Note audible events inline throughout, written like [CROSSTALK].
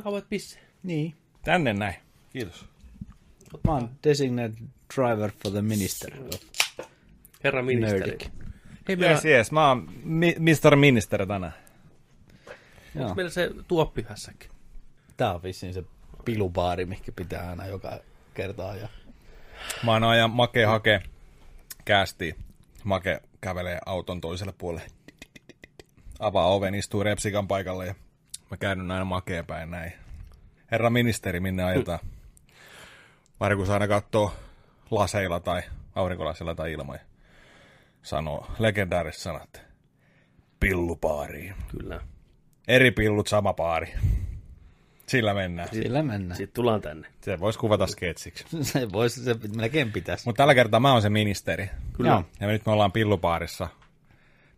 takaa voit pisseen. Niin. Tänne näin. Kiitos. Mä oon designated driver for the minister. Herra ministeri. Hei, meillä, Yes, yes. Mä oon mi- Mr. Minister tänään. Joo. onko meillä se tuoppihässäkin? Tää on vissiin se pilubaari, mikä pitää aina joka kerta ajaa. Mä oon ajan Make hake kästi. Make kävelee auton toiselle puolelle. Avaa oven, istuu repsikan paikalle ja mä käyn aina Makeen päin näin. Herra ministeri, minne ajetaan? Markus aina katsoo laseilla tai aurinkolaseilla tai ilman ja sanoo legendaariset sanat. Pillupaariin. Kyllä. Eri pillut, sama paari. Sillä mennään. Sillä mennään. Sitten tullaan tänne. Se voisi kuvata sketsiksi. [LAUGHS] Se voisi, se melkein pitäisi. Mutta tällä kertaa mä oon se ministeri. Kyllä. Joo. Ja nyt me ollaan pillupaarissa.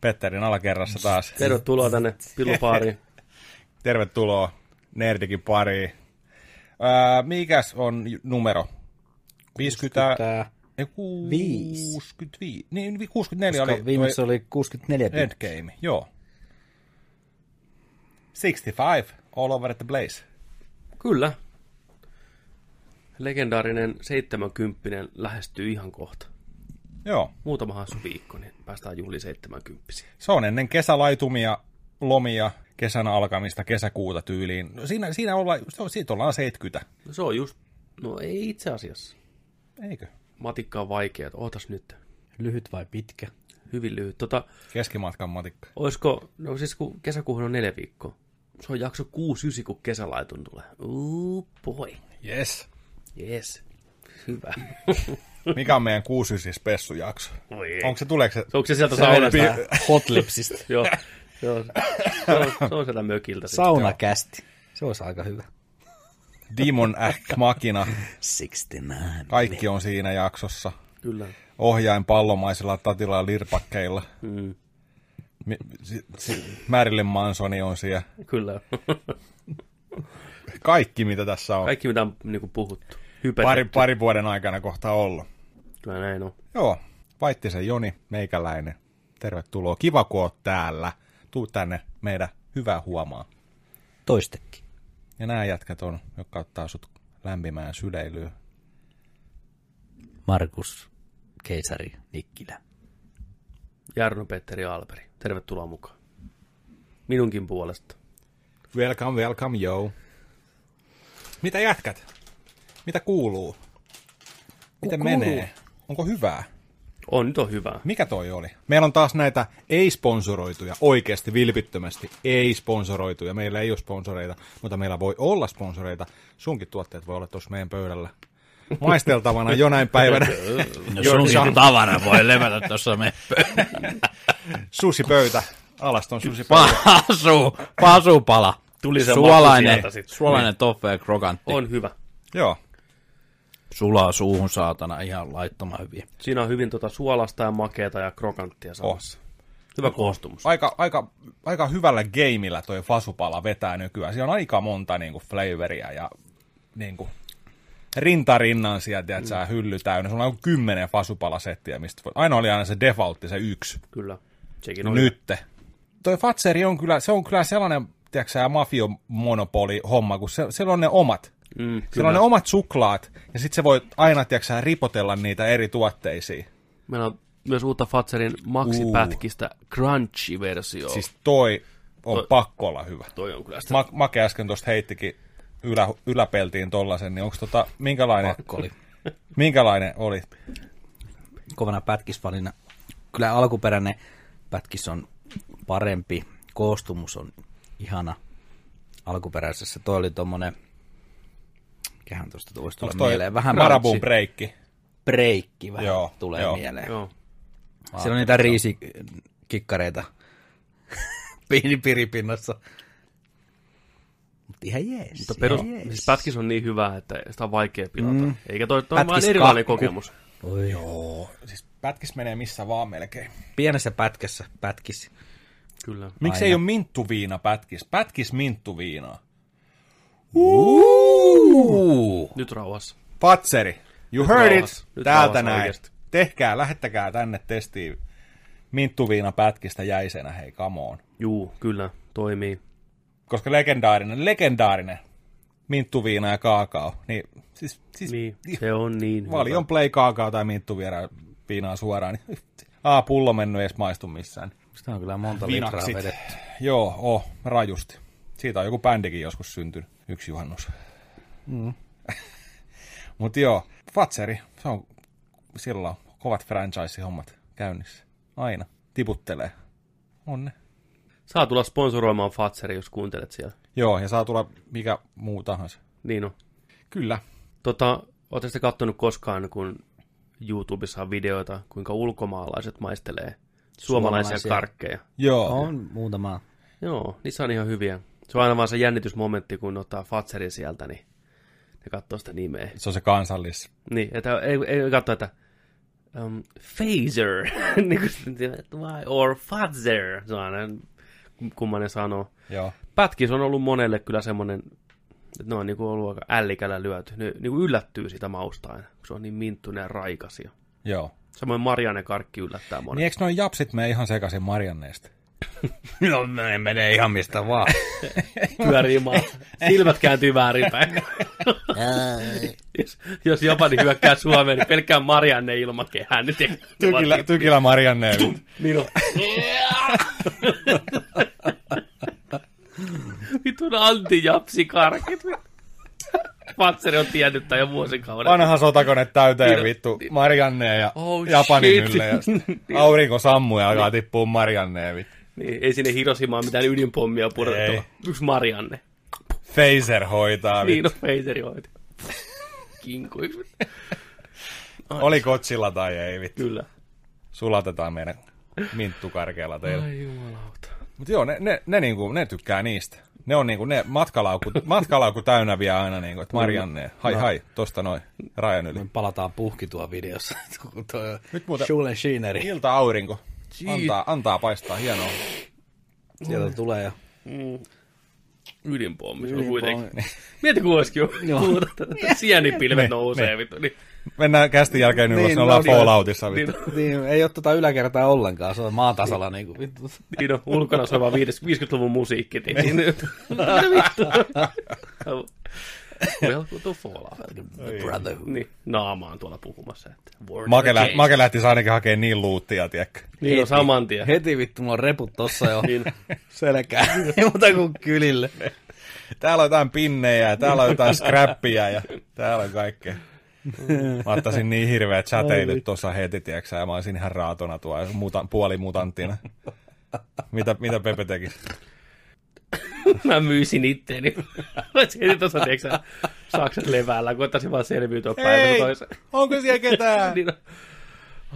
Petterin alakerrassa taas. Tervetuloa tänne pillupaariin. [LAUGHS] Tervetuloa Nerdikin pariin. Ää, mikäs on numero? 50... Tää, ei, ku- Viisi. 65. Niin, vi- 64 koska oli viimeksi toi oli 64 pintaa. Endgame. Joo. 65. All over the place. Kyllä. Legendaarinen 70 lähestyy ihan kohta. Joo. Muutama hassu viikko, niin päästään juhli 70 Se on ennen kesälaitumia, lomia, kesän alkamista, kesäkuuta tyyliin. No siinä, siinä ollaan, se on, siitä ollaan 70. No se on just, no ei itse asiassa. Eikö? Matikka on vaikea, että ootas nyt. Lyhyt vai pitkä? Hyvin lyhyt. Tota, Keskimatkan matikka. olisiko, no siis kun kesäkuuhun on neljä viikkoa. Se on jakso 6-9, kun kesälaitun tulee. Ooh boy. Yes. Yes. Hyvä. [LAUGHS] Mikä on meidän 69 spessujakso? Onko se, tuleeko se? Onko se sieltä saunasta? Hotlipsista. [LAUGHS] Joo. Joo. Se on, se on sieltä mökiltä. sitten. Saunakästi. Se olisi aika hyvä. Demon Act Makina. 69. Kaikki on siinä jaksossa. Kyllä. Ohjain pallomaisilla tatilla ja lirpakkeilla. Mm, Mi- si- si- Marilyn Mansoni on siellä. kyllä. [LAUGHS] Kaikki, mitä tässä on. Kaikki, mitä on niin puhuttu. Hypetetty. Pari, pari vuoden aikana kohta ollut. Kyllä näin on. Joo, Vaittisen Joni, meikäläinen. Tervetuloa. Kiva, kun oot täällä. Tuu tänne meidän hyvää huomaa. Toistekin. Ja nämä jätkät on, jotka ottaa sut lämpimään syleilyyn. Markus, keisari, Nikkilä. Jarno, Petteri Alberi. Tervetuloa mukaan. Minunkin puolesta. Welcome, welcome, yo. Mitä jätkät? Mitä kuuluu? Miten Kuuluu. menee? Onko hyvää? On, nyt on hyvä. Mikä toi oli? Meillä on taas näitä ei-sponsoroituja, oikeasti vilpittömästi ei-sponsoroituja. Meillä ei ole sponsoreita, mutta meillä voi olla sponsoreita. Sunkin tuotteet voi olla tuossa meidän pöydällä maisteltavana jonain päivänä. [LAUGHS] No Joo, sunkin tavara voi levätä tuossa me Susipöytä. Alaston susipöytä. Pasu, pasupala. Tuli se suolainen, suolainen toffe ja krokantti. On hyvä. Joo. Sulaa suuhun saatana ihan laittoman hyviä. Siinä on hyvin tota suolasta ja makeata ja krokanttia samassa. Hyvä koostumus. Aika, aika, aika hyvällä gameillä toi fasupala vetää nykyään. Siinä on aika monta niinku flavoria ja niinku, rinta rinnan sieltä, että sä hylly täynnä. Sulla on kymmenen fasupalasettiä, mistä voi... Aina oli aina se defaultti, se yksi. Kyllä. Sekin on nytte. Toi Fatseri on kyllä, se on kyllä sellainen, tiedätkö sä, mafiomonopoli homma, kun se, siellä on ne omat. Mm, kyllä. on ne omat suklaat, ja sitten se voi aina, tiedätkö ripotella niitä eri tuotteisiin. Meillä on myös uutta Fatserin maksipätkistä crunchy-versio. Siis toi on Toi- pakko olla hyvä. toi on kyllä sitä. Ma- Make äsken tuosta heittikin ylä, yläpeltiin tollasen, niin onko tota, minkälainen, Pakko oli. [LAUGHS] minkälainen oli? Kovana pätkisvalina. Kyllä alkuperäinen pätkis on parempi. Koostumus on ihana alkuperäisessä. Toi oli tommonen, mikähän tuosta voisi tulla Onko mieleen. Vähän Marabun breikki? breikki vähän Joo, tulee joo. mieleen. Joo. Siellä on niitä riisikikkareita [LAUGHS] piinipiripinnassa. Mutta ihan jees. Mutta perus, ihan jees. siis pätkis on niin hyvä, että sitä on vaikea pilata. Mm. Eikä toi, toi on Pätkis vaan erilainen kokemus. Oi. Joo, siis pätkis menee missä vaan melkein. Pienessä pätkässä pätkis. Kyllä. Miksi ei ole minttuviina pätkis? Pätkis minttuviinaa. Uh. Nyt rauhassa. Patseri, you Nyt heard rauhassa. it. Nyt Täältä näin. oikeesti. Tehkää, lähettäkää tänne testiin. Minttuviina pätkistä jäisenä, hei, come on. Juu, kyllä, toimii. Koska legendaarinen, legendaarinen minttuviina ja kaakao. Niin, siis, siis Niin, se on niin valion play kaakao tai minttuviinaa suoraan. Niin, [LAUGHS] A, pullo mennyt edes maistu missään. Sitä on kyllä monta litraa Vinaksit. vedetty. Joo, oh, rajusti. Siitä on joku bändikin joskus syntynyt, yksi juhannus. Mm. [LAUGHS] Mutta joo, Fatseri, se on silloin kovat franchise-hommat käynnissä. Aina. Tiputtelee. Onne. Saa tulla sponsoroimaan Fatseri, jos kuuntelet siellä. Joo, ja saa tulla mikä muu tahansa. Niin on. Kyllä. Tota, Oletteko te kattonut koskaan, kun YouTubessa on videoita, kuinka ulkomaalaiset maistelee suomalaisia, Suomalaisia. karkkeja? Joo. On muutama. Joo, niissä on ihan hyviä. Se on aina vaan se jännitysmomentti, kun ottaa Fatserin sieltä, niin ne katsoo sitä nimeä. Se on se kansallis. Niin, että ei, ei katso, että um, Phaser, [LAUGHS] niin kuin, or Fatser, se on aina kummanen sanoo. Joo. Pätkis on ollut monelle kyllä semmoinen, että ne on niinku ollut aika ällikällä lyöty. Ne niinku yllättyy sitä mausta aina, kun se on niin minttuinen ja raikas. Joo. Samoin Marianne karkki yllättää monen. Niin eikö noin japsit mene ihan sekaisin Marianneesta? [LAUGHS] No ne menee ihan mistä vaan. [LAUGHS] pyörii maa. Silmät kääntyy väärinpäin. jos, jos Japani hyökkää Suomeen, niin pelkkää Marianne ilmakehään. Niin Tykillä, tykillä Marianne. Niin on. [LAUGHS] Vitun anti-japsikarkit. Patseri on tiennyt tämän jo vuosikauden. Vanha sotakone täyteen Niin- vittu niin- Marianneen ja Oh, Japanin shit. ylle. Ja sit aurinko sammuu ja alkaa tippua Marianneen vittu. Niin, ei sinne Hiroshimaan mitään ydinpommia pudotettu. Ei. Yksi Marianne. Phaser hoitaa Niin vittu. on Phaseri hoiti. Kinku. Oli kotsilla tai ei vittu. Kyllä. Sulatetaan meidän minttukarkealla teillä. Ai jumalauta. Mut joo, ne, ne, ne, niinku, ne tykkää niistä. Ne on niinku, ne matkalaukku, [LAUGHS] matkalaukku täynnä vie aina niinku, että Marianne, hai hai, tosta noin, rajan yli. Me palataan puhki tuo videossa. [LAUGHS] kun tuo Nyt muuten- Schulen Schieneri. Ilta aurinko. Antaa, antaa paistaa, hienoa. Sieltä tulee jo. Mm. Ydinpommi, se on Ydinpommi. kuitenkin. Mieti, kun olisikin jo muuta tätä. Sienipilvet nousee, niin. vittu. Niin, Mennään kästin jälkeen ylös, Niin, niin, no ollaan niin. Falloutissa niin, vittu. Niin, ei ole tota yläkertaa ollenkaan, se on maatasolla niin kuin vittu. niin on ulkona soiva 50-luvun musiikki. Niin, niin, mitä vittu? [LAUGHS] [LAUGHS] Welcome to Fallout. Brotherhood. Niin, naama on tuolla puhumassa. Että Make, lä-. Make lähtisi ainakin hakemaan niin luuttia, tiedätkö? Niin on saman tien. Heti vittu, mulla on reput tossa jo [LAUGHS] Niin. selkää. [LAUGHS] Ei muuta kuin kylille. Täällä on jotain pinnejä ja täällä on jotain scrappia ja täällä on kaikkea. Mä ottaisin niin hirveät säteilyt tuossa heti, tiiäksä, ja mä olisin ihan raatona tuo muta, puolimutanttina. Mitä, mitä Pepe teki? [LAUGHS] Mä myisin itteeni. [LAUGHS] Mä heti tuossa, tiedätkö sä, Saksan levällä, kun ottaisin vaan selviytyä päivänä Hei! toiseen. Onko siellä ketään? [LAUGHS] niin on.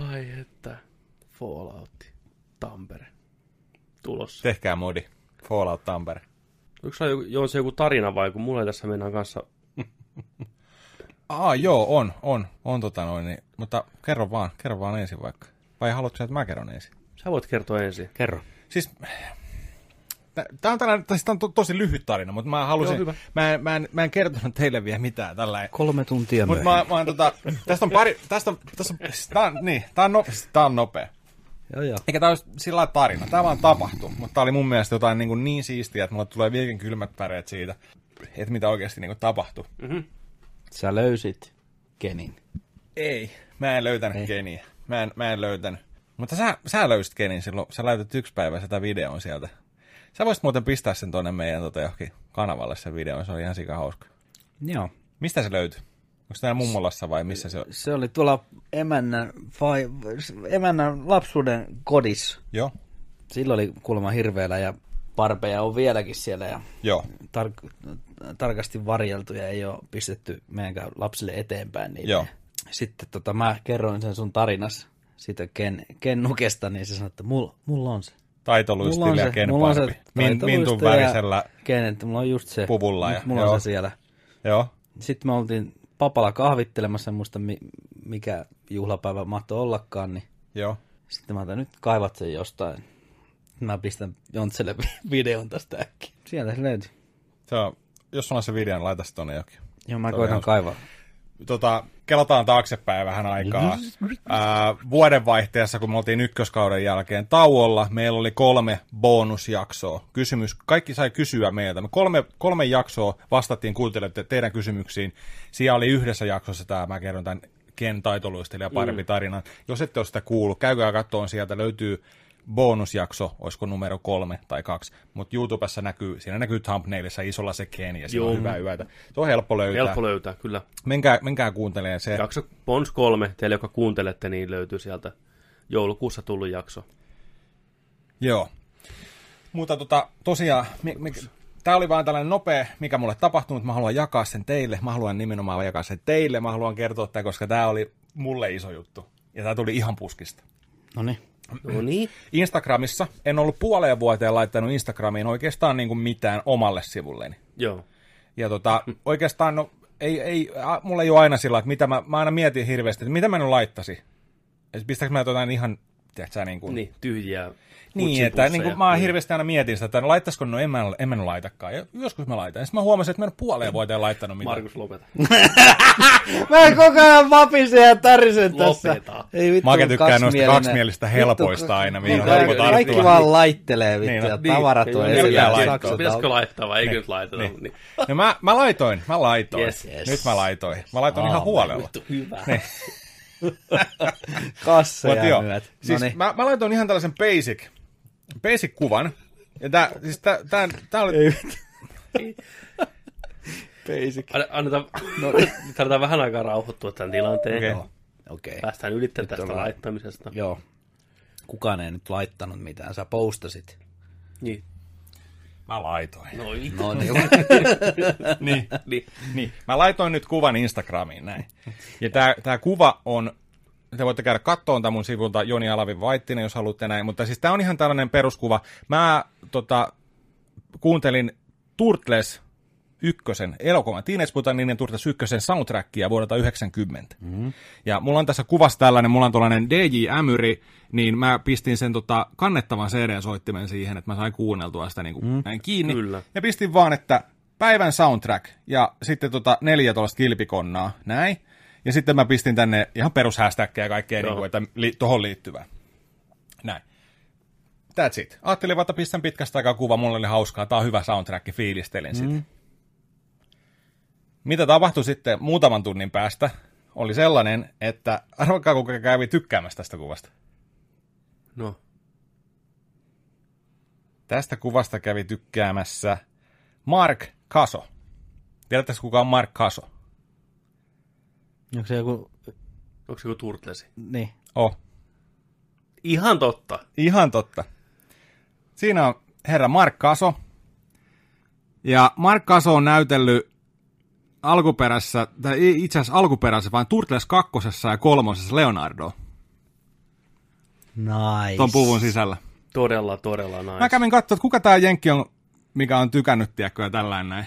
Ai että. Fallout. Tampere. Tulossa. Tehkää modi. Fallout Tampere. Onko se joku, joo, se joku tarina vai kun mulla ei tässä mennään kanssa... Aa, joo, on, on, on tota noin, niin, mutta kerro vaan, kerro vaan ensin vaikka. Vai haluatko, että mä kerron ensin? Sä voit kertoa ensin. Kerro. Siis, tämä on, tällainen, siis tää on to, tosi lyhyt tarina, mutta mä halusin, Joo, mä, en- mä, en, mä en kertonut teille vielä mitään tällä Kolme tuntia Mutta mä, mä tota, tästä on pari, tästä on, tästä on, tää on, niin, tää on, no, tää on nopea. Joo, joo. Eikä tää olisi sillä lailla tarina, tää vaan tapahtui, mutta tää oli mun mielestä jotain niin, kuin niin siistiä, että mulle tulee vieläkin kylmät väreet siitä, että mitä oikeasti niin kuin tapahtui. Sä löysit Kenin. Ei, mä en löytänyt Ei. Keniä. Mä en, mä en löytänyt. Mutta sä, sä löysit Kenin silloin, sä laitat yksi päivä sitä videon sieltä. Sä voisit muuten pistää sen tonne meidän tota, johonkin kanavalle sen videon, se on ihan sika hauska. Joo. Mistä se löytyi? Onko täällä mummolassa vai missä se on? Se oli tuolla emännän, vai, emännän lapsuuden kodissa. Joo, Silloin oli kuulemma hirveellä ja parpeja on vieläkin siellä ja joo, tar- tarkasti varjeltu ja ei ole pistetty meidänkään lapsille eteenpäin. Niin Joo. Sitten tota, mä kerroin sen sun tarinas siitä Ken, Ken Nukesta, niin se sanoi, että mulla, mulla on se. Taitoluistille ja Ken mulla on se Parvi. Min, mintun värisellä, Ken, että mulla on just se. puvulla ja- mulla joo. on se siellä. joo, Sitten me oltiin papalla kahvittelemassa, en muista mi- mikä juhlapäivä mahtoi ollakaan, niin joo. sitten mä otan, nyt kaivat sen jostain. Mä pistän Jontselle vi- [LAUGHS] videon tästä äkkiä. Sieltä se löytyi. Se on, jos sulla on se video, niin laita se tonne jokin. Joo, mä koitan kaivaa. Tota, kelataan taaksepäin vähän aikaa. Ää, vuodenvaihteessa, kun me oltiin ykköskauden jälkeen tauolla, meillä oli kolme bonusjaksoa. Kysymys, kaikki sai kysyä meiltä. Me kolme, kolme jaksoa vastattiin kuuntelijoille teidän kysymyksiin. Siellä oli yhdessä jaksossa tämä, mä kerron tämän Ken taitoluistelija parempi mm. tarinan. Jos ette ole sitä kuullut, käykää katsomaan sieltä, löytyy bonusjakso, olisiko numero kolme tai kaksi, mutta YouTubessa näkyy, siinä näkyy thumbnailissa isolla se Ken ja se on hyvä yötä. Se on helppo löytää. Helppo löytää, kyllä. Menkää, menkää kuuntelemaan se. Jakso Pons 3, teille joka kuuntelette, niin löytyy sieltä joulukuussa tullut jakso. Joo. Mutta tota, tosiaan, mi, mi, tämä oli vain tällainen nopea, mikä mulle tapahtui, mutta mä haluan jakaa sen teille. Mä haluan nimenomaan jakaa sen teille. Mä haluan kertoa tämä, koska tämä oli mulle iso juttu. Ja tämä tuli ihan puskista. No niin. No niin. Instagramissa. En ollut puoleen vuoteen laittanut Instagramiin oikeastaan niin kuin mitään omalle sivulleni. Joo. Ja tota, [LAUGHS] oikeastaan, no, ei, ei, a, mulla ei ole aina sillä, että mitä mä, mä aina mietin hirveästi, että mitä mä nyt laittaisin. Että pistäkö mä jotain ihan, tiedätkö niin kuin... Niin, tyhjiä Niin, että niin kuin, mä niin. hirveästi aina mietin sitä, että no laittaisiko, no en mä, en mä laitakaan. Ja joskus mä laitan. Sitten mä huomasin, että mä en ole puoleen vuoteen laittanut mitään. Markus, lopeta. [LAUGHS] Mä koko ajan vapisen ja tärisen tässä. Lopeta. Ei vittu, Make tykkää noista kaksimielistä helpoista aina, mihin on Niin, helppo kaikki, vaan laittelee vittu Niin, no, ja niin. on pitää ja laittaa. sakset Pitäisikö laittaa vai eikö nyt laiteta? Niin. Niin. No mä, mä laitoin, mä laitoin. Yes, yes. Nyt mä laitoin. Mä laitoin ihan huolella. Vittu, hyvä. [LAUGHS] [LAUGHS] Kasseja joo, myöt. siis Noniin. mä, mä laitoin ihan tällaisen basic, basic kuvan. Ja tää, siis tää, tää, tää oli... Basic. Anne- Annetaan, no. nyt annetaan vähän aikaa rauhoittua tämän tilanteen. Okei. Okay. Okei. Päästään ylittämään tästä ollaan- laittamisesta. Joo. Kukaan ei nyt laittanut mitään. Sä postasit. Niin. Mä laitoin. Noin. No niin. [LAUGHS] Niin. Niin. Niin, mä laitoin nyt kuvan Instagramiin näin. Ja tää, tää kuva on, te voitte käydä kattoon tämän mun sivulta Joni Alavi Vaittinen, jos haluatte näin, mutta siis tää on ihan tällainen peruskuva. Mä tota, kuuntelin Turtles ykkösen, elokuvan Teenage Mutant Ninja Turtles ykkösen soundtrackia vuodelta 90. Mm-hmm. Ja mulla on tässä kuvassa tällainen, mulla on tuollainen DJ Ämyri, niin mä pistin sen tota, kannettavan CD-soittimen siihen, että mä sain kuunneltua sitä niin kuin mm. näin kiinni. Kyllä. Ja pistin vaan, että päivän soundtrack ja sitten tota neljä tuollaista kilpikonnaa, näin. Ja sitten mä pistin tänne ihan perus ja kaikkea, niin kuin, että li, tohon liittyvää. Näin. That's it. Ajattelin, että pistän pitkästä aikaa kuva, mulla oli hauskaa, tää on hyvä soundtrack, fiilistelin mm. Mitä tapahtui sitten muutaman tunnin päästä, oli sellainen, että arvakaa kuka kävi tykkäämässä tästä kuvasta. No. Tästä kuvasta kävi tykkäämässä Mark Kaso. Tiedättekö kuka on Mark Kaso? Onko se joku... Onko se joku turtlesi? Niin. Oh, Ihan totta. ihan totta. Siinä on herra Mark Kaso. Ja Mark Kaso on näytellyt alkuperässä, tai ei itse asiassa alkuperässä, vaan Turtles kakkosessa ja kolmosessa Leonardo Nice. tuon puvun sisällä. Todella, todella nice. Mä kävin katsoa, että kuka tää jenkki on, mikä on tykännyt, tiedätkö, ja tällainen näin.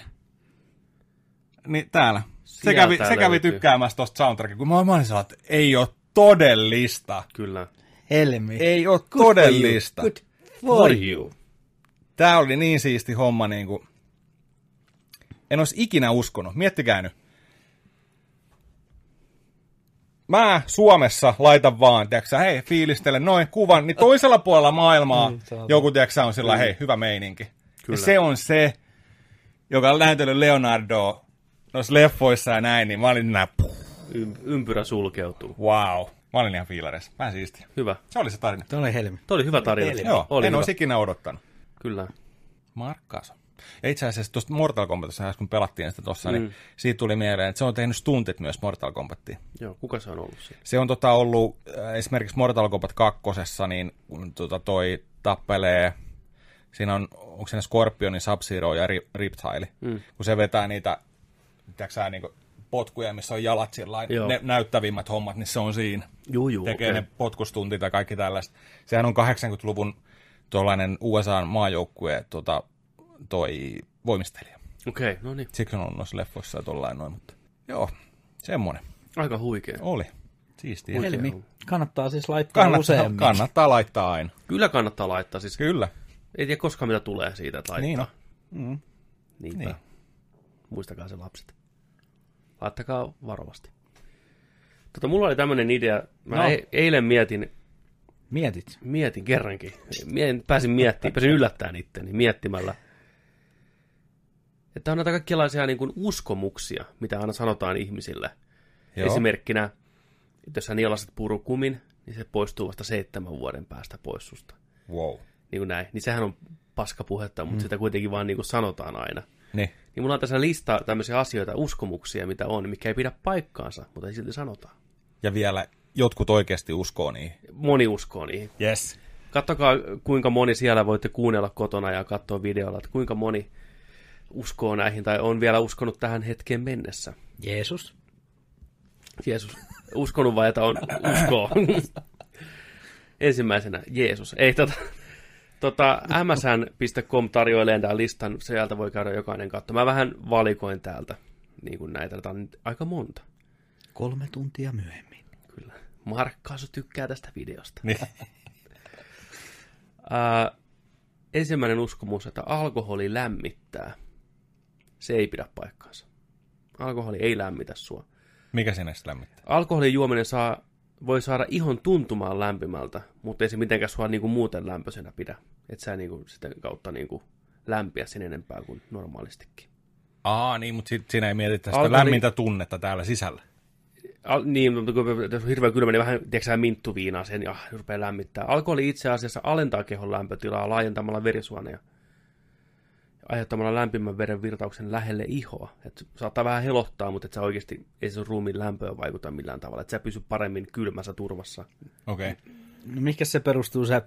Niin täällä. Se Sieltä kävi, se kävi löytyy. tykkäämässä tosta soundtrackia, kun mä, mä olin että ei ole todellista. Kyllä. Helmi. Ei ole todellista. Good for you. Tää oli niin siisti homma, niin kuin... En olisi ikinä uskonut. Miettikää nyt. Mä Suomessa laitan vaan, tiedätkö, hei, fiilistelen noin kuvan, niin toisella puolella maailmaa Mm, joku, tiedätkö, on sillä, hei, hyvä meininki. Ja Kyllä. se on se, joka on lähetellyt Leonardoa noissa leffoissa ja näin, niin mä olin näin, Ym- ympyrä sulkeutuu. wow. Mä olin ihan fiilareissa. Mä siistiä. Hyvä. Se oli se tarina. Tuo oli helmi. Tuo oli hyvä tarina. Joo, oli en hyvä. olisi ikinä odottanut. Kyllä. Mark Kaso. Ja itse asiassa tuosta Mortal Kombatissa, äsken kun pelattiin sitä tuossa, mm. niin siitä tuli mieleen, että se on tehnyt stuntit myös Mortal Kombattiin. Joo, kuka se on ollut siinä? Se on tota ollut äh, esimerkiksi Mortal Kombat 2, niin kun tota toi tappelee, siinä on, onko siinä Scorpionin, Sub-Zero ja Rip- Riptile, mm. kun se vetää niitä, tiedätkö sä, niin potkuja, missä on jalat sillä Joo. ne näyttävimmät hommat, niin se on siinä. Juu, juu, tekee okei. ne potkustuntit ja kaikki tällaista. Sehän on 80-luvun tuollainen USA maajoukkue tota, toi voimistelija. Okei, no niin. Siksi on ollut noissa leffoissa ja tollain noin, mutta joo, semmonen. Aika huikea. Oli. Siistiä. Helmi. Kannattaa siis laittaa Kannattaa, useammin. kannattaa laittaa aina. Kyllä kannattaa laittaa. Siis Kyllä. ei tiedä koskaan mitä tulee siitä, että laittaa. Niin on. Niinpä. Niin. Muistakaa se lapset. Laittakaa varovasti. Tota, mulla oli tämmöinen idea. Mä No. no. eilen mietin, Mietit. mietin kerrankin. Mietin, pääsin miettimään, pääsin yllättämään itteni miettimällä. Että on näitä kaikenlaisia niin kuin uskomuksia, mitä aina sanotaan ihmisille. Joo. Esimerkkinä, että jos sä nielaset purukumin, niin se poistuu vasta seitsemän vuoden päästä pois susta. Wow. Niin kuin näin. Niin sehän on paskapuhetta, mutta mm. sitä kuitenkin vaan niin kuin sanotaan aina. Niin. Niin mulla on tässä lista tämmöisiä asioita, uskomuksia, mitä on, mikä ei pidä paikkaansa, mutta ei silti sanotaan. Ja vielä jotkut oikeasti uskoo niihin. Moni uskoo niihin. Yes. Kattokaa, kuinka moni siellä voitte kuunnella kotona ja katsoa videolla, että kuinka moni uskoo näihin tai on vielä uskonut tähän hetkeen mennessä. Jeesus. Jeesus, uskonut vai että on uskoo? Ensimmäisenä Jeesus. Ei tota, tota, msn.com tarjoilee tämän listan, sieltä voi käydä jokainen katto. Mä vähän valikoin täältä niin kuin näitä, tätä on nyt aika monta. Kolme tuntia myöhemmin. Kyllä. Markkaasu tykkää tästä videosta. Niin. Ää, ensimmäinen uskomus, että alkoholi lämmittää. Se ei pidä paikkaansa. Alkoholi ei lämmitä sua. Mikä sinne sitten lämmittää? Alkoholin juominen saa, voi saada ihon tuntumaan lämpimältä, mutta ei se mitenkään sua niinku muuten lämpöisenä pidä. Et sä niinku sitä kautta niinku lämpiä sen enempää kuin normaalistikin. Aa, niin, mutta sit, siinä ei mietitä sitä Alkoholi- lämmintä tunnetta täällä sisällä. Al- niin, mutta kun jos on hirveän kylmä, niin vähän, tiedätkö minttuviinaa sen ja rupeaa lämmittää. Alkoholi itse asiassa alentaa kehon lämpötilaa laajentamalla verisuoneja. Aiheuttamalla lämpimän veren virtauksen lähelle ihoa. Et saattaa vähän helottaa, mutta et sä oikeasti ei se sun ruumiin lämpöön vaikuta millään tavalla. Et sä pysy paremmin kylmässä turvassa. Okei. Okay. No mihinkä se perustuu se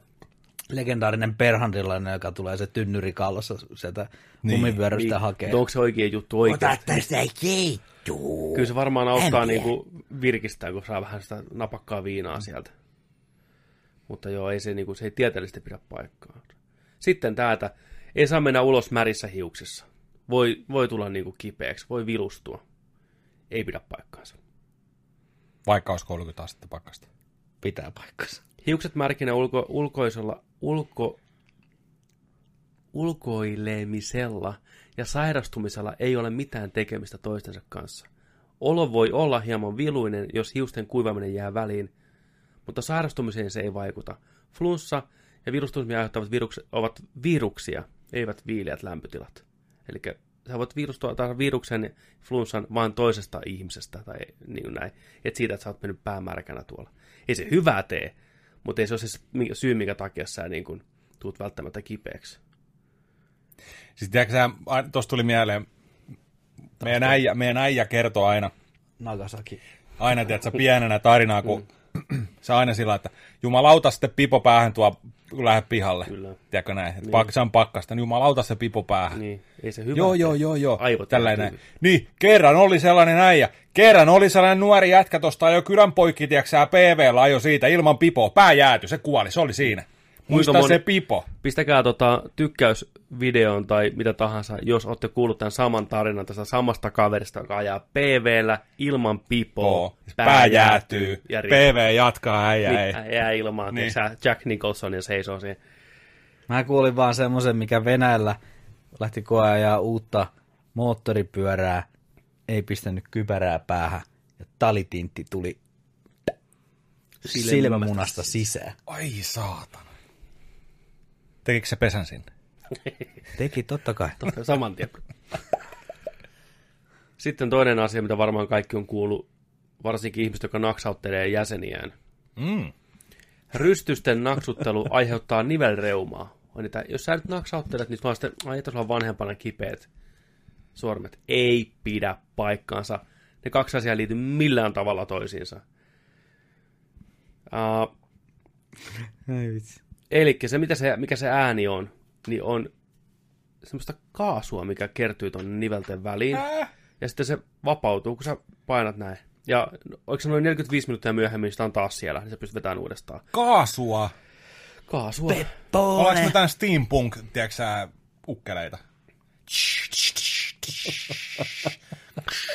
legendaarinen perhandilainen, joka tulee se tynnyri kallossa sieltä niin. lumivyörystä hakee. Mutta onko se oikea juttu oikeasti? tästä keittuu. Kyllä se varmaan auttaa niinku virkistää, kun saa vähän sitä napakkaa viinaa sieltä. Mutta joo, ei se, niinku, se ei tieteellisesti pidä paikkaa. Sitten tämä, että ei saa mennä ulos märissä hiuksissa. Voi, voi tulla niinku kipeäksi, voi vilustua. Ei pidä paikkaansa. Vaikka olisi 30 astetta pakkasta. Pitää paikkansa. Hiukset märkinä ulko, ulkoisella, ulko, ulkoilemisella ja sairastumisella ei ole mitään tekemistä toistensa kanssa. Olo voi olla hieman viluinen, jos hiusten kuivaminen jää väliin, mutta sairastumiseen se ei vaikuta. Flunssa ja virustumisen aiheuttavat virukset ovat viruksia, eivät viileät lämpötilat. Eli sä voit virustua tai viruksen ja flunssan vain toisesta ihmisestä tai niin kuin näin. Et siitä, että sä oot mennyt päämärkänä tuolla. Ei se hyvää tee, mutta ei se ole se syy, minkä takia sä niin kuin, tuut välttämättä kipeäksi. Siis tiedätkö sä, a- tossa tuli mieleen, meidän äijä, meidän äijä kertoo aina, Nagasaki. aina tiedätkö, pienenä tarinaa, kun [CLEARS THROAT] se aina sillä, että jumalauta sitten pipo päähän tuo, kun lähdet pihalle. Kyllä. Tiedätkö näin, Niin. niin. se on pakkasta, niin jumalauta se pipo päähän. Niin, ei se hyvä Joo, joo, joo, joo. Aivot Tällainen. Niin, kerran oli sellainen äijä. Kerran oli sellainen nuori jätkä tosta jo kylän poikki, tiiäksä, PVllä ajo siitä ilman pipoa. Pää jääty, se kuoli, se oli siinä. Muista moni- se pipo. Pistäkää tota tykkäysvideon tai mitä tahansa, jos olette kuullut tämän saman tarinan tästä samasta kaverista, joka ajaa PVllä ilman pipoa, Oo, pää jäätyy. ja PV jatkaa, äijä ei. niin, jää ilmaan, Niin. niin. Jack Nicholson ja seisoo siihen. Mä kuulin vaan semmoisen, mikä Venäjällä lähti koeajaa uutta moottoripyörää, ei pistänyt kypärää päähän, ja talitintti tuli silmämunasta sisään. Ai saatana. Tekikö se pesän sinne? [LAUGHS] Teki totta kai. [LAUGHS] Saman tien. Sitten toinen asia, mitä varmaan kaikki on kuullut, varsinkin ihmiset, jotka naksauttelee jäseniään. Mm. Rystysten naksuttelu [LAUGHS] aiheuttaa nivelreumaa. On niitä, jos sä nyt naksauttelet, niin vaan sitten, ai on vanhempana kipeät sormet. Ei pidä paikkaansa. Ne kaksi asiaa liity millään tavalla toisiinsa. Uh, Ei vitsi. Eli se, mitä se, mikä se ääni on, niin on semmoista kaasua, mikä kertyy tuonne nivelten väliin. Äh. Ja sitten se vapautuu, kun sä painat näin. Ja oliko se noin 45 minuuttia myöhemmin, sitä on taas siellä, niin sä pystyt vetämään uudestaan. Kaasua. Kaasua. Ollaanko me tämän steampunk, tiedätkö sä, ukkeleita?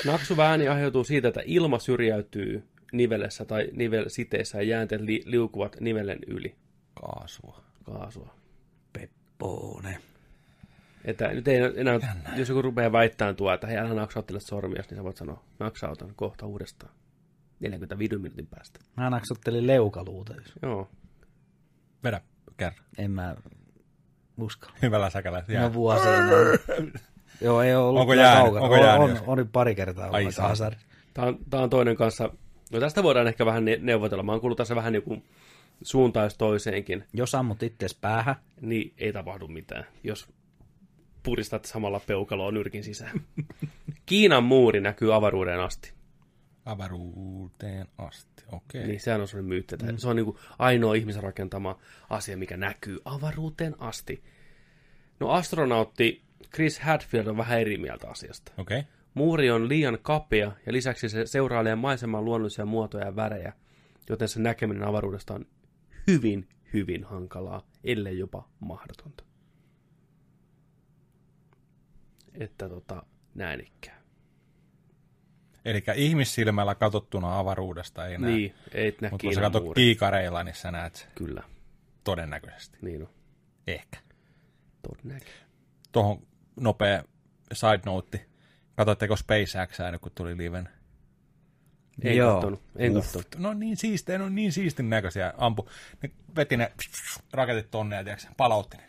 Naksuva ääni aiheutuu siitä, että ilma syrjäytyy nivelessä tai nivelsiteessä ja jäänteet li- liukuvat nivelen yli. Kaasua. Kaasua. Peppoone. Että nyt ei enää, jos joku rupeaa väittämään tuo, että hei, älä naksauttele sormia, niin sä voit sanoa, naksautan kohta uudestaan. 45 minuutin päästä. Mä naksuttelin leukaluuta. jos- Joo. Vedä kerran. En mä uskalla. Hyvällä säkällä. No Jää. vuosia. Joo, ei ole ollut Onko jäänyt? kaukana. Onko on, jäänyt on, jos- on, nyt pari kertaa Ai ollut. Tämä on, tää on toinen kanssa. No tästä voidaan ehkä vähän ne- neuvotella. Mä oon kuullut tässä vähän niin kuin suuntaus toiseenkin, Jos ammut itses päähän, niin ei tapahdu mitään, jos puristat samalla peukaloa nyrkin sisään. [LAUGHS] Kiinan muuri näkyy avaruuden asti. Avaruuteen asti. Okei. Niin sehän on sellainen myytti, että se on niin kuin ainoa ihmisen rakentama asia, mikä näkyy avaruuteen asti. No astronautti Chris Hadfield on vähän eri mieltä asiasta. Okei. Muuri on liian kapea ja lisäksi se seurailee maiseman luonnollisia muotoja ja värejä, joten sen näkeminen avaruudesta on hyvin, hyvin hankalaa, ellei jopa mahdotonta. Että tota, näin ikään. Eli ihmissilmällä katsottuna avaruudesta ei näe. Niin, ei näe Mutta kun sä katsot kiikareilla, niin sä näet Kyllä, todennäköisesti. niin on. Ehkä. Todennäköisesti. Tuohon nopea side note. Katoitteko SpaceXää nyt, kun tuli liven? En Joo. kattonut, en kattonut. No niin siistejä, no niin siistin näköisiä. Ampu. Ne veti ne raketit tonne ja tiiäks, palautti ne.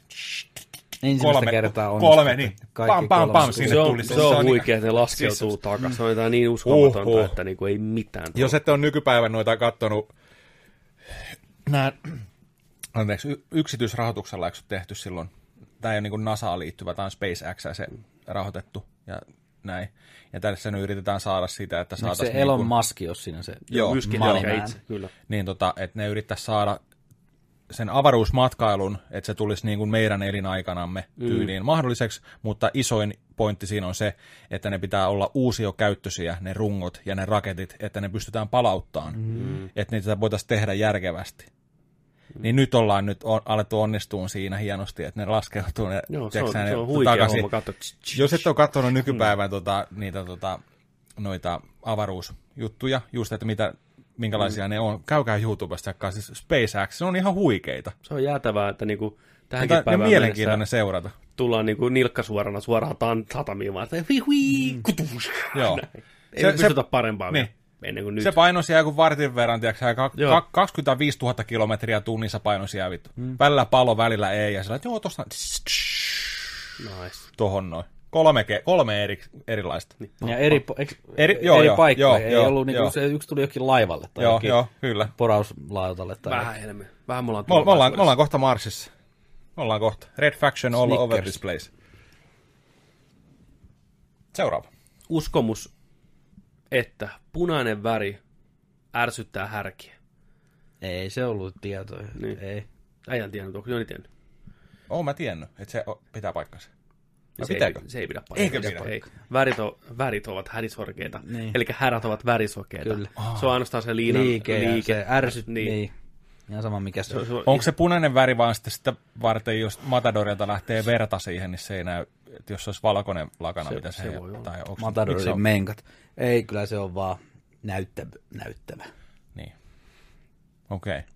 ensimmäistä Kolme- kertaa on. kolme, niin. Pam, pam, pam, sinne Se on, tuli. se Se on on huikea, että ne laskeutuu Siis- takaisin. Se on jotain niin uskomatonta, Uhuh. että niinku ei mitään. Jos ette ole nykypäivän noita kattonut, nämä, anteeksi, yksityisrahoituksella eikö tehty silloin, tämä ei ole niin kuin NASAan liittyvä, tämä on SpaceX se rahoitettu ja näin. Ja tässä nyt yritetään saada sitä, että Eikö saataisiin... se Elon niin Musk jos siinä se Joo, man. itse, kyllä. niin tota, että ne yrittäisi saada sen avaruusmatkailun, että se tulisi niin kuin meidän elinaikanamme tyyliin mm. mahdolliseksi, mutta isoin pointti siinä on se, että ne pitää olla uusiokäyttöisiä, ne rungot ja ne raketit, että ne pystytään palauttamaan, mm. että niitä voitaisiin tehdä järkevästi. Mm. Niin nyt ollaan nyt on, alettu onnistumaan siinä hienosti, että ne laskeutuu ne, Joo, se on, sä, se ne on huikea takaisin. homma. Jos et ole katsonut nykypäivän tota, niitä tota, noita avaruusjuttuja, just että mitä, minkälaisia mm. ne on, käykää YouTubesta, siis SpaceX, se on ihan huikeita. se on jäätävää, että niinku tähänkin Mutta ne päivään mielenkiintoinen seurata. tullaan niinku nilkka suorana suoraan tan- satamiin, vaan että hui hui, kutuus. Joo. Ei se, pystytä parempaa niin. Ennen kuin nyt. Se paino siellä joku vartin verran, ka- ka- 25 000 kilometriä tunnissa paino siellä vittu. Mm. Välillä palo, välillä ei, ja sillä, että joo, tosta Nice. tohon noin. Kolme, ke- kolme eri, erilaista. Niin. Ja eri, po- eikö, Eri- eri, joo, eri joo, paikkoja. joo, ei joo, ollut niinku, joo. se yksi tuli jokin laivalle tai Joo, jokin joo, kyllä. porauslautalle. Tai Vähän enemmän. Vähän me ollaan Me, me, ollaan, me ollaan kohta Marsissa. Me ollaan kohta. Red Faction all Snickers. over this place. Seuraava. Uskomus, että punainen väri ärsyttää härkiä. Ei se ollut tietoja. Niin. Ei. Äijän tiennyt, onko Joni tiennyt? Oon mä tiennyt, että se pitää paikkansa. Vai se, pitääkö? ei, se ei pidä paikkaa. Eikö pidä? Ei. Värit, on, värit ovat härisorkeita. Niin. Eli härät ovat värisokeita. Kyllä. Se on ainoastaan se liinan Liike, liike. se ärsyt, Niin. niin. Ihan sama mikä se, on- Onko se punainen väri vaan sitten sitä varten, jos Matadorilta lähtee verta siihen, niin se ei näy, että jos se olisi valkoinen lakana, Se- mitä se, se ei voi olla. Tai onko, miksi se Matadorin on? menkat. Ei, kyllä se on vaan näyttävä. näyttävä. Niin. Okei. Okay.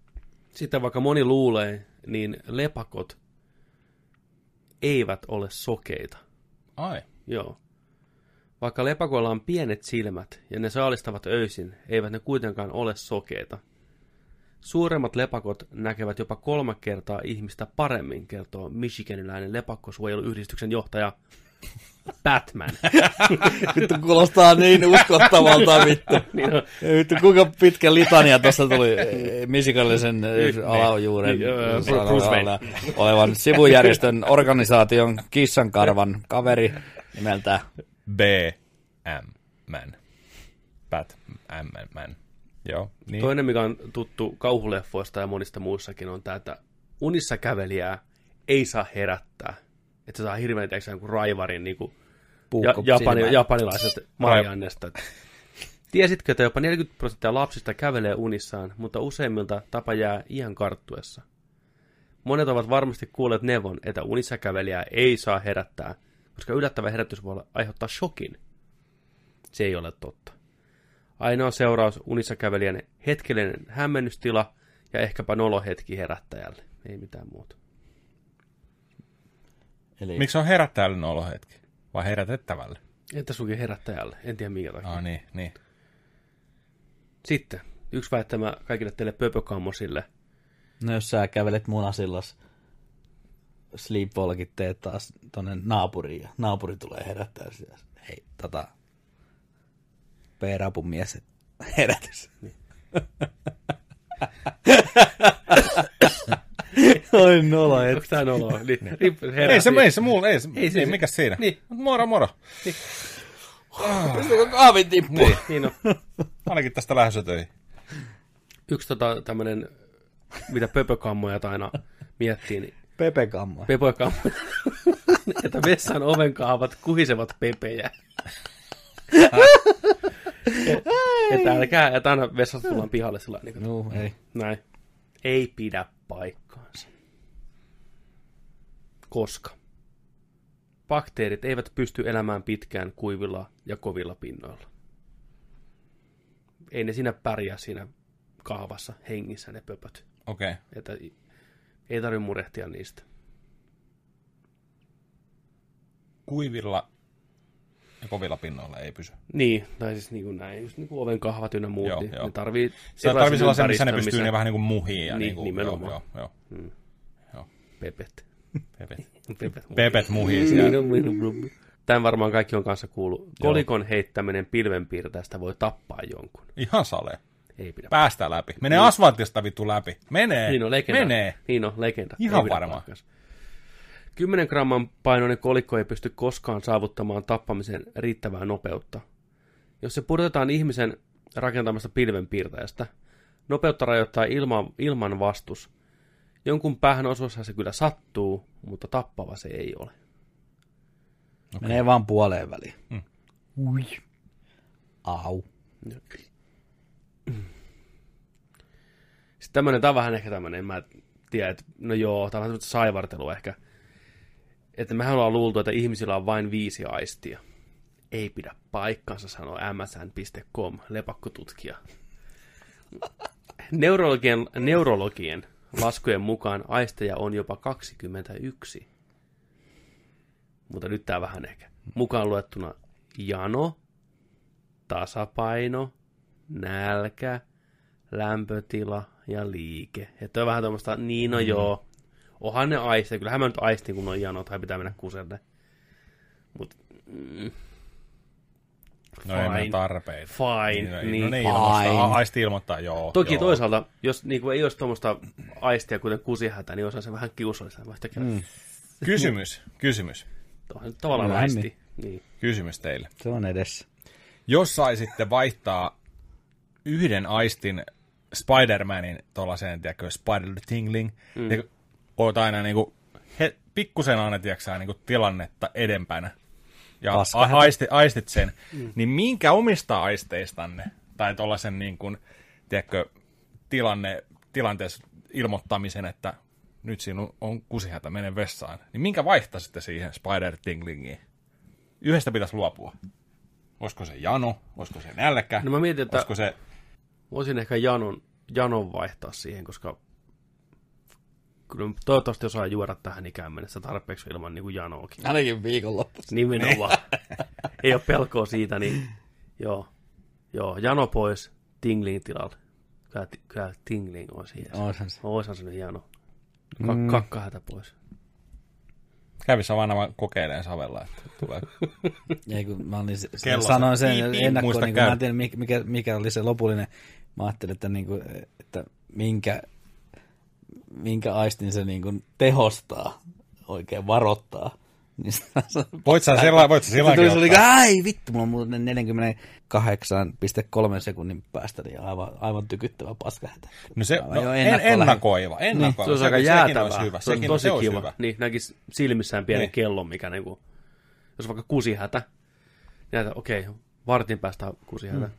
Sitten vaikka moni luulee, niin lepakot eivät ole sokeita. Ai. Joo. Vaikka lepakoilla on pienet silmät ja ne saalistavat öisin, eivät ne kuitenkaan ole sokeita. Suuremmat lepakot näkevät jopa kolme kertaa ihmistä paremmin, kertoo Michiganilainen lepakkosuojeluyhdistyksen johtaja Batman. [LAUGHS] Vittu kuulostaa niin uskottavalta vittu. [LAUGHS] niin on, Vittu kuinka pitkä litania tuossa tuli eh, misikallisen eh, alajuuren olevan sivujärjestön organisaation kissankarvan kaveri nimeltä B. M. Man. Bat. M. Man. Joo. Niin. Toinen, mikä on tuttu kauhuleffoista ja monista muissakin, on tämä, että unissa kävelijää ei saa herättää. Että se saa hirveän teeksi jonkun raivarin niin kuin ja, japani, japanilaiset Mariannesta. Tiesitkö, että jopa 40 prosenttia lapsista kävelee unissaan, mutta useimmilta tapa jää iän karttuessa? Monet ovat varmasti kuulleet neuvon, että unissa kävelijää ei saa herättää, koska yllättävä herätys voi aiheuttaa shokin. Se ei ole totta. Ainoa seuraus unissa kävelijän hetkellinen hämmennystila ja ehkäpä nolohetki herättäjälle. Ei mitään muuta. Eli Miksi on herättäjälle olohetki? Vai herätettävälle? Entä sukin herättäjälle? En tiedä minkä takia. Ah, niin, niin. Sitten, yksi väittämä kaikille teille pöpökammosille. No jos sä kävelet munasillas, sleepwalkit teet taas tonne naapuriin ja naapuri tulee herättää sitä. Hei, tota, P-rapun mies, et [LAUGHS] herätys. [LAUGHS] Oi nola, et. Onko tää noloa? [LAUGHS] Niin, rip- Ei se, ei se mulla, ei se, Ei se- se, mikä siinä? niin. Moro, moro. Pistäkö kahvin tippu? Niin, Niin on. ainakin tästä lähdössä töihin. Yksi tota, tämmönen, mitä pöpökammoja aina miettii, niin Pepe Kammo. Pepokammo, että vessan ovenkaavat kuhisevat pepejä. Että älkää, että aina vessasta tullaan pihalle sillä niin kuin, Juu, ei. näin. Ei pidä paikkaansa. Koska bakteerit eivät pysty elämään pitkään kuivilla ja kovilla pinnoilla. Ei ne siinä pärjää siinä kahvassa hengissä ne pöpöt. Okei. Okay. Että ei tarvitse murehtia niistä. Kuivilla ja kovilla pinnoilla ei pysy. Niin, tai siis niin kuin näin, just niin kuin oven kahvat ynnä muut, Joo, niin joo. ne tarvii Se tarvii sellaisen, missä ne pystyy ne vähän niin kuin muhiin. Ja Niin, niin kuin, nimenomaan. Joo, joo, joo. joo. Pepet. Pepet. Pepet. [LAUGHS] Pepet muhii siellä. [LAUGHS] Tämän varmaan kaikki on kanssa kuullut. Kolikon heittäminen pilvenpiirtäjästä voi tappaa jonkun. Ihan sale. Ei pidä. Päästää läpi. Menee asfaltista vittu läpi. Menee. Niin on legenda. Menee. Niin on legenda. Ihan Ei pidä varma. paikkaansa. 10 gramman painoinen kolikko ei pysty koskaan saavuttamaan tappamisen riittävää nopeutta. Jos se pudotetaan ihmisen rakentamasta pilvenpiirtäjästä, nopeutta rajoittaa ilma, ilman vastus. Jonkun päähän osuessa se kyllä sattuu, mutta tappava se ei ole. Menee vaan puoleen väliin. Mm. Ui. Au. Sitten tämmönen, tää on vähän ehkä tämmönen, en mä tiedä, että no joo, tää on vähän saivartelua ehkä. Että mehän ollaan luultu, että ihmisillä on vain viisi aistia. Ei pidä paikkansa, sanoo msn.com, lepakkotutkija. Neurologien, neurologien laskujen mukaan aisteja on jopa 21. Mutta nyt tää vähän ehkä. Mukaan luettuna jano, tasapaino, nälkä, lämpötila ja liike. Että on vähän tämmöistä, niin no joo, onhan ne aisteja, kyllähän mä nyt aistin, kun on jano tai pitää mennä kuselle. Mut, mm, No ei Fine. ole tarpeita. fine, Niin, niin. no ilmoittaa. Fine. A- Aisti ilmoittaa, joo. Toki joo. toisaalta, jos niinku ei olisi tuommoista aistia, kuten kusihätä, niin olisi se vähän kiusallista. Mm. Kysymys, kysymys, nyt tavallaan Vähän aisti. Niin. kysymys teille. Se on edessä. Jos saisitte vaihtaa yhden aistin Spider-Manin tuollaiseen, tiedätkö, Spider Tingling, mm. Niin oot aina niinku, he, pikkusen aina, tiedätkö, niinku tilannetta edempänä, ja a- aisti, aistit sen, mm. niin minkä omista aisteistanne, tai tuollaisen niin kuin, tiedätkö, tilanne, tilanteessa ilmoittamisen, että nyt siinä on- on kusihätä, mene vessaan, niin minkä vaihtaisitte siihen Spider Tinglingiin? Yhdestä pitäisi luopua. Olisiko se jano? Olisiko se nälkä? No mä mietin, että Olisiko se... voisin ehkä janon, janon vaihtaa siihen, koska kyllä toivottavasti osaa juoda tähän ikään mennessä tarpeeksi ilman niin kuin janoakin. Ainakin viikonloppuisin. Nimenomaan. Ei ole pelkoa siitä, niin joo. Joo, jano pois, tingling tilalle. Kyllä, kyllä tingling on siinä. Oishan se. Oishan se nyt jano. Ka- mm. Kakkahätä pois. Kävissä vaan vaan kokeileen savella, että tulee... Ei, kun mä olin, Kello sanoin se- sen piip, piip, ennakkoon, niin kun mä en tiedä, mikä- mikä, mikä oli se lopullinen. Mä ajattelin, että, niin kuin, että minkä, minkä aistin se niin kuin tehostaa, oikein varoittaa. Niin Voit sä sillä, voit sä sillä se tuli, se oli, ai vittu, mulla on muuten 48,3 sekunnin päästä niin aivan, aivan tykyttävä paskahätä. No se, Mä no, jo en, ennakkoon ennakoiva, ennakoiva. Se olisi aika sekin jäätävää. olisi hyvä. Se on Sekin, tosi se olisi kiva. hyvä. Niin, näkisi silmissään pienen Niin. niin. kellon, mikä niinku, jos vaikka kusihätä, niin näitä, okei, okay, vartin päästä on kusihätä. Mm.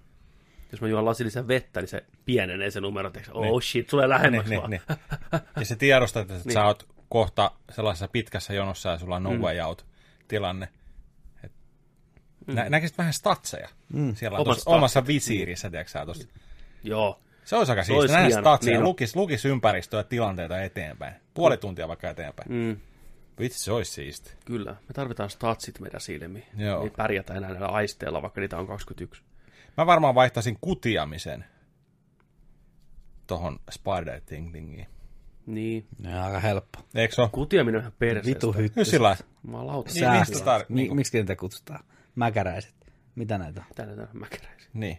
Jos mä juon lasillisen vettä, niin se pienenee se numero, teeksi, oh Niin. shit, tulee lähemmäksi Niin, vaan. niin, niin. Ja se tiedostat, että Niin. sä oot kohta sellaisessa pitkässä jonossa ja sulla on no way out tilanne. Et nä- näkisit vähän statseja mm. siellä Omat tuossa omassa visiirissä, tiedätkö sä, tossa. Joo, Se olisi aika Se siistiä. Nähdä statseja, Niin niin on. lukis, lukis ympäristöä ja tilanteita eteenpäin. Puoli tuntia vaikka eteenpäin. mm, Vitsi, se olisi siisti. kyllä. Me tarvitaan statsit meidän silmiin. Joo. Ei pärjätä enää näillä aisteilla, vaikka niitä on 21. Mä varmaan vaihtaisin kutiamisen tohon spider ting tingiin. Niin. Ne on aika helppo. Eikö se ole? Kutiaminen on ihan perseestä. Vitu Nyt hytty. sillä Mä lauta. Niin, Niin, mistä tar- Mi- niinku- miksi niitä kutsutaan? Mäkäräiset. Mitä näitä on? Tänne tänne mäkäräisiä. Niin.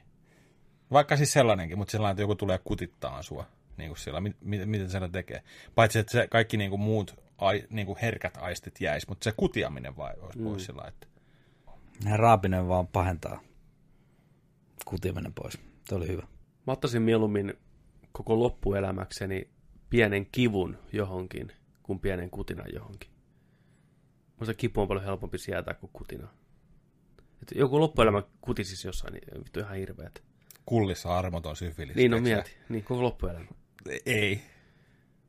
Vaikka siis sellainenkin, mutta sellainen, että joku tulee kutittaa sua. Niin kuin sillä, mit, mit, miten se tekee. Paitsi, että se kaikki niin kuin muut ai, niin kuin herkät aistit jäis, mutta se kutiaminen vai olisi mm. pois sillä että Ne raapinen vaan pahentaa kutimenen pois. Se oli hyvä. Mä ottaisin mieluummin koko loppuelämäkseni pienen kivun johonkin, kuin pienen kutinan johonkin. Musta kipu on paljon helpompi sietää kuin kutina. Et joku loppuelämä kutisisi jossain, niin vittu ihan hirveet. kullissa armoton syfilis. Niin on tiedätkö mieti. Niin, koko loppuelämä. Ei.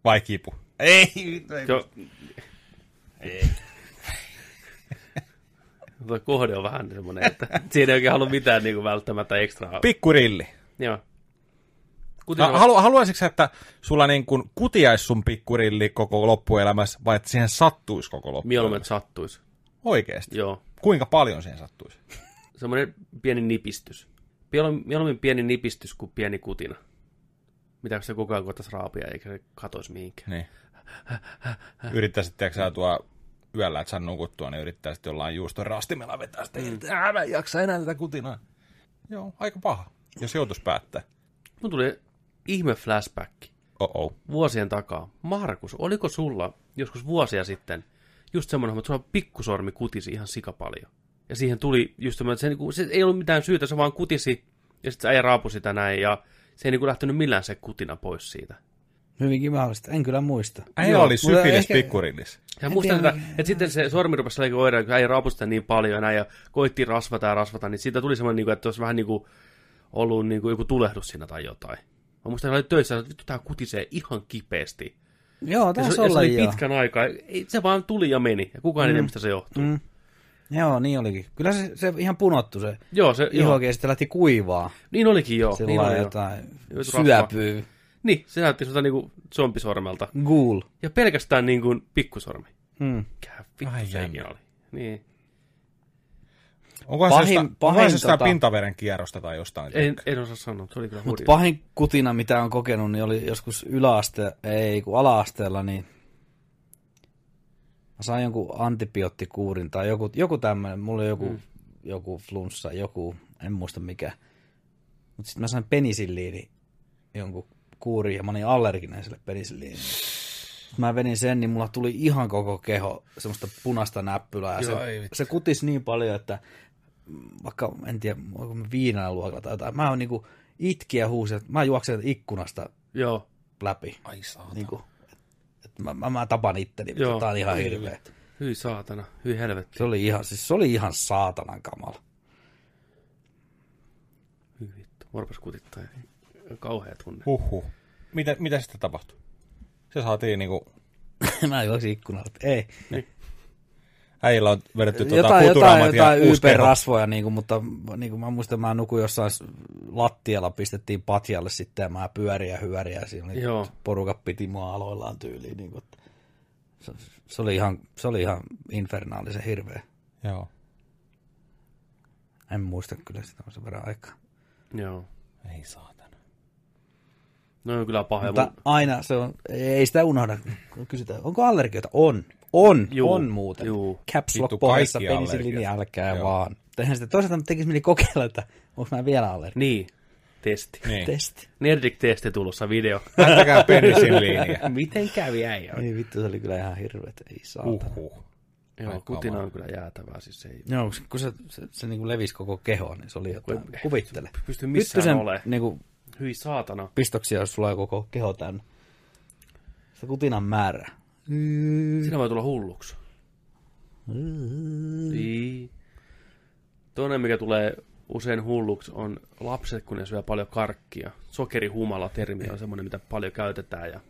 Vai kipu? Ei. ei. Jo. Ei. Tuo kohde on vähän semmoinen, että [LAUGHS] siinä ei oikein halua mitään niin kuin välttämättä ekstraa. Pikkurilli. Joo. Kutina, No, halu, haluaisitko että sulla niin kuin kutiaisi sun pikkurilli koko loppuelämässä, vai että siihen sattuisi koko mieluummin, loppuelämässä? että sattuisi. Oikeesti? Joo. Kuinka paljon siihen sattuisi? [LAUGHS] semmoinen pieni nipistys. Mieluummin, mieluummin pieni nipistys kuin pieni kutina. Mitä se koko ajan koettaisi raapia, eikä se katoisi mihinkään. Niin. Yrittäisit, tiedätkö sä, tuo yöllä, että sä nukuttua, niin yrittäisit jollain juuston rastimella vetää sitä irti. Ää, mä en jaksa enää tätä kutinaa. Joo, aika paha, jos joutuisi päättää. Mun tuli ihme flashback Oh-oh. vuosien takaa. Markus, oliko sulla joskus vuosia sitten just semmoinen, että sulla pikkusormi kutisi ihan sikapaljon? Ja siihen tuli just semmoinen, että se, niinku, se ei ollut mitään syytä, se vaan kutisi, ja sitten se äijä raapui sitä näin, ja se ei niinku lähtenyt millään se kutina pois siitä. Hyvinkin mahdollista. En kyllä muista. Äijä Joo, oli syfilis ehkä- pikkurillis. Ja muistan, tiedä, että, että sitten se sormi rupesi leikkaa oireilla, kun äijä raapui sitä niin paljon ja koitti rasvata ja rasvata, niin siitä tuli semmoinen, niinku, että olisi vähän niin kuin ollut niin kuin joku tulehdus siinä tai jotain. Mä muistan, että oli töissä, että vittu tää kutisee ihan kipeästi. Joo, taisi se, ja se olla oli joo. pitkän aikaa. Se vaan tuli ja meni, ja kukaan ei tiedä, mistä se johtuu. Mm. Joo, niin olikin. Kyllä se, se ihan punottu se Joo, se, joo. ihokin ja sitten lähti kuivaa. Niin olikin joo. Sillä Niin, oli, niin joo. jotain rasvaa. syöpyy. Niin, se näytti siltä niinku zombisormelta. Ghoul. Ja pelkästään niin kuin pikkusormi. Hmm. Mikä Ai vittu sekin oli. Niin. Onkohan Pahin- se jostain, pahin onkohan tota- pintaveren kierrosta tai jostain? En, en osaa sanoa, se oli kyllä Mutta pahin kutina, mitä on kokenut, niin oli joskus yläaste, ei kun ala-asteella, niin mä sain jonkun antibioottikuurin tai joku, joku tämmöinen, mulla oli joku, mm. joku flunssa, joku, en muista mikä. Mutta sitten mä sain penisilliini jonkun kuuri ja mä olin allerginen sille. Sitten mä venin sen, niin mulla tuli ihan koko keho semmoista punaista näppylää. Ja Joo, se, se kutisi niin paljon, että vaikka en tiedä, onko me luokalla tai jotain, mä oon niinku itki ja huusin, että mä juoksen ikkunasta Joo, läpi. Ai saatana. Niinku, että mä, mä, mä tapan itteni, Joo. mutta tää on ihan hirveä. hyi saatana, hyi helvetti. Se oli ihan, siis se oli ihan saatanan kamala. Hyi vittu, kutittaa. Kauhea tunne. Huhhuh. Mitä, mitä sitten tapahtui? Se saatiin niinku... [LAUGHS] mä juoksin ikkunalta. Ei. Äijillä on vedetty tuota jotain, jotain, jotain. YP-rasvoja, niin kuin, mutta niin kuin mä muistan, mä nukuin jossain lattialla, pistettiin patjalle sitten ja mä pyöriä ja hyöriä. ja Siinä oli Joo. porukat piti mua aloillaan tyyliin. Niin kuin, että se, se, oli ihan, se oli ihan infernaalisen hirveä. Joo. En muista kyllä sitä on sen verran aikaa. Joo. Ei saatana. No on kyllä pahoja. Mutta Mun- aina se on, ei sitä unohda, kun kysytään, onko allergioita? On. On, Juu, on muuten. juu. Caps Lock pohjassa allergiat. älkää Joo. vaan. Eihän sitä toisaalta tekisi mieli kokeilla, että onko mä vielä allergia. Niin, testi. Niin. Testi. Nerdik-testi tulossa video. Lähtäkää penisilliiniä. [LAUGHS] Miten kävi äijä? Ei vittu, se oli kyllä ihan hirveet, ei saatana. Uhuh. Joo, Ai kutina on kyllä jäätävää. Siis se ei Joo, kun se, se, se niin kuin levisi koko kehoon, niin se oli jotain. Kuvittele. pysty missään Hyttysen ole. niin kuin, Hyi saatana. pistoksia, jos sulla on koko keho täynnä. Se kutinan määrä. Siinä voi tulla hulluksi. Niin. Toinen, mikä tulee usein hulluksi, on lapset, kun ne syö paljon karkkia. Sokerihumala termi on semmoinen, mitä paljon käytetään ja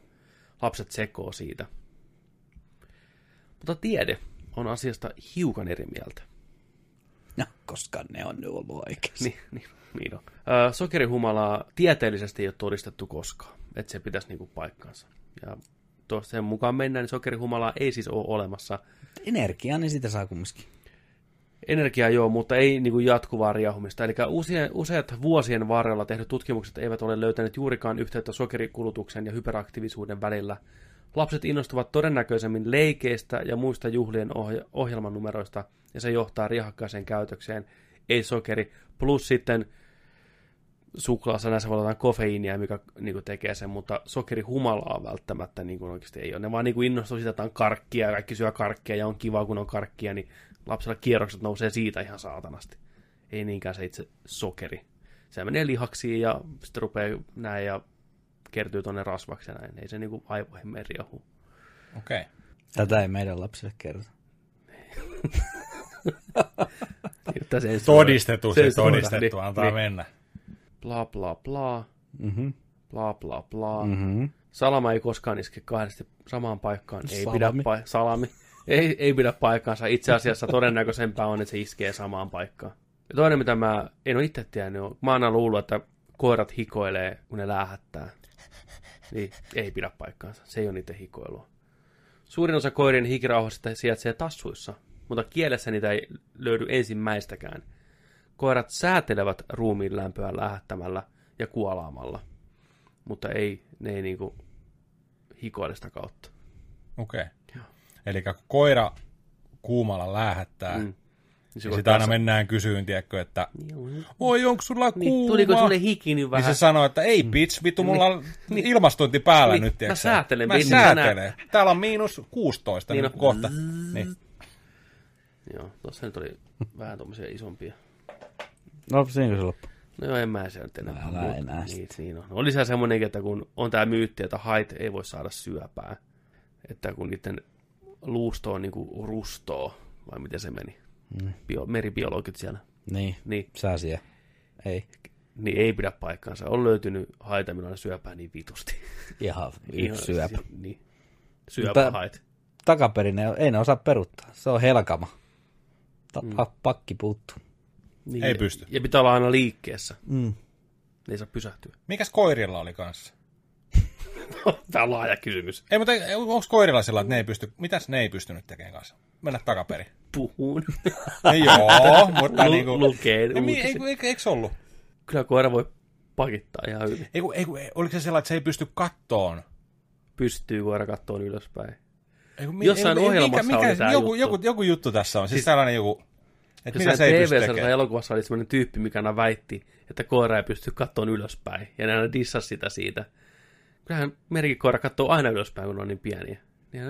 lapset sekoo siitä. Mutta tiede on asiasta hiukan eri mieltä. No, koska ne on nyt ollut oikeassa. Niin, niin, niin on. Ö, sokerihumalaa tieteellisesti ei ole todistettu koskaan, että se pitäisi niinku paikkansa. Ja tuosta sen mukaan mennään, niin sokerihumalaa ei siis ole olemassa. Energiaa, niin sitä saa kumminkin. Energiaa joo, mutta ei niin kuin jatkuvaa riahumista. Eli useat, useat vuosien varrella tehdyt tutkimukset eivät ole löytäneet juurikaan yhteyttä sokerikulutuksen ja hyperaktiivisuuden välillä. Lapset innostuvat todennäköisemmin leikeistä ja muista juhlien ohja- ohjelmanumeroista, ja se johtaa riehakkaaseen käytökseen, ei sokeri. Plus sitten suklaassa näissä voi olla kofeiinia, mikä niin kuin tekee sen, mutta sokerihumalaa välttämättä niin kuin oikeasti ei ole. Ne vaan niin kuin innostuu siitä, että on karkkia ja kaikki syö karkkia ja on kiva, kun on karkkia, niin lapsella kierrokset nousee siitä ihan saatanasti. Ei niinkään se itse sokeri. Se menee lihaksiin ja sitten rupeaa näin ja kertyy tuonne rasvaksi ja näin. Ei se niinku aivoihin riahu. Okei. Okay. Tätä ei meidän lapsille kerrota. Se ei Todistettu se, suora, todistettu, niin, antaa niin. mennä. Bla bla bla, Mhm. bla bla bla. Mhm. Salama ei koskaan iske kahdesti samaan paikkaan. Ei Salami. pidä pa- salami. [LAUGHS] Ei, ei pidä paikkaansa. Itse asiassa todennäköisempää on, että se iskee samaan paikkaan. Ja toinen, mitä mä en ole itse tiennyt, on, mä oon aina luullut, että koirat hikoilee, kun ne lähettää. Niin, ei pidä paikkaansa. Se ei ole niiden hikoilua. Suurin osa koirien hikirauhasta sijaitsee tassuissa, mutta kielessä niitä ei löydy ensimmäistäkään. Koirat säätelevät ruumiin lämpöä lähettämällä ja kuolaamalla, mutta ei, ne ei niinku hikoile sitä kautta. Okei. Joo. Eli kun koira kuumalla lähettää, Mm. Mm. Niin sitä aina mennään kysyyn, tiedätkö, että Niin, oi, onko sulla niin, kuuma? tuliko sulle hiki nyt Niin vähän? se sanoo, että ei bitch, vittu, mulla on ilmastointi päällä Niin, nyt, mä tiedätkö sä? säätelen, Mä säätelen. Täällä on miinus 16 Niin niin on. kohta. Niin. Joo, tuossa nyt oli vähän tuommoisia isompia. No, siinä se loppu. No joo, en mä se nyt enää. No, älä Mut enää Niin, niin on. Oli se semmoinenkin, että kun on tämä myytti, että hait ei voi saada syöpää. Että kun niiden luusto on niinku rustoo, vai miten se meni? Mm. Bio, meribiologit siellä. Niin, Niin, sääsiä. Ei. niin ei pidä paikkaansa. On löytynyt haita, millä on syöpää niin vitusti. Ihan [LAUGHS] Ihan- yksi syöpä. Niin. Syöpä Mutta- hait. Takaperin ei, ei ne osaa peruttaa. Se on helkama. Ta- Mm. pa- pakki puuttuu. Niin, Ei pysty. Ja pitää olla aina liikkeessä. Mm. Ne ei saa pysähtyä. Mikäs koirilla oli kanssa? [LAUGHS] Tämä on laaja kysymys. Ei, mutta onko koirilla sillä, että ne ei pysty, mitäs ne ei pystynyt tekemään kanssa? Mennä takaperin. Puhun. [LAUGHS] Ei, joo, mutta Lu- niinku... lukee Ei, mi- uutisia. eikö, eikö, eikö ollut? Kyllä koira voi pakittaa ihan hyvin. Eiku, eiku, oliko se sellainen, että se ei pysty kattoon? Pystyy koira kattoon ylöspäin. Eiku, Jossain ohjelmassa oli tää joku, juttu. joku, joku, juttu tässä on. Siis, Siis- sellainen joku, että mitä se ei pysty tekemään. elokuvassa oli sellainen tyyppi, mikä aina väitti, että koira ei pysty kattoon ylöspäin. Ja ne aina dissasi sitä siitä. Kyllähän merkikoira katsoo aina ylöspäin, kun on niin pieniä. Niin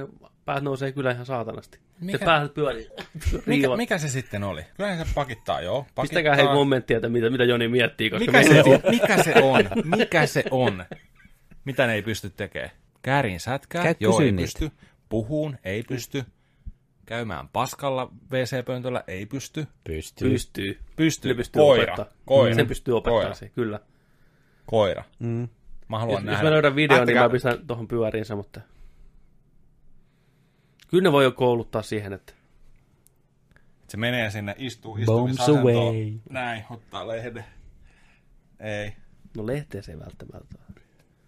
päät nousee kyllä ihan saatanasti. Mikä? Päähän pyörii. Mikä, mikä se sitten oli? Kyllähän se pakittaa, joo. Pakittaa. Pistäkää hei kommenttia, että mitä, mitä Joni miettii, koska Mikä se, on? mikä se on? Mikä se on? Mitä ne ei pysty tekemään? Käärin sätkää? Käy Joo, ei niitä. pysty. Puhuun? Ei pysty. Käymään paskalla WC-pöntöllä? Ei pysty. Pystyy. pystyy. Pystyy. Ne pystyy Koira. opettaa. Koira. Sen pystyy opettamaan Koira. se, kyllä. Koira. Mm. Mä haluan Jos, nähdä. jos mä löydän videon, niin Lähtekää- mä pistän tuohon pyöriinsä, mutta... Kyllä ne voi jo kouluttaa siihen, että Se menee sinne, istuu Bombs istumisasentoon. away. Näin, ottaa lehden. Ei. no lehteä se ei välttämättä.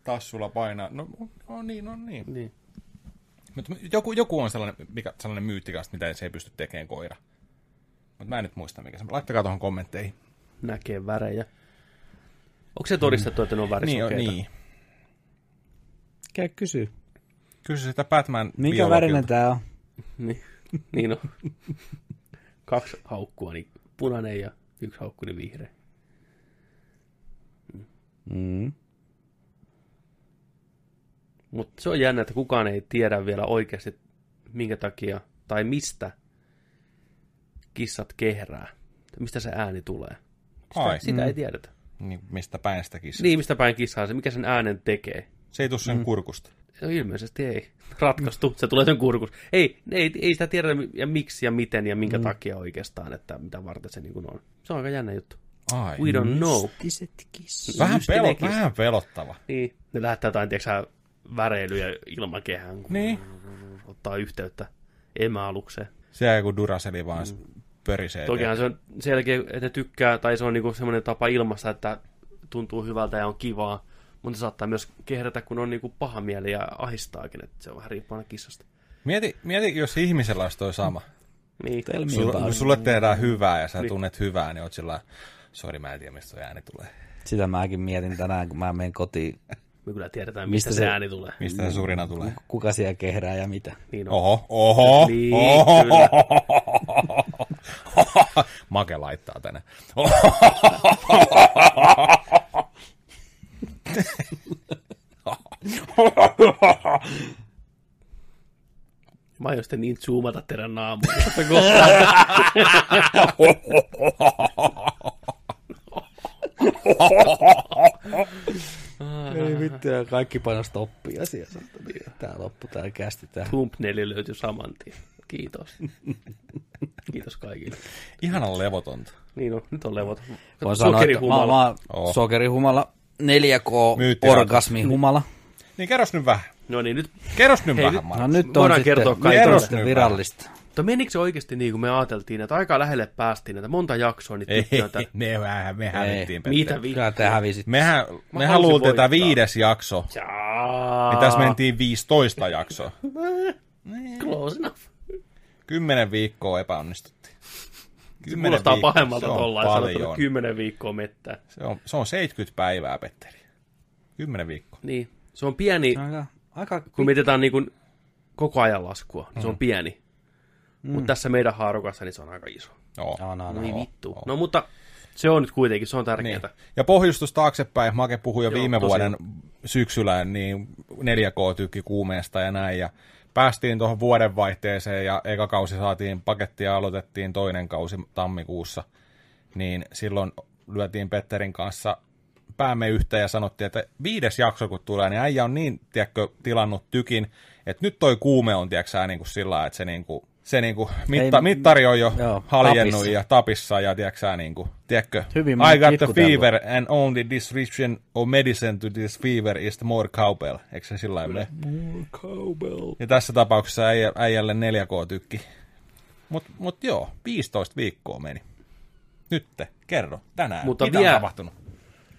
Tassulla painaa. No, no niin, no niin. Niin. Mutta joku, joku on sellainen, mikä, sellainen myytti kanssa, mitä se ei pysty tekemään koira. Mutta mä en nyt muista mikä se. Laittakaa tuohon kommentteihin. Näkee värejä. Onko se todistettu, että ne on Niin, värisokeita? niin. Käy kysy. Kysy sitä Batman Minkä biologilta. värinen tää on? Niin, [LAUGHS] niin on. Kaksi haukkua, niin punainen ja yksi haukku, niin vihreä. Mm. Mutta se on jännä, että kukaan ei tiedä vielä oikeasti, minkä takia tai mistä kissat kehrää. Mistä se ääni tulee. Sitä, Ai. sitä ei tiedetä. Niin, mistä päin sitä kissaa. Niin, mistä päin kissaa se, mikä sen äänen tekee. Se ei tule sen mm. kurkusta. No ilmeisesti ei. [LAUGHS] Ratkaistu. Se tulee sen kurkus. Ei, ei, ei sitä tiedä ja miksi ja miten ja minkä mm. takia oikeastaan, että mitä varten se niin on. Se on aika jännä juttu. Ai. We don't know. Vähän, pelot, kissa. vähän pelottava. Niin, ne lähettää jotain, tiedätkö väreilyjä ilmakehään, kun Niin. ottaa yhteyttä emäalukseen. Siellä joku Duracell vaan mm. Pörisee. Tokihan se on selkeä, että ne tykkää, tai se on niinku semmoinen tapa ilmasta, että tuntuu hyvältä ja on kivaa, mutta se saattaa myös kehrätä, kun on niinku paha mieli ja ahistaakin, että se on vähän riippuen aina kissasta. Mieti, mieti, jos ihmisellä olisi toi sama. Niin. Telmi Sulle, jotain. kun sulle tehdään hyvää ja sä tunnet hyvää, niin oot sillä sori mä en tiedä mistä se ääni tulee. Sitä mäkin mietin tänään, kun mä menen kotiin. Me kyllä tiedetään, Mistä mistä, se se- ääni tulee. Mistä se surina tulee? Kuka siellä kehrää ja mitä. Niin on. Oho, oho, Niin, oho. [LAUGHS] Make laittaa tänne. [LAUGHS] Mä aion sitten niin zoomata teidän naamuja. [LAUGHS] Ei vittu, ja kaikki paino stoppia asiassa. Tää loppu, tää kästi, tää. Thumbnaili löytyi saman tien. Kiitos. [LAUGHS] Kiitos kaikille. Ihanan levotonta. Niin on, nyt on levot. Voin sanoa, että mä, Sokerihumala. Oo. sokerihumala, 4K, Myyttisarja. orgasmihumala. Niin kerros nyt vähän. No niin, nyt. Kerros nyt Hei, vähän, nyt-. No nyt on Voidaan sitten, kertoa kaikille. on sitten virallista. Mutta menikö se oikeasti niin kuin me ajateltiin, että aika lähelle päästiin, että monta jaksoa niitä Ei, tyttöitä. me, vähän, me hävittiin, Petteri. Mitä vi... Kyllä te hävisit. Mehän, luultiin, että voittaa. viides jakso, Jaa. niin tässä mentiin 15 jaksoa. Close enough. Kymmenen viikkoa epäonnistuttiin. Se kuulostaa viikkoa, pahemmalta se on tuolla, että sanot, paljon. että 10 viikkoa mettää. Se on, se on 70 päivää, Petteri. Kymmenen viikkoa. Niin, se on pieni, Aika, aika kun mietitään niin kuin koko ajan laskua, niin se on pieni. Mutta tässä meidän haarukassa niin se on aika iso. Joo. No, no, no. Niin vittu. No mutta se on nyt kuitenkin, se on tärkeää. Niin. Ja pohjustus taaksepäin, Make puhui jo Joo, viime tosi. vuoden syksyllä niin 4K-tykki kuumeesta ja näin, ja päästiin tuohon vuodenvaihteeseen, ja eka kausi saatiin pakettia ja aloitettiin toinen kausi tammikuussa, niin silloin lyötiin Petterin kanssa päämme yhteen ja sanottiin, että viides jakso kun tulee, niin äijä on niin, tiedätkö, tilannut tykin, että nyt toi kuume on, tiedätkö niin kuin sillä että se niin kuin, se niin kuin mitta, Ei, mittari on jo joo, haljennut tapissa. ja tapissa ja tiedätkö sä, niin kuin, tiedätkö, Hyvin I got the fever and only description of medicine to this fever is the more cowbell. Eikö se sillä lailla mene? Ja tässä tapauksessa äijä, äijälle 4K-tykki. Mut, mut joo, 15 viikkoa meni. Nytte, kerro, tänään. Mutta Mitä vielä- on tapahtunut?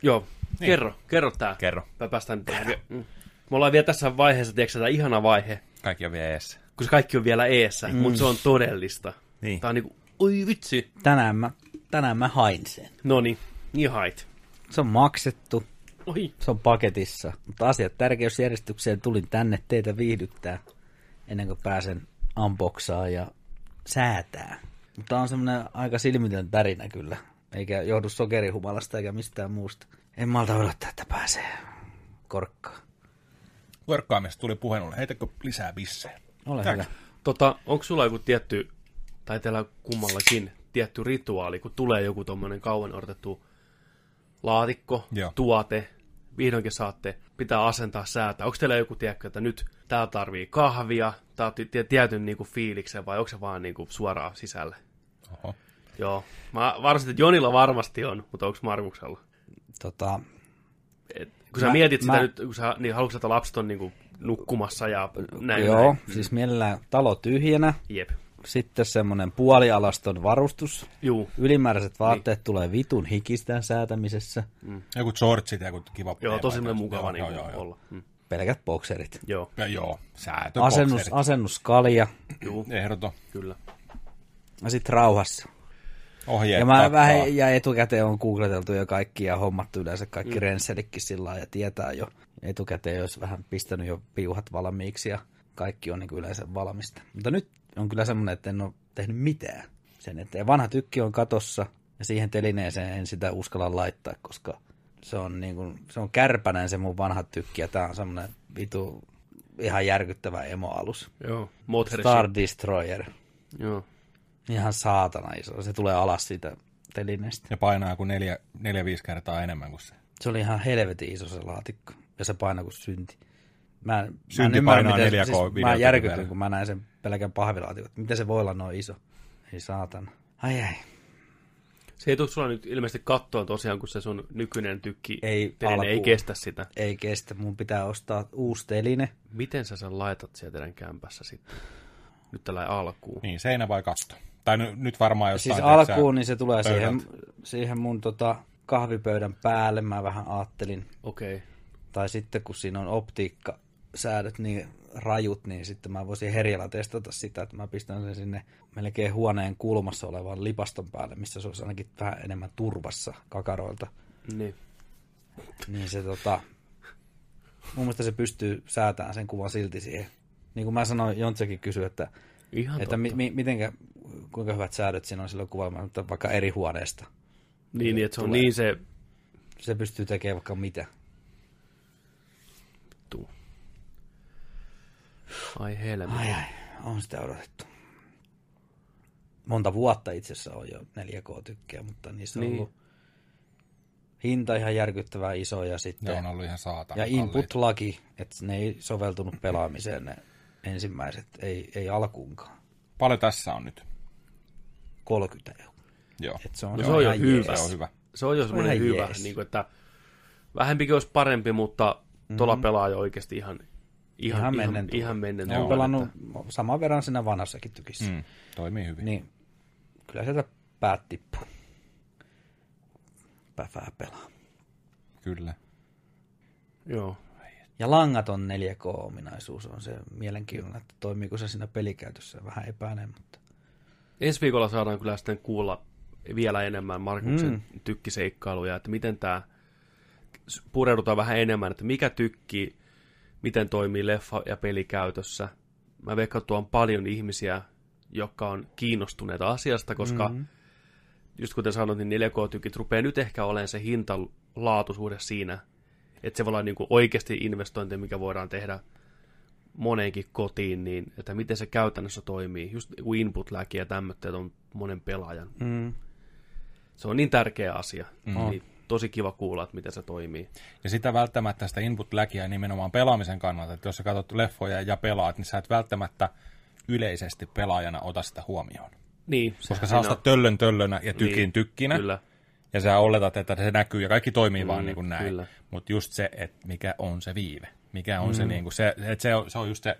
Joo, niin. kerro, kerro tää. Kerro. Mä päästään nyt. Mm. Me ollaan vielä tässä vaiheessa, tiedätkö, tämä ihana vaihe, Kaikki on vielä eessä. Kun se kaikki on vielä eessä, mm. mutta se on todellista. Niin. Tää on niinku, oi vitsi. Tänään mä, tänään mä hain sen. No niin, niin hait. Se on maksettu, Oi. se on paketissa. Mutta asiat tärkeysjärjestykseen tulin tänne teitä viihdyttää ennen kuin pääsen unboxaa ja säätää. Mutta on semmoinen aika silmitön tärinä kyllä. Eikä johdu sokerihumalasta eikä mistään muusta. En malta odottaa, että pääsee korkkaan. Korkkaamista tuli puhelulle. Heitäkö lisää bissejä? Ole Tää- hyvä. Tota, onko sulla joku tietty, tai teillä kummallakin, tietty rituaali, kun tulee joku tommonen kauan odotettu laatikko, Joo. tuote, vihdoinkin saatte, pitää asentaa säätää. Onko teillä joku, tiedätkö, että nyt tää tarvii kahvia, tää tietyn niinku fiiliksen, vai onko se vaan niinku suoraan sisälle? Oho. Joo. Mä varsin, että Jonilla varmasti on, mutta onko Markuksella? Tota, Et, kun sä Mä- mietit sitä mä- nyt, kun sä, niin haluatko, että lapset on niinku nukkumassa ja näin. joo, näin. siis mielellään talo tyhjänä. Jep. Sitten semmoinen puolialaston varustus. Juu. Ylimääräiset vaatteet tulee vitun hikistään säätämisessä. Joku shortsit ja joku kiva Joo, tosi mukava Joo, niinku joo, joo, joo. olla. Mm. Pelkät bokserit. Joo, Ja joo, säätö, Asennus, asennuskalja juu, Ehdoton. kyllä. ja sitten rauhassa. Ohjeet Ja mä vähän ja etukäteen on googleteltu jo kaikki ja hommattu yleensä kaikki mm. rensselikin sillä ja tietää jo etukäteen, jos vähän pistänyt jo piuhat valmiiksi ja kaikki on niin kuin yleensä valmista. Mutta nyt on kyllä semmoinen, että en ole tehnyt mitään sen eteen. Vanha tykki on katossa ja siihen telineeseen en sitä uskalla laittaa, koska se on, niin kuin, se on kärpänen se mun vanha tykki ja tää on semmoinen vitu ihan järkyttävä emoalus. Joo. Star Destroyer. Joo. Ihan saatana iso. Se tulee alas siitä telineestä. Ja painaa kuin neljä, neljä, viisi kertaa enemmän kuin se. Se oli ihan helvetin iso se laatikko. Ja se painoi kuin synti. Mä, en- mä Synti en ymmärrä, painaa miten- 4K siis Mä järkytyin, kun mä näin sen pelkän pahvilaatikon. Miten se voi olla noin iso? Ei saatana. Ai ai. Se ei tule sulla nyt ilmeisesti kattoon tosiaan, kun se sun nykyinen tykki Ei teline ei kestä sitä. Ei kestä. Mun pitää ostaa uusi teline. Miten sä sen laitat sieltä teidän kämpässä sitten? Nyt tällä alkuun. Niin, seinä vai katto? Tai n- nyt varmaan jostain... Siis alkuun niin se tulee siihen, siihen mun tota, kahvipöydän päälle. Mä vähän ajattelin. Okei. Okay. Tai sitten kun siinä on optiikka säädöt niin rajut, niin sitten mä voisin herjellä testata sitä, että mä pistän sen sinne melkein huoneen kulmassa olevan lipaston päälle, missä se olisi ainakin vähän enemmän turvassa kakaroilta. Niin. Niin se tota, mun mielestä se pystyy säätämään sen kuvan silti siihen. Niin kuin mä sanoin, Jontsekin kysyi, että, Ihan että mi, mi, mitenkä, kuinka hyvät säädöt siinä on silloin kuvaamaan, mutta vaikka eri huoneesta. Niin, niin, että se on Tulee. niin se... Se pystyy tekemään vaikka mitä. Tuu. Ai helmi. Ai ai, on sitä odotettu. Monta vuotta itse asiassa on jo 4K-tykkejä, mutta niissä on Niin. ollut hinta ihan järkyttävän iso ja Ne sitten on ollut ihan saatana ja input-laki, että ne ei soveltunut pelaamiseen ne ensimmäiset, ei, ei alkuunkaan. Paljon tässä on nyt? 30 euroa. Joo. Et se on, No se on jo ihan hyvä. Se on hyvä. Se on jo semmoinen hyvä, jees. niin kuin, että vähempikin olisi parempi, mutta mm-hmm. tuolla pelaa jo oikeasti ihan, ihan, Ihan ihan, mennen ihan, tullen. ihan mennen Ne tullen, on pelannut että- saman verran siinä vanhassakin tykissä. Mm, toimii hyvin. Niin kyllä sieltä päät tippuu. Päfää pelaa. Kyllä. Joo. Ja langaton 4K-ominaisuus on se mielenkiintoinen, että toimiiko se siinä pelikäytössä. Vähän epäinen, mutta Ensi viikolla saadaan kyllä sitten kuulla vielä enemmän Markuksen mm. tykkiseikkailuja, että miten tämä pureudutaan vähän enemmän, että mikä tykki, miten toimii leffa- ja pelikäytössä. Mä veikkaan, että on paljon ihmisiä, jotka on kiinnostuneita asiasta, koska mm. just kuten sanoit, niin 4K-tykit rupeaa nyt ehkä olemaan se hinta-laatusuhde siinä, että se voi olla niin kuin oikeasti investointi, mikä voidaan tehdä moneenkin kotiin, niin että miten se käytännössä toimii. Just kun input läki ja tämmöitä on monen pelaajan. mm, Se on niin tärkeä asia. Mm. Niin tosi kiva kuulla, että miten se toimii. Ja sitä välttämättä sitä input-läkiä nimenomaan pelaamisen kannalta, että jos sä katsot leffoja ja pelaat, niin sä et välttämättä yleisesti pelaajana ota sitä huomioon. Niin, Koska sä ostat töllön töllönä ja tykin Niin, tykkinä, Kyllä, ja sä oletat, että se näkyy ja kaikki toimii mm, vaan niin kuin näin. kyllä. Mutta just se, että mikä on se viive, mikä on mm. se, niin kuin se, että se, on, se on just se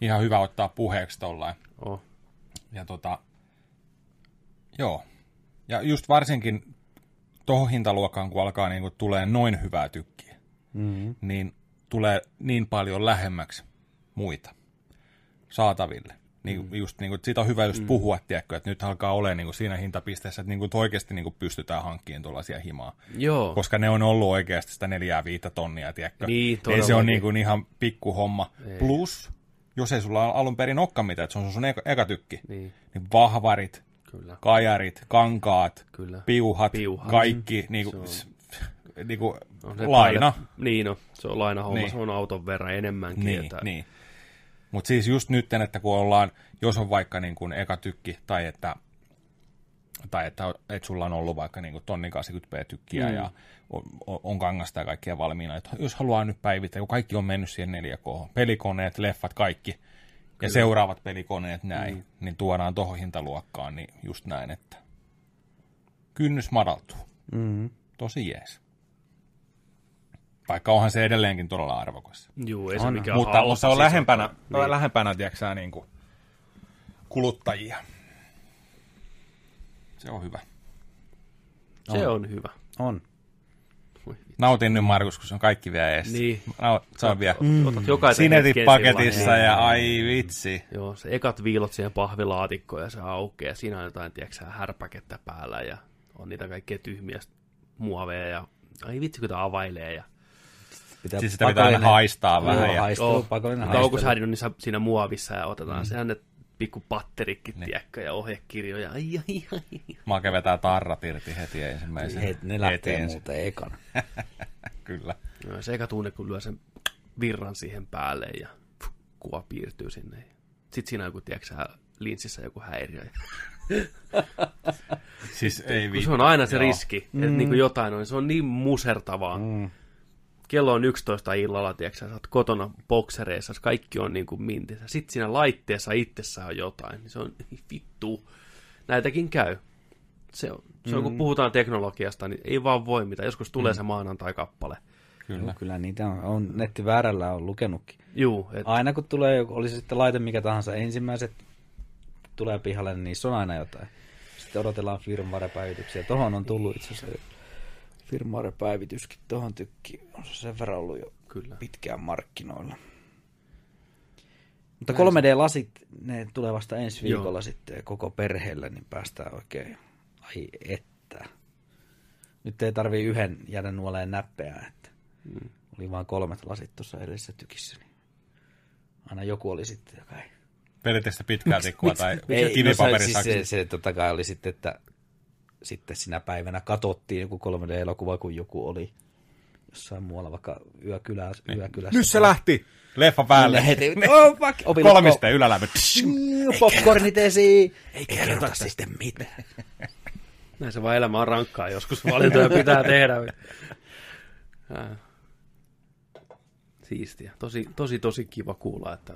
ihan hyvä ottaa puheeksi tollain. oh. Ja tota, joo. Ja just varsinkin tohon hintaluokkaan, kun alkaa niin kuin tulee noin hyvää tykkiä, mm, niin tulee niin paljon lähemmäksi muita saataville. Niin, mm. just, niin kuin, siitä on hyvä just puhua, tiedätkö, että nyt alkaa olemaan niin kuin siinä hintapisteessä, että niin kuin, oikeasti niin kuin pystytään hankkimaan tuollaisia himaa. Joo, Koska ne on ollut oikeasti sitä neljää viittä tonnia, tiedätkö? Niin, ei se on niin kuin ihan pikkuhomma. Ei. Plus, jos ei sulla alun perin olekaan mitään, että se on sun eka, eka tykki, niin, niin vahvarit, kyllä, kajarit, kankaat, kyllä. piuhat, Piuhat. kaikki, niin kuin, Se niin kuin On se laina. päälle- Niin no, se on lainahomma, Niin. niin. se on auton verran enemmänkin. Niin, että, niin. Mutta siis just nyt, että kun ollaan, jos on vaikka niin kuin eka tykki, tai että, tai että, että sulla on ollut vaikka niin kuin tonni 80p tykkiä mm. ja on, on, on kangasta ja kaikkia valmiina, että jos haluaa nyt päivittää, kun kaikki on mennyt siihen 4K, pelikoneet, leffat, kaikki, ja Kyllä. seuraavat pelikoneet näin, Mm. niin tuodaan tuohon hintaluokkaan, niin just näin, että kynnys madaltuu. mm. Tosi jees. Vaikka onhan se edelleenkin todella arvokas. Juu, ei se On. mikään Mutta, halpa se on lähempänä, Niin. lähempänä tiedätkö, sä, niin kuin kuluttajia. Se on hyvä. Se on hyvä. On. Voi Nautin nyt, Markus, kun se on kaikki vielä ees. Niin. Naut, se on vielä Mm. Otat jokaisen Sinetin hetken paketissa ja Niin. ai vitsi. Joo, se ekat viilot siihen pahvilaatikkoon ja se aukeaa. Ja siinä on jotain, tiedätkö, härpäkettä päällä ja on niitä kaikkea tyhmiä muoveja ja ai vitsi, kun tää availee. Ja... Pitää Siis sitä pitää aina haistaa vähän. Joo, Ja, haistelu, Joo, pakollinen haistelu. häirinyt niissä, siinä muovissa ja otetaan mm. sehän ne pikku patterikki, niin. tiedätkö, ja ohjekirjoja. Ai, ai, ai. Make vetää tarrat irti heti ensimmäisen. He, ne lähtee heti muuten ekana. [LAUGHS] Kyllä. Joo, se eka tunne, kun lyö sen virran siihen päälle ja pff, kuva piirtyy sinne. Sitten siinä on joku, tiedätkö sä, linssissä joku häiriö. [LAUGHS] Siis ei se on aina se Joo. riski, mm. että niin kuin jotain on. Se on niin musertavaa. Mm. Kello on 11 illalla, tiedätkö sä, oot kotona boksereissa, kaikki on niin kuin mintissä. Sitten siinä laitteessa itsessään on jotain. Niin se on vittu. Näitäkin käy. Se on, se on kun puhutaan teknologiasta, niin ei vaan voi mitään. Joskus tulee mm. se maanantai-kappale. Kyllä. Kyllä. Kyllä niitä on, on nettiväärällä on lukenutkin. Juu, et, Aina kun tulee, joku- oli se sitten laite mikä tahansa, ensimmäiset tulee pihalle, niin niissä on aina jotain. Sitten odotellaan firmware-päivityksiä. Tuohon on tullut itse asiassa firmware-päivityskin. Tuohon tykki on se sen verran ollut jo kyllä. pitkään markkinoilla. Mutta 3D-lasit, ne tulee vasta ensi viikolla Joo. sitten koko perheellä, niin päästään oikein, ai että. Nyt ei tarvii yhden jäädä nuoleen näppeä, että Mm. oli vain kolmet lasit tuossa edellisessä tykissä. Niin aina joku oli sitten, joka ei... Pelitte sitä pitkää tikkua tai Ei, no se, siis se, se totta kai oli sitten, että sitten sinä päivänä katsottiin joku 3D-elokuva, kun joku oli jossain muualla, vaikka yökylä, yökylässä. Nyt se lähti! Leffa päälle. Päälle heti. Oh, fuck. Opille Kolmiste ylälämpö. Popcornit esiin. Ei kerrota sitten mitään. [LAUGHS] Näin se vaan elämä on rankkaa joskus, valintoja pitää tehdä. [LAUGHS] Ää. Siistiä. Tosi, tosi, tosi kiva kuulla, että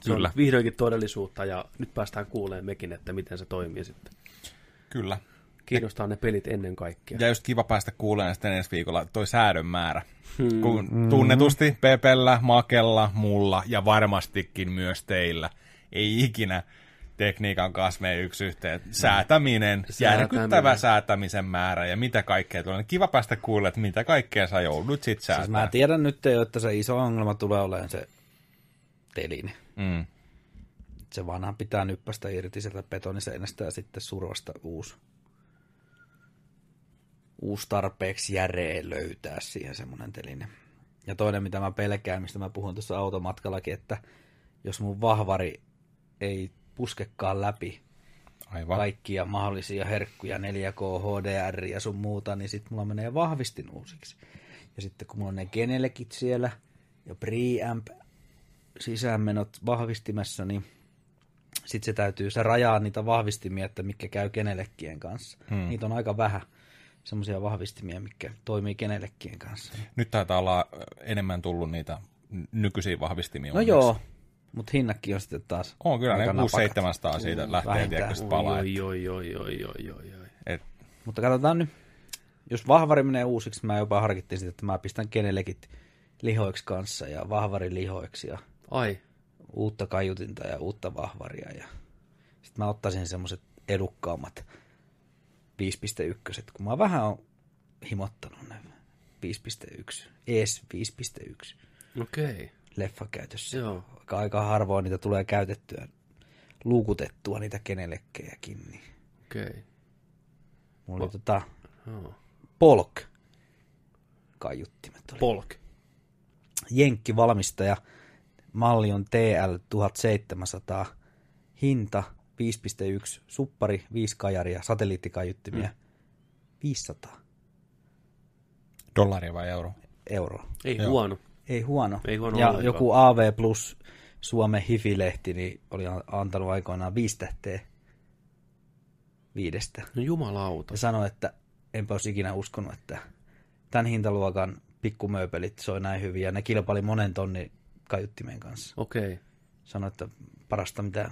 se Kyllä. on vihdoinkin todellisuutta ja nyt päästään kuulemaan mekin, että miten se toimii sitten. Kyllä. Kiinnostaa ne pelit ennen kaikkea. Ja just kiva päästä kuulemaan sitten ensi viikolla toi säädön määrä. Hmm. Kun tunnetusti Pepellä, Makella, mulla ja varmastikin myös teillä ei ikinä tekniikan kanssa mene yksi yhteen. Säätäminen, Säätäminen. järkyttävä säätämisen määrä ja mitä kaikkea tulee. Kiva päästä kuulemaan, että mitä kaikkea sä joudut sit säätää. Siis mä tiedän nyt jo, että se iso ongelma tulee olemaan se teline. mm. Se vanha pitää nyppästä irti sieltä betoniseinästä ja sitten survasta uusi, uusi tarpeeksi järeä löytää siihen semmoinen teline. Ja toinen, mitä mä pelkään, mistä mä puhun tuossa automatkallakin, että jos mun vahvari ei puskekaan läpi Aivan. kaikkia mahdollisia herkkuja, 4K, HDR ja sun muuta, niin sitten mulla menee vahvistin uusiksi. Ja sitten kun mulla on ne genelekit siellä ja preamp sisäänmenot vahvistimessa, niin sitten se täytyy, se rajaa niitä vahvistimia, että mitkä käy kenelekkien kanssa. Hmm. Niitä on aika vähän semmoisia vahvistimia, mitkä toimii kenelekkien kanssa. Nyt taitaa olla enemmän tullut niitä nykyisiä vahvistimia. No onneksi. joo, mutta hinnakki on sitten taas On kyllä, ne aika 600 napakat. siitä lähtee, Vähintään. tiedätkö, sit Oi, palaa. oi, oi, oi, oi, oi, oi, oi. Et, Mutta katsotaan nyt. Jos vahvari menee uusiksi, mä jopa harkittiin sitä, että mä pistän kenelekit lihoiksi kanssa ja vahvari lihoiksi ja Ai, uutta kaiutinta ja uutta vahvaria. Ja sitten mä ottaisin semmoset edukkaammat 5.1, kun mä vähän on himottanut ne 5.1, ES 5.1 okei. leffakäytössä. Joo. Aika, aika harvoin niitä tulee käytettyä, luukutettua niitä kenelekkejäkin. Niin. Okei. Mulla oli tota Joo. Polk kaiuttimet. Oli. Polk. Jenkki valmistaja. Malli on TL 1700. Hinta 5.1. Suppari 5 kajaria. Satelliittikaiuttimia. Mm. 500 dollaria vai euro? euroa. Ei Joo. huono. Ei huono. Ei huono ja ollenkaan. joku AV Plus Suomen Hifi-lehti niin oli an- antanut aikoinaan viisi tähteä viidestä. No jumalauta. Ja sanoi, että enpä olisi ikinä uskonut, että tämän hintaluokan pikkumööpelit soi näin hyvin. Ja ne kilpaili monen tonnin kaiuttimen kanssa. Okei. Sanoi, että parasta mitä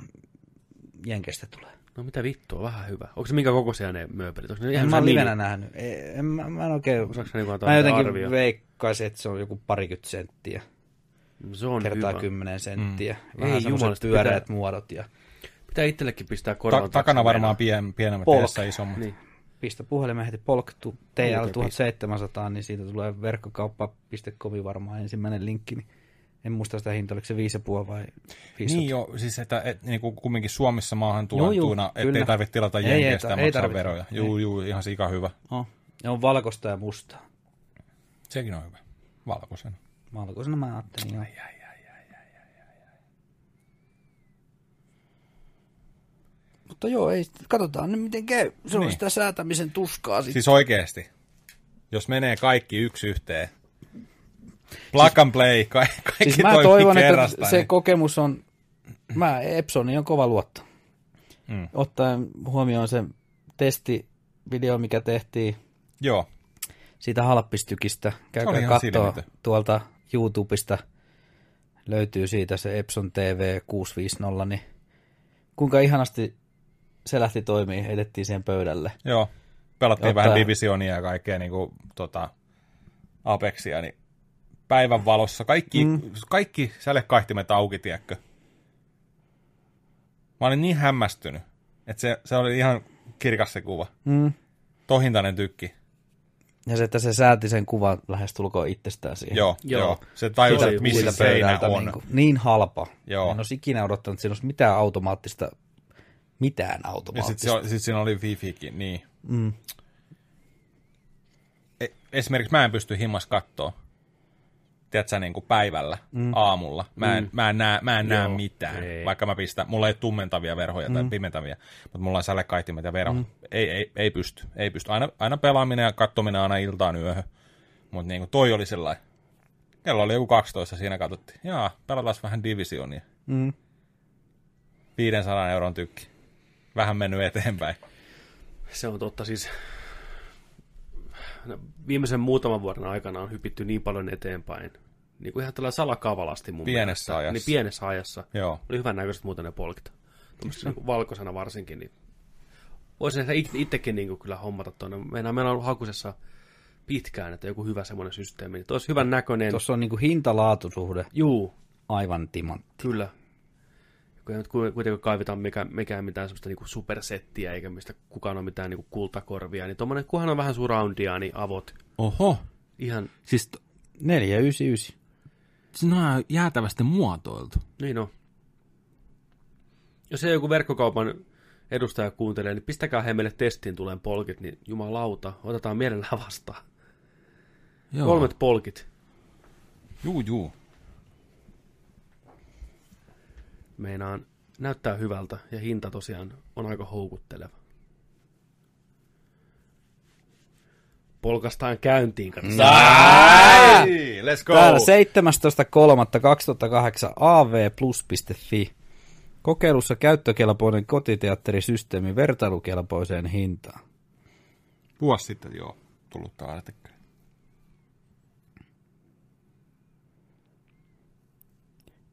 Jenkestä tulee. No mitä vittua, vähän hyvä. Onko se minkä kokoisia ne mööpelit? Onko ne En ihan mä oon livenä nähnyt. Ei, en, mä, mä en oikein... Osaatko niinku antaa Mä jotenkin arvioa? veikkaisin, että se on joku parikymmentä senttiä. Se on kertaa hyvä. kymmenen senttiä. Mm. Vähän Ei semmoiset pyöreät pitää- muodot. Ja Pitää itsellekin pistää Ta- korvan takana taakse varmaan pien, pienemmät Polk. edessä isommat. Niin. pistä puhelimen heti Polk tu- TL Oikein 1700, niin siitä tulee verkkokauppa.comi varmaan ensimmäinen linkki. Niin en muista sitä hintaa, oliko se 5,5 vai 500. Niin joo, siis että et, niin kuin kumminkin Suomessa maahan tuotuna, ettei tarvitse tilata Ei, ei jenkeistä ja maksaa tarvitse. veroja. Juu, juu, ihan sika hyvä. Oh. Ja on valkoista ja mustaa. Sekin on hyvä. Valkoisen. Valkoisena mä ajattelin, joo. Mutta joo, ei, katsotaan nyt miten käy. Se on Niin. sitä säätämisen tuskaa sitten. Siis oikeesti, jos menee kaikki yksi yhteen, plug and play, ka- kaikki Siis mä toivon, että se niin- kokemus on, mä Epsoni on kova luotto. Mm. Ottaen huomioon se testivideo, mikä tehtiin Joo, siitä halppistykistä. Käykää katsoa tuolta YouTubesta. Löytyy siitä se Epson TV 650, niin kuinka ihanasti se lähti toimii, edettiin siihen pöydälle. joo. Pelattiin Ottaa- vähän Divisionia ja kaikkea niin kuin, tota, Apexia, niin päivän valossa kaikki, mm. kaikki sälekaihtimet auki, tiedätkö? Mä olin niin hämmästynyt, että se, se oli ihan kirkas se kuva. Mm. Tohintainen tykki. Ja se, että se sääti sen kuvan lähestulkoon itsestään siihen. Joo, Joo. joo. Se tajus, että missä seinä on. Niin, kuin, niin halpa. Joo. En olisi ikinä odottanut, että siinä olisi mitään automaattista, mitään Ja sitten automaattista. sit siinä oli wifikin, niin. Mm. E- esimerkiksi mä en pysty himmas kattoo. Tiedätkö, niin kuin päivällä, mm. aamulla. Mä en, mm. mä en näe, mä en näe Joo, mitään. ei. Vaikka mä pistän, mulla ei ole tummentavia verhoja mm. tai pimentäviä, mutta mulla on sälekaihtimet ja verho. Mm. Ei, ei, ei pysty. Ei pysty. Aina, aina pelaaminen ja katsominen aina iltaan yöhön. Mutta niin kuin toi oli sellainen. Kello oli joku 12, siinä katsottiin. Jaa, pelataan vähän divisionia. Mm. 500 euron tykki. Vähän mennyt eteenpäin. Se on totta siis. No, Viimeisen muutaman vuoden aikana on hypitty niin paljon eteenpäin. Niin kuin ihan tällä salakavalasti mun Pienessä mielestä. ajassa. Niin pienessä ajassa. Joo. Oli hyvän näköiset muuten ne polkit. Tuommoisena niin valkoisena varsinkin. Niin voisin ehkä it- itsekin niin kuin kyllä hommata tuonne. Meillä, meillä on ollut hakusessa pitkään, että joku hyvä semmoinen systeemi. Niin olisi hyvän näköinen. Tuossa on niin kuin hinta-laatusuhde Juu, aivan timan. Kyllä. Kun ei nyt ku- kuitenkaan kaivita mikä, mikään mitään semmoista niinku supersettiä, eikä mistä kukaan ole mitään niinku kultakorvia, niin tuommoinen, kunhan on vähän surroundia, niin avot. Oho. Ihan, Siis 499. siinä on jäätävästi muotoiltu. niin on. Jos ei joku verkkokaupan edustaja kuuntelee, niin pistäkää he meille testiin tuleen polkit, niin jumalauta, otetaan mielellään vastaan. Joo. Kolmet polkit. Juu, juu. Meinaan näyttää hyvältä ja hinta tosiaan on aika houkutteleva. Polkastaan käyntiin, katsotaan. Let's go! Täällä 17.3.2008 avplus.fi. Kokeilussa käyttökelpoinen kotiteatterisysteemi vertailukelpoiseen hintaan. Vuosi sitten joo, tullut tämä artikkeli.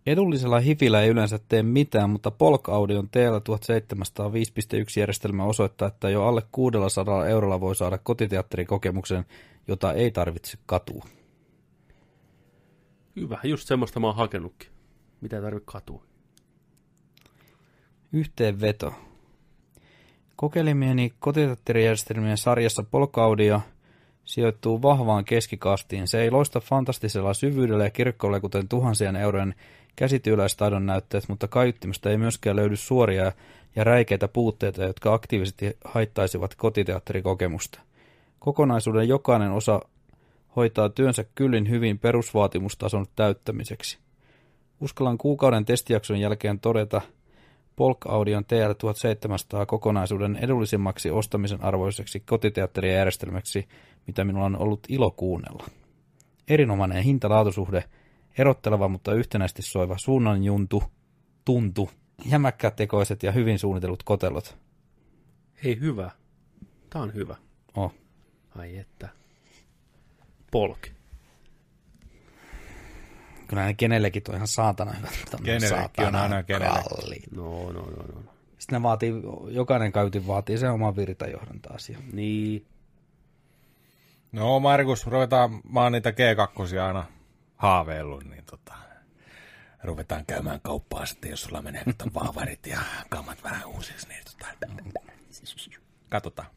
Edullisella hifillä ei yleensä tee mitään, mutta Polk Audion TL1700 5.1 järjestelmä osoittaa, että jo alle 600 eurolla voi saada kotiteatterikokemuksen, jota ei tarvitse katua. Hyvä, just semmoista mä oon hakenutkin. Mitä ei tarvitse katua. Yhteenveto. Kokeilimieni kotiteatterijärjestelmien sarjassa Polk Audio sijoittuu vahvaan keskikastiin. Se ei loista fantastisella syvyydellä ja kirkkoilla kuten tuhansien eurojen käsityöläistaidon näytteet, mutta kaiuttimesta ei myöskään löydy suoria ja räikeitä puutteita, jotka aktiivisesti haittaisivat kotiteatterikokemusta. Kokonaisuuden jokainen osa hoitaa työnsä kyllin hyvin perusvaatimustason täyttämiseksi. Uskallan kuukauden testijakson jälkeen todeta Polk Audion TL1700 kokonaisuuden edullisimmaksi ostamisen arvoiseksi kotiteatterijärjestelmäksi, mitä minulla on ollut ilo kuunnella. Erinomainen hinta-laatusuhde, erotteleva mutta yhtenäisesti soiva suunnanjuntu, tuntu, jämäkkätekoiset ja hyvin suunnitellut kotelot. Hei, hyvä. Tää on hyvä. Oh. Ai että. Polk. Kyllä ne kenellekin on ihan saatana hyvä. mutta Kenellekin saatana on aina kenelle. kalliit. No, no, no, no. Sitten ne vaatii, jokainen kaiutin vaatii sen oman virtajohdon taas. Niin. No Markus, ruvetaan, mä oon niitä G2 aina haaveillut, niin tota, ruvetaan käymään kauppaa sitten, jos sulla menee kato vaavarit ja kammat vähän uusiksi, niin tota, katsotaan.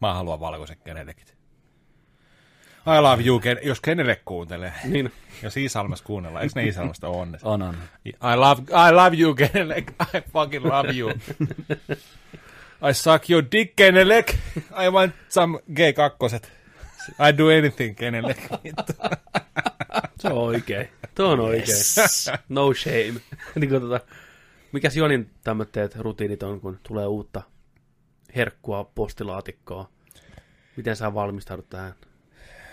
Mä haluan valkoiset Kenedekit. I love you, Ken- jos Kenedek kuuntelee. Niin. Jos Iisalmassa kuunnellaan, eikö ne Iisalmasta ole onne? On, on. I love, I love you, Kenelek. I fucking love you. [LAUGHS] I suck your dick, Kenelek. I want some G2. I do anything, Kenelek. [LAUGHS] Se on oikein. Tuo on oikein. No shame. [LAUGHS] niin kuin tota, mikäs Jonin tämmöitteet rutiinit on, kun tulee uutta herkkua postilaatikkoa? Miten sä valmistaudut tähän?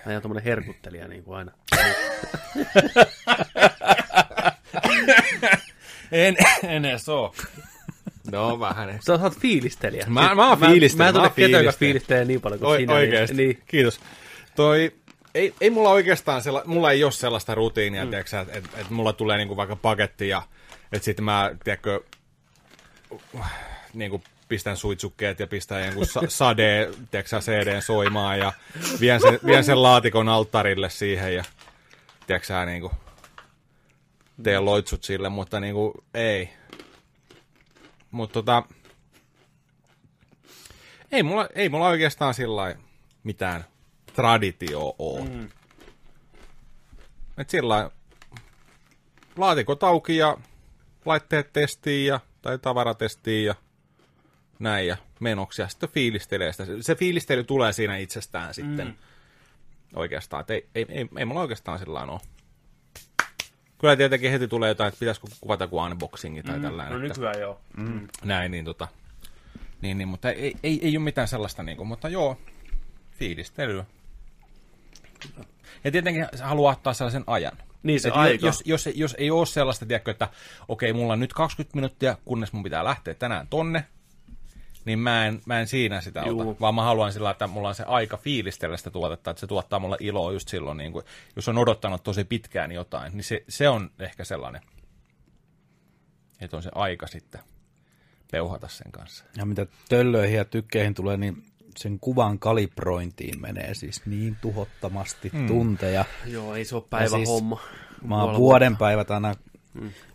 Mä oon tommonen herkuttelija niin kuin aina. [LAUGHS] en, en edes oo. No vähän. Sä, sä oot fiilistelijä. Mä- mä oon fiilistelijä, Mä, mä mä en tunne ketään, joka fiilistelee niin paljon kuin Oi, sinä. oikeesti. Niin, niin. Kiitos. Toi, ei, ei mulla oikeastaan, sella, mulla ei ole sellaista rutiinia, mm. että et, et mulla tulee niinku vaikka paketti ja että sitten mä, tiedätkö, niinku pistän suitsukkeet ja pistän jonkun sa- [LAUGHS] sade, tiedätkö, CD soimaan ja vien sen, vien sen laatikon alttarille siihen ja tiedätkö, niinku, teen loitsut sille, mutta niinku ei. Mutta tota, Ei mulla, ei mulla oikeastaan sillä mitään traditio ole. Mm. Et sillä laatikot auki ja laitteet testiin ja, tai tavaratestiin ja näin ja menoksi ja sitten fiilistelee sitä. Se fiilistely tulee siinä itsestään sitten mm. oikeastaan. Et ei, ei, ei, ei mulla oikeastaan sillä lailla ole. Kyllä tietenkin heti tulee jotain, että pitäisikö kuvata kuin unboxingi tai mm. tällainen. No nykyään joo. Mm. Näin, niin tota... Niin, niin mutta ei, ei, ei ole mitään sellaista, niin kuin, mutta joo, fiilistelyä. Ja tietenkin se haluaa ottaa sellaisen ajan. Niin se Et aika. Jos, jos, jos ei ole sellaista, tiedätkö, että okei, mulla on nyt 20 minuuttia, kunnes mun pitää lähteä tänään tonne, niin mä en, mä en siinä sitä Juu. ota, vaan mä haluan sillä, että mulla on se aika fiilistellä sitä tuotetta, että se tuottaa mulle iloa just silloin, niin kuin, jos on odottanut tosi pitkään jotain, niin se, se on ehkä sellainen, että on se aika sitten peuhata sen kanssa. Ja mitä töllöihin ja tykkeihin tulee, niin sen kuvan kalibrointiin menee siis niin tuhottomasti mm. tunteja. Joo, ei se ole päivän siis homma. Mä oon vuoden päivät aina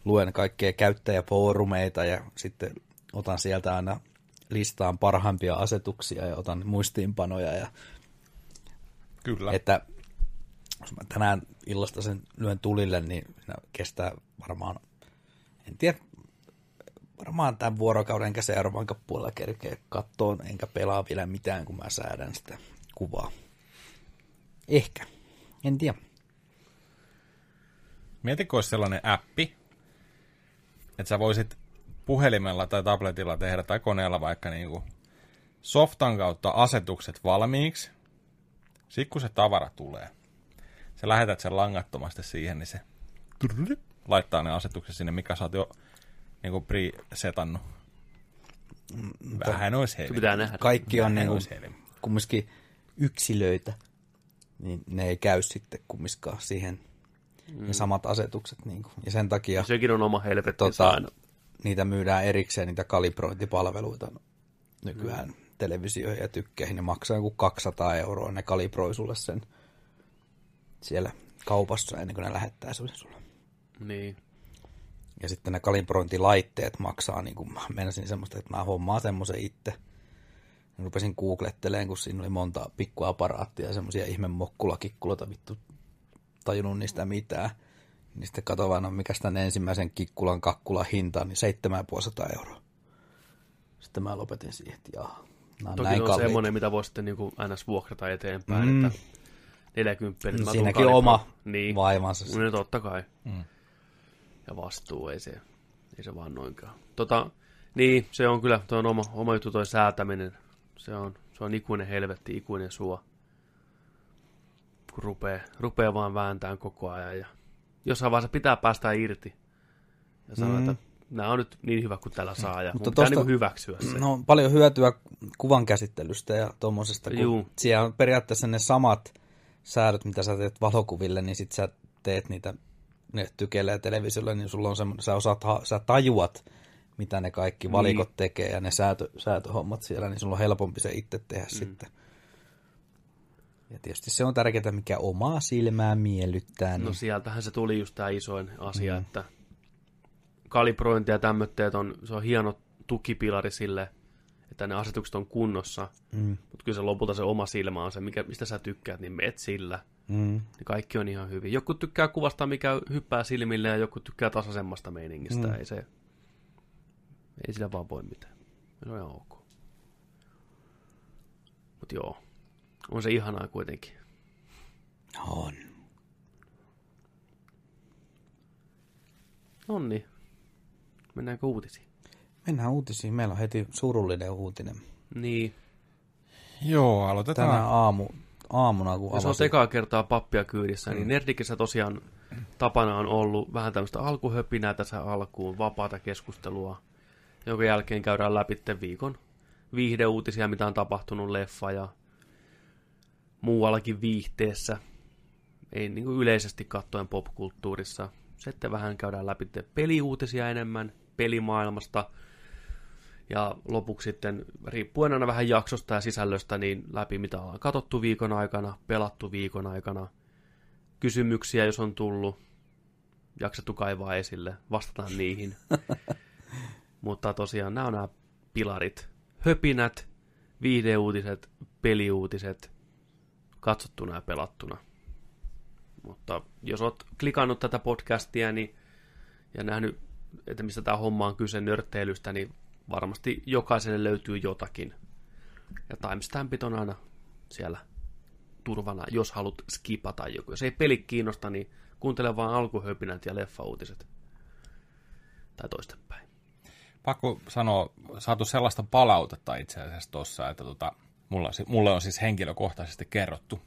luen kaikkea käyttäjäfoorumeita ja sitten otan sieltä aina listaan parhaimpia asetuksia ja otan muistiinpanoja. Ja, Kyllä. että jos mä tänään illasta sen lyön tulille, niin se kestää varmaan, en tiedä, varmaan tämän vuorokauden enkä seuraavan puolella kerkeä kattoon, enkä pelaa vielä mitään, kun mä säädän sitä kuvaa. Ehkä. En tiedä. Mietitkö olisi sellainen appi, että sä voisit puhelimella tai tabletilla tehdä tai koneella vaikka niin kuin softan kautta asetukset valmiiksi. Sitten kun se tavara tulee, sä lähetät sen langattomasti siihen, niin se laittaa ne asetukset sinne, mikä sä oot jo niin kuin pre-setannut. Vähän olisi helmi. pitää nähdä. kaikki on niin helmi. kumminkin yksilöitä, niin ne ei käy sitten kumminkaan siihen mm. ne samat asetukset. Niin kuin. Ja sen takia Sekin on oma helvettinsä tota, aina. niitä myydään erikseen, niitä kalibrointipalveluita nykyään mm. televisioihin ja tykkeihin. Ne maksaa joku 200 euroa, ne kalibroi sulle sen siellä kaupassa ennen kuin ne lähettää sen sulle. Niin. Ja sitten ne kalibrointilaitteet maksaa, niin kuin mä menisin semmoista, että mä hommaan semmoisen itse. Ja rupesin googletteleen, kun siinä oli monta pikkuaparaattia ja semmoisia ihme mokkulakikkuloita, vittu tajunnut niistä mitään. Niin sitten katsoin vaan, no mikä tämän ensimmäisen kikkulan kakkulan hinta, niin 7500 euroa. Sitten mä lopetin siihen, että jaa, nämä on Toki näin on kalliita. semmoinen, mitä voi sitten niin kuin ns. vuokrata eteenpäin, Mm. että 40 niin Siinäkin oma niin. vaivansa. No totta kai. Mm. Ja vastuu, ei se, ei se vaan noinkaan. Tota, niin, se on kyllä, tuo on oma, oma juttu toi säätäminen. Se on, se on ikuinen helvetti, ikuinen suo. Kun rupeaa, rupeaa vaan vääntään koko ajan. Ja jossain vaiheessa pitää päästä irti. Ja sanoa, Mm. että nämä on nyt niin hyvä kuin tällä saa. Ja Mutta tosta- niin hyväksyä se. No on paljon hyötyä kuvan käsittelystä ja tuommoisesta, kun Juu. siellä on periaatteessa ne samat säädöt, mitä sä teet valokuville, niin sit sä teet niitä ne tykeillä ja televisiolla, niin sulla on semmoinen, sä, osaat, sä tajuat, mitä ne kaikki valikot tekee ja ne säätö, säätöhommat siellä, niin sulla on helpompi se itse tehdä mm. sitten. Ja tietysti se on tärkeää, mikä omaa silmää miellyttää. Niin... No sieltähän se tuli just tämä isoin asia, mm. että kalibrointi ja tämmöitteet on, se on hieno tukipilari sille, että ne asetukset on kunnossa, mm. mutta kyllä se lopulta se oma silmä on se, mikä, mistä sä tykkäät, niin meet sillä. Mm. Niin kaikki on ihan hyvin. Joku tykkää kuvasta, mikä hyppää silmille, ja joku tykkää tasaisemmasta meiningistä. Mm. Ei se, ei sillä vaan voi mitään. Se on ihan ok. Mut joo, on se ihanaa kuitenkin. On. Nonni. Mennäänkö uutisiin? Mennään uutisiin. Meillä on heti surullinen uutinen. Niin. Joo, aloitetaan. Tänä aamu, aamuna, kun Ja se on ekaa kertaa pappia kyydissä, niin Nerdikissä tosiaan tapana on ollut vähän tämmöistä alkuhöpinää tässä alkuun, vapaata keskustelua, jonka jälkeen käydään läpi viikon viihdeuutisia, mitä on tapahtunut leffa ja muuallakin viihteessä, ei niin kuin yleisesti katsoen popkulttuurissa. Sitten vähän käydään läpi peliuutisia enemmän pelimaailmasta, ja lopuksi sitten, riippuen aina vähän jaksosta ja sisällöstä, niin läpi mitä ollaan katsottu viikon aikana, pelattu viikon aikana, kysymyksiä, jos on tullut, jaksettu kaivaa esille, vastataan niihin. [LAUGHS] Mutta tosiaan nämä on nämä pilarit. Höpinät, viihdeuutiset, peliuutiset, katsottuna ja pelattuna. Mutta jos oot klikannut tätä podcastia niin, ja nähnyt, että mistä tämä homma on kyse nörtteilystä, niin varmasti jokaiselle löytyy jotakin. Ja timestampit on aina siellä turvana, jos haluat skipata joku. Jos ei peli kiinnosta, niin kuuntele vaan alkuhöpinät ja leffauutiset. Tai toistenpäin. Pakko sanoa, saatu sellaista palautetta itse asiassa tuossa, että tota, mulla, mulle on siis henkilökohtaisesti kerrottu.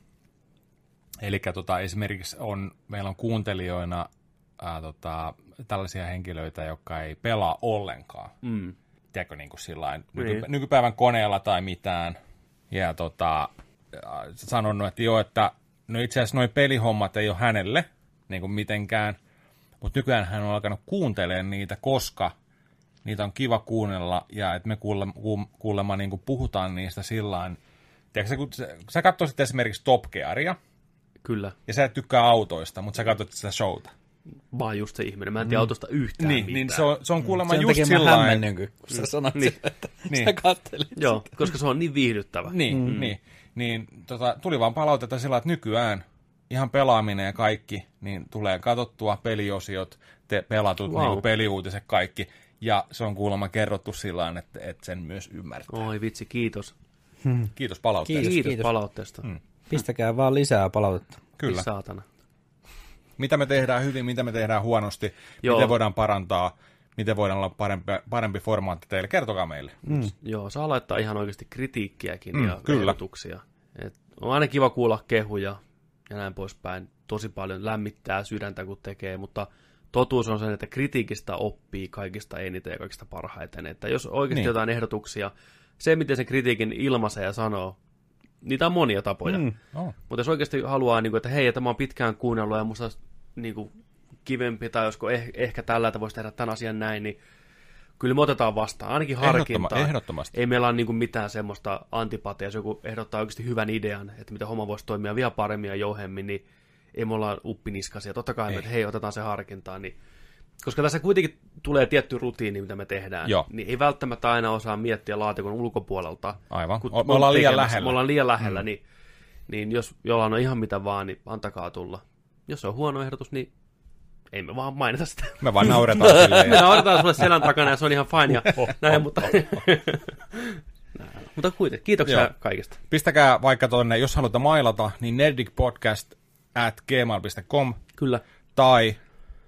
Eli tota, esimerkiksi on, meillä on kuuntelijoina ää, tota, tällaisia henkilöitä, jotka ei pelaa ollenkaan. Mm. Tiedätkö, niin kuin sillain, Niin. nyky, nykypäivän koneella tai mitään. Ja tota, sanonut, että joo, että no itse asiassa noi pelihommat ei ole hänelle niin kuin mitenkään, mutta nykyään hän on alkanut kuuntelemaan niitä, koska niitä on kiva kuunnella ja että me kuulema, kuulema niin kuin puhutaan niistä sillain. Tiedätkö, kun sä, sä katsoisit esimerkiksi Top Gearia, Kyllä, ja sä et tykkää autoista, mutta sä katsot sitä showta. Vaan just se ihminen. Mä en tiedä autosta yhtään Niin, mitään. niin se on, se on kuulemma Sen just sillä hämmennyn, kun sä sanoit Niin. niin. että Niin. sä kattelit. Joo, koska se on niin viihdyttävä. Niin, mm. niin, niin tota, tuli vaan palautetta sillä, että nykyään ihan pelaaminen ja kaikki, niin tulee katsottua peliosiot, te, pelatut Wow. wow. niin peliuutiset kaikki, ja se on kuulemma kerrottu sillä tavalla, että, että sen myös ymmärtää. Oi vitsi, kiitos. Kiitos palautteesta. Kiitos, Kiitos, kiitos, kiitos. palautteesta. Mm. Pistäkää vaan lisää palautetta. Kyllä. Saatana. Mitä me tehdään hyvin, mitä me tehdään huonosti, Joo. Miten voidaan parantaa, miten voidaan olla parempi, parempi formaatti teille. Kertokaa meille. Mm. Joo, saa laittaa ihan oikeasti kritiikkiäkin Mm, ja kyllä. ehdotuksia. Et on aina kiva kuulla kehuja ja näin poispäin. Tosi paljon lämmittää sydäntä, kun tekee, mutta totuus on se, että kritiikistä oppii kaikista eniten ja kaikista parhaiten. Että jos oikeasti Niin. jotain ehdotuksia, se miten sen kritiikin ilmaisee ja sanoo, niitä on monia tapoja. Mm. Oh. Mutta jos oikeasti haluaa, niin kuin, että hei, tämä on pitkään kuunnellut ja musta niin kuin, kivempi, tai josko eh, ehkä tällä, että voisi tehdä tämän asian näin, niin kyllä me otetaan vastaan, ainakin harkintaa. Ehdottoma- ehdottomasti. Ei meillä ole niin mitään semmoista antipatia, jos joku ehdottaa oikeasti hyvän idean, että miten homma voisi toimia vielä paremmin ja jouhemmin, niin ei me olla uppiniskasia. Totta kai me, että hei, otetaan se harkintaan, niin koska tässä kuitenkin tulee tietty rutiini, mitä me tehdään, Joo. niin ei välttämättä aina osaa miettiä laatikon ulkopuolelta. Aivan. Kun me ollaan liian lähellä. Me ollaan liian lähellä, mm. niin, niin jos jollain on ihan mitä vaan, niin antakaa tulla. Jos se on huono ehdotus, niin ei me vaan mainita sitä. Me vaan nauretaan [LAUGHS] silleen. Me nauretaan sulle selän takana ja se on ihan fine ja näin, mutta... [LAUGHS] mutta kuitenkin, kiitoksia Joo. kaikesta. Pistäkää vaikka tonne, jos haluatte mailata, niin nerdicpodcast at gmail.com Kyllä. tai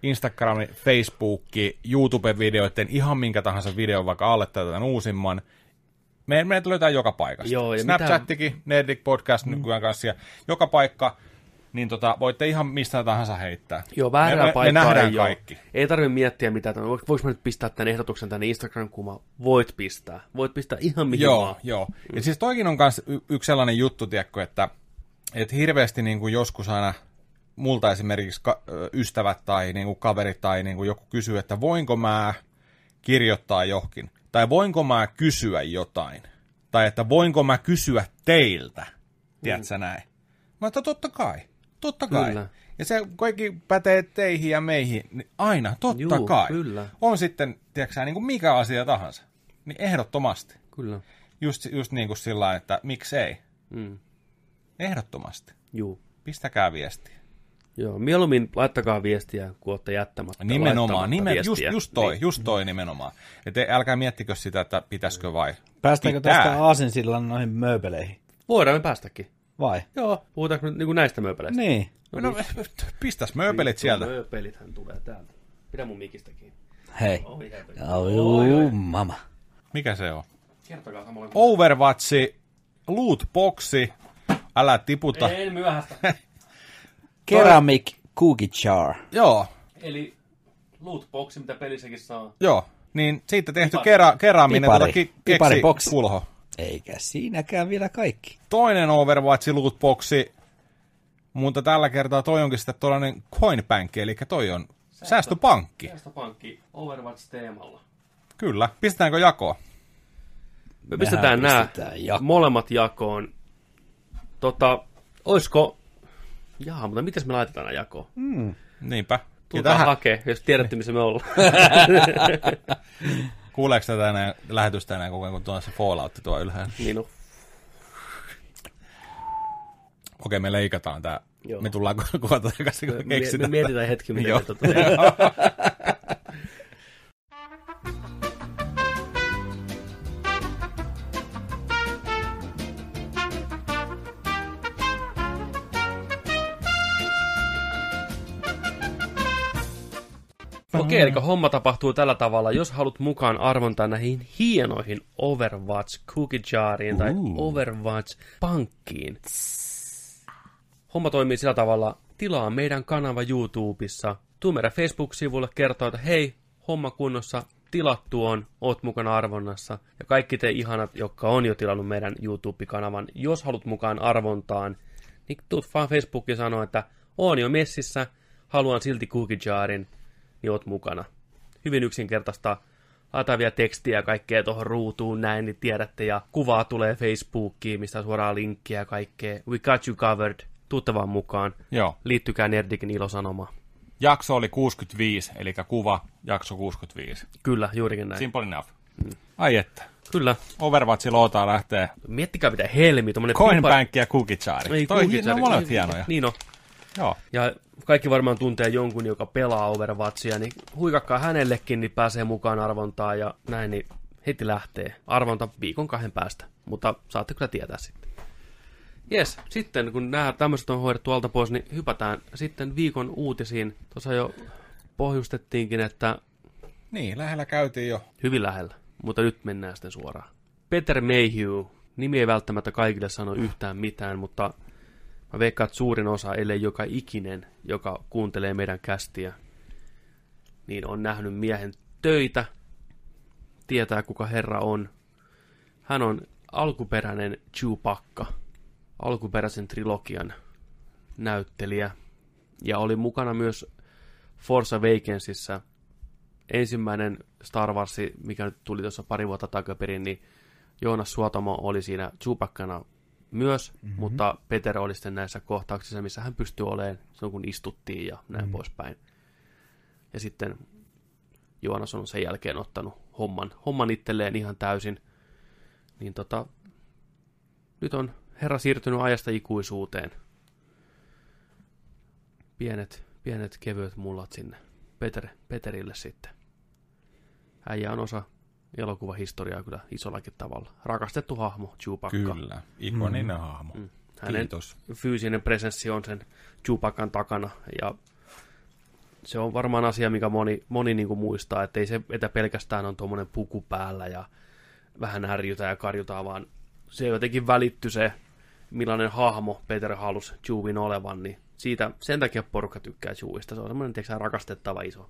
Instagram, Facebook, YouTube-videoiden, ihan minkä tahansa videon, vaikka alle tämän uusimman. Me, meidät löytää joka paikasta. Joo, Snapchattikin, Nerdic Podcast mm. nykyään kanssa, ja joka paikka, niin tota, voitte ihan mistä tahansa heittää. Joo, väärää me, me, paikkaa me nähdään ei kaikki. Ei tarvitse miettiä mitään. että Voinko mä nyt pistää tänne ehdotuksen tänne Instagram-kumaan? Voit pistää. Voit pistää ihan mihin Joo, vaan. joo. Ja siis toikin on myös y- yksi sellainen juttu, tiedätkö, että, että hirveästi niin kuin joskus aina multa esimerkiksi ka- ystävät tai niin kuin kaverit tai niin kuin joku kysyy, että voinko mä kirjoittaa johonkin, tai voinko mä kysyä jotain, tai että voinko mä kysyä teiltä, tiedätkö näin? Mä että totta kai, totta kai. Kyllä. Ja se kaikki pätee teihin ja meihin, niin aina, totta Juu, kai. kyllä. On sitten, tiedätkö niin kuin mikä asia tahansa, niin ehdottomasti. Kyllä. Just, just niin kuin sillä lailla, että miksei. Mm. Ehdottomasti. Juu. Pistäkää viestiä. Joo, mieluummin laittakaa viestiä, kun olette jättämättä. Nimenomaan, nimen, just, just toi, Niin. just toi nimenomaan. Et älkää miettikö sitä, että pitäisikö vai. Päästäänkö Pitää. tästä aasinsillan noihin mööpeleihin? Voidaan me päästäkin. Vai? Joo, puhutaanko nyt niinku näistä mööpeleistä? Niin. No, pistäs mööpelit sieltä. Mööpelithän tulee täältä. Pidä mun mikistäkin. Hei. Oi, helvetti. Oi, mama. Mikä se on? Kertokaa samalla. Overwatchi, lootboxi, älä tiputa. En myöhästä. Ceramic [LAUGHS] cookie jar. Joo, Eli lootboxi, mitä pelissäkin saa. joo. Niin siitä tehty kera, keraaminen tota ki, keksi Pipariboksi. Eikä siinäkään vielä kaikki. Toinen Overwatch lootboxi, mutta tällä kertaa toi onkin sitten tuollainen coinpankki, eli toi on säästöpankki. Säästöpankki Overwatch-teemalla. Kyllä. Pistetäänkö jakoon? Me pistetään nämä jakoon. molemmat jakoon. Tota, oisko... Jaa, mutta miten me laitetaan nämä jakoon? Niinpä. Ja Tulkaa tähän, hakee, jos tiedätte, missä me ollaan. [LAUGHS] [LAUGHS] Kuuleeko tätä enää, lähetystä enää koko ajan, kun tuossa Fallout tuo ylhäällä? Niin no. Okei, me leikataan tämä. Joo. Me tullaan kohta takaisin, kun me, me, me mietitään hetki, mitä Joo. Tuota- [LAUGHS] Okei, eli homma tapahtuu tällä tavalla. Jos haluat mukaan arvontaa näihin hienoihin Overwatch cookie jariin tai Overwatch pankkiin, homma toimii sillä tavalla, tilaa meidän kanava YouTubessa, tuu meidän Facebook-sivulle, kertoo, että hei, homma kunnossa, tilattu on, oot mukana arvonnassa. Ja kaikki te ihanat, jotka on jo tilannut meidän YouTube-kanavan, jos haluat mukaan arvontaan, niin tuut vaan Facebookiin sanoa, että oon jo messissä, haluan silti cookie jarin, niin oot mukana. Hyvin yksinkertaista. Laitetaan vielä tekstiä ja kaikkea tuohon ruutuun näin, niin tiedätte. Ja kuvaa tulee Facebookiin, mistä on suoraan linkkiä ja kaikkea. We got you covered. Tuutte vaan mukaan. Joo. Liittykää Nerdikin ilosanomaan. Jakso oli 65, eli kuva jakso 65. Kyllä, juurikin näin. Simple enough. Ai että. Kyllä. Overwatch lootaa lähtee Miettikää mitä helmi. tommonen Coin pipa- ja Cookie Jar. Ei, Toi, ne on molemmat hienoja. Niin on. Joo. Ja kaikki varmaan tuntee jonkun, joka pelaa Overwatchia, niin huikakkaa hänellekin, niin pääsee mukaan arvontaan ja näin, niin heti lähtee. Arvonta viikon kahden päästä, mutta saatte kyllä tietää sitten. Jes, sitten kun nämä tämmöiset on hoidettu alta pois, niin hypätään sitten viikon uutisiin. Tuossa jo pohjustettiinkin, että Niin, lähellä käytiin jo. hyvin lähellä, mutta nyt mennään sitten suoraan. Peter Mayhew, nimi ei välttämättä kaikille sano yhtään mitään, mutta mä veikkaan, että suurin osa, ellei joka ikinen, joka kuuntelee meidän kästiä, niin on nähnyt miehen töitä, tietää kuka herra on. Hän on alkuperäinen Chewbacca, alkuperäisen trilogian näyttelijä, ja oli mukana myös Force Awakensissa ensimmäinen Star Wars, mikä nyt tuli tuossa pari vuotta takaperin, niin Joonas Suotamo oli siinä Chubakkana myös, mm-hmm. mutta Peter oli sitten näissä kohtauksissa, missä hän pystyi olemaan, silloin kun istuttiin ja näin mm-hmm. poispäin. Ja sitten Joonas on sen jälkeen ottanut homman, homman itselleen ihan täysin. Niin tota, nyt on herra siirtynyt ajasta ikuisuuteen. Pienet, pienet kevyet mullat sinne Peter, Peterille sitten. Äijä on osa elokuvahistoriaa kyllä isollakin tavalla. Rakastettu hahmo, Chewbacca. Kyllä. Ikoninen mm. hahmo. Mm. Hänen Kiitos. fyysinen presenssi on sen Chewbaccan takana ja se on varmaan asia, mikä moni, moni niin kuin muistaa, että ei se, että pelkästään on tuommoinen puku päällä ja vähän härjytään ja karjutaan, vaan se jotenkin välitty se, millainen hahmo Peter halusi Chewin olevan, niin siitä, sen takia porukka tykkää Chewista. Se on semmoinen rakastettava iso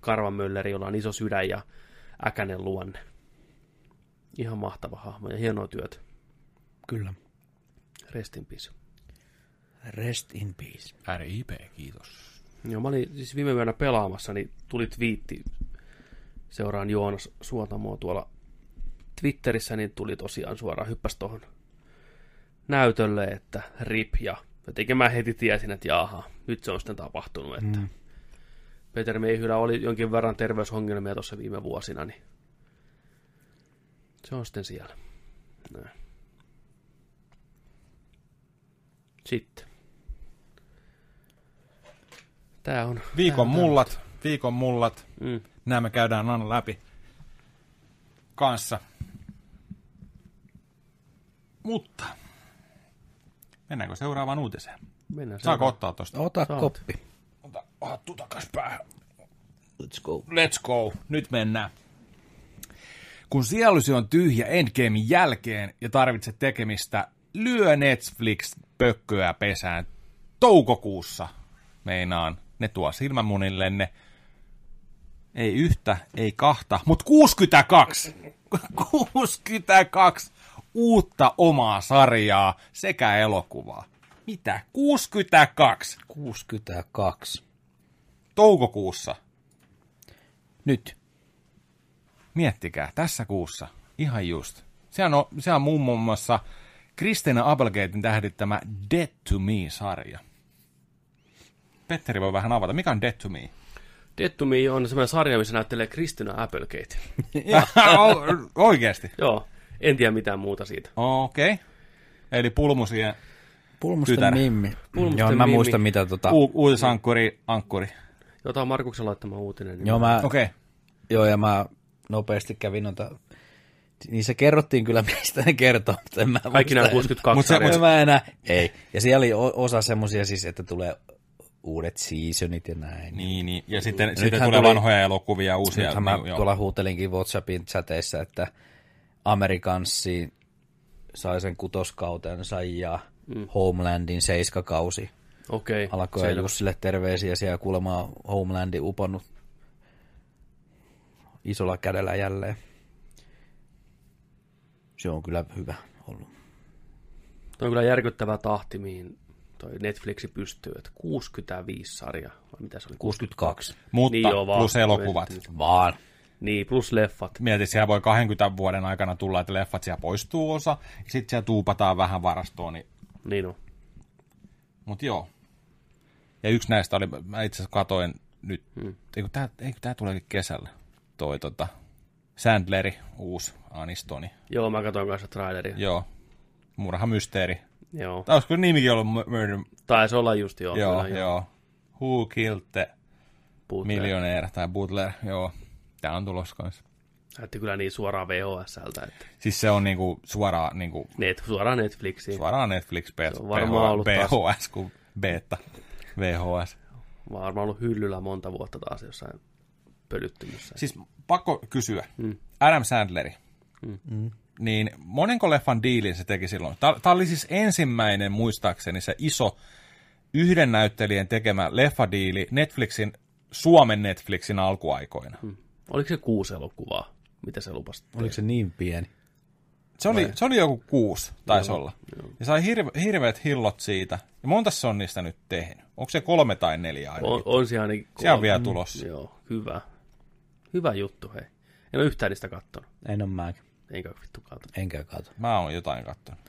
karvanmölleri, jolla on iso sydän ja äkänen luonne. Ihan mahtava hahmo ja hienoa työtä. Kyllä. Rest in peace. Rest in peace. RIP, kiitos. Joo, mä olin siis viime yönä pelaamassa, niin tuli twiitti. Seuraan Joonas Suotamoa tuolla Twitterissä, niin tuli tosiaan suoraan hyppäs tuohon näytölle, että rip, ja jotenkin mä heti tiesin, että jaha, nyt se on sitten tapahtunut, että mm. Peter Meihylä oli jonkin verran terveysongelmia tuossa viime vuosina, niin se on sitten siellä. Näin. Sitten. Tää on... Viikon tää on mullat, viikon mullat. Mm. Nämä me käydään aina läpi kanssa. Mutta, mennäänkö seuraavaan uutiseen? Mennään Saako ottaa tosta? Ota Saat. koppi. Hattu takas päähän. Let's go. Let's go. Nyt mennään. Kun sielusi on tyhjä Endgamein jälkeen ja tarvitset tekemistä, lyö Netflix pökköä pesään toukokuussa. Meinaan, ne tuo silmämunillenne. Ei yhtä, ei kahta, mutta 62. 62 uutta omaa sarjaa sekä elokuvaa. Mitä? 62 62. toukokuussa. Nyt. Miettikää, tässä kuussa, ihan just. Se on, se on muun muassa Kristina Applegatein tähdittämä Dead to Me-sarja. Petteri voi vähän avata. Mikä on Dead to Me? Dead to Me on semmoinen sarja, missä näyttelee Kristina Applegate. [LAUGHS] Oikeasti? Joo, en tiedä mitään muuta siitä. Okei. Okay. Eli pulmusien Pulmusten tytär. Mimmi. Pulmusten Joo, mä Mimmi. muistan mitä tota... U- uutisankkuri, ankkuri. Jota on Markuksen laittama uutinen. Niin Joo, mä, Okei. Okay. joo, ja mä nopeasti kävin noita... Niissä kerrottiin kyllä, mistä ne kertoo, mutta en mä Kaikki nämä muista. 62 Mut se-. En mä enää. Ei. Ja siellä oli osa semmosia siis, että tulee uudet seasonit ja näin. Niin, niin. Ja sitten, nythän sitten tulee tuli- vanhoja elokuvia, uusia. Nythän mä niin, joo. tuolla huutelinkin WhatsAppin chateissa, että Amerikanssi sai sen kutoskautensa ja mm. Homelandin seiskakausi Okei, alkoi ja selvä. Jussille terveisiä siellä kuulemma Homelandi uponnut isolla kädellä jälleen. Se on kyllä hyvä ollut. Tuo on kyllä järkyttävä tahti, mihin toi Netflixi pystyy. Että 65 sarjaa, vai mitä se oli? 62. Mutta Niin joo, vaan. plus elokuvat. Vaan. Niin, plus leffat. Mietin, siellä voi 20 vuoden aikana tulla, että leffat siellä poistuu osa, ja sitten siellä tuupataan vähän varastoon. Niin... Niin on. Mutta joo. Ja yksi näistä oli, mä itse asiassa katoin nyt, hmm. eikö tää, eikö tää tuleekin kesällä, toi tota, Sandleri, uusi Anistoni. Joo, mä katsoin kanssa traileria. Joo. Murha mysteeri. Joo. Tai olisiko nimikin ollut Mu- Murder? Taisi olla just joo. Joo, kyllä, joo. Who Killed the Puuttelee. Millionaire tai Butler, joo. Tää on tulossa kanssa. Näytti kyllä niin suoraan VHSltä, että Siis se on niinku suoraan, niinku, net, suoraan Netflixiin. suoraan Netflix, B- Se on varmaan ollut taas- BHS kuin beta, VHS. Varmaan ollut hyllyllä monta vuotta taas jossain pölyttymyssä. Siis pakko kysyä. Mm. Adam Sandleri. Mm. Niin monenko leffan diilin se teki silloin? Tämä oli siis ensimmäinen, muistaakseni, se iso yhden näyttelijän tekemä leffadiili Netflixin, Suomen Netflixin alkuaikoina. Mm. Oliko se kuusi elokuvaa, mitä se lupasi? Oliko se niin pieni? Se oli, se oli joku kuusi, taisi olla. Ja sai hirve, hirveät hillot siitä. Ja monta se on niistä nyt tehnyt? Onko se kolme tai neljä aina? On, on siellä ainakin Se on kolme. vielä tulossa. Joo, hyvä. Hyvä juttu, hei. En ole yhtään niistä kattonut. En ole mäkin. Enkä vittu kato. Enkä kato. Mä oon jotain katsonut.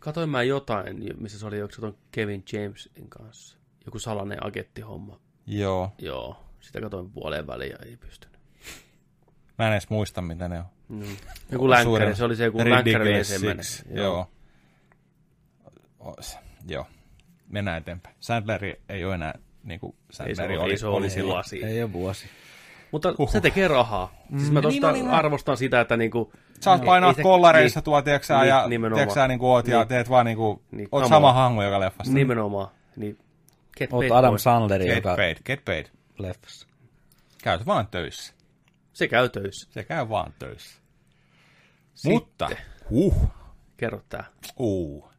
Katoin mä jotain, missä se oli joku ton Kevin Jamesin kanssa. Joku salainen agenttihomma. Joo. Joo, sitä katoin puoleen väliin ja ei pystynyt. Mä en edes muista, mitä ne on. Mm. Joku länkkäri, se oli se joku länkkäri ensimmäinen. Joo. Ois. Joo. Mennään eteenpäin. Sandler ei ole enää niin kuin Ei se oli, se oli ole silloin. vuosi. Ei ole vuosi. Mutta se tekee rahaa. Siis mä tosta niin, niin, arvostan sitä, että niinku... Saat ei- painaa ei se- kollareissa niin, tuo, tiedätkö sä, niin, ja nimenomaan. tiedätkö sä, niin kuin oot, ja Niin. teet vaan niin kuin, Niin, oot sama hangu joka leffassa. Nimenomaan. Niin, get Oot paid, Adam. Sandleri, Get joka paid, get paid. leffassa. Käyt vaan töissä. Se käy töissä. Se käy vaan töissä. Sitten. Mutta, huh. Kerro tää. Uu.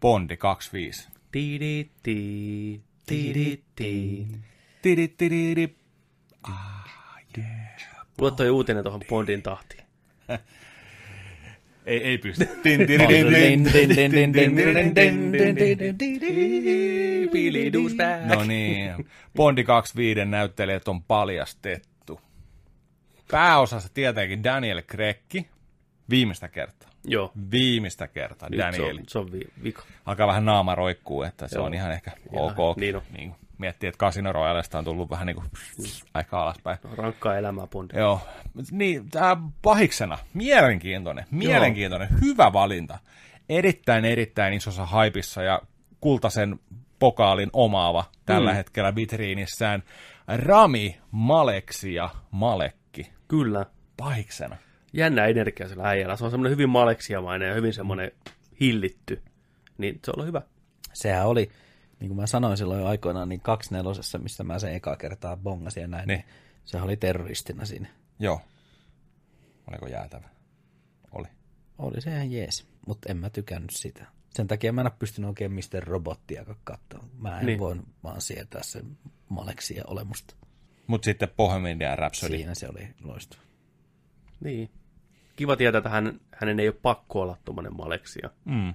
Bondi 25. Tidi, yeah. Luo toi uutinen tuohon Bondin tahtiin. ei, ei pysty. no niin, Bondi 25 näyttelijät on paljastettu Pääosassa tietenkin Daniel Krekki, viimeistä kertaa. Joo. Viimeistä kertaa Nyt se Daniel. on, se on vi- vika. Alkaa vähän naama roikkuu, että se Joo. on ihan ehkä Ihan, ok. niin on. Niin kuin miettii, että Casino Royalesta on tullut vähän niin kuin aika alaspäin. Rankkaa elämää Bondi. Joo. Niin, tämä pahiksena. Mielenkiintoinen. Mielenkiintoinen. Hyvä valinta. Erittäin, erittäin isossa haipissa ja kultaisen pokaalin omaava tällä Mm. hetkellä vitriinissään. Rami Maleksia Malekki. Kyllä. Pahiksena. Jännä energia sillä äijällä. Se on semmoinen hyvin maleksiamainen ja hyvin semmoinen hillitty. Niin se on ollut hyvä. Sehän oli, niin kuin mä sanoin silloin jo aikoinaan, niin kaksi mistä mä sen eka kertaa bongasin ja näin. Niin. Niin. Sehän oli terroristina siinä. Joo. Oliko jäätävä? Oli. Oli se ihan jees, mutta en mä tykännyt sitä. Sen takia mä en ole pystynyt oikein mistä robottia katsoa. Mä en niin. voi vaan sietää sen maleksia olemusta. Mutta sitten Bohemian Rhapsody. Siinä se oli loistava. Niin. Kiva tietää, että hän, hänen ei ole pakko olla tuommoinen maleksia. Mm.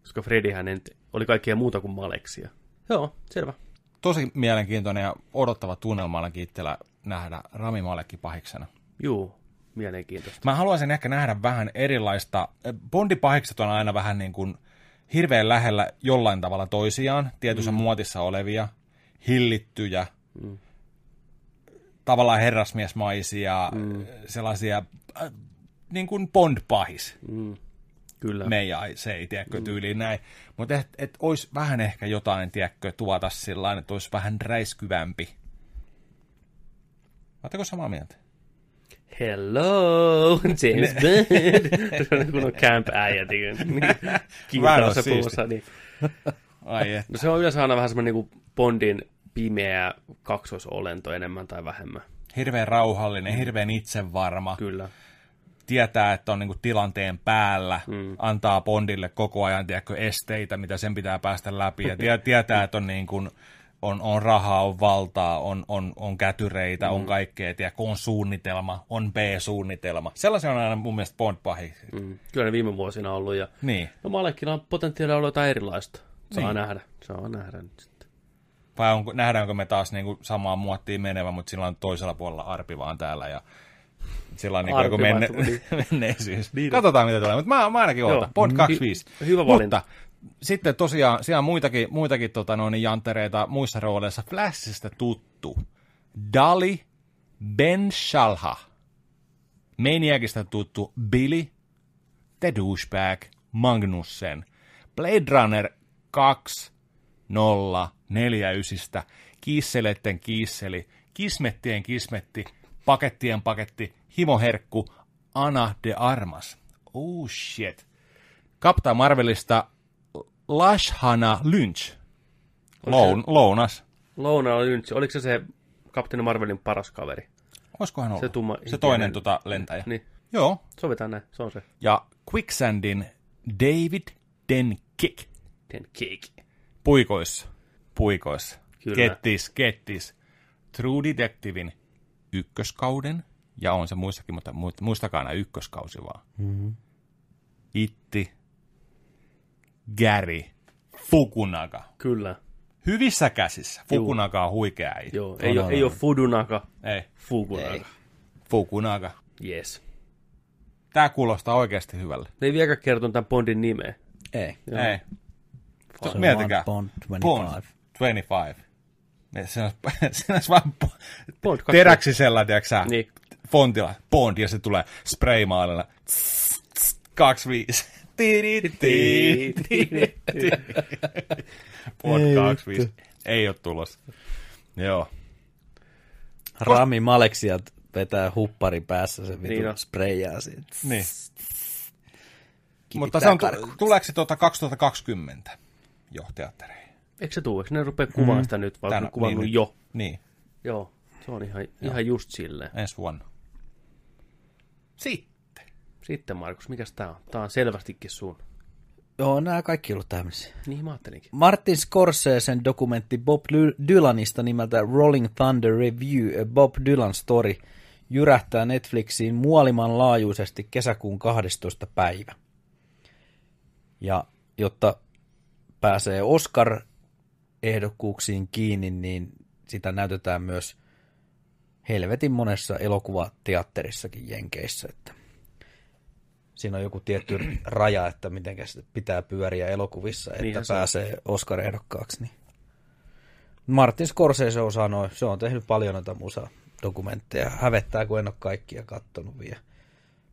Koska Freddy hänen oli kaikkea muuta kuin maleksia. Joo, selvä. Tosi mielenkiintoinen ja odottava tunnelma ainakin itsellä nähdä Rami Malekki pahiksena. Juu, mielenkiintoista. Mä haluaisin ehkä nähdä vähän erilaista. Bondipahikset on aina vähän niin kuin hirveän lähellä jollain tavalla toisiaan, tietyssä mm. muotissa olevia, hillittyjä, mm. Tavallaan herrasmiesmaisia, mm. sellaisia äh, niin kuin Bond-pahis. Mm. Kyllä. me ja se ei, tiedätkö, tyyliin näin. Mutta et, et olisi vähän ehkä jotain, tiedätkö, tuota sillä että olisi vähän räiskyvämpi. Oletteko samaa mieltä? Hello, James [LAUGHS] Bond. Se on kun on camp-äijä, niin kiinteässä puussa. Niin. Ai et. No se on yleensä aina vähän semmoinen niin Bondin pimeä kaksoisolento enemmän tai vähemmän. Hirveän rauhallinen, hirveän itsevarma. Kyllä. tietää, että on niinku tilanteen päällä, mm. antaa Bondille koko ajan tiedätkö, esteitä, mitä sen pitää päästä läpi, ja tie, [LAUGHS] tietää, että on, niinku, on, on rahaa, on valtaa, on, on, on kätyreitä, mm. on kaikkea, tiedätkö, on suunnitelma, on B-suunnitelma. Sellaisia on aina mun mielestä Bond pahi. Mm. Mm. Kyllä ne viime vuosina on ollut. Ja... Niin. No Malekilla on potentiaalia olla jotain erilaista. Saa Niin. nähdä. Saa nähdä nyt. Vai onko, nähdäänkö me taas niinku samaa muottiin menevä, mutta sillä on toisella puolella arpi vaan täällä, ja sillä on joku vaan menne, [LAUGHS] menneisyys. Katsotaan, mitä tulee, mutta mä, mä ainakin ootan. Joo. Bond Hy- 25. hyvä valinta. Mutta sitten tosiaan, siellä on muitakin, muitakin tota, noin, janttereita muissa rooleissa. Flashista tuttu. Dali Ben Shalha. Maniacista tuttu Billy. The Douchebag Magnussen. Blade Runner 2049. Kiisseletten kiisseli. Kismettien kismetti. Pakettien paketti. Himoherkku. Ana de Armas. Oh shit. Captain Marvelista Lashana Lynch. Loun, lounas. Lounalla Lyntsi, oliko se se Kapteeni Marvelin paras kaveri? Olisikohan ollut? Se tumma se toinen tota, lentäjä. Niin, Joo. sovitaan näin, se on se. Ja Quicksandin David Denkick. Cake. Puikoissa. Puikoissa. Kyllä. Kettis, kettis. True Detectivein ykköskauden. Ja on se muissakin, mutta mu- muistakaa aina ykköskausi vaan. Mm-hmm. Itti. Gary. Fukunaga. Kyllä. Hyvissä käsissä. Fukunaga on huikea äijä. Joo, ei, ole, ei ole Fudunaka, Ei. Fukunaga. Fukunaga. Yes. Tää kuulostaa oikeasti hyvälle. Ne ei vieläkään kertonut tämän Bondin nimeä. Ei. Joo. Ei. Se on Miettikää. Bond Bond 25. 25. Ne- Se on, [LAUGHS] se on vaan Bond 25. teräksisellä, tiedätkö sä, Niin. fontilla, Bond, ja se tulee spraymaalilla. 25. Tiidi, tiidi, [LAUGHS] tiidi, tiidi. Bond 25. Ei ole tulossa. Joo. Rami Maleksiat vetää huppari päässä, se vitu Niin spreijaa siitä. Niin. Mutta se on, tuleeko se tuota 2020 jo teattereihin? Eikö se tuu? Eikö ne rupea kuvaamaan sitä nyt, vai Tän- Tän, kuvannut niin, jo? Niin, Joo, se on ihan, ihan just silleen. ensi vuonna. Sitten. Sitten Markus, mikäs tää on? Tää on selvästikin sun. Joo, nämä kaikki ollut tämmöisiä. Niin mä ajattelinkin. Martin Scorsesen dokumentti Bob Dy- Dylanista nimeltä Rolling Thunder Review, A Bob Dylan Story, jyrähtää Netflixiin muoliman laajuisesti kesäkuun 12. päivä. Ja jotta pääsee Oscar-ehdokkuuksiin kiinni, niin sitä näytetään myös helvetin monessa elokuvateatterissakin Jenkeissä, että siinä on joku tietty raja, että miten pitää pyöriä elokuvissa, että Niinhän pääsee Oscar-ehdokkaaksi. Niin. Martin Scorsese on sanoi, se on tehnyt paljon noita musa-dokumentteja. Hävettää, kun en ole kaikkia kattonut vielä.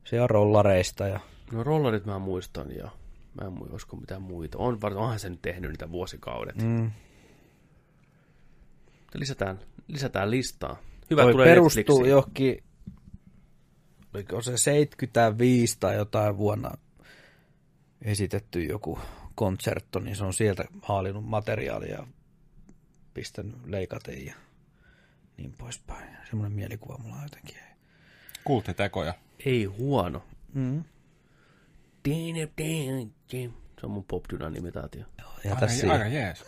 Se on rollareista ja No rollarit mä muistan ja mä en muista, olisiko mitään muita. On, onhan se nyt tehnyt niitä vuosikaudet. Mm. Lisätään, lisätään listaa. Hyvä toi tulee perustuu Netflixiin. johonkin, oliko se 75 tai jotain vuonna esitetty joku konsertto, niin se on sieltä haalinut materiaalia pistänyt leikaten ja niin poispäin. Semmoinen mielikuva mulla on jotenkin. Kulttitekoja. Ei huono. Mm. Se on mun Bob Dylan imitaatio. Jätä Aika, siihen. aika jees.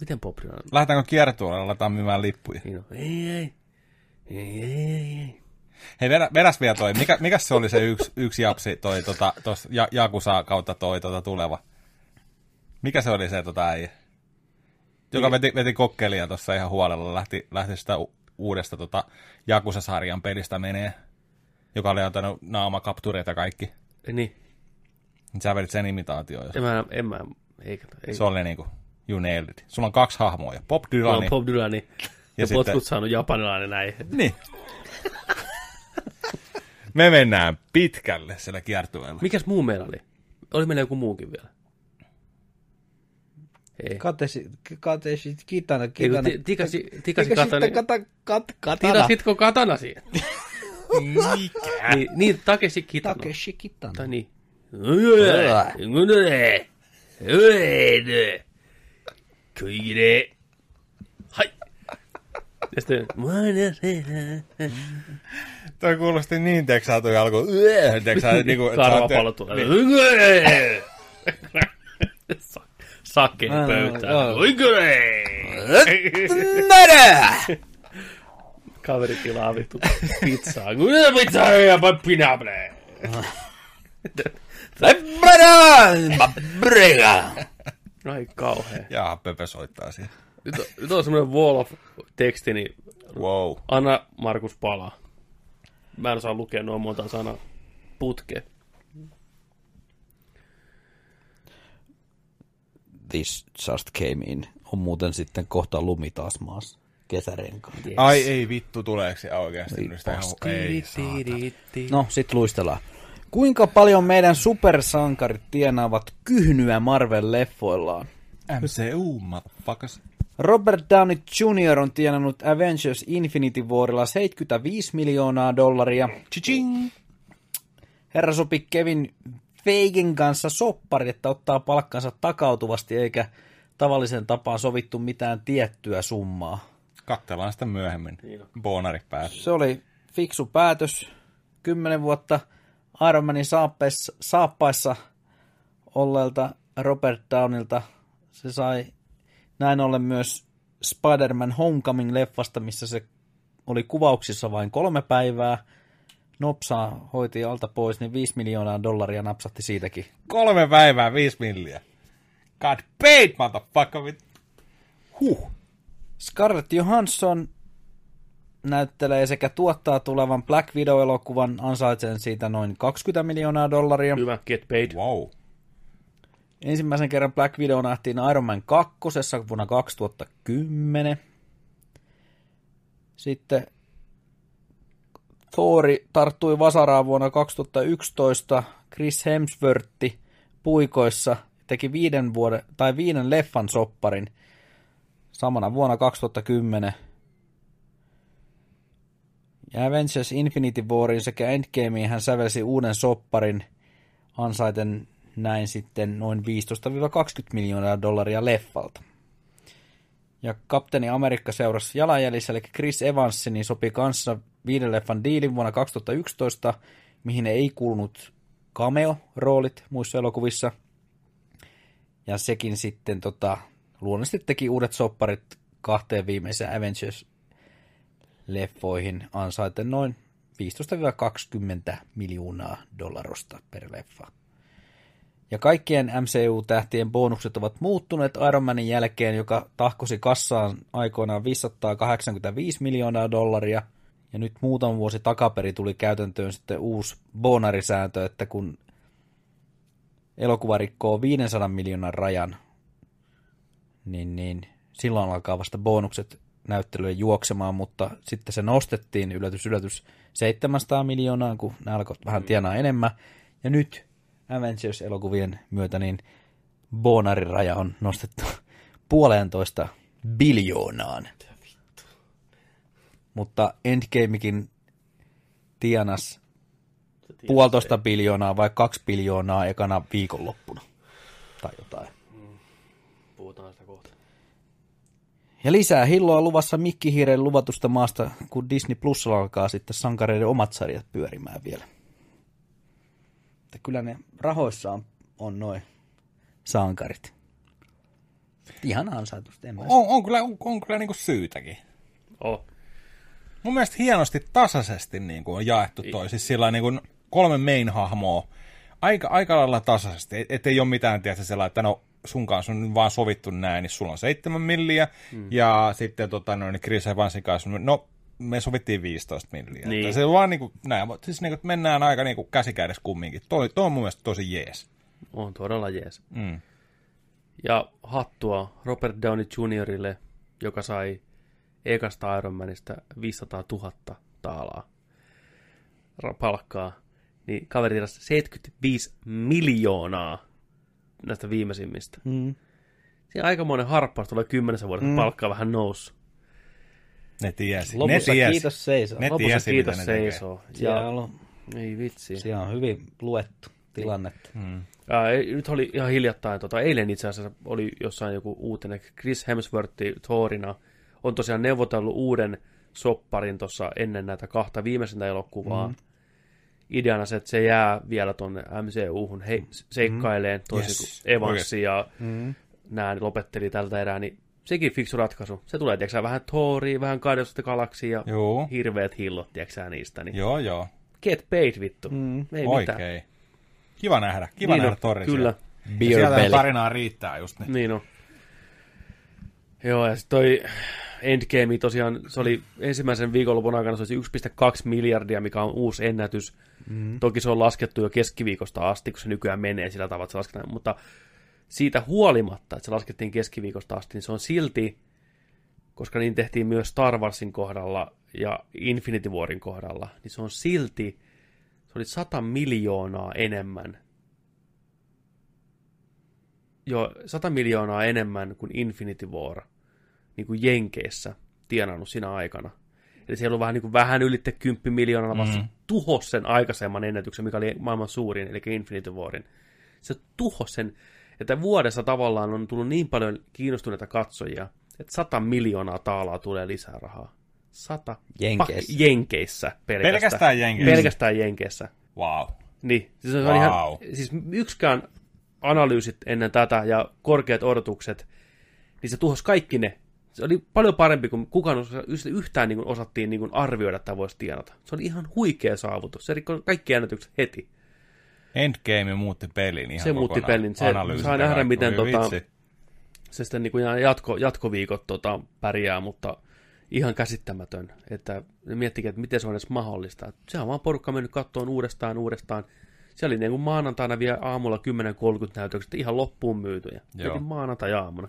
Miten Bob Dylan? Lähdetäänkö kiertueelle, aletaan myymään lippuja. Niin. Ei, ei. Ei, ei, ei, ei. Hei, vedä, vedäs vielä toi. Mikä, mikä se oli se yksi, yksi japsi, toi tota, tos, ja, Jakusa kautta toi tota, tuleva? Mikä se oli se tota äijä? Joka veti, veti kokkelia tuossa ihan huolella, lähti, lähti sitä uudesta tota, Jakusa-sarjan pelistä menee, joka oli antanut naamakaptureita kaikki. Niin. Niin Sä vedit sen imitaatioon. jos- En mä, en mä, eikä. ei. Se oli niinku, you nailed it. Sulla on kaksi hahmoa, Bob Mulla Dylan. on Bob Dylan ja, ja sitten- potkut saanut japanilainen näin. Niin. Me mennään pitkälle siellä kiertueella. Mikäs muu meillä oli? Oli meillä joku muukin vielä. Ei. Kateshi, kateshi, kitana, Ei, kitana. ti- tikasi, tikasi Tikasi katana. kata, kat, katana. Tilasitko katana siihen? Mikä? [LAUGHS] niin, niin, Takeshi Kitano. Takeshi kitana. Tai niin. Hai. Ja sitten, Toi kuulosti niin, teksää toi alku. Teksää, niinku, karvapallo tulee. Sa- Sakkeen Ää, pöytään. Oikein! Nada! Kaveri tilaa vittu pizzaa. Kuinka pizzaa ja? Lebrada! Brega! Ai kauhea. Jaa, Pepe soittaa siihen. Nyt on, nyt on semmoinen wall of teksti, niin Wow. anna Markus palaa. Mä en osaa lukea noin monta sanaa putke. This just came in. On muuten sitten kohta lumi taas maassa. Kesärenkaan. Yes. Ai ei vittu, tuleeko se oikeasti nyt sitä ihan... Ei, saatana. No, sit luistellaan. Kuinka paljon meidän supersankarit tienaavat kyhnyä Marvel-leffoillaan? MCU, motherfuckers. Robert Downey Jr. on tienannut Avengers Infinity Warilla 75 miljoonaa dollaria. Chiching. Herra sopi Kevin Feigen kanssa sopparit, että ottaa palkkansa takautuvasti eikä tavallisen tapaan sovittu mitään tiettyä summaa. Kattellaan sitä myöhemmin. Bonari päässä. Se oli fiksu päätös. Kymmenen vuotta Iron Manin saappaissa, saappaissa olleelta Robert Downilta. Se sai näin ollen myös Spider-Man Homecoming-leffasta, missä se oli kuvauksissa vain kolme päivää. Nopsaa hoiti alta pois, niin 5 miljoonaa dollaria napsatti siitäkin. Kolme päivää, viisi milliä. God paid, motherfucker. Huh. Scarlett Johansson näyttelee sekä tuottaa tulevan Black Widow-elokuvan ansaitsen siitä noin 20 miljoonaa dollaria. Hyvä, get paid. Wow. Ensimmäisen kerran Black Widow nähtiin Iron Man 2. vuonna 2010. Sitten Thori tarttui vasaraan vuonna 2011. Chris Hemsworth puikoissa teki viiden, vuoden, tai viiden leffan sopparin samana vuonna 2010. Ja Avengers Infinity Warin sekä Endgameen hän sävelsi uuden sopparin ansaiten näin sitten noin 15-20 miljoonaa dollaria leffalta. Ja kapteeni Amerikka seurasi jalanjäljissä, eli Chris Evans, niin sopi kanssa viiden leffan diilin vuonna 2011, mihin ei kuulunut cameo-roolit muissa elokuvissa. Ja sekin sitten tota, luonnollisesti teki uudet sopparit kahteen viimeiseen Avengers-leffoihin ansaiten noin 15-20 miljoonaa dollarosta per leffa. Ja kaikkien MCU-tähtien bonukset ovat muuttuneet Iron Manin jälkeen, joka tahkosi kassaan aikoinaan 585 miljoonaa dollaria. Ja nyt muutama vuosi takaperi tuli käytäntöön sitten uusi bonarisääntö, että kun elokuva rikkoo 500 miljoonan rajan, niin, niin silloin alkaa vasta bonukset näyttelylle juoksemaan, mutta sitten se nostettiin yllätys, yllätys 700 miljoonaa, kun ne alkoi vähän tienaa enemmän. Ja nyt Avengers-elokuvien myötä niin bonariraja on nostettu [LAUGHS] puolentoista biljoonaan. Mutta Endgamekin tienas puolitoista biljoonaa vai kaksi biljoonaa ekana viikonloppuna. Tai jotain. Puhutaan sitä kohta. Ja lisää hilloa luvassa Mikkihiiren luvatusta maasta, kun Disney Plus alkaa sitten sankareiden omat sarjat pyörimään vielä. Että kyllä ne rahoissa on, on noin sankarit. Ihan ansaitusti. En mä On, on kyllä, on, on kyllä niinku syytäkin. Oh. Mun mielestä hienosti tasaisesti niin kuin on jaettu toi. Siis sillä niin kuin kolme main-hahmoa aika, aika lailla tasaisesti. Et, et ei ole mitään tietysti sellainen, että no sun kanssa on vaan sovittu näin, niin sulla on seitsemän milliä. Mm. Ja sitten tota, no, niin Chris Evansin kanssa, no me sovittiin 15 milliä. Niin. Että Se on vaan niin kuin, näin, mutta siis niin kuin, mennään aika niin kuin käsikädessä kumminkin. Toi, toi on mun mielestä tosi jees. On todella jees. Mm. Ja hattua Robert Downey Jr.ille, joka sai ekasta Iron Manista 500 000 taalaa palkkaa. niin kaveri tienasi 75 miljoonaa näistä viimeisimmistä. Mm. Siinä aikamoinen harppaus tulee kymmenessä vuodessa, mm. palkkaa vähän noussut. Ne tiesi. Lopussa ne tiesi. kiitos seisoo. Ne Lopussa tiesi, kiitos ne seisoo. Ja, on, ei vitsi. siellä on hyvin luettu tilannetta. Mm. Ei- nyt oli ihan hiljattain, tota, eilen itse asiassa oli jossain joku uutinen, Chris Hemsworth Thorina on tosiaan neuvotellut uuden sopparin tuossa ennen näitä kahta viimeisintä elokuvaa. Mm. Ideana se, että se jää vielä tuonne MCU-hun hei, seikkaileen, toisin Yes, kuin Evans oikeesti. ja Mm. nämä lopetteli tältä erää, niin sekin fiksu ratkaisu. Se tulee, tiedätkö vähän Thoria, vähän Guardians of the Galaxy ja Joo. hirveät hillot, tiedätkö niistä. Niin Joo, joo. get paid, vittu. Mm. Ei mitään. Oikein. Kiva nähdä. Kiva Niin nähdä Torri Kyllä. siellä. Ja Beer sieltä belly. tarinaa riittää just ne. Niin on. Joo, ja sitten toi Endgame tosiaan, se oli ensimmäisen viikonlopun aikana se olisi 1,2 miljardia, mikä on uusi ennätys. Mm. Toki se on laskettu jo keskiviikosta asti, kun se nykyään menee sillä tavalla, että se lasketaan. Mutta siitä huolimatta, että se laskettiin keskiviikosta asti, niin se on silti, koska niin tehtiin myös Star Warsin kohdalla ja Infinity Warin kohdalla, niin se on silti, se oli 100 miljoonaa enemmän jo 100 miljoonaa enemmän kuin Infinity War niin kuin Jenkeissä tienannut siinä aikana. Eli se ei ollut vähän, niin kuin vähän ylitte 10 miljoonaa, vaan se tuhos sen aikaisemman ennätyksen, mikä oli maailman suurin, eli Infinity Warin. Se tuhos sen, että vuodessa tavallaan on tullut niin paljon kiinnostuneita katsojia, että 100 miljoonaa taalaa tulee lisää rahaa. 100 Jenkeissä. Pak- Jenkeissä pelkästään. Pelkästään Jenkeissä? Pelkästään Jenkeissä. Wow. Niin, siis on Wow. ihan, siis yksikään analyysit ennen tätä ja korkeat odotukset, niin se tuhos kaikki ne. Se oli paljon parempi kuin kukaan osa, yhtään niin kuin osattiin niin kuin arvioida, että voisi tienata. Se oli ihan huikea saavutus. Se rikkoi kaikki ennätykset heti. Endgame muutti pelin ihan Se muutti pelin. Se- saa nähdä, miten tota- vitsi. Se sitten niin kuin jatko, jatkoviikot tota, pärjää, mutta ihan käsittämätön. Että miettikää, että miten se on edes mahdollista. Se on vaan porukka mennyt kattoon uudestaan uudestaan. Se oli niin kuin maanantaina vielä aamulla 10.30 näytökset ihan loppuun myytyjä. Joo. Maanantai-aamuna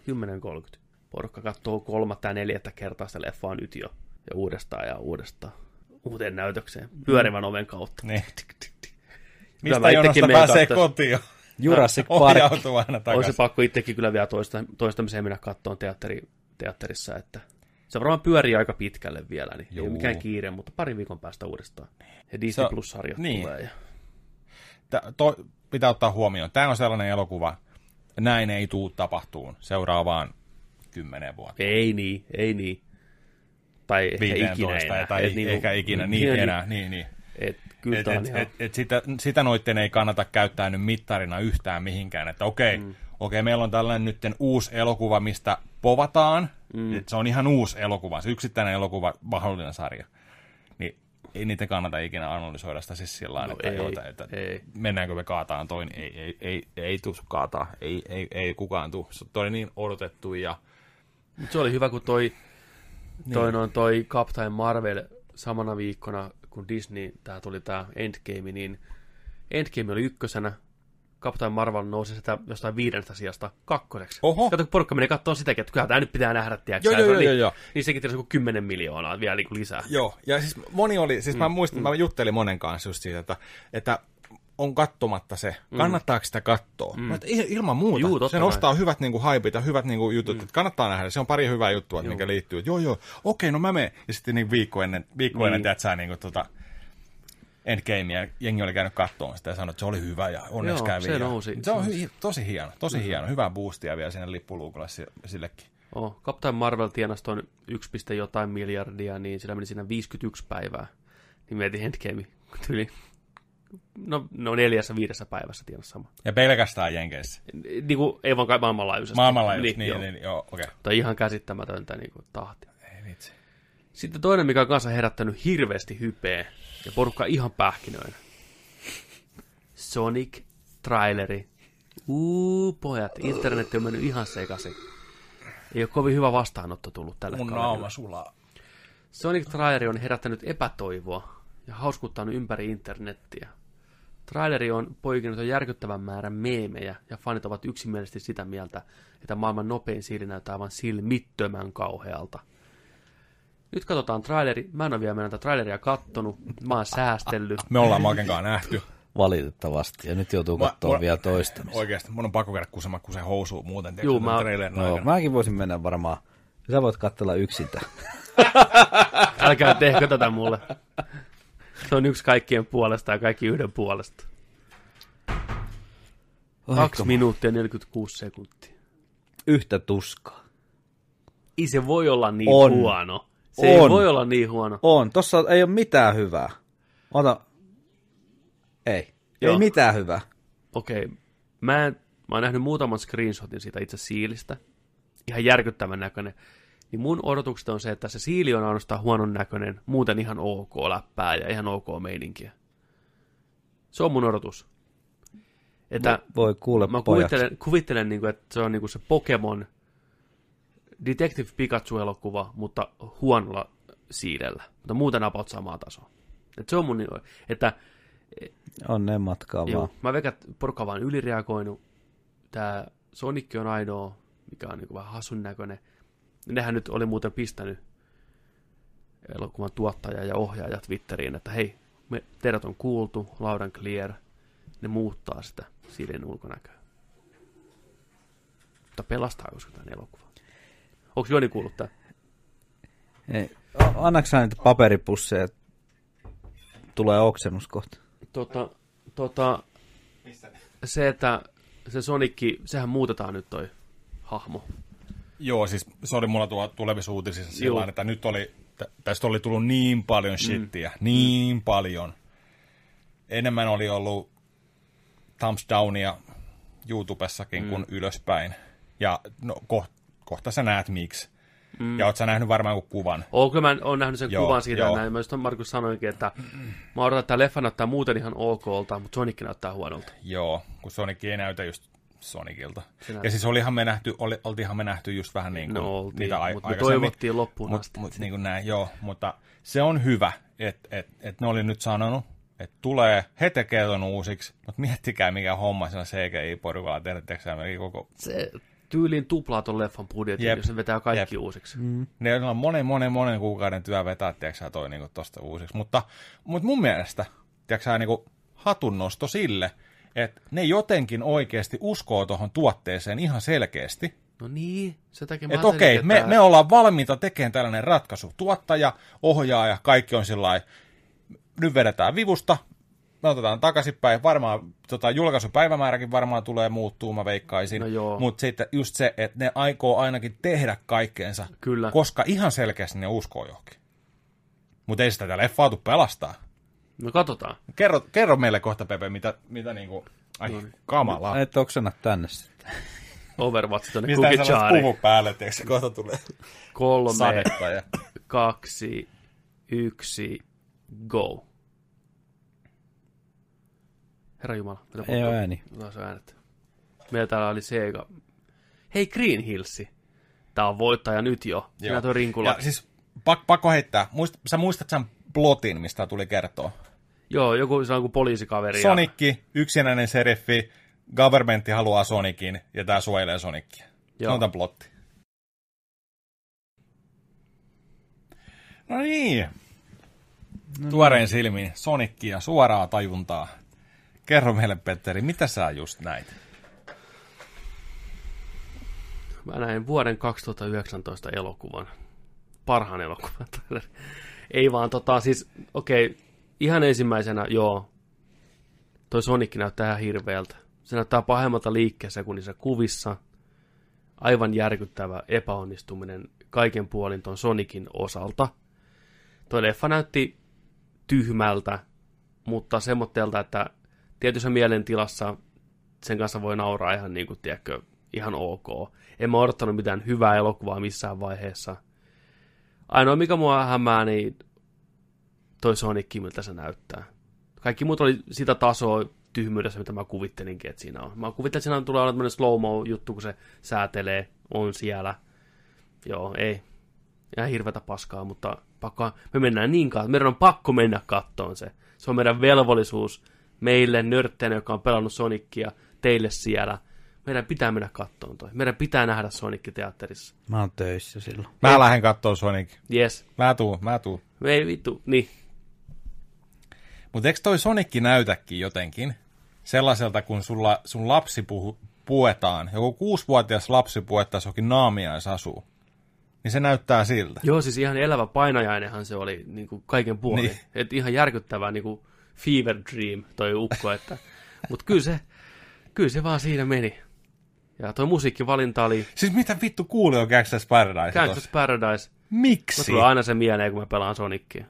10.30. Porukka katsoo kolmatta ja neljättä kertaa sitä leffaa nyt jo. Ja uudestaan ja uudestaan. Uuteen näytökseen. Pyörivän oven kautta. Niin. [LAUGHS] Mistä jonosta pääsee kotiin? Jurassic [LAUGHS] Park. Aina Olisi takaisin. pakko itsekin kyllä vielä toista, toistamiseen mennä kattoon teatteri, teatterissa, että se varmaan pyörii aika pitkälle vielä, niin ei Juu. ole mikään kiire, mutta parin viikon päästä uudestaan. Ja Disney Se- Plus-sarjat niin. tulee. Ja... To, pitää ottaa huomioon. Tämä on sellainen elokuva, näin ei tuu tapahtuun seuraavaan kymmenen vuotta. Ei niin, ei niin. Tai ehkä ikinä 15 enää. tai Et niinku- eikä ikinä [LAUGHS] niin, niin, enää. Niin, niin. Et, kyllä Et, et, ihan... et, et sitä, sitä noitten ei kannata käyttää nyt mittarina yhtään mihinkään, että okei, mm. okei meillä on tällainen nytten uusi elokuva, mistä povataan, mm. se on ihan uusi elokuva, se yksittäinen elokuva, mahdollinen sarja, niin ei niitä kannata ikinä analysoida sitä siis sillä No että, ei, joo, että, ei. mennäänkö me kaataan toi, niin ei, ei, ei, ei, ei tuu kaataa, ei, ei, ei kukaan tuu, se oli niin odotettu ja Mut se oli hyvä, kun toi, toi, niin. noin, toi Captain Marvel samana viikkona, kun Disney, tää tuli tää Endgame, niin Endgame oli ykkösenä, Captain Marvel nousi sitä jostain viidennestä sijasta kakkoseksi. Oho. Kato, kun porukka meni katsomaan sitäkin, että kyllä tämä nyt pitää nähdä, tiedätkö Joo, joo, joo, oli- joo, joo. Niin sekin tietysti joku 10 miljoonaa vielä niin kuin lisää. Joo, ja siis moni oli, siis mä muistan, mä juttelin monen kanssa just siitä, että, että on kattomatta se, kannattaako sitä katsoa? Mm. Ilman muuta, Juu, totta se nostaa hyvät niinku haipit ja hyvät niinku jutut, mm. että kannattaa nähdä, se on pari hyvää juttua, mikä liittyy, joo joo, okei, no mä menen, ja sitten niinku viikko ennen, viikko ennen, Niin. tiedät sä, niinku tota, Endgamea, jengi oli käynyt kattoon sitä ja sanoi, että se oli hyvä ja onneksi Joo, kävi. se ja, nousi. Se on hy- tosi hieno, tosi hieno, hyvää boostia vielä sinne lippuluukulle si- sillekin. Oh, Captain Marvel tienasi tuon 1, jotain miljardia, niin sillä meni siinä 51 päivää. Niin mietin Endgame, tyyli, no, no neljässä viidessä päivässä tienasi sama. Ja pelkästään Jenkeissä. Niin kuin, ei vaan kai maailmanlaajuisesti. Maailmanlaajuisesti, niin, joo. niin, niin, joo, okei. Okay. Tai ihan käsittämätöntä niin kuin, tahtia. Ei vitsi. Sitten toinen, mikä on kanssa herättänyt hirveästi hypeä, ja porukka ihan pähkinöinä. Sonic traileri. Uu, pojat, internet on mennyt ihan sekaisin. Ei ole kovin hyvä vastaanotto tullut tälle Mun naama sulaa. Sonic traileri on herättänyt epätoivoa ja hauskuttanut ympäri internettiä. Traileri on poikinut järkyttävän määrän meemejä ja fanit ovat yksimielisesti sitä mieltä, että maailman nopein siili näyttää aivan silmittömän kauhealta. Nyt katsotaan traileri. Mä en ole vielä mennä tätä traileria kattonut. Mä oon säästellyt. Me ollaan Maken kanssa nähty. valitettavasti. Ja nyt joutuu katsoa mä- vielä toista. Oikeasti, mun on pakko käydä kusema kusen housuun muuten. tiedätkö, Juu, mä- No, aikana. mäkin voisin mennä varmaan. Sä voit katsella yksintä. [LAUGHS] Älkää tehkö tätä mulle. Se on yksi kaikkien puolesta ja kaikki yhden puolesta. Kaksi minuuttia ja 46 sekuntia. Yhtä tuskaa. Ei se voi olla niin On. huono. Se ei On. voi olla niin huono. On, tossa ei ole mitään hyvää. Ota. Ei. Joo. Ei mitään hyvää. Okei, mä, en, mä oon nähnyt muutaman screenshotin siitä itse siilistä. Ihan järkyttävän näköinen. Niin mun odotukset on se, että se siili on ainoastaan huonon näköinen, muuten ihan ok läppää ja ihan ok meininkiä. Se on mun odotus. Että Voi kuule mä pojat. kuvittelen, kuvittelen niin kuin, että se on niin kuin se Pokemon Detective Pikachu-elokuva, mutta huonolla siidellä. Mutta muuten about samaa tasoa. Et se on mun, että Onnen matkaa Joo, vaan. mä veikkaan, että porukka on vaan ylireagoinut. Tää Sonic on ainoa, mikä on niin vähän hassun näköinen. Nehän nyt oli muuten pistänyt elokuvan tuottaja ja ohjaaja Twitteriin, että hei, me, teidät on kuultu, loud and clear. Ne muuttaa sitä siilin ulkonäköä. Mutta pelastaako se tämän elokuvan? Onko Joni kuullut tämän? Ei. O- Annaks sä niitä paperipusseja? Tulee oksennus kohta. Tota, tota, se, että se Sonicki, sehän muutetaan nyt toi hahmo. Joo, siis se oli mulla tuolla tulevissa uutisissa sillä että nyt oli, tä- tästä oli tullut niin paljon shittiä, mm. niin paljon. Enemmän oli ollut thumbs downia YouTubessakin mm. kuin ylöspäin. Ja no, koht, kohta sä näet miksi. Mm. Ja oot sä nähnyt varmaan jonkun kuvan. Oo, kyllä mä oon nähnyt sen Joo, kuvan siitä, joo. näin. Mä just Markus sanoinkin, että mä odotan, että tämä leffa näyttää muuten ihan okolta, mutta Sonic näyttää huonolta. Joo, kun Sonic ei näytä just Sonicilta. Näyttää. Ja siis olihan me nähty, oli, oltiinhan me nähty just vähän niin kuin No oltiin, niitä ai- mutta me toivottiin loppuun mut, asti. Mut, niin kuin näin, joo, mutta se on hyvä, että et, et ne oli nyt sanonut, että tulee, he tekee ton uusiksi, mutta miettikää mikä homma sillä CGI-porukalla tehdä, koko... Se tyyliin tuplaa ton leffan budjetin, Jep. jos se vetää kaikki Jep. uusiksi. Ne on monen, monen, monen kuukauden työ vetää, tiedätkö toi niin tosta uusiksi. Mutta, mutta mun mielestä, tiedätkö sä, niin hatunnosto sille, että ne jotenkin oikeasti uskoo tuohon tuotteeseen ihan selkeästi, No niin, se takia mä ajattelin, okei, me, että- me ollaan valmiita tekemään tällainen ratkaisu. Tuottaja, ohjaaja, kaikki on sillä nyt vedetään vivusta, me otetaan takaisinpäin. Varmaan tota, julkaisupäivämääräkin varmaan tulee muuttuu, mä veikkaisin. No. Mutta sitten just se, että ne aikoo ainakin tehdä kaikkeensa, Kyllä. koska ihan selkeästi ne uskoo johonkin. Mutta ei sitä tätä leffaa tuu pelastaa. No katsotaan. Kerro, kerro meille kohta, Pepe, mitä, mitä niinku... Ai, No niin. kamalaa. Et oksena tänne sitten. Overwatch tonne Mistä Chari. puvu päälle, tiedätkö, se kohta tulee Kolme, sadetta. Ja... kaksi, yksi, go. Herra Jumala. mitä Ei ole ääni. Taas on äänet. Meillä täällä oli Sega. Hei Green Hillsi. Tää on voittaja nyt jo. Sinä Joo. tuo rinkula. Ja siis pak, pakko heittää. Muist, sä muistat sen plotin, mistä tuli kertoa? Joo, joku, se on kuin poliisikaveri. ja- Sonikki, yksinäinen seriffi, governmentti haluaa Sonikin, ja tää suojelee Sonikia. Se Joo. on tämän plotti. No niin. Tuoreen silmin Sonicia, suoraa tajuntaa. Kerro meille, Petteri, mitä sä just näit? Mä näin vuoden 2019 elokuvan. Parhaan elokuvan. Ei vaan tota, siis, okei, okay, ihan ensimmäisenä, joo, toi Sonic näyttää ihan hirveältä. Se näyttää pahemmalta liikkeessä kuin niissä kuvissa. Aivan järkyttävä epäonnistuminen kaiken puolin ton Sonicin osalta. Toi leffa näytti tyhmältä, mutta semmoitteelta, että tietyssä mielentilassa sen kanssa voi nauraa ihan niin kuin, tiedätkö, ihan ok. En mä odottanut mitään hyvää elokuvaa missään vaiheessa. Ainoa, mikä mua hämää, niin toi Sonic, miltä se näyttää. Kaikki muut oli sitä tasoa tyhmyydessä, mitä mä kuvittelinkin, että siinä on. Mä kuvittelin, että siinä tulee olla tämmöinen slow-mo-juttu, kun se säätelee, on siellä. Joo, ei. Ihan hirveätä paskaa, mutta pakko, me mennään niin kauan. Meidän on pakko mennä kattoon se. Se on meidän velvollisuus meille nörtteinä, joka on pelannut Sonicia, teille siellä. Meidän pitää mennä kattoon toi. Meidän pitää nähdä Sonic teatterissa. Mä oon töissä silloin. Mä Ei. lähden kattoo Sonic. Yes. Mä tuun, mä tuun. Me ei vittu, niin. Mutta eikö toi Sonicki näytäkin jotenkin sellaiselta, kun sulla, sun lapsi puhu, puetaan, joku kuusivuotias lapsi puettaisi jokin naamiaisasuu, niin se näyttää siltä. Joo, siis ihan elävä painajainenhan se oli niin kuin kaiken puolin. Niin. Niin. Et ihan järkyttävää niin kuin fever dream toi ukko, että... Mutta kyllä se, kyllä se vaan siinä meni. Ja toi musiikkivalinta oli Siis mitä vittu kuuli on Gangsta's Paradise Gangsta's? Paradise. Mä Miksi? tulee aina se mieleen, kun mä pelaan Sonicia.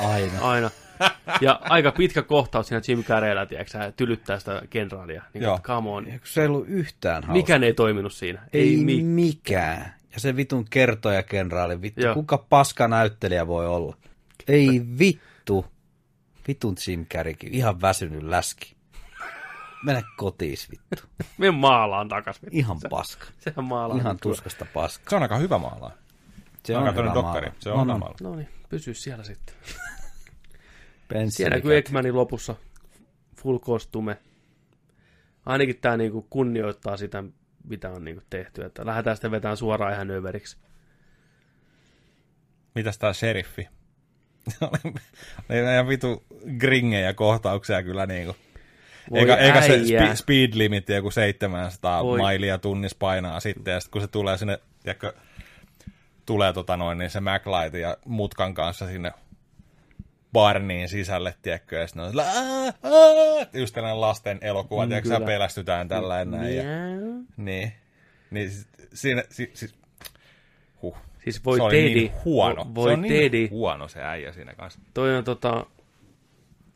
Aina. Aina. Ja aika pitkä kohtaus siinä Jim Carreyllä, tiedätkö sä, tylyttää sitä kenraalia. Niin, Joo. come on. Ja kun se ei ollut yhtään hauska. Mikään ei toiminut siinä. Ei, Ei, ei mi- mikään. Ja se vitun kertoja kenraali, vittu, Joo. kuka paska näyttelijä voi olla? Ei vittu. Vitun Jim Carreykin, ihan väsynyt läski. Mene kotiis vittu. Me maalaan takas. vittu. Ihan paska. Sehän maalaa. Ihan tuskasta paska. Se on aika hyvä maalaa. Se oon katsonut hyvä dokkari. maala. Se on hyvä no, no. maala. No niin, pysy siellä sitten. Kuin Ekmanin lopussa full costume. Ainakin tämä niinku kunnioittaa sitä, mitä on niinku tehty. Että lähdetään sitten vetämään suoraan ihan överiksi. Mitäs tää sheriffi? [LAUGHS] Oli ihan vitu gringejä kohtauksia kyllä niinku. Voi Eikä, eikä se spe, speed limit joku 700 Voi. mailia tunnissa painaa sitten, ja sitten kun se tulee sinne, tiedätkö, tulee tota noin, niin se MacLight ja mutkan kanssa sinne barniin sisälle, tiedätkö, ja sitten on sillä, "Aa, aa", just tällainen lasten elokuva, Mm, tiedätkö, pelästytään tällä näin, ja, niin, niin si- siinä, si, si, huh. Siis voi se oli Teddy. niin huono. Voi se on Teddy. niin huono se äijä siinä kanssa. Toi on tota,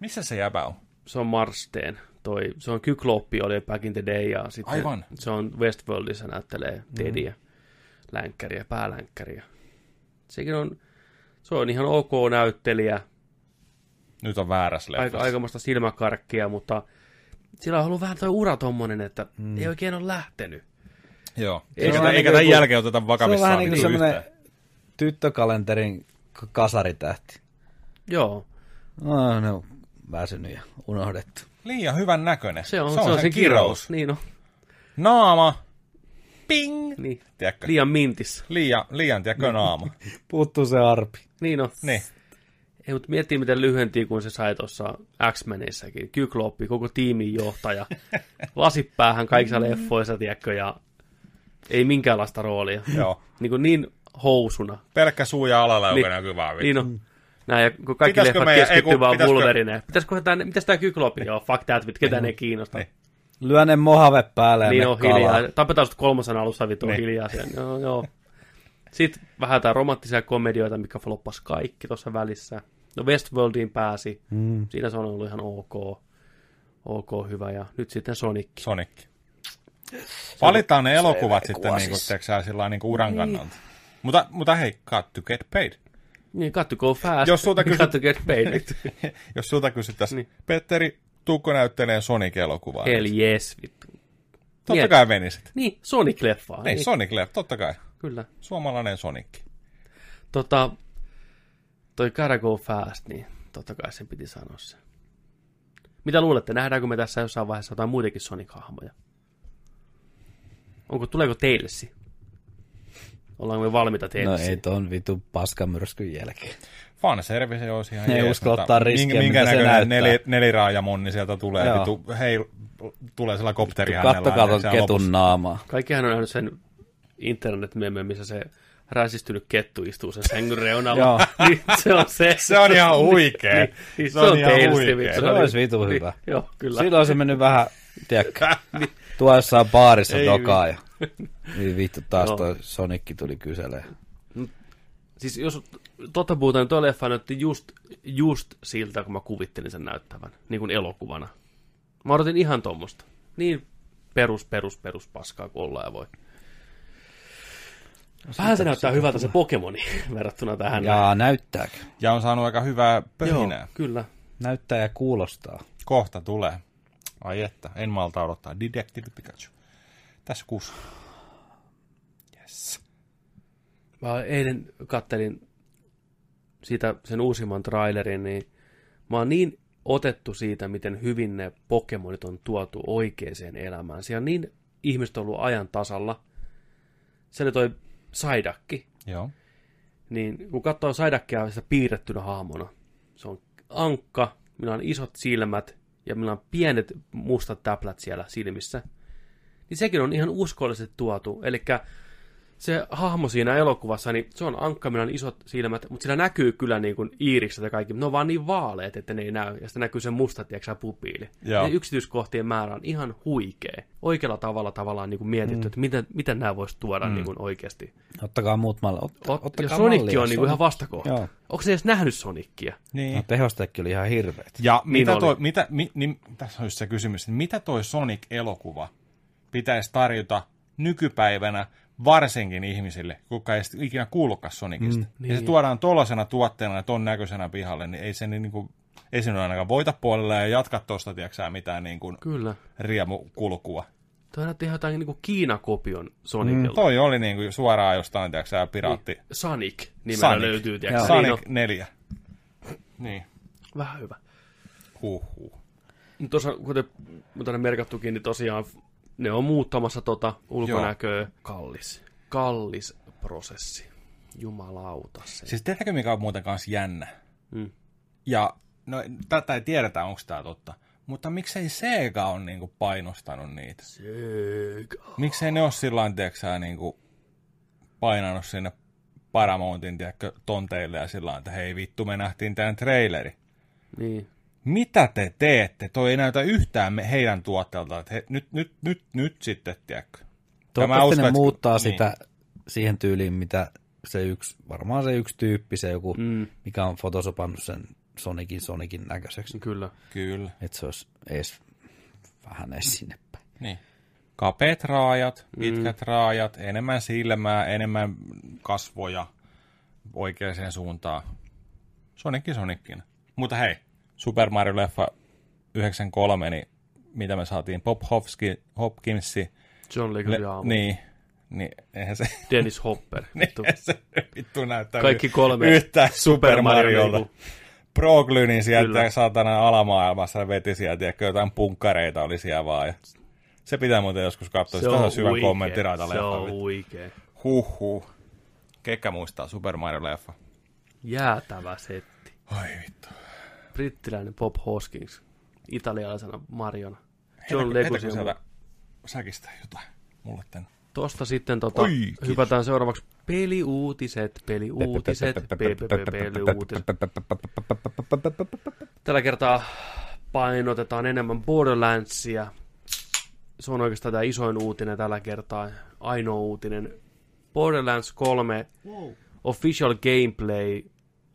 Missä se jäbä on? se on Marsteen. Toi, se on Kykloppi oli back in the day ja sitten Aivan. se on Westworldissa näyttelee Teddyä, länkkäriä, päälänkkäriä. Sekin on, se on ihan ok näyttelijä, Nyt on väärässä aika, leffassa. aikamoista silmäkarkkia, mutta sillä on ollut vähän toi ura tommonen, että mm. ei oikein ole lähtenyt. Joo. Ei Eikä, eikä, tämän joku- jälkeen oteta Se on vakavissaan. vähän niin kuin niinku semmoinen. Tyttökalenterin kasaritähti. Joo, No, ne on väsynyt ja unohdettu. Liian hyvän näköinen. se on se, on se kirous. Niin on, Naama. Ping. niin. Tiedätkö? Liian mintis. Liian, liian tiedätkö, naama. [LAUGHS] Puuttuu se arpi. Niin on. niin. Ei, mutta miettii, miten lyhentiin, kun se sai tuossa X-Menissäkin. Kykloppi, koko tiimin johtaja. [LAUGHS] Lasipäähän kaikissa leffoissa, tiedätkö, ja ei minkäänlaista roolia. Joo. Niin, kuin niin housuna. Pelkkä suu ja alalaukana Niin. näkyy vaan. Niin on. Näin, ja kun kaikki Pitäisikö leffat meidän- ei, keskittyy kun vaan Wolverineen. Pitäisikö tämä, mitäs tämä Kyklopi? Joo, fuck that, vit, ketään ei kiinnosta. Niin. Lyö ne mohave päälle ja Niin ne on kalaa. hiljaa. Tapetaan sitten kolmosen alussa vittu Niin. hiljaa siellä. Joo, joo. Sitten vähän jotain romanttisia komedioita, mikä floppas kaikki tuossa välissä. No Westworldiin pääsi. Mm. Siinä se on ollut ihan ok. Ok, hyvä. Ja nyt sitten Sonic. Sonic. Valitaan ne elokuvat se sitten niinku, kuvasis. tiedätkö, sä, sillä lailla niinku uran kannalta. Mutta, mutta hei, got to get paid. Niin, got to go fast. Jos sulta kysyt- to get paid. [LAUGHS] Jos sulta kysyttäisiin, Niin. niin. Petteri, tuukko näyttelee Sonic-elokuvaa? Hell yes, vittu. Totta Miet- kai menisit. Niin, Sonic-leffaa. Niin, Sonic Left, totta kai. Kyllä. Suomalainen Sonic. Tota, toi gotta go fast, niin totta kai sen piti sanoa se. Mitä luulette, nähdäänkö me tässä jossain vaiheessa jotain muitakin Sonic-hahmoja? Onko, tuleeko teille si? Ollaanko me valmiita teille? No ei ton vitu paskamyrskyn jälkeen. Fanservice olisi ihan Ei jees, mutta ottaa riskiä, minkä mitä se näköinen näyttää. neli, neliraajamonni sieltä tulee. Joo. Vitu, hei, tulee sillä kopteri hänellä. Kattokaa ton ketun lopussa. naamaa. Kaikkihan on nähnyt sen internet missä se räsistynyt kettu istuu sen sängyn reunalla. Joo. [LAUGHS] niin, se on se. Se on ihan huikea. Niin, niin, Se on ihan huikea. vittu. Se olisi vitu niin, hyvä. Joo, kyllä. Silloin se mennyt vähän, tiedätkö, [LAUGHS] tuo jossain baarissa dokaa ja [LAUGHS] niin vittu taas Joo. toi Sonicki tuli kyselee. Siis jos totta puhutaan, niin tuo leffa näytti just, just siltä, kun mä kuvittelin sen näyttävän. Niin kuin elokuvana. Mä odotin ihan tuommoista. Niin perus, perus, perus paskaa kuin ollaan ja voi. Vähän se näyttää hyvältä se Pokemoni [LAUGHS] verrattuna tähän. Jaa, näyttääkö? Ja on saanut aika hyvää Joo, pöhinää. kyllä. Näyttää ja kuulostaa. Kohta tulee. Ai että, en malta odottaa. Detective Pikachu. Tässä kuussa. Yes. Mä eilen kattelin siitä sen uusimman trailerin, niin mä oon niin otettu siitä, miten hyvin ne Pokemonit on tuotu oikeaan elämään. Siellä on niin ihmiset on ollut ajan tasalla. Se oli toi Saidakki, Joo. niin kun katsoo Saidakia sitä piirrettynä hahmona, se on ankka, millä on isot silmät ja millä on pienet mustat täplät siellä silmissä, niin sekin on ihan uskollisesti tuotu. Eli se hahmo siinä elokuvassa, niin se on ankka, millä on isot silmät, mutta sillä näkyy kyllä niin kuin iirikset ja kaikki, mutta ne on vaan niin vaaleet, että ne ei näy, ja sitten näkyy se musta, tiedätkö, pupiili. Joo. Ja yksityiskohtien määrä on ihan huikea. Oikealla tavalla tavallaan niin kuin mietitty, mm. että miten, miten nämä voisi tuoda mm. niin kuin oikeasti. Ottakaa muut malli. Ot, Ot, ja ottakaa Sonic mallia, on niin kuin ihan vastakohta. Joo. Onko se edes nähnyt Sonicia? Niin. No, tehostekin oli ihan hirveet. Ja Niin mitä oli. toi, mitä, mi, niin, tässä on just se kysymys, että mitä toi Sonic-elokuva pitäisi tarjota nykypäivänä varsinkin ihmisille, kuka ei ikinä kuullutkaan Sonicista. Mm, niin. Ja se Niin. tuodaan tollasena tuotteena ja ton näköisenä pihalle, niin ei se niin kuin, ei se nyt ainakaan voita puolella ja jatka tuosta, tiedätkö mitään niin kuin Kyllä. riemukulkua. Toi näytti ihan jotain niin kuin Kiina-kopion Sonicilta. Mm, Toi oli niin kuin suoraan jostain, tiedätkö piraatti. Sonic nimellä Sonic. löytyy, tiedätkö? Niin Sonic on, 4. Niin. vähän hyvä. Huhhuh. Tuossa, kuten tänne merkattukin, niin tosiaan ne on muuttamassa tota ulkonäköä. Kallis. Kallis prosessi. Jumalauta se. Siis tiedätkö mikä on muuten kanssa jännä? Mm. Ja no, tätä ei tiedetä, onko tämä totta. Mutta miksei Sega on niinku painostanut niitä? Sega. Miksei ne ole sillä sä, niinku painanut sinne Paramountin, tiedätkö, tonteille ja sillä että hei vittu, me nähtiin tämän traileri. Niin. Mitä te teette? Toi ei näytä yhtään me, heidän tuotteeltaan. Että he, nyt, nyt, nyt, nyt sitten, tiedätkö. Toivottavasti uskon, ne muuttaa niin. sitä siihen tyyliin, mitä se yksi, varmaan se yksi tyyppi, se joku, Mm. mikä on fotosopannut sen Sonicin Sonicin näköiseksi. Kyllä. Kyllä. Että se olisi edes vähän edes sinne päin. Niin. Kapeat raajat, pitkät mm. raajat, enemmän silmää, enemmän kasvoja oikeaan suuntaan. Sonicki Sonickin. Mutta hei, Super Mario-leffa 93, niin mitä me saatiin? Bob Hopski, Hopkinsi. John Leguizamo. Le- niin, niin eihän se, Dennis Hopper. [LAUGHS] niin, Vittu. eihän se vittu näyttää Kaikki kolme yhtä Super Mariolta. niinku. Pro Glynin sieltä Kyllä. saatana alamaailmassa veti sieltä, tiedätkö, jotain punkkareita oli siellä vaan. Ja se pitää muuten joskus katsoa, se on hyvä huikea. kommentti raita Se on huikea. Huhhuh. Kekkä muistaa Super Mario-leffa. Jäätävä setti. Ai vittu. Brittiläinen Bob Hoskins. Italialaisena Mariona. John Leguizamo. sieltä säkistä jotain mulle tänne? Tosta sitten tota, Oi, hypätään seuraavaksi peliuutiset, peliuutiset, peliuutiset. Tällä kertaa painotetaan enemmän Borderlandsia. Se on oikeastaan tämä isoin uutinen tällä kertaa, ainoa uutinen. Borderlands 3 official gameplay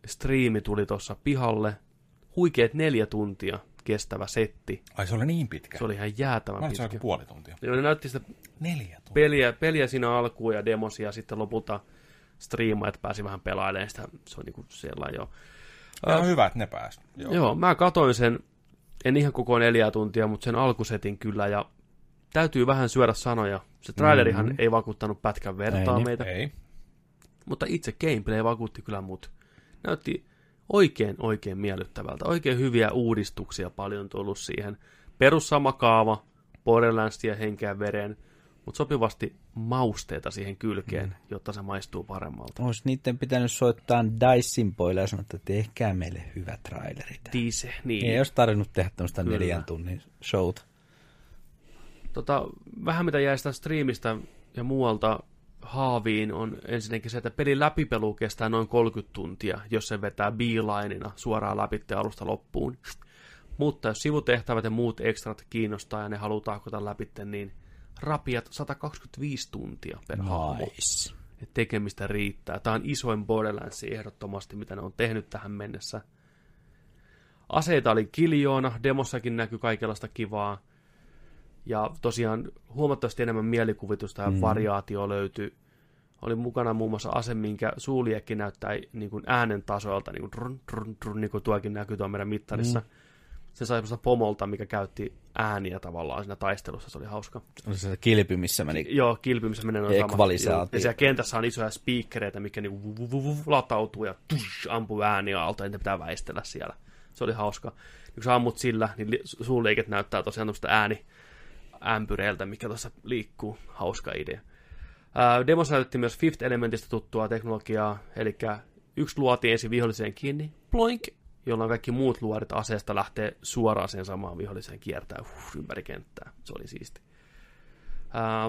striimi tuli tuossa pihalle. Huikeet neljä tuntia kestävä setti. Ai se oli niin pitkä. Se oli ihan jäätävän Mä pitkä. joku puoli tuntia. Joo, ne näytti sitä Neljä tuntia. peliä, peliä siinä alkuun ja demosia ja sitten lopulta striimaajat pääsi vähän pelailemaan sitä. Se on niinku sellainen jo. Ja on hyvä, että ne pääsi. Joo. Joo, mä katoin sen, en ihan koko neljä tuntia, mutta sen alkusetin kyllä ja täytyy vähän syödä sanoja. Se trailerihan mm-hmm. ei vakuuttanut pätkän vertaa Ei niin. meitä, Ei. mutta itse gameplay vakuutti kyllä mut. Näytti oikein, oikein miellyttävältä. Oikein hyviä uudistuksia paljon tullut siihen. Perus sama kaava, Borderlandsia henkeä veren, mutta sopivasti mausteita siihen kylkeen, mm. jotta se maistuu paremmalta. Olisi niiden pitänyt soittaa Dicein poille ja sanoa, että tehkää meille hyvä traileri. Tiise, niin. Ei olisi tarvinnut tehdä tämmöistä Kyllä. neljän tunnin showta. Tota, vähän mitä jäi sitä striimistä ja muualta haaviin on ensinnäkin se, että pelin läpipelu kestää noin 30 tuntia, jos se vetää beelineina suoraan läpi alusta loppuun. Mutta jos sivutehtävät ja muut ekstrat kiinnostaa ja ne haluaa tahkota läpi, niin rapiat 125 tuntia per hahmo. Nice. Et tekemistä riittää. Tämä on isoin Borderlands ehdottomasti, mitä ne on tehnyt tähän mennessä. Aseita oli kiljoona, demossakin näkyy kaikenlaista kivaa. Ja tosiaan huomattavasti enemmän mielikuvitusta ja mm. variaatio löytyy. Oli mukana muun muassa ase, minkä suuliekki näyttää niin kuin äänen tasoilta, niin kuin, drun, drun, drun, niin kuin tuokin näkyy tuon meidän mittarissa. Mm. Se sai semmoista pomolta, mikä käytti ääniä tavallaan siinä taistelussa, se oli hauska. Oli se kilpi, missä meni. Joo, kilpimissä menee noin sama. Ekvalisaatio. Joo. Ja siellä kentässä on isoja spiikkereitä, mikä niinku vu- vu- vu- vu- latautuu ja tush, ampuu ääniä alta, ja niitä pitää väistellä siellä. Se oli hauska. Kun sä ammut sillä, niin li- suuliiket näyttää tosiaan tuosta ääni ämpyreeltä, mikä tuossa liikkuu. Hauska idea. Ää, näytti myös Fifth Elementistä tuttua teknologiaa, eli yksi luotiin ensin viholliseen kiinni, ploink, jolloin kaikki muut luorit aseesta lähtee suoraan sen samaan viholliseen kiertää huh, ympäri kenttää. Se oli siisti.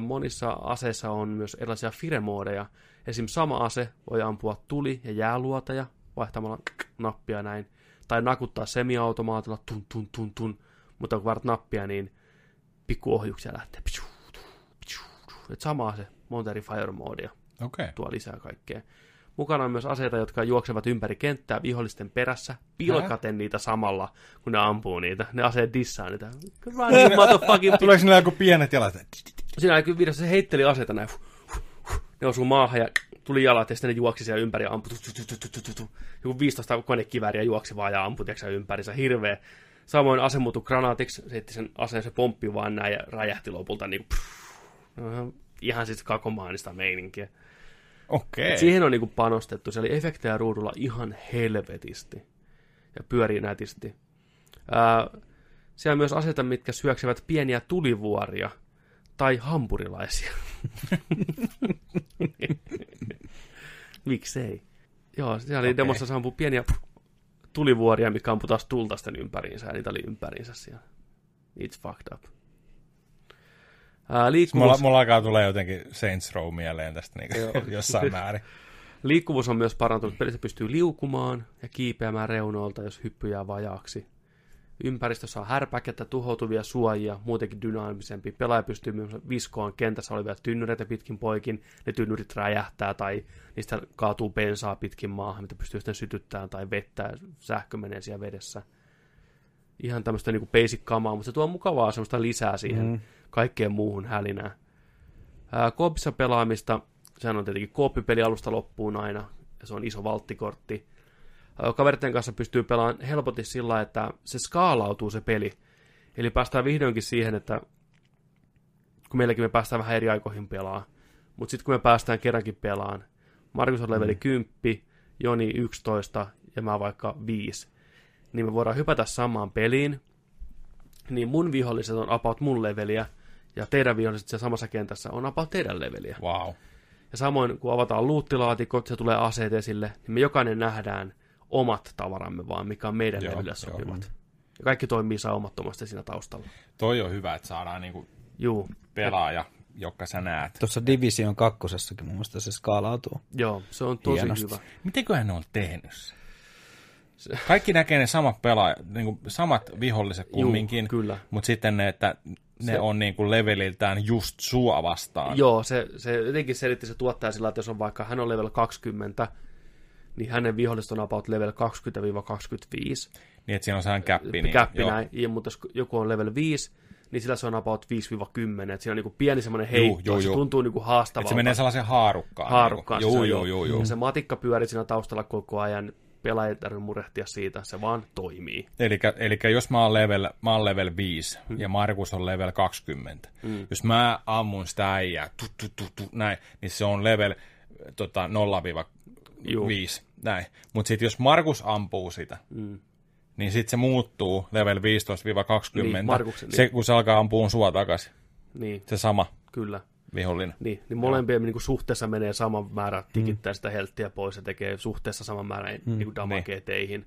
Monissa aseissa on myös erilaisia firemoodeja. Esim. sama ase voi ampua tuli- ja jääluoteja vaihtamalla nappia näin. Tai nakuttaa semiautomaatilla tun tun tun tun. Mutta kun varat nappia, niin pikkuohjuksia lähtee. Et sama ase, monta eri fire Okei. Okay. tuo lisää kaikkea. Mukana on myös aseita, jotka juoksevat ympäri kenttää vihollisten perässä, pilkaten niitä samalla, kun ne ampuu niitä. Ne aseet dissaa niitä. Run, [LAUGHS] motherfucking Tuleeko niillä joku pienet jalat? Siinä näkyy videossa, se heitteli aseita näin. Ne osuu maahan ja tuli jalat ja sitten ne juoksi siellä ympäri ja ampui. Joku 15 konekivääriä juoksi vaan ja ampui tiiäksä, ympärinsä. Hirveä. Samoin ase muuttui granaatiksi. Se heitti sen aseen, se pomppi vaan näin ja räjähti lopulta niin kuin, ihan, ihan siis kakomaanista meininkiä. Okei. Et siihen on niinku panostettu. Siellä oli efektejä ruudulla ihan helvetisti. Ja pyörii nätisti. Ää, siellä on myös aseita, mitkä syöksevät pieniä tulivuoria. Tai hampurilaisia. [LAUGHS] Miksei? Joo, siellä oli okay. demossa se ampui pieniä tulivuoria, mikä ampui taas tulta sitten ympäriinsä. Ja niitä oli ympäriinsä siellä. It's fucked up. Ää, Mulla, liikkuvuus... mulla alkaa tulee jotenkin Saints Row mieleen tästä niin [LAUGHS] jossain määrin. Liikkuvuus on myös parantunut. Pelissä pystyy liukumaan ja kiipeämään reunoilta, jos hyppy jää vajaaksi. Ympäristössä on härpäkettä, tuhoutuvia suojia, muutenkin dynaamisempi. Pelaaja pystyy myös viskoon kentässä olevia tynnyreitä pitkin poikin. Ne tynnyrit räjähtää tai niistä kaatuu bensaa pitkin maahan, mitä pystyy sitten sytyttämään tai vettä sähkö menee siellä vedessä. Ihan tämmöistä niinku basic kamaa, mutta se tuo mukavaa semmoista lisää siihen Mm. kaikkeen muuhun hälinään. Ää, Koopissa pelaamista, sehän on tietenkin kooppipeli alusta loppuun aina, ja se on iso valttikortti. Ää, Kaveritten kanssa pystyy pelaamaan helposti sillä, että se skaalautuu se peli. Eli päästään vihdoinkin siihen, että kun meilläkin me päästään vähän eri aikoihin pelaa, mutta sitten kun me päästään kerrankin pelaan, Markus on leveli 10, Joni 11 ja mä vaikka 5, niin me voidaan hypätä samaan peliin, niin mun viholliset on about mun leveliä, ja teidän viholliset siellä samassa kentässä on about teidän leveliä. Wow. Ja samoin kun avataan luuttilaatikot, se tulee aseet esille, niin me jokainen nähdään omat tavaramme vaan, mikä on meidän Joo, levelille joo. sopivat. Ja kaikki toimii saumattomasti siinä taustalla. Toi on hyvä, että saadaan niinku Juu, pelaaja, joka sä näet. Tuossa Division kakkosessakin mun mielestä se skaalautuu. joo, se on tosi Hienosti. hyvä. Mitenköhän ne on tehnyt sen? Kaikki näkee ne samat pelaajat, niin samat viholliset kumminkin, kyllä. mutta sitten ne, että ne Se- on niin kuin leveliltään just sua vastaan. Joo, se, se jotenkin selitti se tuottaja sillä, että jos on vaikka hän on level 20, niin hänen viholliset on about level 20-25. Niin, että siinä on sehän käppi. Niin, käppi joo. näin, ja, mutta jos joku on level 5, niin sillä se on about 5-10, että siinä on niinku pieni semmoinen heitto, juu, se juu. tuntuu niinku haastavalta. Että se menee sellaiseen haarukkaan. haarukkaan. Niin se joo, on, joo, joo, joo. Ja se matikka pyörii siinä taustalla koko ajan, pelaaja ei tarvitse murehtia siitä, se vaan toimii. Eli, eli jos mä oon level, mä oon level 5 mm. ja Markus on level 20, mm. jos mä ammun sitä äijää, tu, tu, tu, tu, näin, niin se on level tota, 0-5, näin. Mutta sitten jos Markus ampuu sitä, Mm. niin sitten se muuttuu level 15-20, Niin, Markuksen, se, niin. kun se alkaa ampua sua takaisin, Niin, se sama kyllä. vihollinen. Niin, niin molempien niin kuin suhteessa menee sama määrä, tikittää sitä helttiä pois ja tekee suhteessa saman määrän mm. niin kuin damagea teihin.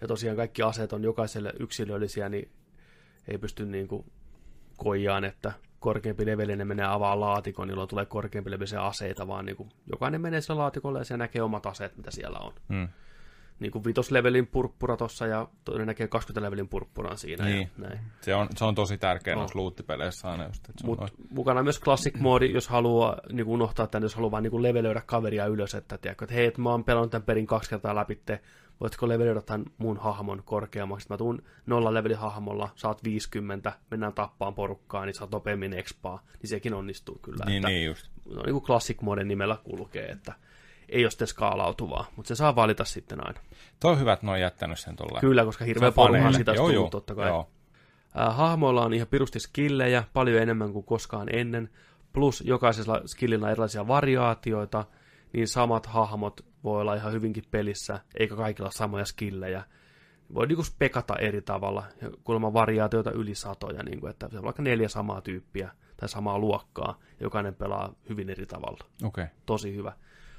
Ja tosiaan kaikki aseet on jokaiselle yksilöllisiä, niin ei pysty niin kuin koijaan, että korkeampi levelinen menee avaa laatikon, jolloin tulee korkeampi levelisiä aseita, vaan niin kuin jokainen menee sillä laatikolle ja se näkee omat aseet, mitä siellä on. Mm. Niin kuin vitoslevelin purppura tossa ja toinen näkee 20 levelin purppuran siinä Niin. ja näin. Se, on, se on tosi tärkeä No. noissa loottipeleissä aina just, että on Mut noin- mukana myös classic moodi, jos haluaa niin kuin unohtaa tämän, jos haluaa vaan niin kuin levelöidä kaveria ylös, että, tiedätkö, että hei, että mä oon pelannut tämän perin kaksi kertaa läpi, voitko levelöidä tämän mun hahmon korkeammaksi. Mä tuun nolla levelin hahmolla, saat 50, mennään tappaan porukkaa, niin saat nopeammin expaa, niin sekin onnistuu kyllä. niin, että, niin just. No, niin kuin classic moden nimellä kulkee, että ei ole sitten skaalautuvaa, mutta se saa valita sitten aina. Toi on hyvä, että ne on jättänyt sen tuolla. Kyllä, koska hirveä on porukka faneille. sitä Joo, tullut joo, totta kai. joo. Äh, hahmoilla on ihan pirusti skillejä, paljon enemmän kuin koskaan ennen, plus jokaisella skillillä on erilaisia variaatioita, niin samat hahmot voi olla ihan hyvinkin pelissä, eikä kaikilla samoja skillejä. Voi niinku spekata eri tavalla, ja kuulemma variaatioita yli satoja, niin kuin, että vaikka neljä samaa tyyppiä tai samaa luokkaa, jokainen pelaa hyvin eri tavalla. Okay. Tosi hyvä.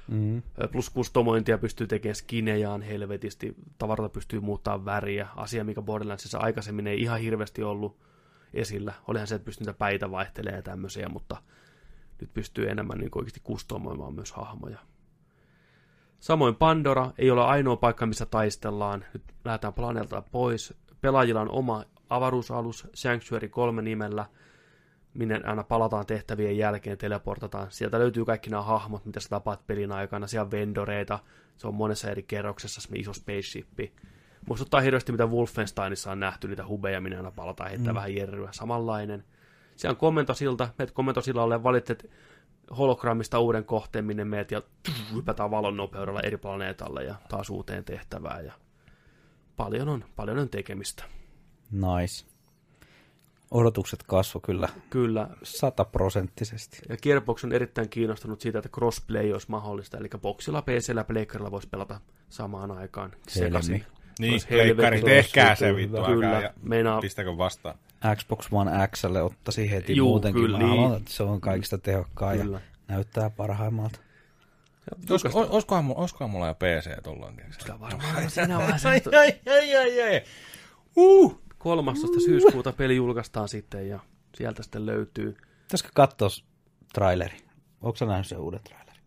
Mm. Plus kustomointia pystyy tekemään skinejaan helvetisti, tavarata pystyy muuttaa väriä, asia mikä Borderlandsissa aikaisemmin ei ihan hirveästi ollut esillä. Olihan se, että pystyy niitä päitä vaihtelemaan ja tämmöisiä, mutta nyt pystyy enemmän niin oikeasti kustomoimaan myös hahmoja. Samoin Pandora ei ole ainoa paikka, missä taistellaan. Nyt lähdetään planeelta pois. Pelaajilla on oma avaruusalus Sanctuary 3 nimellä, minne aina palataan tehtävien jälkeen, teleportataan. Sieltä löytyy kaikki nämä hahmot, mitä sä tapaat pelin aikana. Siellä on vendoreita, se on monessa eri kerroksessa, se iso spaceshipi. Muistuttaa hirveästi, mitä Wolfensteinissa on nähty, niitä hubeja, minne aina palataan, heittää mm. vähän jerryä. Samanlainen. Siellä on komentosilta, meet komentosillalle valitset hologrammista uuden kohteen, minne meet ja hypätään valon nopeudella eri planeetalle ja taas uuteen tehtävään. Ja paljon on, paljon on tekemistä. Nice. Odotukset kasvo kyllä Kyllä, sataprosenttisesti. ja Gearbox on erittäin kiinnostunut siitä, että crossplay olisi mahdollista, eli boxilla, PCllä ja Pleikkarilla voisi pelata samaan aikaan sekaisin. Niin, pleikkari, tehkää se vittu Kyllä, aikaa ja meinaa- pistäkö vastaan. Xbox One Xlle ottaisi heti Juu, muutenkin. kyllä, Mä niin. haluan, että se on kaikista tehokkain Kyllä. ja näyttää parhaimmalta. Olis, ol- olisikohan, mulla, olisikohan mulla jo PC tuolloin? Kyllä varmaan vaiheessa. Ai, ai, ai, ai, ai. Uh! 13. syyskuuta peli julkaistaan sitten ja sieltä sitten löytyy. Pitäisikö katsoa traileri? Onko sä nähnyt sen uuden trailerin?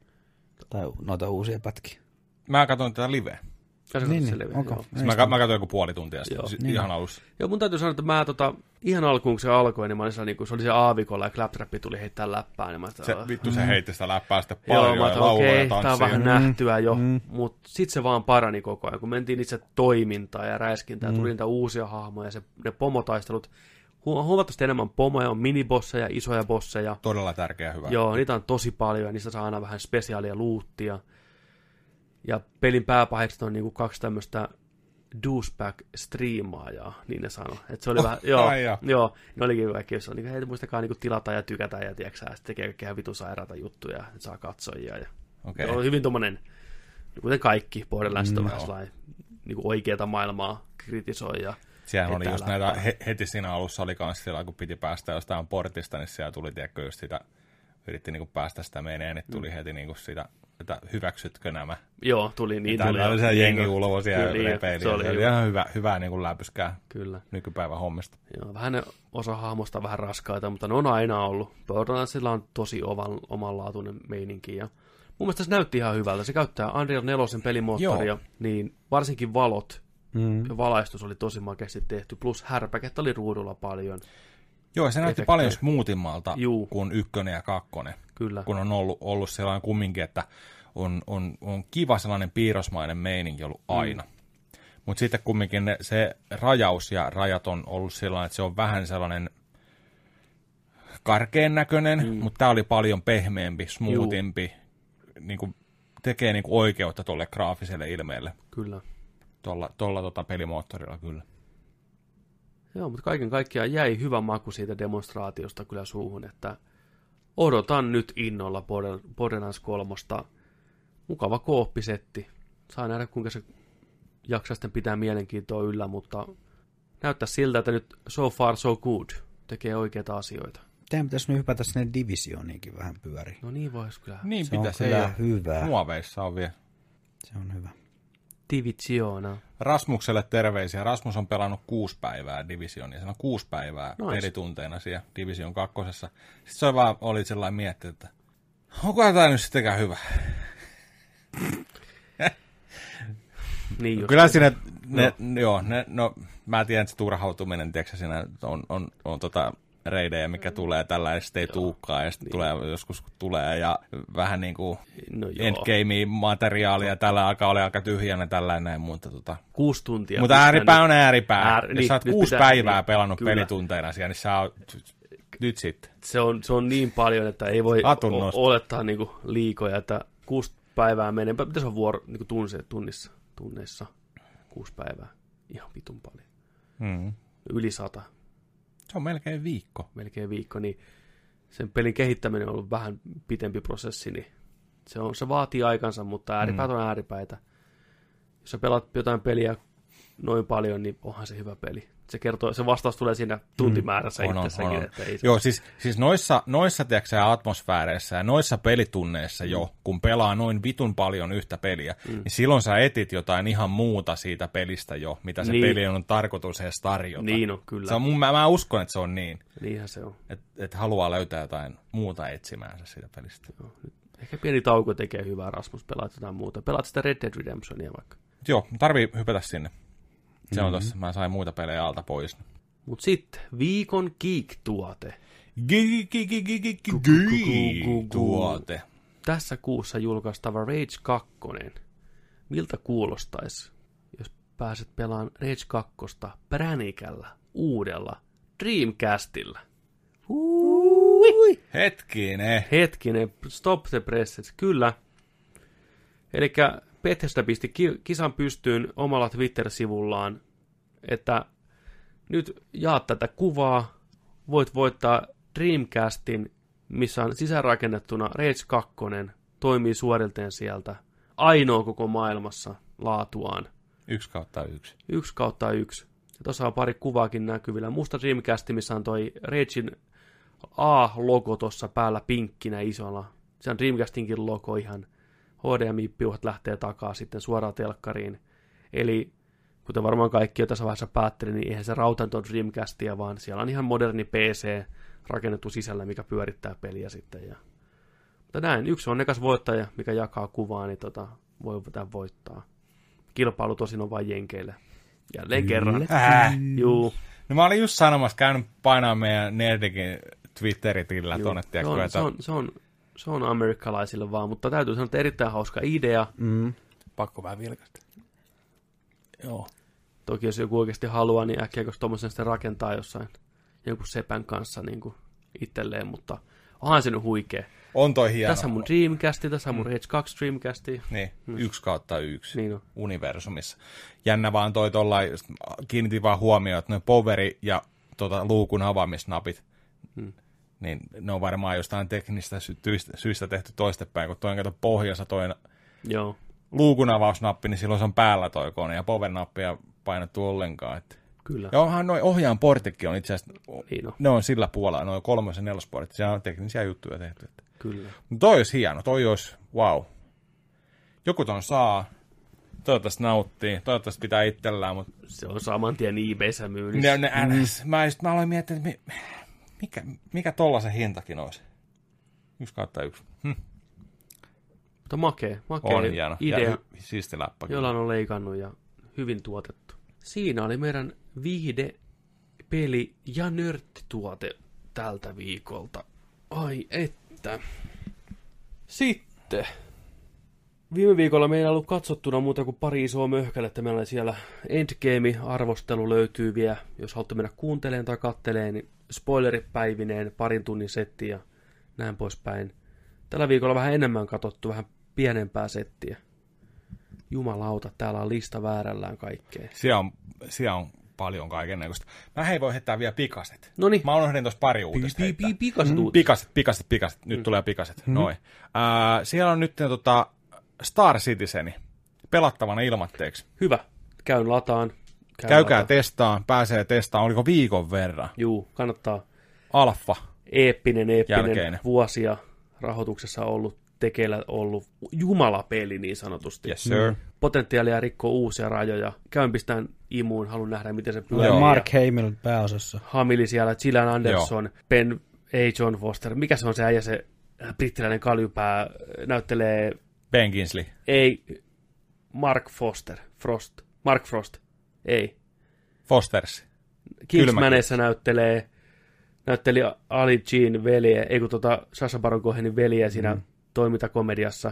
Tai noita uusia pätkiä? Mä katsoin tätä liveä. Niin, Niin, niin, niin, joo. onko? Siis mä, mä katsoin joku puoli tuntia sitten, Joo. Niin. ihan alussa. Joo, mun täytyy sanoa, että mä tota, ihan alkuun kun se alkoi, niin mä olin sellainen, kun se oli se aavikolla ja Claptrappi tuli heittää läppää, niin mä Se, vittu se heitti sitä läppää sitten Joo, paljon mä ja okei, ja tää on vähän Mm, nähtyä jo, mm. mutta sitten se vaan parani koko ajan. Kun mentiin itse toimintaa ja räiskintää, mm. tuli niitä uusia hahmoja ja se, ne pomotaistelut, hu- huomattavasti enemmän pomoja, on minibosseja, isoja bosseja. Todella tärkeä hyvä. Joo, niitä on tosi paljon ja niistä saa aina vähän spesiaalia luuttia. Ja pelin pääpahekset on niinku kaksi tämmöistä douchebag-striimaajaa, niin ne sano. Et se oli Oh, vähän, joo, ai jaa. joo, ne olikin kaikki, jos on niinku, hei, muistakaa niinku tilata ja tykätä ja ja sitten tekee kaikkea vitun sairaata juttuja, ja saa katsojia. Ja, okay. on hyvin tommonen, kuten kaikki Borderlands on Mm, vähän sellainen, niinku oikeata maailmaa kritisoi. Ja, Siellä oli just näitä, he, heti siinä alussa oli kans sillä, kun piti päästä jostain portista, niin siellä tuli, tiedätkö, just sitä, yritti niinku päästä sitä meneen, niin Mm. tuli heti niinku sitä, että hyväksytkö nämä. joo, tuli niin. Täällä tuli, oli se niin, jengi ulvo siellä kyllä, niin, repeili. se oli se oli hyvä. ihan hyvä, hyvää niinku läpyskää Kyllä. nykypäivän hommista. Joo, vähän ne osa hahmosta vähän raskaita, mutta ne on aina ollut. Borderlandsilla on tosi oman, omanlaatuinen meininki. Ja mun mielestä se näytti ihan hyvältä. Se käyttää Unreal 4 pelimoottoria, niin varsinkin valot Mm. ja valaistus oli tosi makeasti tehty. Plus härpäkettä oli ruudulla paljon. Joo, se näytti paljon smoothimmalta Juu. kuin ykkönen ja kakkonen. Kyllä. kun on ollut, ollut sellainen kumminkin, että on, on, on kiva sellainen piirrosmainen meininki ollut aina. Mm. Mutta sitten kumminkin ne, se rajaus ja rajat on ollut sellainen, että se on vähän sellainen karkeen näköinen, mm. mutta tämä oli paljon pehmeämpi, smoothimpi, niin kuin, tekee niin kuin oikeutta tuolle graafiselle ilmeelle Kyllä. tuolla, tuolla tota pelimoottorilla kyllä. Joo, mutta kaiken kaikkiaan jäi hyvä maku siitä demonstraatiosta kyllä suuhun, että odotan nyt innolla Border- Borderlands 3. Mukava kooppisetti. Saa nähdä, kuinka se jaksaa sitten pitää mielenkiintoa yllä, mutta näyttää siltä, että nyt so far so good tekee oikeita asioita. Teidän pitäisi nyt hypätä sinne divisioniinkin vähän pyöri. No niin vois kyllä. Niin Se on pitäisi, kyllä ei ole. hyvä. Muoveissa on vielä. Se on hyvä. Diviziona. Rasmukselle terveisiä. Rasmus on pelannut kuusi päivää Divisionia. Se on kuusi päivää Nice. nice. pelitunteina siellä Division kakkosessa. Sitten se vaan oli sellainen mietti, että onko tämä nyt sittenkään hyvä. [LAUGHS] Niin. Kyllä siinä, ne, no. joo, ne, no, mä tiedän, että se turhautuminen, tiedätkö, siinä on, on, on tota reidejä, mikä tulee tällä ja sitten ei tuukkaa ja sitten niin. tulee joskus kun tulee ja vähän niin kuin No endgame-materiaalia tällä alkaa olla aika tyhjänä tällä ja näin, mutta tota, Kuusi tuntia. Mutta ääripää on ääripää. Äär- Jos niin, sä oot kuusi pitää- päivää niin, pelannut kyllä. pelitunteina siellä, niin sä oot nyt sitten. se on, se on niin paljon, että ei voi o- olettaa niinku liikoja, että kuusi päivää menee, mitä se on vuoro, niinku tunnissa, tunnissa, tunneissa, kuusi päivää, ihan vitun paljon. Mm. Yli sata, Se on melkein viikko. melkein viikko, niin sen pelin kehittäminen on ollut vähän pitempi prosessi, niin se, on, se vaatii aikansa, mutta ääripäät on ääripäitä. Jos sä pelaat jotain peliä noin paljon, niin onhan se hyvä peli. Se, kertoo, se vastaus tulee siinä tuntimäärässä On, on, itsessäkin. on. Että ei se, Joo, siis, siis noissa, noissa tiedätkö, sä, atmosfääreissä ja noissa pelitunneissa jo, kun pelaa noin vitun paljon yhtä peliä, mm. niin silloin sä etit jotain ihan muuta siitä pelistä jo, mitä se Niin. peli on tarkoitus edes tarjota. Niin on, kyllä. Se on, mun, mä, mä uskon, että se on niin, Niinhän se on. että et haluaa löytää jotain muuta etsimäänsä siitä pelistä. Ehkä pieni tauko tekee hyvää, Rasmus, pelaat jotain muuta. Pelaat sitä Red Dead Redemptionia vaikka. Joo, tarvii hypätä sinne. Se on tossa, mä sain muita pelejä alta pois. Mut sitten, viikon geek-tuote. Tuote. Tässä kuussa julkaistava Rage 2. Miltä kuulostaisi, jos pääset pelaamaan Rage 2 pränikällä, uudella Dreamcastilla? Hui. Hetkinen. Hetkinen, stop the presses, kyllä. Eli Bethesda pisti ki- kisan pystyyn omalla Twitter-sivullaan, että nyt jaat tätä kuvaa, voit voittaa Dreamcastin, missä on sisäänrakennettuna Rage 2, toimii suorilteen sieltä, ainoa koko maailmassa laatuaan. Yksi kautta yksi. Yksi kautta yksi. Ja tuossa on pari kuvaakin näkyvillä. Musta Dreamcast, missä on toi Ragein A-logo tuossa päällä pinkkinä isolla. Se on Dreamcastinkin logo ihan. HDMI-piuhat lähtee takaa sitten suoraan telkkariin. Eli kuten varmaan kaikki jo tässä vaiheessa päätteli, niin eihän se rautanto Dreamcastia, vaan siellä on ihan moderni PC rakennettu sisällä, mikä pyörittää peliä sitten. Ja... Mutta näin, yksi on nekas voittaja, mikä jakaa kuvaa, niin tota, voi tämän voittaa. Kilpailu tosin on vain jenkeille. Jälleen kerran. Äh. Juu, No mä olin just sanomassa, käynyt painaa meidän Nerdikin Twitteritillä tuonne, se, on, se, on, se, on, se on amerikkalaisille vaan, mutta täytyy sanoa, että erittäin hauska idea. Mm. pakko vähän vilkaista. Joo. Toki jos joku oikeasti haluaa, niin äkkiä tuommoisen sitten rakentaa jossain jonkun sepän kanssa niin kuin itselleen, mutta onhan se nyt huikea. On toi hieno. Tässä on mun Dreamcasti, tässä on mun Rage 2 Dreamcasti. Niin, yksi kautta yksi Niin on. universumissa. Jännä vaan toi just kiinnitin vaan huomioon, että noin poveri ja tota, luukun avaamisnapit. Niin ne on varmaan jostain teknistä sy- syistä tehty toistepäin, kun toi on kato pohjassa toi Joo, luukun avausnappi, niin silloin se on päällä toi kone ja power-nappia painettu ollenkaan. Että. kyllä. Ja onhan noin ohjaan portitkin on itse asiassa, Niin on, ne on sillä puolella, noin kolmos- ja nelosportit, siellä on teknisiä juttuja tehty. Että. kyllä. Mutta toi olisi hieno, toi olisi, wow. Joku ton saa, toivottavasti nauttii, toivottavasti pitää itsellään, mutta Se on saman tien eBayssä myynnissä. ne, ne, mm. mä, just, mä aloin miettiä, että mi, mikä, mikä tollasen hintakin olisi. Yksi kautta yksi. Hm. Mutta makea, makea On hieno. idea, Ja hy, siisti läppä. kyllä. jolla on leikannut ja hyvin tuotettu. Siinä oli meidän viihde, peli ja nörttituote tältä viikolta. Ai että. Sitten. Viime viikolla meillä ei ollut katsottuna muuta kuin pari isoa möhkälettä. Meillä oli siellä Endgame-arvostelu löytyy vielä. Jos haluatte mennä kuuntelemaan tai katteleen, niin spoileripäivineen parin tunnin setti ja näin poispäin. Tällä viikolla vähän enemmän katsottu, vähän pienempää settiä. Jumalauta, täällä on lista väärällään kaikkea. Siellä on, siellä on paljon kaiken näköistä. Mä hei voi heittää vielä pikaset. Noniin. Mä unohdin tuossa pari uutista heittää. Mm, Pikaset uutiset. Pikaset, pikaset, pikaset. Nyt tulee pikaset. Noin. Äh, siellä on nyt tota Star Citizeni pelattavana ilmatteeksi. Hyvä. Käyn lataan. Käyn Käykää lataan. testaan, pääsee testaan, oliko viikon verran. Juu, kannattaa. Alfa. Eeppinen, eeppinen Jälkeinen. vuosia rahoituksessa ollut, tekeillä ollut jumalapeli niin sanotusti. Yes, sir. Potentiaalia rikkoa uusia rajoja. Käyn pistään imuun, haluan nähdä miten se pyörii. Joo. Mark Hamill pääosassa. Hamili siellä, Gillian Anderson, Ben A. John Foster. Mikä se on se äijä, se brittiläinen kaljupää, näyttelee, Ben Kingsley. ei, Mark Foster, Frost, Mark Frost, ei. Fosters. Kingsmanissa näyttelee, näytteli Ali Jean veljeä, ei kun tota Sasha Baron Cohenin veljeä siinä mm. toimintakomediassa.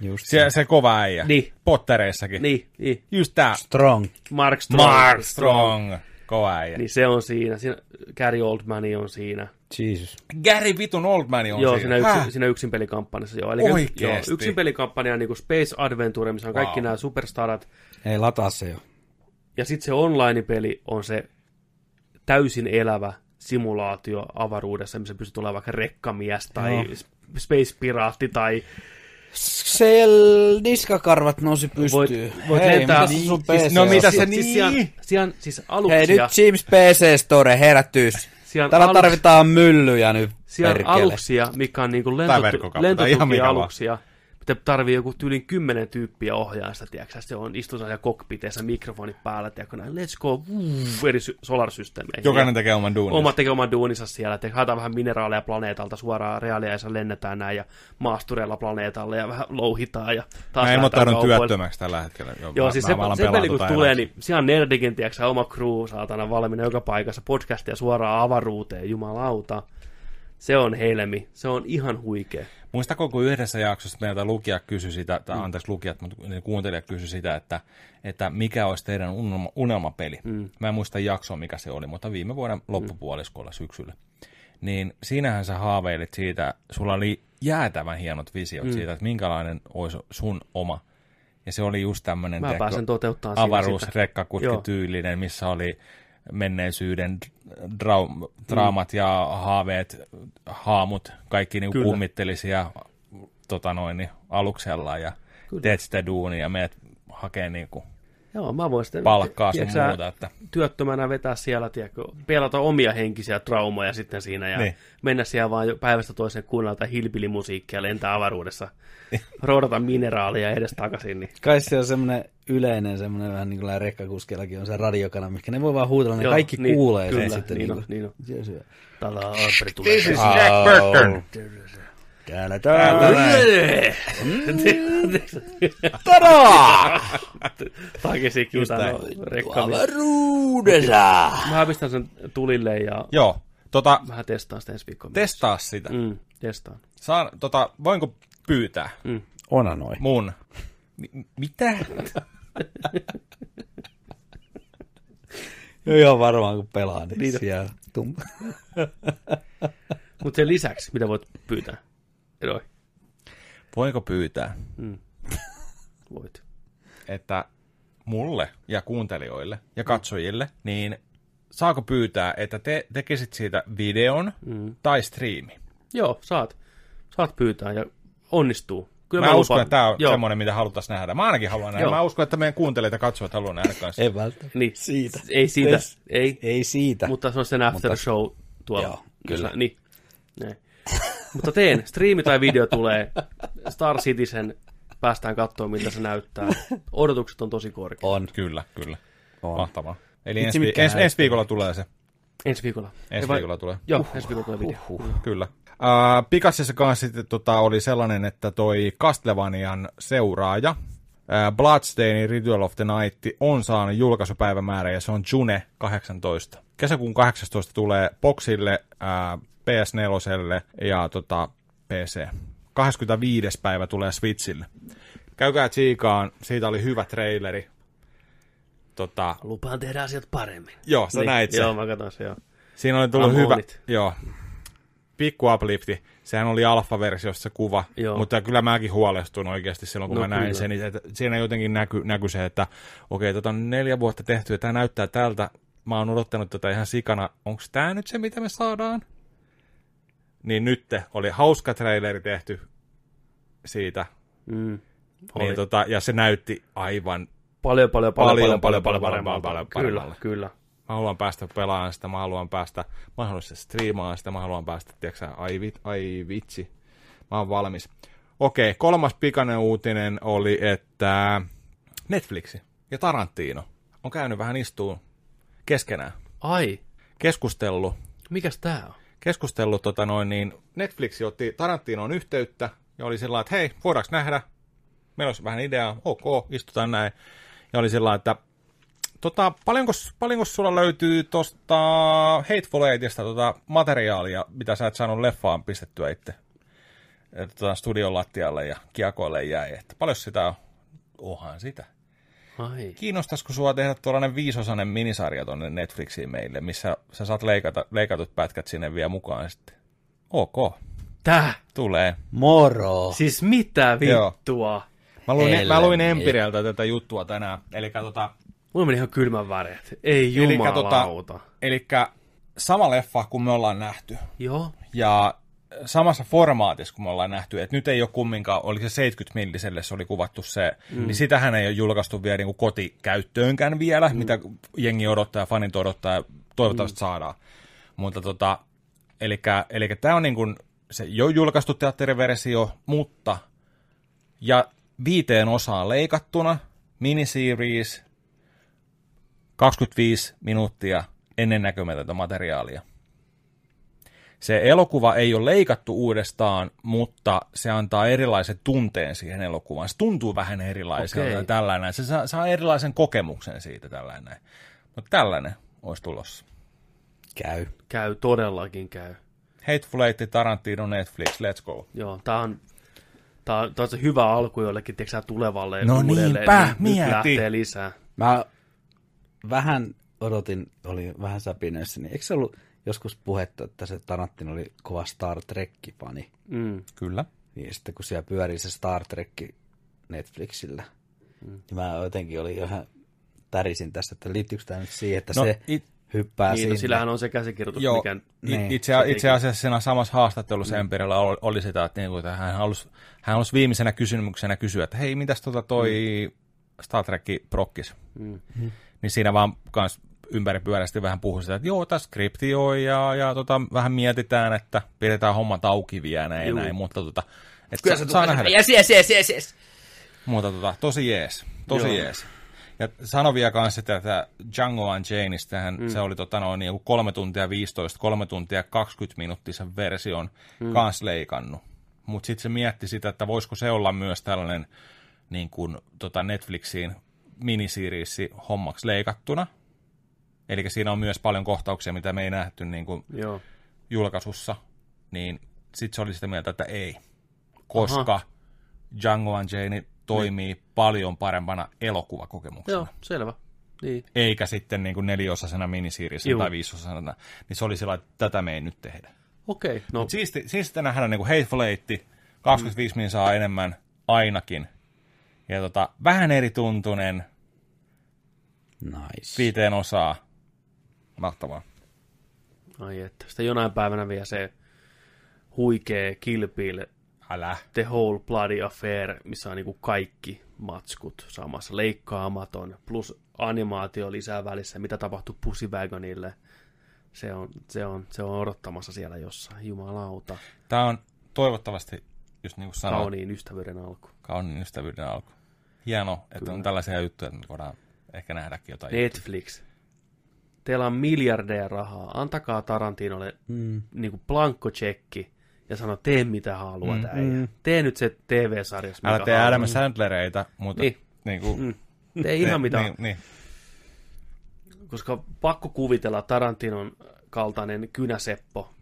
Just Se, se kova äijä. Niin. Pottereissakin. Niin, niin. Just tää. Strong. Mark Strong. Mark Strong. Kova äijä. Niin se on siinä. siinä Gary Oldman on siinä. Jesus. Gary vitun Oldman on joo, siinä. siinä, Häh? yksin, siinä yksin pelikampanjassa. Joo. Eli Oikeesti? joo, yksin pelikampanja on niin kuin Space Adventure, missä on Wow. kaikki nämä superstarat. Ei lataa se jo. Ja sitten se online-peli on se täysin elävä simulaatio avaruudessa, missä pystyt olemaan vaikka rekkamies tai Joo. Space Piraatti tai siellä niskakarvat nousi pystyyn. Voit, voit Hei, lentää... mitä sun siis, PC no on? mitä se siis, niin? siis, siellä, siis Hei aluksia, nyt James PC Store, herätys. Siellä, Täällä aluksi- tarvitaan myllyjä nyt, siellä perkele. aluksia, mikä on niinku Tai lentotu- lentotukialuksia, mitä tarvii joku tyylin kymmenen tyyppiä ohjaa sitä, tiedätkö, se on istuu siellä kokpiteissa, mikrofonit päällä, tiedätkö, näin, let's go, vuh, eri sy- solarsysteemeihin. Jokainen Ja tekee oman duunin. Oma tekee oman duuninsa siellä, että haetaan vähän mineraaleja planeetalta suoraan reaaliaissa lennetään näin ja maastureilla planeetalle ja vähän louhitaan ja taas Mä ilmoittaudun työttömäksi tällä hetkellä. Joo, mä, siis mä se, alan se peli kun tulee, niin siellä on Nerdikin, tiedätkö, oma crew saatana valmiina joka paikassa, podcastia suoraan avaruuteen, jumalauta. Se on helmi, se on ihan huikea. Muistako, kun yhdessä jaksossa meiltä lukija kysyi sitä, tai Mm. anteeksi lukijat, mutta niin kuuntelijat kysyi sitä, että, että mikä olisi teidän unelma, unelmapeli. Mm. Mä en muista jaksoa, mikä se oli, mutta viime vuoden loppupuoliskolla syksyllä. Niin siinähän sä haaveilit siitä, sulla oli jäätävän hienot visiot mm. siitä, että minkälainen olisi sun oma. Ja se oli just tämmöinen sitä. avaruusrekkakuski-tyylinen, missä oli menneisyyden drau- draamat ja haaveet, haamut, kaikki niin kummitteli siellä tota noin, niin aluksella ja Kyllä. teet sitä duunia ja meet hakee niin kuin Joo, mä voin sitten palkkaa sun tiedätkö sä, muuta. Että, työttömänä vetää siellä, tiedätkö, pelata omia henkisiä traumoja sitten siinä ja Niin. niin. mennä siellä vaan päivästä toiseen kuunnella hilpilimusiikkia, lentää avaruudessa, roudata mineraaleja edes takaisin. Niin. Kai se on semmoinen yleinen, semmoinen vähän niin kuin rekkakuskillakin on se radiokana, mikä ne voi vaan huutella, ne Joo, kaikki niin, kuulee kyllä, sen sitten. niin niin on, niin on. Se syö. Täällä Alfred tulee. This is Jack Burton. Täällä täällä. Tadaa! Takisi kiutaan näin. [LAUGHS] rekkami. Avaruudessa! Mä pistän sen tulille ja Joo, tota, vähän testaan sitä ensi viikkoa. testaa sitä. Mm, testaan. Saan, tota, voinko pyytää Onanoi. mun... Mi- mitä? [LAUGHS] Joo, varmaan kun pelaa, niin, Niin. siellä. [LAUGHS] Mutta sen lisäksi, mitä voit pyytää? Voinko pyytää, [LAUGHS] Voit. että mulle ja kuuntelijoille ja katsojille, niin saako pyytää, että te tekisit siitä videon mm. tai striimi? Joo, saat. Saat pyytää ja onnistuu. Kyllä Mä, mä uskon, lupaan- että tämä on Joo, semmoinen, mitä haluttaisiin nähdä. Mä ainakin haluan nähdä. Joo. Mä uskon, että meidän kuuntelijat ja katsojat haluaa nähdä kanssa. Ei välttämättä. Niin. Siitä. Ei siitä. Ei. Ei siitä. Mutta se on sen after Mutta- show tuolla. Joo, kyllä. Niin. Näin. Mutta teen. Striimi tai video tulee. Star Citizen. Päästään katsomaan, miltä se näyttää. Odotukset on tosi korkeat. On. Kyllä, kyllä. On. Mahtavaa. Eli ensi, ensi, ensi viikolla tulee se. Ensi viikolla. Ensi vai- viikolla tulee. Joo, ensi viikolla tulee video. Huh. Kyllä. Uh, Pikassissa kanssa sitten tota, oli sellainen, että toi Castlevanian seuraaja, uh, Bloodstainin Ritual of the Night, on saanut julkaisupäivämäärä ja se on June 18. Kesäkuun 18 tulee Boxille, uh, PS4 ja tota, PC. 25. päivä tulee Switchille. Käykää tsiikaan, siitä oli hyvä traileri. Tota, Lupaan tehdä asiat paremmin. joo, sä näit sen. Joo, mä katson se, joo. Siinä oli tullut I'm hyvä, joo, pikku uplifti. Sehän oli alfa-versiossa se kuva, Joo. mutta kyllä mäkin huolestun oikeasti silloin, kun No mä näin kyllä. sen. Että siinä jotenkin näky, näky se, että okei, tota on neljä vuotta tehty ja tämä näyttää tältä. Mä oon odottanut tätä ihan sikana. Onko tämä nyt se, mitä me saadaan? Niin nyt oli hauska traileri tehty siitä. Mm. Oli. Niin tota, ja se näytti aivan Paljon, paljon, paljon, Paljon, paljon, paljon, paljon, paljon, paljon, paljon, paljon, Kyllä. Mä haluan päästä pelaamaan sitä, mä haluan päästä mahdollisesti striimaan sitä, mä haluan päästä, tiedätkö ai, vit, ai vitsi, mä oon valmis. Okei, kolmas pikainen uutinen oli, että Netflixi ja Tarantino on käynyt vähän istuun keskenään. Ai, Keskustellut, mikäs tää on? Keskustellut tota noin, niin Netflix otti Tarantinoon yhteyttä ja oli sillä että hei, voidaanko nähdä? Meillä olisi vähän ideaa, ok, istutaan näin. Ja oli sillä että tota, paljonko, paljonko sulla löytyy tuosta Hateful Eightista tota materiaalia, mitä sä et saanut leffaan pistettyä itse tota, studion lattialle ja kiakoille jäi, että paljon sitä on? Ohan sitä. Ai. Kiinnostaisiko sua tehdä tuollainen viisosainen minisarja tuonne Netflixiin meille, missä sä saat leikata, leikatut pätkät sinne vielä mukaan sitten? Ok, Tää? tulee. Moro. Siis mitä Joo. vittua? Mä luin, mä luin. Empirialta tätä juttua tänään. Eli tota, Mulla meni ihan kylmän väreet. Ei Elikkä jumalauta. elikkä sama leffa kuin me ollaan nähty. Joo. Ja samassa formaatissa, kun me ollaan nähty, että nyt ei ole kumminkaan, oli se 70 milliselle se oli kuvattu se, mm. niin sitähän ei ole julkaistu vielä niin kuin kotikäyttöönkään vielä, mm. mitä jengi odottaa ja fanit odottaa ja toivottavasti mm. saadaan. Mutta tota, eli, eli tämä on niin kuin se jo julkaistu teatteriversio, mutta ja viiteen osaan leikattuna, miniseries, 25 minuuttia ennennäkemätöntä materiaalia. Se elokuva ei ole leikattu uudestaan, mutta se antaa erilaisen tunteen siihen elokuvaan. Se tuntuu vähän erilaiselta okay. tällainen. Se saa, saa erilaisen kokemuksen siitä tällainen. Mutta tällainen olisi tulossa. Käy. Käy, todellakin käy. Hateful Eight, Tarantino, Netflix, let's go. Joo, tää on, tää on, tää on se hyvä alku jollekin, tiedätkö tulevalle No uudelle, niinpä, niin nyt mieti. lähtee lisää. Mä vähän odotin, oli vähän säpinöissä, niin eikö se ollut joskus puhetta, että se Tarantino oli kova Star Trek-fani? Mm. Kyllä. Niin sitten kun siellä pyörii se Star Trek Netflixillä, mm. niin mä jotenkin olin ihan tärisin tässä, että liittyykö tämä nyt siihen, että No, se it- hyppää Niin, no, sinne. sillähän on se käsikirjoitus, Joo, mikä... niin. Niin, itse, se itse asiassa siinä samassa haastattelussa mm. Empirillä oli, oli sitä, että, niinku, että hän, halusi, hän halusi viimeisenä kysymyksenä kysyä, että hei, mitäs tota toi mm. Star Trek prokkis? Mm. Niin siinä vaan kans ympäripyöräisesti vähän puhui sitä, että joo, tässä skripti on ja, ja tota, vähän mietitään, että pidetään hommat auki vielä näin, Juu. näin mutta tota, et Kyllä sa, se saa nähdä. Yes, yes, yes, yes, yes. Mutta tota, tosi jees. Tosi Joo. jees. Ja sano vielä kanssa, että tämä Django Unchained, mm. se oli tota noin niin 3 tuntia 15, 3 tuntia 20 minuuttisen version mm. kanssa leikannut. Mutta sitten se mietti sitä, että voisiko se olla myös tällainen niin kuin, tota Netflixiin miniseriesi hommaksi leikattuna. Eli siinä on myös paljon kohtauksia, mitä me ei nähty niin kuin Joo. julkaisussa. Niin sitten se oli sitä mieltä, että ei. Koska Aha. Django Unchained toimii niin. paljon parempana elokuvakokemuksena. Joo, selvä. Niin. Eikä sitten niin kuin neliosasena miniseriesina Juu. tai viisosasena. Niin se oli sillä että tätä me ei nyt tehdä. Okei, no Mut siisti, siisti nähdä niin kuin Hateful Eight, 25 mm. saa enemmän ainakin. Ja tota, vähän eri tuntunen, Nice. viiteen osaa. Mahtavaa. ai että. Sitten jonain päivänä vielä se huikee Kill Bill, Älä. The Whole Bloody Affair, missä on niinku kaikki matskut samassa, leikkaamaton, plus animaatio lisää välissä, mitä tapahtui Pussy Wagonille. Se on, se, on, se on odottamassa siellä jossain, jumalauta. Tämä on toivottavasti, just niin kuin sanoit, Kauniin ystävyyden alku. kauniin ystävyyden alku. Hieno, että Kyllä. on tällaisia juttuja, että me voidaan ehkä nähdäkin jotain. Netflix. Teillä on miljardeja rahaa. Antakaa Tarantinolle Mm. niin kuin blankko tsekki ja sano, tee mitä haluat, Mm. mm. äijä. Tee nyt se TV-sarjassa, Älä mikä tee. Adam Sandlereita, mutta Niin. niin kuin, Mm. Tee ihan mitä, Niin, niin. koska pakko kuvitella Tarantinon kaltainen kynäseppo,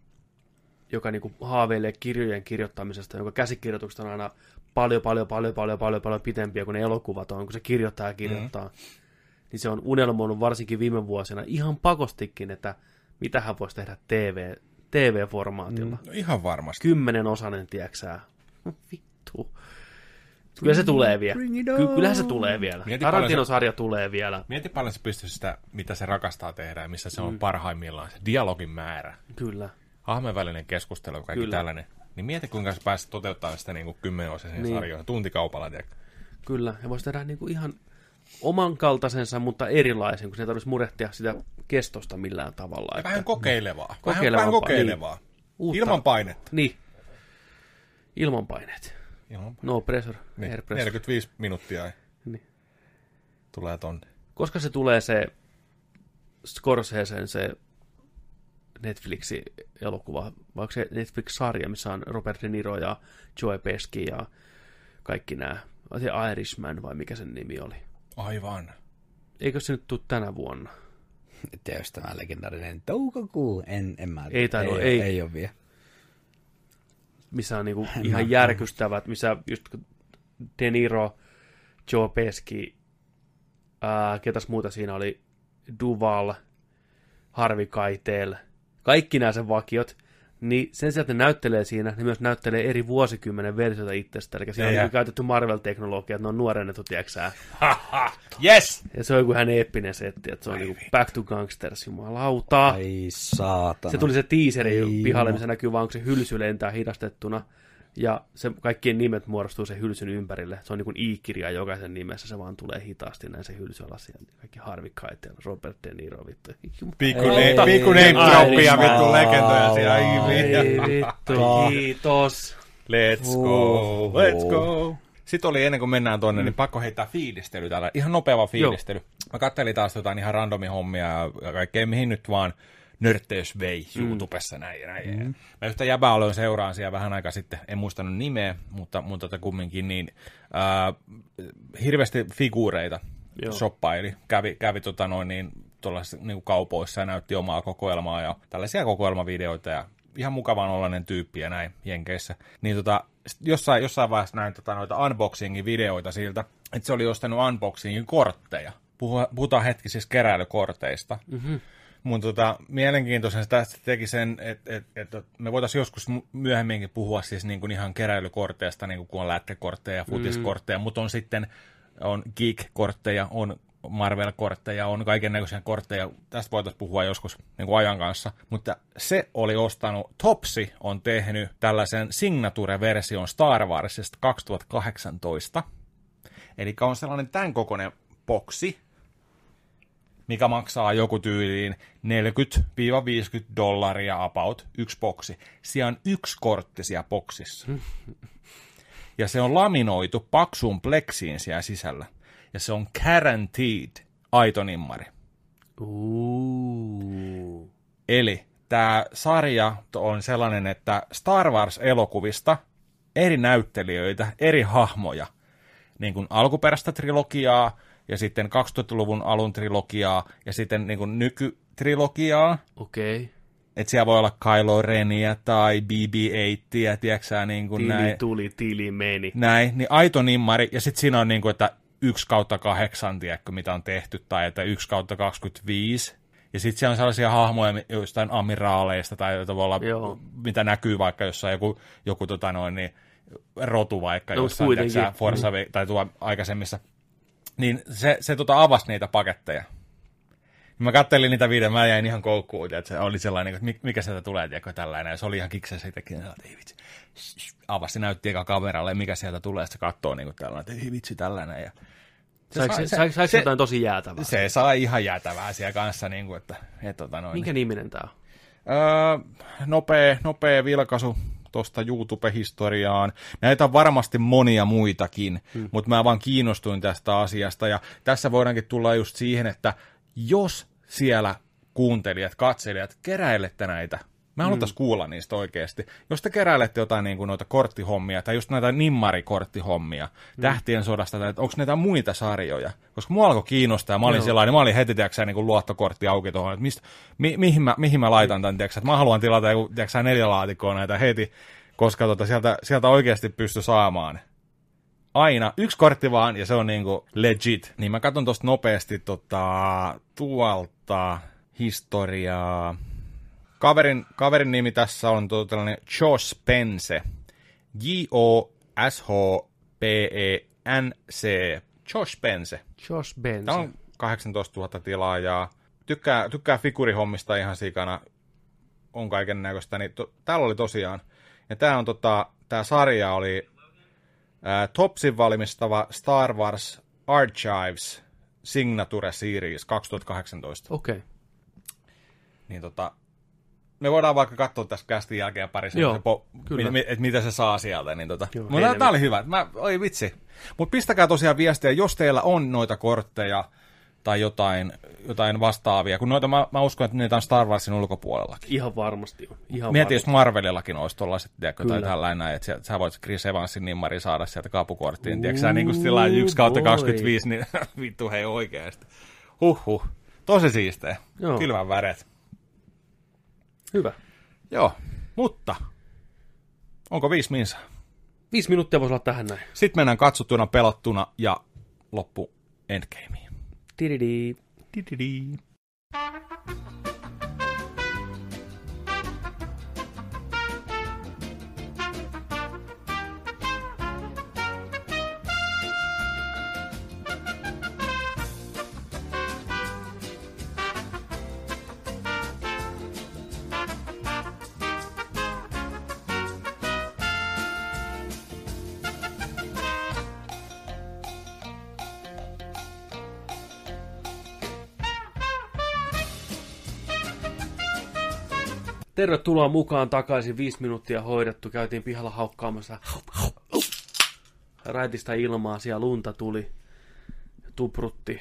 joka niinku haaveilee kirjojen kirjoittamisesta, jonka käsikirjoitukset on aina paljon, paljon, paljon, paljon, paljon, paljon pitempiä kuin ne elokuvat on, kun se kirjoittaa ja kirjoittaa. Mm. Niin se on unelmoinut varsinkin viime vuosina ihan pakostikin, että mitä hän voisi tehdä TV, TV-formaatilla. No, ihan varmasti. Kymmenen osanen, tieksää. Vittu. Kyllä se tulee vielä. Ky- kyllähän se tulee vielä. Mieti paljon Tarantinon-sarja tulee vielä. Mieti paljon se pystyy sitä, mitä se rakastaa tehdä ja missä se on parhaimmillaan. Se dialogin määrä, Kyllä. hahmojen välinen keskustelu, kaikki Kyllä. tällainen. Niin mieti, kuinka sä pääset toteuttamaan sitä niin kuin kymmenen osaisen Niin. niin. sarjoja, tuntikaupalla. Tiedätkö? Kyllä. Ja voisi tehdä niinku ihan oman kaltaisensa, mutta erilaisen, kun se ei tarvitsisi murehtia sitä kestosta millään tavalla. Ja vähän kokeilevaa. Kokeilevaa, vähän kokeilevaa. Uutta. Ilman painetta. Niin. Ilman paineet. Ilman. No pressure, Niin, air pressure. 45 minuuttia Niin. tulee tonne. Koska se tulee se Scorseseen se Netflixin elokuva, vai onko se Netflix-sarja, missä on Robert De Niro ja Joe Pesci ja kaikki nämä. Se Irishman vai mikä sen nimi oli? Aivan. Eikö se nyt tule tänä vuonna? Jos tämä legendaarinen toukokuu. En, en mä Ei tainnut, ei, ei. ei ole vielä. missä on niinku En ihan mä- järkyttävät, missä just De Niro, Joe Pesci, ää, ketäs muuta siinä oli, Duval, Harvey Keitel, kaikki nämä sen vakiot, niin sen sijaan, että ne näyttelee siinä, ne myös näyttelee eri vuosikymmenen versioita itsestä. Eli siinä on niinku käytetty Marvel-teknologiaa, että ne on nuorennettu, tiedätkö sä? Yes! Ja se on joku hänen eeppinen setti, että se on niinku Back to Gangsters, jumalauta. Ai saatana. Se tuli se teaseri Ei pihalle, missä näkyy vaan, kun se hylsy lentää hidastettuna. Ja se, kaikkien nimet muodostuu sen hylsyn ympärille. Se on niin kuin i-kirja jokaisen nimessä, se vaan tulee hitaasti näin se hylsy alas. Ja kaikki Harvey Keitel, Robert De Niro, vittu. Pikku, Ei, ne, pikku name ei, droppia, ei, vittu legendoja siellä. Ai Ei vittu. kiitos. Let's go, let's go. Sitten oli ennen kuin mennään tonne, niin pakko heittää fiilistely täällä. Ihan nopea fiilistely. Mä kattelin taas jotain ihan randomi hommia ja kaikkea, mihin nyt vaan nörtteys vei YouTubessa näin ja näin. Mm. Mä yhtä jäbää aloin seuraan siellä vähän aikaa sitten, en muistanut nimeä, mutta, mutta tota kumminkin niin äh, hirveästi figuureita Joo. shoppaili, kävi, kävi tota noin niin, niin kaupoissa ja näytti omaa kokoelmaa ja tällaisia kokoelmavideoita ja ihan mukavan ollainen tyyppi ja näin Jenkeissä. Niin tota, jossain, jossain vaiheessa näin tota, noita unboxingin videoita siltä, että se oli ostanut unboxingin kortteja. Puhu- Puhutaan hetki siis keräilykorteista. Mm-hmm. Mun tota, mielenkiintoisen se tästä teki sen, että et, et, me voitaisiin joskus myöhemminkin puhua siis niin kuin ihan keräilykorteista, niin kuin kun on lätkäkortteja, futiskortteja, mm. mutta on sitten on geek-kortteja, on Marvel-kortteja, on kaiken näköisiä kortteja. Tästä voitaisiin puhua joskus niin kuin ajan kanssa. Mutta se oli ostanut, Topsi on tehnyt tällaisen signature-version Star Warsista 2018. Eli on sellainen tämän kokoinen boksi, mikä maksaa joku tyyliin 40-50 dollaria about, yksi boksi. Siellä on yksi kortti siellä boksissa. Ja se on laminoitu paksuun pleksiin siellä sisällä. Ja se on guaranteed aito nimmari. Uuu. Eli tämä sarja on sellainen, että Star Wars-elokuvista eri näyttelijöitä, eri hahmoja, niin kuin alkuperäistä trilogiaa ja sitten 2000-luvun alun trilogiaa ja sitten niin kuin nykytrilogiaa. Okei. Okay. Että siellä voi olla Kylo Renia tai BB-8, tiedätkö niin kuin Tili näin. tuli, tili meni. Näin, niin aito nimmari, ja sitten siinä on niin kuin, että 1 kautta 8, tiedätkö, mitä on tehty, tai että 1 kautta 25. Ja sitten siellä on sellaisia hahmoja jostain amiraaleista, tai joita voi olla, Joo. mitä näkyy vaikka jossain joku, joku tota noin, niin, rotu vaikka No, jossain, tiedätkö, Forza, mm. tai tuo aikaisemmissa. Niin se, se tota avasi niitä paketteja. Mä kattelin niitä videoita, mä jäin ihan koukkuun, että se oli sellainen, että mi- mikä sieltä tulee, tiedätkö, tällainen. Ja se oli ihan kiksen siitäkin, että ei vitsi. Avasi, näytti eka kameralle, mikä sieltä tulee, ja se katsoo niin kuin tällainen, että ei vitsi tällainen. Ja se, Saiko, sai- se, saiko, saiko se, jotain tosi jäätävää? se sai ihan jäätävää siellä kanssa, niin kuin, että, että tota noin. Minkä niminen tää on? Öö, nopea, nopea vilkaisu tuosta YouTube-historiaan. Näitä on varmasti monia muitakin, hmm. mutta mä vaan kiinnostuin tästä asiasta. Ja tässä voidaankin tulla just siihen, että jos siellä kuuntelijat, katselijat, keräilette näitä, me haluttaisiin mm. kuulla niistä oikeasti. Jos te keräilette jotain niin kuin noita korttihommia, tai just näitä nimmarikorttihommia, mm. Tähtien sodasta, tai onko näitä muita sarjoja? Koska mua alkoi kiinnostaa, mä olin Joo. sellainen, mä olin heti, tiedätkö, sä, niin kuin luottokortti auki tuohon, että mistä, mi, mihin, mä, mihin mä laitan tämän, tiedätkö, että mä haluan tilata joku, tiedätkö, sä, neljä laatikkoa näitä heti, koska tota, sieltä, sieltä oikeasti pysty saamaan aina yksi kortti vaan, ja se on niinku legit. Niin mä katson tosta nopeasti tota, tuolta historiaa. Kaverin, kaverin nimi tässä on tuo tällainen Josh Pense. J-O-S-H-P-E-N-C. Josh Pense. Josh Benson. Tämä on 18 000 tilaajaa. Tykkää, tykkää figurihommista ihan sikana. On kaiken näköistä. Niin to, täällä oli tosiaan. Ja tämä on tota, tää sarja oli ää, Topsin valmistava Star Wars Archives Signature Series 2018. Okei. Okay. Niin tota, me voidaan vaikka katsoa tässä kästin jälkeen pari po, kyllä. mi, mi, että mitä se saa sieltä. Niin tota. Joo, Mutta tämä oli hyvä. Mä, oi vitsi. Mutta pistäkää tosiaan viestiä, jos teillä on noita kortteja tai jotain, jotain vastaavia. Kun noita, mä, mä uskon, että niitä on Star Warsin ulkopuolellakin. Ihan varmasti on. Ihan Mieti, jos varmasti. Marvelillakin olisi tuollaiset, tiedätkö, tai tällainen, näin, että sä, sä voit Chris Evansin nimmari saada sieltä kapukorttiin, tiedätkö sä, niin kuin sillä lailla 1 kautta boy. 25, niin [LAUGHS] vittu hei oikeasti. Huhhuh. Tosi siistejä. Joo. Kylmän väret. Hyvä. Joo, mutta onko viisi minsa? Viisi minuuttia voisi olla tähän näin. Sitten mennään katsottuna, pelattuna ja loppu endgameen. Tididi. Tididi. Tervetuloa mukaan takaisin. Viisi minuuttia hoidettu. Käytiin pihalla haukkaamassa raitista ilmaa. Siellä lunta tuli. Tuprutti.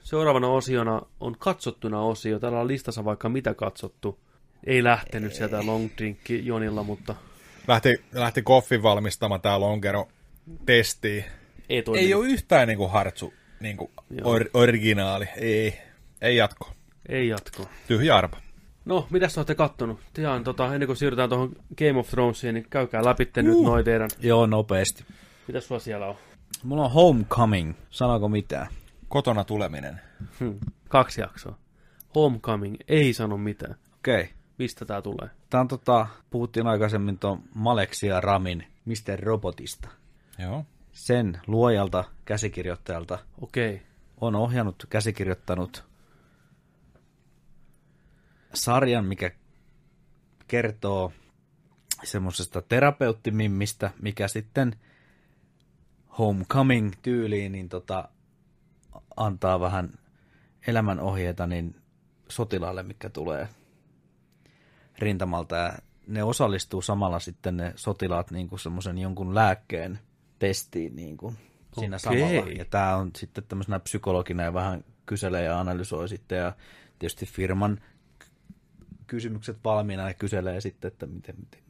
Seuraavana osiona on katsottuna osio. Täällä on listassa vaikka mitä katsottu. Ei lähtenyt sieltä long drinkki Jonilla, mutta Lähti, lähti koffin valmistamaan tää Longero testiin. ei toiminut. Ei ole yhtään niinku hartsu niinku or, originaali. Ei, ei jatko. Ei jatko. Tyhjä arpa. No, mitäs olette kattonut? Tiaan, tota, ennen kuin siirrytään tuohon Game of Thronesiin, niin käykää läpi uh. nyt noin teidän. Joo, nopeasti. Mitäs sulla siellä on? Mulla on Homecoming. Sanoiko mitään? Kotona tuleminen. Hmm. Kaksi jaksoa. Homecoming, ei sano mitään. Okei. Okay. Mistä tää tulee? Tää on tota, puhuttiin aikaisemmin tuon Maleksia Ramin Mr. Robotista. Joo. Sen luojalta, käsikirjoittajalta, Okei. on ohjannut, käsikirjoittanut sarjan, mikä kertoo semmoisesta terapeuttimimmistä, mikä sitten homecoming-tyyliin niin tota, antaa vähän elämänohjeita niin sotilaalle, mikä tulee rintamalta. Ja ne osallistuu samalla sitten ne sotilaat niin kuin semmoisen jonkun lääkkeen testiin niin kuin siinä Okei. samalla. Ja tämä on sitten tämmöisenä psykologina ja vähän kyselee ja analysoi sitten ja tietysti firman kysymykset valmiina ja kyselee sitten, että miten, miten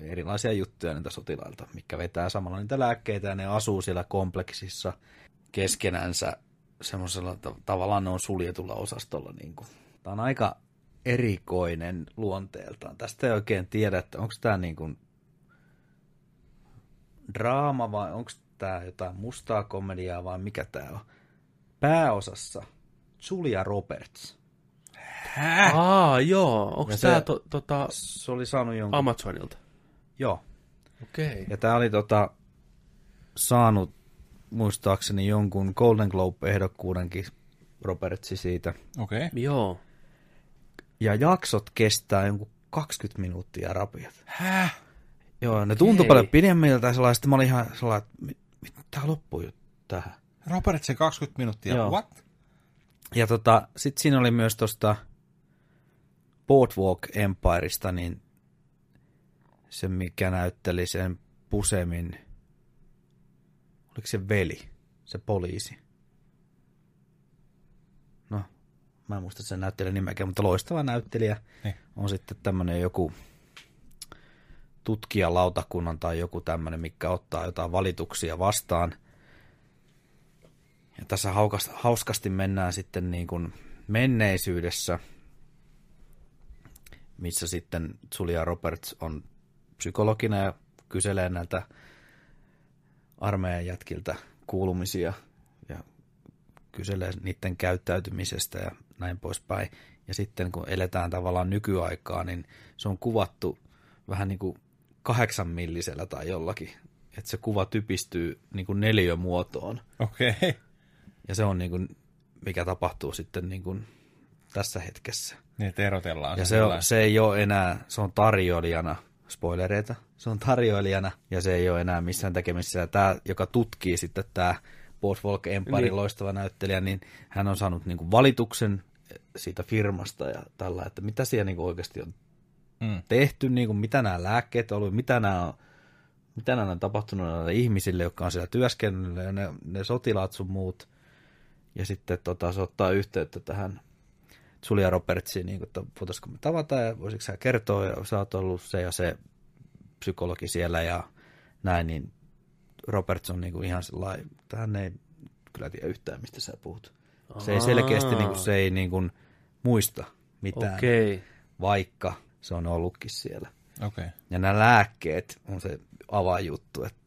erilaisia juttuja niitä sotilailta, mikä vetää samalla niitä lääkkeitä ja ne asuu siellä kompleksissa keskenänsä semmoisella ta- tavallaan ne on suljetulla osastolla. Niin kuin. Tämä on aika erikoinen luonteeltaan. Tästä ei oikein tiedä, että onko tämä niin kuin draama vai onko tämä jotain mustaa komediaa vai mikä tämä on. Pääosassa Julia Roberts. Häh? Aa, joo. Onko tää to, tota, Se oli saanut jonkun... Amazonilta? Joo. Okei. Ja tämä oli tota, saanut muistaakseni jonkun Golden Globe-ehdokkuudenkin Robertsi siitä. Okei. Okay. Joo. Ja jaksot kestää jonkun 20 minuuttia rapiat. Häh? Joo, ne tuntui Okei. paljon pidemmiltä ja sellaista, mä olin ihan sellainen, että mit, mit, tää loppuu jo tähän. Robertsen 20 minuuttia. Joo. What? Ja tota, sit siinä oli myös tosta Boardwalk Empireista, niin se mikä näytteli sen Pusemin, oliko se veli, se poliisi? No, mä en muista sen näyttelijän nimeäkään, mutta loistava näyttelijä Niin. on sitten tämmönen joku tutkijalautakunnan tai joku tämmöinen, mikä ottaa jotain valituksia vastaan. Ja tässä hauskasti mennään sitten niin kuin menneisyydessä, missä sitten Julia Roberts on psykologina ja kyselee näiltä armeijan jätkiltä kuulumisia ja kyselee niiden käyttäytymisestä ja näin poispäin. Ja sitten kun eletään tavallaan nykyaikaa, niin se on kuvattu vähän niin kuin kahdeksan millisellä tai jollakin. Että se kuva typistyy niin kuin neliömuotoon. Okei. Okay. Ja se on niin kuin, mikä tapahtuu sitten niin kuin tässä hetkessä. Niin, että erotellaan. Ja se on, se ei ole enää, se on tarjoilijana, spoilereita, se on tarjoilijana ja se ei ole enää missään tekemisissä. Tämä, joka tutkii sitten tämä Boardwalk Empire Niin. niin. loistava näyttelijä, niin hän on saanut niin kuin valituksen siitä firmasta ja tällä, että mitä siellä niin kuin oikeasti on Mm. tehty, niin kuin mitä nämä lääkkeet on ollut, mitä nämä on, mitä nämä on tapahtunut näille ihmisille, jotka on siellä työskennellyt, ja ne, ne sotilaat sun muut. Ja sitten tota, se ottaa yhteyttä tähän Julia Robertsiin, niin kuin, että voitaisiko me tavata ja voisitko sä kertoa, ja sä oot ollut se ja se psykologi siellä ja näin, niin Roberts on niin kuin ihan sellainen, että hän ei kyllä tiedä yhtään, mistä sä puhut. Se ei selkeästi, niin kuin, se ei niin kuin, muista mitään, Okei. vaikka se on ollutkin siellä. Okei. Okay. Ja nämä lääkkeet on se avainjuttu, että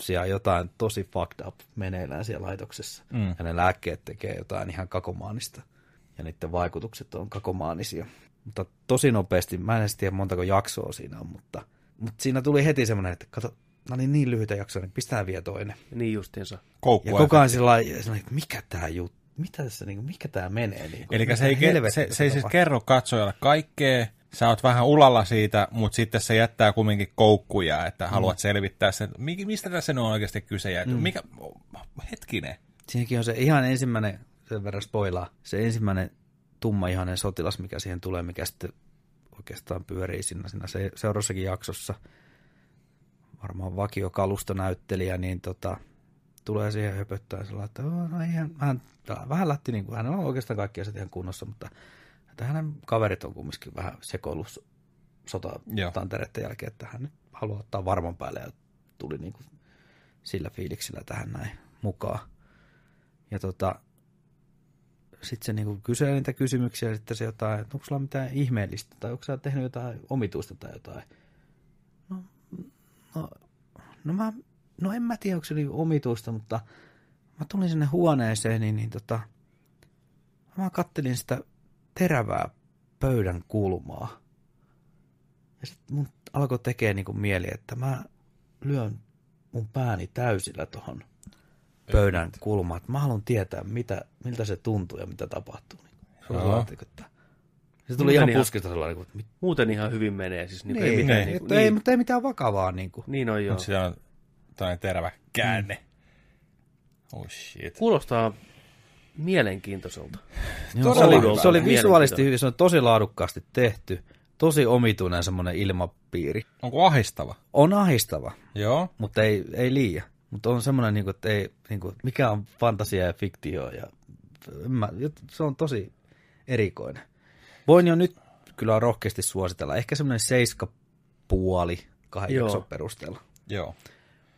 siellä on jotain tosi fucked up meneillään siellä laitoksessa. Mm. Ja ne lääkkeet tekee jotain ihan kakomaanista. Ja niiden vaikutukset on kakomaanisia. Mutta tosi nopeasti, mä en edes tiedä montako jaksoa siinä on, mutta, mutta siinä tuli heti semmoinen, että kato, nämä oli niin lyhyitä jaksoja, niin pistää vielä toinen. Niin justiinsa. Koukku Ja koko ajan sillä lailla, että mikä tämä juttu, mitä tässä, niin kuin, mikä tämä menee? Niin kuin, Eli se ei, se, se ei siis kerro katsojalle kaikkea, sä oot vähän ulalla siitä, mutta sitten se jättää kumminkin koukkuja, että haluat selvittää sen, mi- mistä tässä on oikeasti kyse, ja mm. mikä, hetkinen, Siinäkin on se ihan ensimmäinen, sen verran spoilaa, se ensimmäinen tummaihainen sotilas, mikä siihen tulee, mikä sitten oikeastaan pyörii siinä, siinä se, seuraavassakin jaksossa. Varmaan vakiokalustonäyttelijä, niin tota, tulee siihen höpöttää sellainen, että "Oo, no eihän, hän, vähän lähti, niin kuin, hänellä on oikeastaan kaikki asiat ihan kunnossa, mutta että hänen kaverit on kumminkin vähän sekoillut sotatantereiden jälkeen, että hän nyt haluaa ottaa varman päälle ja tuli niin kuin sillä fiiliksellä tähän näin mukaan. Ja tota, sitten se niinku kyselee niitä kysymyksiä ja sitten se jotain, että onko sulla mitään ihmeellistä tai onko sä tehnyt jotain omituista tai jotain. No, no, no, mä, no en mä tiedä, onko se niinku omituista, mutta mä tulin sinne huoneeseen, niin, niin tota, mä kattelin sitä terävää pöydän kulmaa. Ja sitten mun alkoi tekee niinku mieli, että mä lyön mun pääni täysillä tuohon pöydän kulmaan. Että mä haluan tietää, mitä, miltä se tuntuu ja mitä tapahtuu. Se, on sellainen, että se tuli Muuten ihan puskista sellainen, että mit, Muuten ihan hyvin menee. Siis niin, niin, ei mitään, niin, niin, niin, ei, mutta ei mitään vakavaa. Niin kuin. niin on joo. Mutta siellä on tällainen terävä käänne. Oh shit. Kuulostaa mielenkiintoiselta. Joo, se, oli, se oli visuaalisesti hyvin, se on tosi laadukkaasti tehty. Tosi omituinen semmoinen ilmapiiri. Onko ahistava? On ahistava, Joo. mutta ei, ei liian. Mutta on semmoinen, niin kuin, että ei, niin kuin, mikä on fantasia ja fiktio. Ja, mä, se on tosi erikoinen. Voin jo nyt kyllä rohkeasti suositella. Ehkä semmoinen seiska puoli kahden Joo. jakson perusteella. Joo.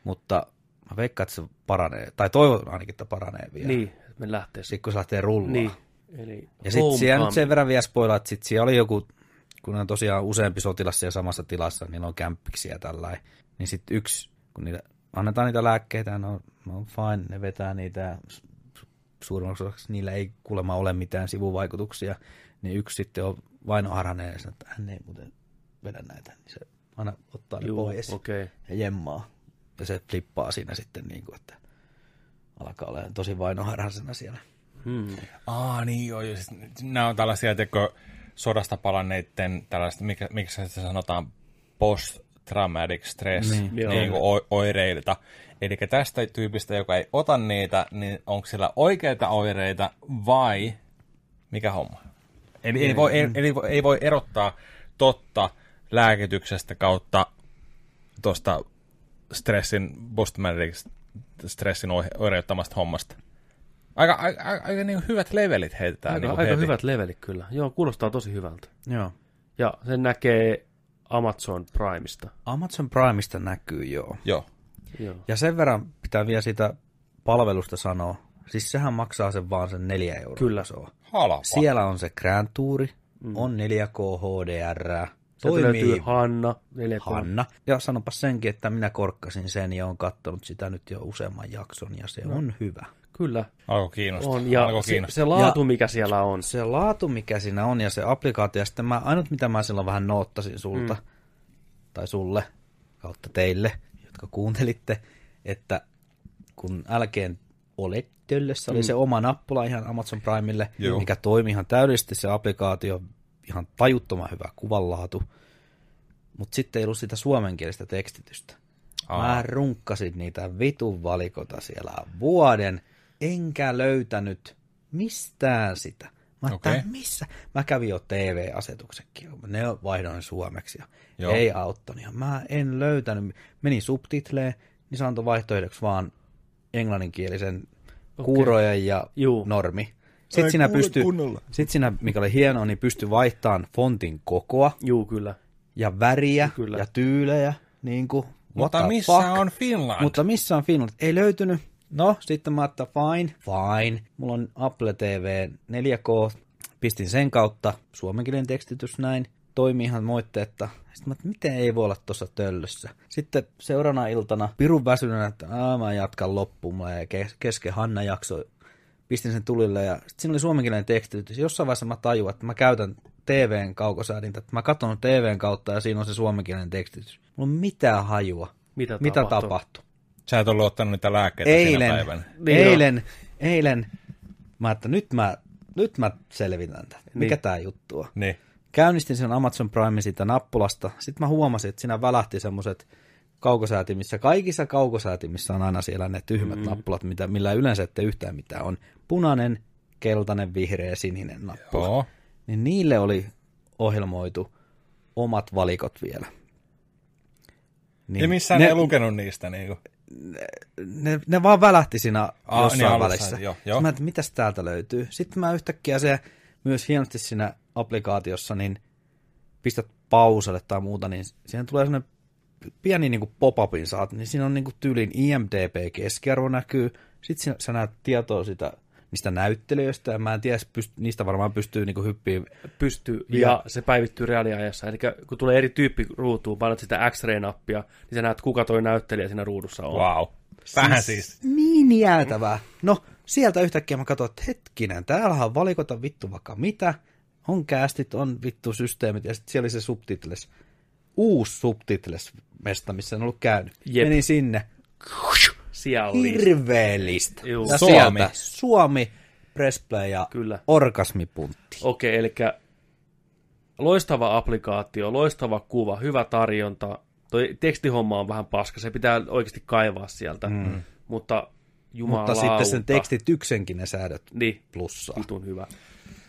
Mutta mä veikkaan, että se paranee. Tai toivon ainakin, että paranee vielä. Niin, me lähtee Sitten kun se lähtee rullaan. Niin. Eli Ja sitten siellä nyt sen verran vielä spoilaa, että sitten siellä oli joku, kun on tosiaan useampi sotilas siellä samassa tilassa, niillä on kämppiksiä tällainen. Niin sitten yksi, kun niitä, annetaan niitä lääkkeitä, no, no fine, ne vetää niitä, suurimmaksi osaksi niillä ei kuulemma ole mitään sivuvaikutuksia, niin yksi sitten on vainoharhainen ja sanoo, että hän ei muuten vedä näitä, niin se aina ottaa ne Juu, pois okei. ja jemmaa. Ja se flippaa siinä sitten niin kuin, että alkaa olla tosi vainoharhaisena siellä. Hmm. Aa, niin joo. Siis, nämä on tällaisia, teko sodasta palanneiden tällaista, mikä, miksi se sanotaan, post-traumatic stress Niin. niin, kuin o- oireilta. Eli tästä tyypistä, joka ei ota niitä, niin onko sillä oikeita oireita vai mikä homma? Eli ei voi, ei, eli voi- ei voi erottaa totta lääkityksestä kautta tuosta stressin, post-traumatic stressin oire- oireuttamasta hommasta. Aika, aika, aika, aika niin hyvät levelit heitetään. Aika, niin aika heti. hyvät levelit kyllä. Joo, kuulostaa tosi hyvältä. Joo. Ja sen näkee Amazon Primeista. Amazon Primeista näkyy, joo. Joo. Joo. Ja sen verran pitää vielä sitä palvelusta sanoa. Siis sehän maksaa sen vaan sen 4 euroa. Kyllä. Se on. Halpa. Siellä on se Grand Touri, mm. on 4K HDR, Sieltä löytyy toimii Hanna, 4K. Hanna. Ja sanopa senkin, että minä korkkasin sen ja on katsonut sitä nyt jo useamman jakson ja se no. on hyvä. Kyllä, Alko kiinnostaa. on. Ja Alko se, kiinnostaa. se laatu, mikä siellä on. Se laatu, mikä siinä on ja se applikaatio, ja sitten mä, ainut mitä mä silloin vähän noottasin sulta, mm. tai sulle, kautta teille, jotka kuuntelitte, että kun älkeen olet töllössä, oli se oma nappula ihan Amazon Primelle, Joo. mikä toimi ihan täydellisesti se applikaatio, ihan tajuttoman hyvä kuvanlaatu, mutta sitten ei ollut sitä suomenkielistä tekstitystä. Aa. Mä runkkasin niitä vitun valikota siellä vuoden, enkä löytänyt mistään sitä. Mä okay. missä? Mä kävin jo TV-asetuksenkin, ne vaihdoin suomeksi ja Joo. ei auttanut. Ja mä en löytänyt, menin subtitleen, niin se antoi vaihtoehdoksi vaan englanninkielisen okay. kuurojen ja Juu. normi. Sitten sinä, pysty, sit sinä, mikä oli hienoa, niin pystyi vaihtamaan fontin kokoa Juu, kyllä. ja väriä Kyllä. ja tyylejä, niin kuin, Mutta missä fuck? on Finland? Mutta missä on Finland? Ei löytynyt. No, sitten mä ajattelin, fine, fine. Mulla on Apple TV 4K. Pistin sen kautta suomenkielinen tekstitys näin. Toimii ihan moitteetta. Sitten mä ajattelin, miten ei voi olla tuossa töllössä. Sitten seuraavana iltana pirun väsyneenä, että Aa, mä jatkan loppuun. Kes- kesken Hanna jakso. Pistin sen tulille ja sitten siinä oli suomenkielinen tekstitys. Jossain vaiheessa mä tajuin, että mä käytän TVn kaukosäädintä. Että mä katson TVn kautta ja siinä on se suomenkielinen tekstitys. Mulla on mitään hajua. Mitä Mitä tapahtuu? tapahtui? Sä et ollut ottanut niitä lääkkeitä siinä eilen, päivänä. Niin eilen, eilen, mä että nyt mä, nyt mä selvitän tätä. Mikä Niin. tää juttu on? Niin. Käynnistin sen Amazon Prime siitä nappulasta. Sitten mä huomasin, että siinä välähti semmoset kaukosäätimissä. Kaikissa kaukosäätimissä on aina siellä ne tyhmät mm. nappulat, mitä, millä yleensä ette yhtään mitään on. Punainen, keltainen, vihreä, sininen nappula. Joo. Niin niille oli ohjelmoitu omat valikot vielä. Niin Ja missään ne, ei lukenut niistä niinku. Ne, ne vaan välähti siinä Aa, jossain niin alussa, välissä. joo, joo. Mä, että mitäs täältä löytyy. Sitten mä yhtäkkiä se myös hienosti siinä applikaatiossa, niin pistät pauselle tai muuta, niin siihen tulee sellainen pieni niin pop-upin saat, niin siinä on niin kuin tyylin IMDB-keskiarvo näkyy, sitten sä näet tietoa sitä, niistä näyttelijöistä, ja mä en tiedä, pyst- niistä varmaan pystyy niin hyppiin. pystyy ja se päivittyy reaaliajassa. Eli kun tulee eri tyyppi ruutuun, painat sitä X-ray-nappia, niin sä näet, kuka toi näyttelijä siinä ruudussa on. Wow. Vähän siis. Niin jäätävää. No, sieltä yhtäkkiä mä katsoin, että hetkinen, täällä on valikota vittu vaikka mitä, on kästit, on vittu systeemit, ja sitten siellä oli se subtitles, uusi subtitles mesta, missä en ollut käynyt. Jep. Menin sinne, Siellä oli. hirveellistä. Juu. Ja Suomi. sieltä Suomi, Pressplay ja Kyllä. orgasmipuntti. Okei, eli loistava applikaatio, loistava kuva, hyvä tarjonta. Toi tekstihomma on vähän paska, se pitää oikeasti kaivaa sieltä. Mm. Mutta jumalauta. Mutta sitten sen tekstityksenkin ne säädöt Niin, plussaa. vitun hyvä.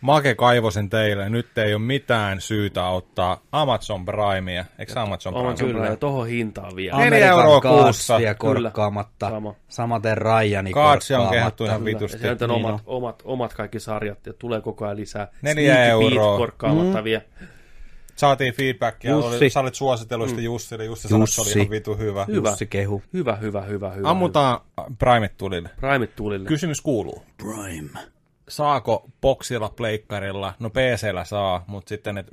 Make kaivosen teille. Nyt ei ole mitään syytä ottaa Amazon Primea. Eikö Amazon Prime? On kyllä, ja tohon hintaan vielä. Neljä Amerikan euroa Guardsia kuussa. korkkaamatta. Sama. Samaten Ryani Kaatsi on korkkaamatta. kehuttu ihan ja vitusti. sieltä on Niin omat, omat, omat kaikki sarjat, ja tulee koko ajan lisää. Neljä Sneaky Beat euroa. korkkaamatta vielä. Saatiin feedbackia. Jussi. Oli, sä olit suositellut sitä Jussille. Jussi sanoi, että se oli Jussi. ihan vitu hyvä. Hyvä. Jussi kehu. Hyvä, hyvä, hyvä, hyvä. Ammutaan Primeit tulille. hyvä. Primeit tulille. Kysymys kuuluu. Prime. Saako boksilla, pleikkarilla, no PCllä saa, mutta sitten, että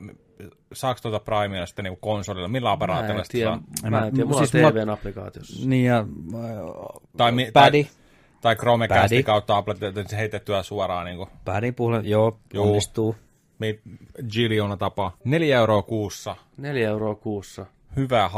saako tuota Primea sitten niinku konsolilla, millä Mä aparaatilla sitä tiedä, saa? mä en tiedä. Mulla Siis on mulla- TVn applikaatiossa. Niin ja Tai, mi- Pädi. tai, tai Chromecastin kautta Apple, että se heitettyä suoraan niin kuin, Pädin puhulen, joo, Joo. onnistuu. Giliona tapa. Neljä euroa kuussa. Neljä euroa kuussa. Hyvää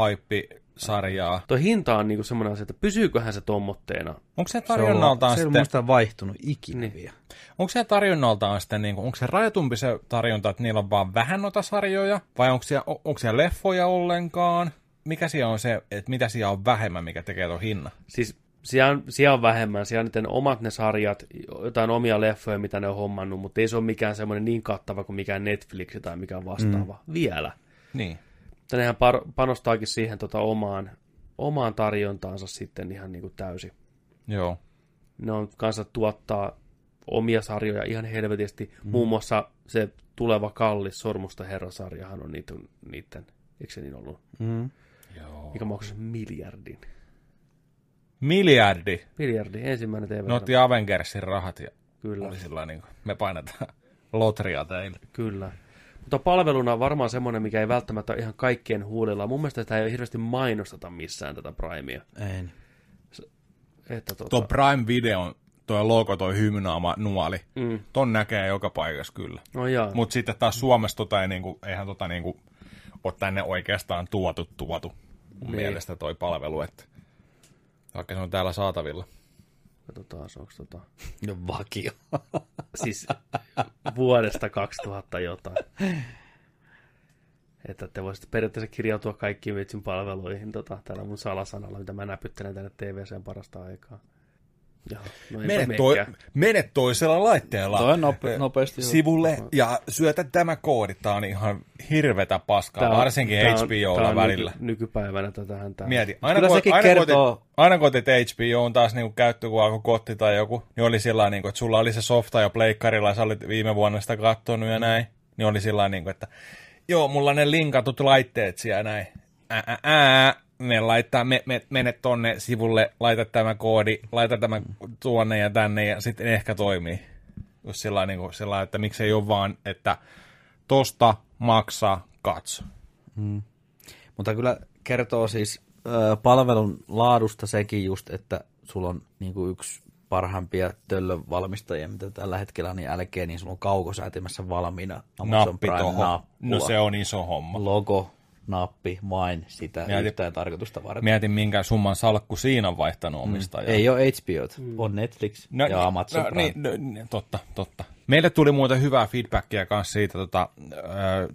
haippi-sarjaa. Tuo hinta on niinku semmoinen asia, että pysyyköhän se tommotteena. Onko se Se on, tarjonnaltaan se ei ole sitten, muista vaihtunut ikinä Niin. vielä. onko se tarjonnaltaan sitten, niin kuin, onko se rajatumpi se tarjonta, että niillä on vaan vähän noita sarjoja, vai onko siellä, on- onko siellä leffoja ollenkaan? Mikä siellä on se, että mitä siellä on vähemmän, mikä tekee tuon hinnan? Siis siellä on, siellä on vähemmän, siellä on niiden omat ne sarjat, jotain omia leffoja, mitä ne on hommannut, mutta ei se ole mikään semmoinen niin kattava kuin mikään Netflix tai mikään vastaava. Mm. Vielä. Niin. Mutta nehän par- panostaakin siihen tota omaan, omaan tarjontaansa sitten ihan niin kuin täysin. Joo. Ne on kanssa tuottaa omia sarjoja ihan helvetisti. Mm. Muun muassa se tuleva kallis Sormusta herrasarjahan on niiden, niiden eikö se niin ollut? Mm. Joo. Mikä maksaa miljardin. Miljardi. Miljardi, ensimmäinen TV. Ne otti Avengersin rahat ja Kyllä. oli sillä niin kuin, me painetaan [LAUGHS] lotria teille. Kyllä. Mutta palveluna varmaan semmoinen, mikä ei välttämättä ole ihan kaikkien huulilla. Mun mielestä sitä ei hirveästi mainosteta missään tätä Primea. Ei. Että tota, Tuo Prime Videon, tuo logo, toi hymnaama nuoli, mm, ton näkee joka paikassa kyllä. no. Mutta sitten taas Suomessa tota ei niinku, eihän tota niinku ole tänne oikeastaan tuotu tuotu mun Niin. mielestä toi palvelu, että vaikka se on täällä saatavilla. Katsotaan, onko tota... No vakio. [LAUGHS] Siis vuodesta 2000 jotain. Että te voisitte periaatteessa kirjautua kaikkiin vitsin palveluihin tota, tällä mun salasanalla, mitä mä näpyttelen tänne TVCn parasta aikaa. No Mene, toi, mene toisella laitteella Toi on nope, nopeasti. sivulle ja syötä tämä koodi. Tää on ihan hirvetä paskaa, Tää on- varsinkin tää on- HBOlla tää on välillä. Nyky, nykypäivänä tätähän tää. Mieti, aina Kyllä kun, sekin aina, kertoo- kun otit, aina kun otit HBO on taas niinku käyttö, kun alkoi kotti tai joku, niin oli sillä niinku, että sulla oli se softa jo pleikkarilla ja sä olit viime vuonna sitä kattonut ja näin. Niin oli sillä niinku, että joo, mulla on ne linkatut laitteet siellä näin. Ää, ää, ää, me laittaa, me, me, mene tonne sivulle, laita tämä koodi, laita tämä tuonne ja tänne ja sitten ehkä toimii. Just sillä niinku, sillä että miksei ole vaan, että tosta maksaa, katso. Mutta kyllä kertoo siis ö, palvelun laadusta sekin just, että sulla on niin kuin yksi parhaimpia töllön valmistajia, mitä tällä hetkellä on, niin älkeen, niin sulla on kaukosäätimessä valmiina Amazon Nappi Prime tohon. nappula. No se on iso homma. Logo, nappi, vain sitä Mietin- yhtään tarkoitusta varten. Mietin, minkä summan salkku siinä on vaihtanut omistajaa. Ei ole HBO, mm. on Netflix no, ja Amazon no, Prime. niin, no, niin, totta, totta. Meille tuli muuten hyvää feedbackia kanssa siitä, tota,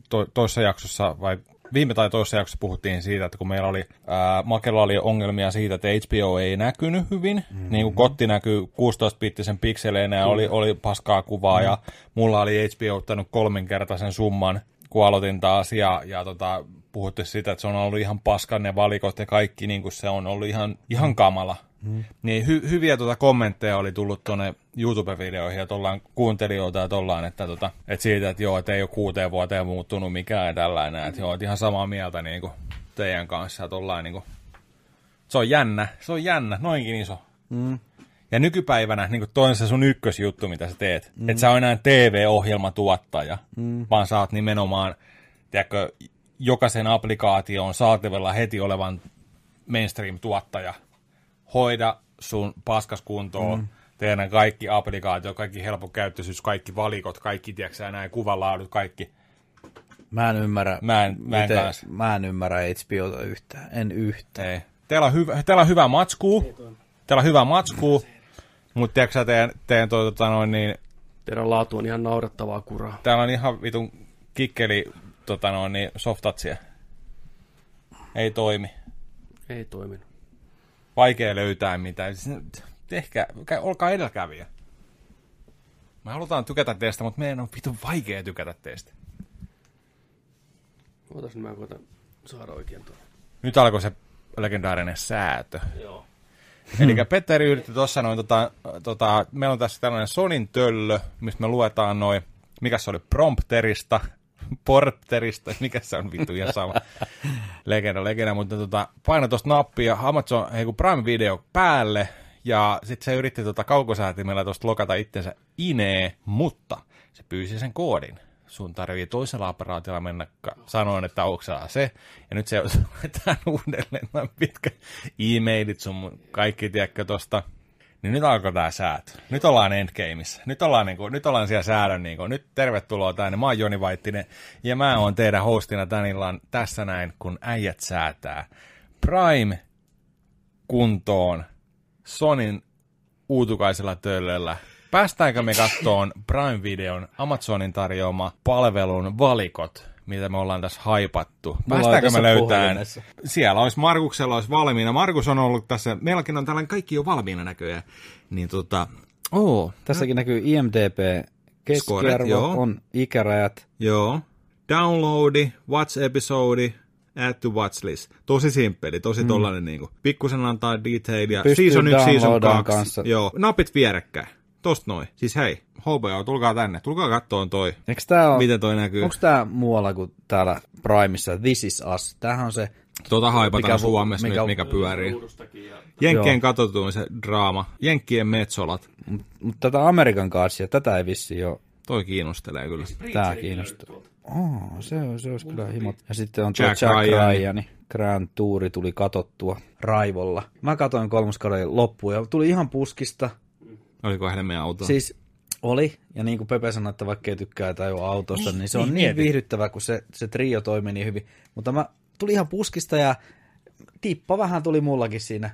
to, toisessa jaksossa, vai viime tai toisessa jaksossa puhuttiin siitä, että kun meillä oli, ää, Makella oli ongelmia siitä, että HBO ei näkynyt hyvin, mm-hmm. niin kuin kotti näkyy 16-bittisen pikseleinä ja oli, oli paskaa kuvaa, ja mulla oli HBO ottanut kolminkertaisen summan kun aloitin taas, ja, ja tota, puhuttiin siitä, että se on ollut ihan paskan ne valikot ja kaikki, niin kuin se on ollut ihan, ihan kamala. Mm. Niin hy, hyviä tuota kommentteja oli tullut tuonne YouTube-videoihin ja tollaan kuuntelijoilta ja tollaan, että, tota, että siitä, että joo, että ei ole kuuteen vuoteen muuttunut mikään ja tällainen, että joo, että ihan samaa mieltä niin kuin teidän kanssa ja tollain niin kuin, se on jännä, se on jännä, noinkin iso. Mm. Ja nykypäivänä niin toi on se sun ykkösjuttu, mitä sä teet. Mm. Että sä on enää TV-ohjelmatuottaja, mm. vaan sä oot nimenomaan, tiedätkö, jokaisen applikaation saatavilla heti olevan mainstream-tuottaja. Hoida sun paskas kuntoon, mm. tehdään kaikki applikaatio, kaikki helppokäyttöisyys, kaikki valikot, kaikki, tiedätkö näin, kuvanlaadut, kaikki. Mä en ymmärrä, Mä en, mä en miten, kanssa. mä en ymmärrä HBOta yhtään, en yhtään. Ei. Teillä on, hyvä, teillä on hyvä matskuu, teillä on hyvä matskuu, mutta tiedätkö sä teidän, teidän toi, tota noin, niin, Teidän laatu on ihan naurettavaa kuraa. täällä on ihan vitun kikkeli tota noin, niin softatsia. Ei toimi. Ei toiminut. Vaikea löytää mitään. Siis, Tehkää, kä- olkaa edelläkävijä. Me halutaan tykätä teistä, mutta meidän on vitun vaikea tykätä teistä. Ootas, nyt mä koitan saada oikein tuon. Nyt alkoi se legendaarinen säätö. Joo. Eli Petteri yritti tuossa noin, tota, tota, meillä on tässä tällainen Sonin töllö, mistä me luetaan noin, mikä se oli, prompterista, porterista, mikä se on vittu ihan sama. legenda, legenda, mutta tota, paina tuosta nappia Amazon hei, kun Prime Video päälle, ja sitten se yritti tota kaukosäätimellä tuosta lokata itsensä inee, mutta se pyysi sen koodin. Sun tarvii toisella aparaatilla mennä sanoen, että oksaa se. Ja nyt se [LAUGHS] laitetaan uudelleen pitkä e-mailit sun kaikki, tiedätkö, tosta. Niin nyt alkoi tää säätö. Nyt ollaan endgameissa. Nyt ollaan, niinku, nyt ollaan siellä säädön. Niinku. Nyt tervetuloa tänne. Mä oon Joni Vaittinen ja mä oon teidän hostina tän illan tässä näin, kun äijät säätää. Prime kuntoon Sonin uutukaisella töllöllä. Päästäänkö me kattoon Prime Videon Amazonin tarjoama palvelun valikot, mitä me ollaan tässä haipattu? Päästäänkö me puhelimessa. Siellä olisi Markuksella olisi valmiina. Markus on ollut tässä, meilläkin on tällainen kaikki jo valmiina näköjään. Niin tota, oo, Tässäkin näkyy IMDB, Scoret, keskiarvo joo. on ikärajat. Joo. Downloadi, watch episode, add to watch list. Tosi simppeli, tosi mm. tollanen niinku. Pikkusen antaa detailia. Pystyy season 1, season downloadaan 2. kanssa. Joo, napit vierekkäin. Tosta noin. Siis hei, HBO, tulkaa tänne. Tulkaa kattoon toi. Eikö tää on, Miten toi näkyy? onko tää muualla kuin täällä Primeissa? This is us. Tämähän on se, Tota haipataan Mikä- Suomessa mikä- nyt, mikä pyörii. Jenkkien katsotuin se draama. Jenkkien metsolat. mutta tätä Amerikan Godsia, tätä ei vissi ole. Toi kiinnostelee kyllä. Tää kiinnostaa. Oh, se, se olisi kyllä himot. Ja sitten on Jack, Jack Ryan. Ryan. Grand Touri tuli katottua raivolla. Mä katoin kolmoskauden loppuun ja tuli ihan puskista. Oliko hänen meidän auto? Siis oli, ja niin kuin Pepe sanoi, että vaikka ei tykkää tai ole autosta, niin, niin se on niin, niin, niin viihdyttävä, kun se, se trio toimi niin hyvin. Mutta mä tuli ihan puskista ja tippa vähän tuli mullakin siinä.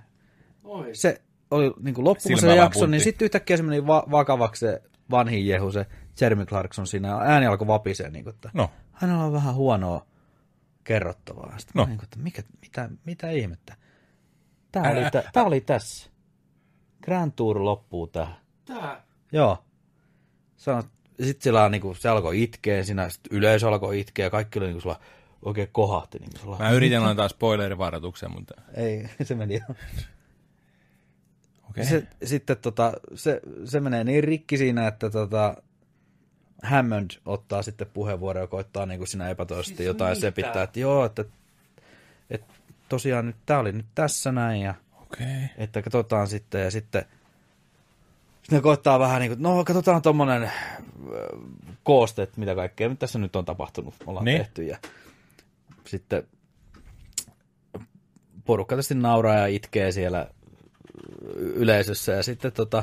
Oi. Se oli niin kuin loppumassa se jakso, puntti. niin sitten yhtäkkiä se meni va- vakavaksi se vanhin jehu, se Jeremy Clarkson siinä, ja ääni alkoi vapisee, niin kuin, että No, hänellä on vähän huonoa kerrottavaa. Sitten No. no. niin kuin, että mikä, mitä, mitä ihmettä? Tämä oli, tä, tää oli tässä. Grand Tour loppuu tähän. Tää. Joo. Sanot, sitten sillä on, niinku, se alkoi itkeä, siinä sit yleisö alkoi itkeä, ja kaikki oli niinku sulla oikein kohahti. Niinku sulla. mä yritin antaa spoilerivaroituksen, mutta Ei, [LAUGHS] se meni. okei. Se, sitten tota, se, se menee niin rikki siinä, että tota, Hammond ottaa sitten puheenvuoron ja koittaa niin kuin siinä epätoisesti Siis jotain mitä? sepittää, että joo, että, että tosiaan nyt tämä oli nyt tässä näin ja Okei. että katsotaan sitten ja sitten sitten ne koittaa vähän niin kuin, no katsotaan tuommoinen äh, kooste, että mitä kaikkea mitä tässä nyt on tapahtunut, ollaan Niin. niin. tehty ja sitten porukka tietysti nauraa ja itkee siellä yleisössä ja sitten tota,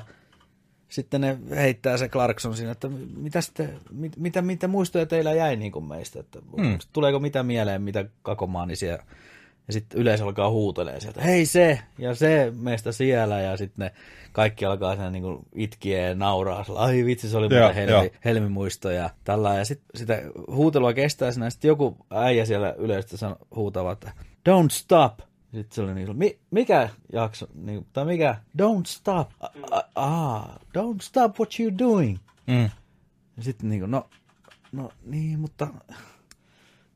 sitten ne heittää se Clarkson siinä, että mitä, sitten, mit, mitä, mitä muistoja teillä jäi niin kuin meistä, että Hmm. tuleeko mitä mieleen, mitä kakomaanisia ja sitten yleisö alkaa huutelee sieltä, hei se ja se meistä siellä ja sitten ne kaikki alkaa siinä niin itkiä ja nauraa, sillä, ai vitsi se oli muuten helmi, helmimuisto ja tällä ja sitten sitä huutelua kestää siinä, sitten joku äijä siellä yleisöstä huutava, että don't stop. Sitten se oli niin, Mi- mikä jakso, niin, tai mikä, don't stop, ah, ah, don't stop what you doing. Mm. Ja sitten niin kuin, no, no niin, mutta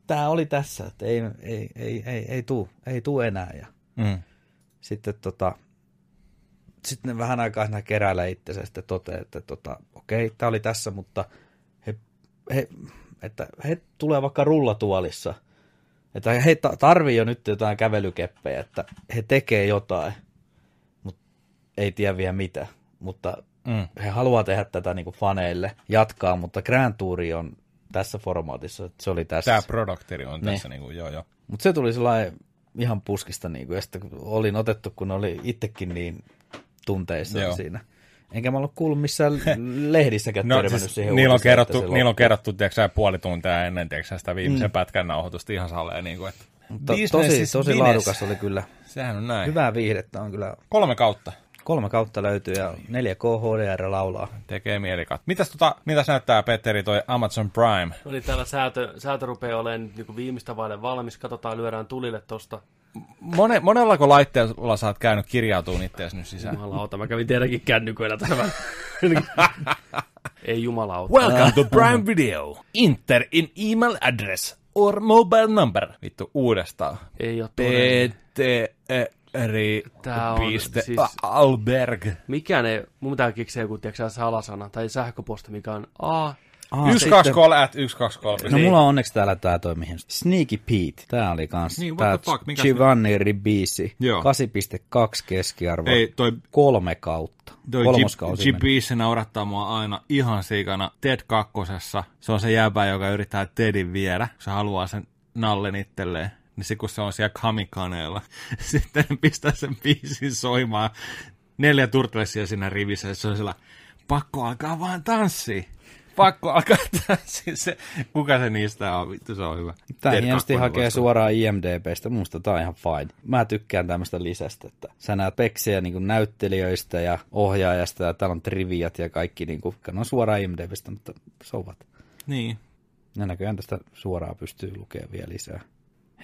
tämä oli tässä, että ei, ei, ei, ei, ei tuu, ei tuu enää. Ja Mm. sitten tota, sitten ne vähän aikaa siinä keräilee itsensä sitten toteaa, että tota, okei, tämä oli tässä, mutta he, he, että he tulee vaikka rullatuolissa, että he ta- tarvii jo nyt jotain kävelykeppejä, että he tekee jotain, mutta ei tiedä vielä mitä, mutta Mm. he haluaa tehdä tätä niin faneille, jatkaa, mutta Grand Tour on tässä formaatissa, että se oli tässä. Tämä produkteri on Niin. tässä, niin kuin, joo joo. Mutta se tuli sellainen ihan puskista, niin kuin, ja sitten olin otettu, kun oli itsekin niin tunteissa Joo. siinä. Enkä mä ollut kuullut missään [LAUGHS] lehdissäkään No, törmännyt siis, siihen niillä on kerrottu, niillä on kerrottu tiedätkö, puoli tuntia ennen tiedätkö, sitä viimeisen mm. pätkän nauhoitusta ihan saleen. Niin kuin, että Mutta business tosi, tosi business. laadukas oli kyllä. Sehän on näin. Hyvää viihdettä on kyllä. Kolme kautta. Kolme kautta löytyy ja 4K HDR laulaa. Tekee mieli katsoa. Mitäs, tota, mitäs näyttää, Petteri, toi Amazon Prime? No niin, täällä säätö, säätö rupeaa olemaan niin viimeistä vaille valmis. Katsotaan, lyödään tulille tosta. Mone, monellako laitteella sä oot käynyt kirjautumaan itseäsi nyt sisään? Jumalauta, mä kävin teidänkin kännyköillä tämän. Ei jumalauta. Welcome to Prime Video. Enter in email address or mobile number. Vittu uudestaan. Ei oo todellinen. Tää on piste siis- Alberg. Mikään ei, mun pitää keksiä joku tiedätkö, sä, salasana tai sähköposti, mikä on A. Ah, 123 at 123. No mulla on onneksi täällä tää toi mihin. Sneaky Pete. Tää oli kans. Niin, what tää the fuck, mikä- Giovanni Ribisi. Joo. 8.2 keskiarvo. Ei, toi Kolme kautta. Toi Kolmoskausi meni. GPS naurattaa mua aina ihan siikana. Ted kakkosessa, se on se jäbä, joka yrittää Tedin viedä, se haluaa sen nallen itselleen. Niin se, kun se on siellä kamikaneella, [LAUGHS] sitten pistää sen biisin soimaan. Neljä turtlesia siinä rivissä, ja se on sillä, pakko alkaa vaan tanssia. Pakko alkaa [LAUGHS] tanssia. Se, kuka se niistä on? Vittu, se on hyvä. Kakkonen hakee vasta. suoraan IMDBstä, musta tää on ihan fine. Mä tykkään tämmöistä lisästä, että sä näet peksejä niin näyttelijöistä ja ohjaajasta ja täällä on triviat ja kaikki niin kuin, on suoraan IMDBstä, mutta sovat. Niin. Ja näköjään tästä suoraan pystyy lukemaan vielä lisää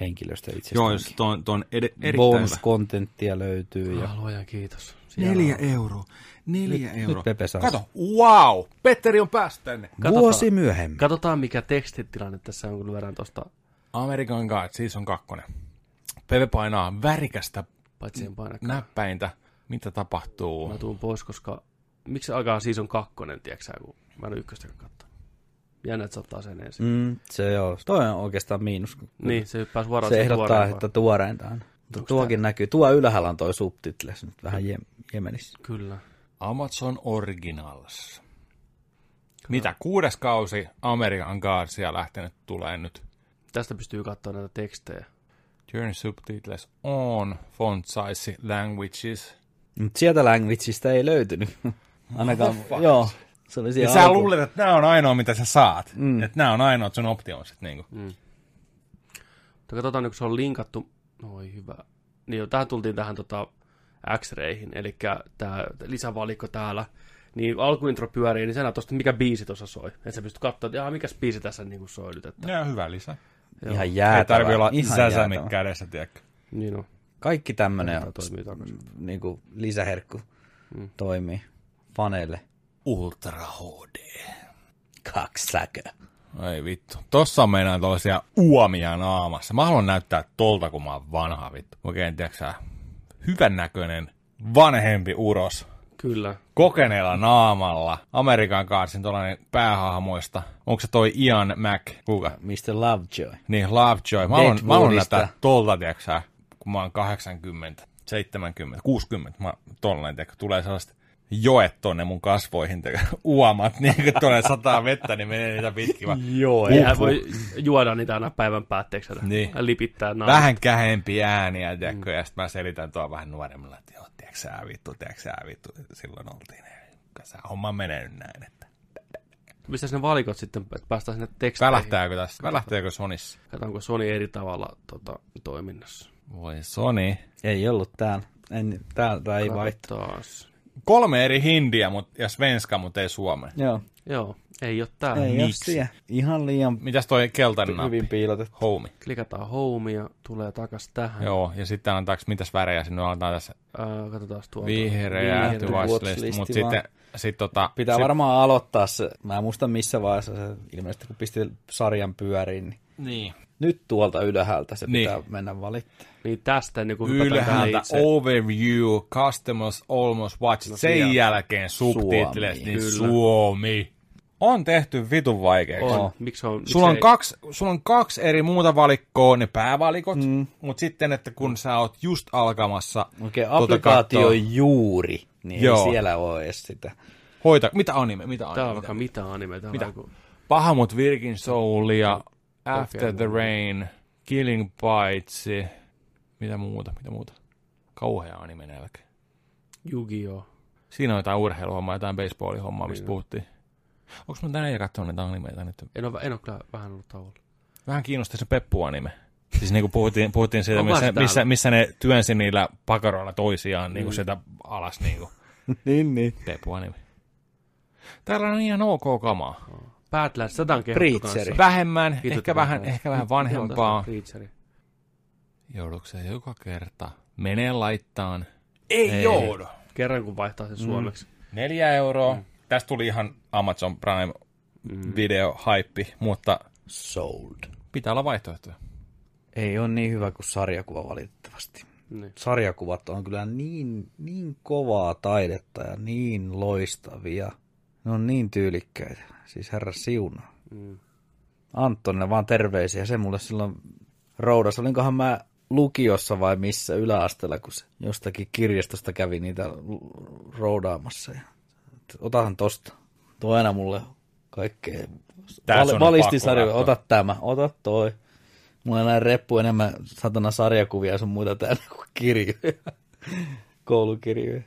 henkilöstä itsestäänkin. Joo, jos ton, ton ed- erittäin. Bonus-kontenttia löytyy ja luojan kiitos. Siellä Neljä on. euroa. Neljä Nyt- euroa. nyt Pepe saa. Kato, wow! Petteri on päässyt tänne. Katsotaan- vuosi myöhemmin. Katsotaan, mikä tekstitilanne tässä on, kun lyödään tosta, American God, siis on kakkonen. Pepe painaa värikästä paitsi en paina. näppäintä. Mitä tapahtuu? Mä tuun pois, koska miksi alkaa season kakkonen, tiedätkö sä, kun mä en ole ykköstäkään katsoa. Jännä, että se ottaa sen ensin. Mm, se joo. Toi on oikeastaan miinus. Niin, se hyppää suoraan Se ehdottaa, tuoreempaan. että tuoreinta on. Mutta Onks tuokin näkyy. Tuo ylhäällä on toi subtitles nyt vähän je- Jemenissä. Kyllä. Amazon Originals. Mitä? Kuudes kausi American Godsia lähtenyt tulee nyt. Tästä pystyy katsoa näitä tekstejä. Turn subtitles on, font size, languages. Mutta sieltä languageista ei löytynyt. Ainakaan, joo. Se oli Ja sä alku- luulet, että nämä on ainoa, mitä sä saat. Mm. Että nämä on ainoat sun optionsit. Niin Mm. Mutta katsotaan, kun se on linkattu. Oi hyvä. Niin jo, tähän tultiin tähän tota, X-rayhin, eli tämä lisävalikko täällä. Niin alkuintro pyörii, niin sä näet tosta, mikä biisi tuossa soi. Että sä pystyt katsoa, että mikä biisi tässä niin soi nyt. Että, Ja hyvä lisä. Ihan Ei jäätävä. tarvi olla ihan säsämit jäätävä. kädessä, tiedätkö? niin on. Kaikki takaisin. niin kuin lisäherkku Mm. toimii faneille. Ultra HD. Kaksi säkö. Ei vittu. Tossa on meidän tällaisia uomia naamassa. Mä haluan näyttää tolta, kun mä oon vanha vittu. Oikein, tiedätkö sä, hyvän näköinen vanhempi uros. Kyllä. Kokeneella naamalla. Amerikan Cardsin tollanen päähahmoista. Onko se toi Ian Mac? Kuka? Mr. Lovejoy. Niin, Lovejoy. Mä haluan, mä haluan näyttää tolta, tiedätkö sä, kun mä oon 80, 70, 60. Mä tollanen, tiedätkö, tulee sellaista joet tonne mun kasvoihin, tiedätkö, uomat, niin kun tonne sataa vettä, niin menee niitä pitkin. vaan Joo, Eihän voi juoda niitä aina päivän päätteeksi. että Niin. Lipittää naamat. Vähän kähempi ääniä, tiedätkö, ja sitten mä selitän tuo vähän nuoremmilla, että joo, tiedätkö sä vittu, tiedätkö sä vittu, silloin oltiin, se homma on mennyt näin, että Mistä ne valikot sitten, että päästään sinne teksteihin? välähtääkö tässä, välähtääkö Sonissa? Katsotaanko Sony eri tavalla tota, toiminnassa. Voi Sony. Ei ollut täällä. En, täältä ei vaihtu. taas. Kolme eri hindiä mut, ja svenska, mutta ei suomea. Joo, Joo, ei ole täällä. ei Miksi? ole siellä. Ihan liian Mitäs toi keltainen nappi? hyvin piilotettu. Home. Klikataan home ja tulee takas tähän. Joo, ja sitten antaako mitäs värejä sinne antaa tässä Ää, katsotaan tuolta. vihreä, Vihreä watchlist, watchlisti mutta sitten sit tota, Pitää sit, varmaan aloittaa se. Mä en muista missä vaiheessa se ilmeisesti kun pisti sarjan pyöriin. Niin. Niin. Nyt tuolta ylhäältä se Niin. pitää mennä valittamaan. Niin tästä niin kun Ylhäältä itse. overview, customers almost watch. No Sen jälkeen subtitlet, Suomi. niin Kyllä. Suomi. On tehty vitun vaikeaksi. On. Miksi on? Sulla on, miksei- kaksi, sulla on kaksi eri muuta valikkoa, ne päävalikot, mm. mutta sitten, että kun sä oot just alkamassa Oikein tuota applikaatio katsoa- juuri, niin Joo. ei siellä ole edes sitä. Hoita, mitä anime, mitä anime? Tää on mitä? vaikka mitä anime. Tää Mitä? Pahamut Virgin Soul ja After the Rain, Killing Bites, mitä muuta, mitä muuta. Kauhea anime nälkä. Yu-Gi-Oh! Siinä on jotain urheiluhommaa, jotain baseballihommaa, mistä puhuttiin. Onko mä tänään katsonut näitä animeita nyt? En ole, en ole kyllä vähän ollut tauolla. Vähän kiinnosti se Peppu-anime. Siis niinku puhuttiin, puhuttiin siitä, On missä, missä, missä, ne työnsi niillä pakaroilla toisiaan niinku sieltä alas niinku. [LAUGHS] niin, niin. Peppu-anime. Täällä on ihan ok kamaa. Badlands, tätä on kehuttu Preacheri. kanssa. Vähemmän, ehkä vähän, ehkä vähän vanhempaa. Preacheri. Se joka kerta menee laittaan? Ei, Ei. joudu. Kerran kun vaihtaa sen suomeksi. Neljä euroa. Mm. Tästä tuli ihan Amazon Prime video hype, mutta Sold. pitää olla vaihtoehtoja. Ei ole niin hyvä kuin sarjakuva valitettavasti. Niin. Sarjakuvat on kyllä niin, niin kovaa taidetta ja niin loistavia. Ne on niin tyylikkäitä. Siis herra siunaa. Mm. Antonille vaan terveisiä. Se mulle silloin roudas. Olinkohan mä lukiossa vai missä yläasteella, kun se jostakin kirjastosta kävi niitä roudaamassa. Ja, otahan tosta. Tuo aina mulle kaikkea. Tää sun on valisti pakko sarjoja. katsoa. Ota tämä, ota toi. Mulla on näin reppu enemmän satana sarjakuvia ja sun muita täällä kuin kirjoja. [LAUGHS] Koulukirjoja.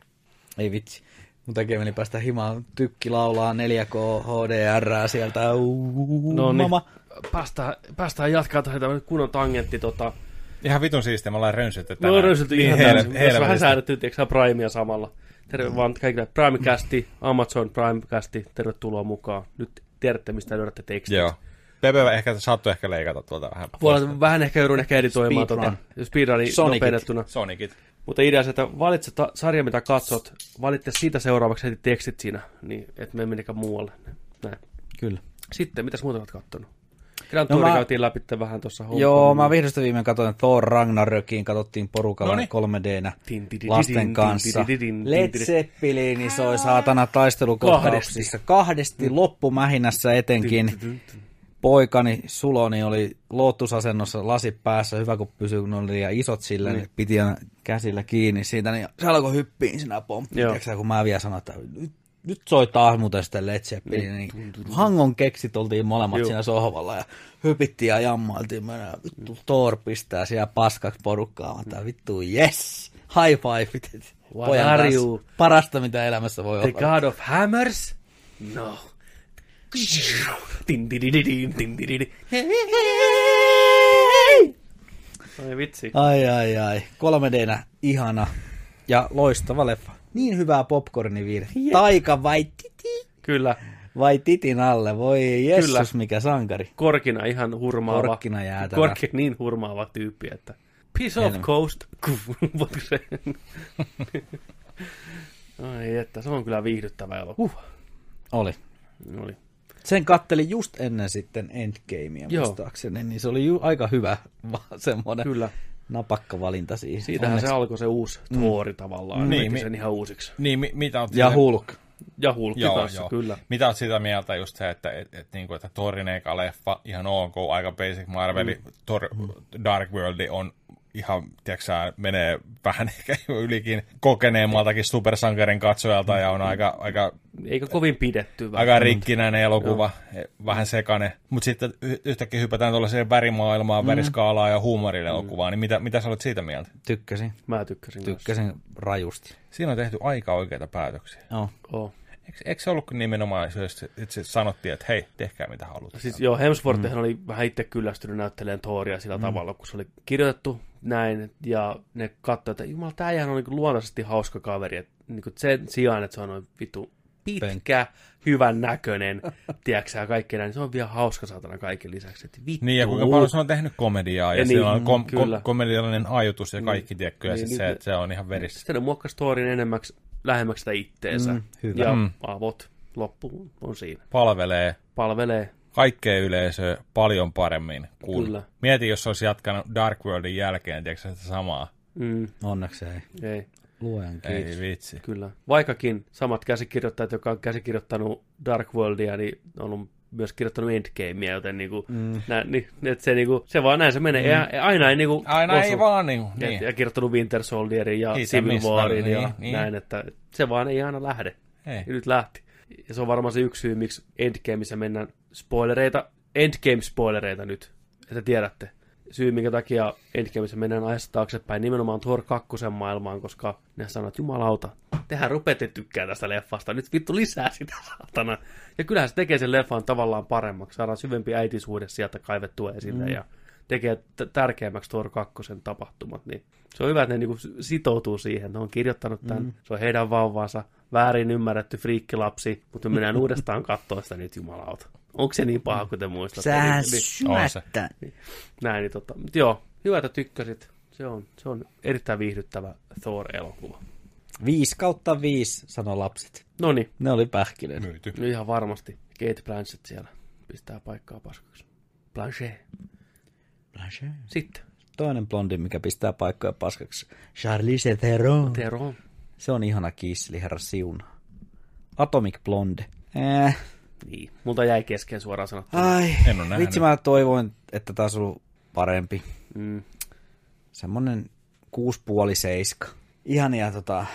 Ei vitsi. Mun takia meni päästä himaan. Tykki laulaa 4K HDR sieltä. Uuu, No niin, mama. päästään, päästään jatkaa tähän kunnon tangentti. Tota, Ihan vitun siistiä, me ollaan rönsytty me tänään. on röysilty Niin ihan heille- täysin. Jos vähän säädetty, tiedätkö sä, Primea samalla. Terve vaan kaikille Primecasti, Amazon Primecasti, tervetuloa mukaan. Nyt tiedätte, mistä löydätte tekstit. Joo. Pepe ehkä saattoi ehkä leikata tuolta vähän. Voi vähän ehkä joudun ehkä editoimaan Speedrun. tota, speedruni Sonicit. nopeutettuna. Sonicit. Mutta idea se, että valitse ta- sarja, mitä katsot, valitse siitä seuraavaksi heti tekstit siinä, niin et me menikään muualle. Näin. Kyllä. Sitten, mitäs muuta olet kattonut? Grand No mä- käytiin läpi vähän tuossa Joo, mä vihdosta viimein katsoin Thor Ragnarokin, katsottiin porukalla Noniin. 3Dnä Tin, tin, tin, lasten kanssa. Led. Zeppelin soi saatana taistelukohtauksissa. Kahdesti loppumähinässä etenkin. Poikani Suloni oli loottusasennossa lasi päässä, hyvä kun pysyi, kun oli liian isot sille, niin. piti aina käsillä kiinni siitä, niin se alkoi hyppiin sinä pomppi. Kun mä vielä sanoin, että nyt, nyt soi taas muuten sitten Led Zeppelin, niin hangon keksit oltiin molemmat Joo. siinä sohvalla ja hypittiin ja jammailtiin, mennä, vittu Thor pistää siellä paskaksi porukkaa, mä tää vittu yes, high five. What Pojan kanssa. Parasta mitä elämässä voi The olla. God of Hammers? No. Ai vitsi. Ai ai ai, 3Dnä ihana ja loistava leffa. Niin hyvää popcorniviire. Taika vai titi? Kyllä. Vai titin alle? Voi Jessus, Kyllä. mikä sankari. Korkina ihan hurmaava. Korkkina jäätävä. Korkki niin hurmaava tyyppi, että piece of coast. Ai että, se on kyllä viihdyttävä elokuva. Oli. Oli. Sen kattelin just ennen sitten Endgamea Joo. muistaakseni, niin se oli ju- aika hyvä [LAUGHS] va- semmoinen Kyllä. napakka valinta siihen. Siitähän Onneksi. se alkoi se uusi Thori tavallaan. Niin, Niin, mi- sen ihan uusiksi. Niin, mi- mitä on Ja Hulk. Ja Hulkki Joo, kanssa, joo. kyllä. Mitä oot sitä mieltä just se, että, et, et, niinku, että Thorin eka leffa, ihan ok, aika basic Marveli, mm. Thor Dark World on ihan, tiedätkö menee vähän [LAUGHS] ehkä ylikin kokeneemmaltakin supersankarin katsojalta ja on aika, aika, Eikä kovin pidetty. aika rikkinäinen elokuva, vähän sekainen. Mutta sitten yhtäkkiä hypätään tuollaiseen värimaailmaan, mm. väriskaalaan ja huumorielokuvaan, niin mitä, mitä sä olet siitä mieltä? Tykkäsin. Mä tykkäsin. Tykkäsin rajusti. Siinä on tehty aika oikeita päätöksiä. Joo. Oo. Eikö, eikö se ollutkin nimenomaan, jos että se sanottiin, että hei, tehkää mitä haluatte. Siis joo, Hemsworth mm. oli vähän itse kyllästynyt näyttelemään Thoria sillä mm. tavalla, kun se oli kirjoitettu näin, ja ne katsoi, että jumala, ihan on niin luontaisesti hauska kaveri, että niin sen sijaan, että se on noin vitu pitkä, hyvän näköinen, [LAUGHS] tiedätkö sä, kaikki näin, niin se on vielä hauska saatana kaiken lisäksi, että vittu. Niin, ja kuinka paljon se on tehnyt komediaa, ja, Ja niin, sillä on kom- kyllä. kom- komediallinen ajoitus ja kaikki, niin, tiedätkö, ja Niin, niin, niin, se, että se on ihan verissä. Sitten ne muokkasi Thorin enemmäksi, lähemmäksi sitä itteensä. Mm, hyvä. Ja Mm. avot loppu on siinä. Palvelee Palvelee kaikkea yleisöä paljon paremmin kuin... Kyllä. Mieti, jos olisi jatkanut Dark Worldin jälkeen, tiedätkö sitä samaa? Mm, Onneksi ei. ei, Luen kiitos. Ei vitsi. kyllä. Vaikkakin samat käsikirjoittajat, jotka on käsikirjoittanut Dark Worldia, niin on ollut myös kirjoittanut Endgamea, joten niinku, mm. nä, niin, et se, niinku, se vaan näin se menee. Mm. Ja, aina ei niinku Aina osu. ei vaan niin. Ja, niin. ja kirjoittanut Winter Soldierin ja Civil Warin niin, ja niin. näin, että se vaan ei aina lähde. Ei. Ja nyt lähti. Ja se on varmaan se yksi syy, miksi Endgameissa mennään spoilereita, Endgame-spoilereita nyt, että tiedätte. Syy, minkä takia Endgameissa mennään ajassa taaksepäin nimenomaan Thor 2 maailmaan, koska ne sanoo, että jumalauta, tehän rupeatte tykkää tästä leffasta, nyt vittu lisää sitä saatana. Ja kyllähän se tekee sen leffan tavallaan paremmaksi, saadaan syvempi äitisuhde sieltä kaivettua esille mm. ja tekee t- tärkeämmäksi Thor 2 tapahtumat, niin se on hyvä, että ne niinku sitoutuu siihen. Ne on kirjoittanut tämän, mm. se on heidän vauvansa, väärin ymmärretty friikkilapsi, mutta me mennään [LAUGHS] uudestaan katsoa sitä nyt jumalauta. Onko se niin paha, kuin te muistatte? Sähän Niin- niin- syöttä. näin, niin tota, mutta joo, hyvä, että tykkäsit. Se on, se on erittäin viihdyttävä Thor-elokuva. 5 kautta 5, sano lapset. No niin, Ne oli pähkinöitä. Myyty. no ihan varmasti. Kate Blanchett siellä pistää paikkaa paskaksi. Blanchet. Sitten, Toinen blondi, mikä pistää paikkoja paskaksi. Charlize Theron. Theron. Se on ihana kisseli, herra siuna. Atomic Blonde. Äh. Niin, multa jäi kesken suoraan sanottuna. Ai, En ole vitsi mä toivoin, että taas ollut parempi. Mm. Semmonen kuusi puoli seiska. Ihania tota,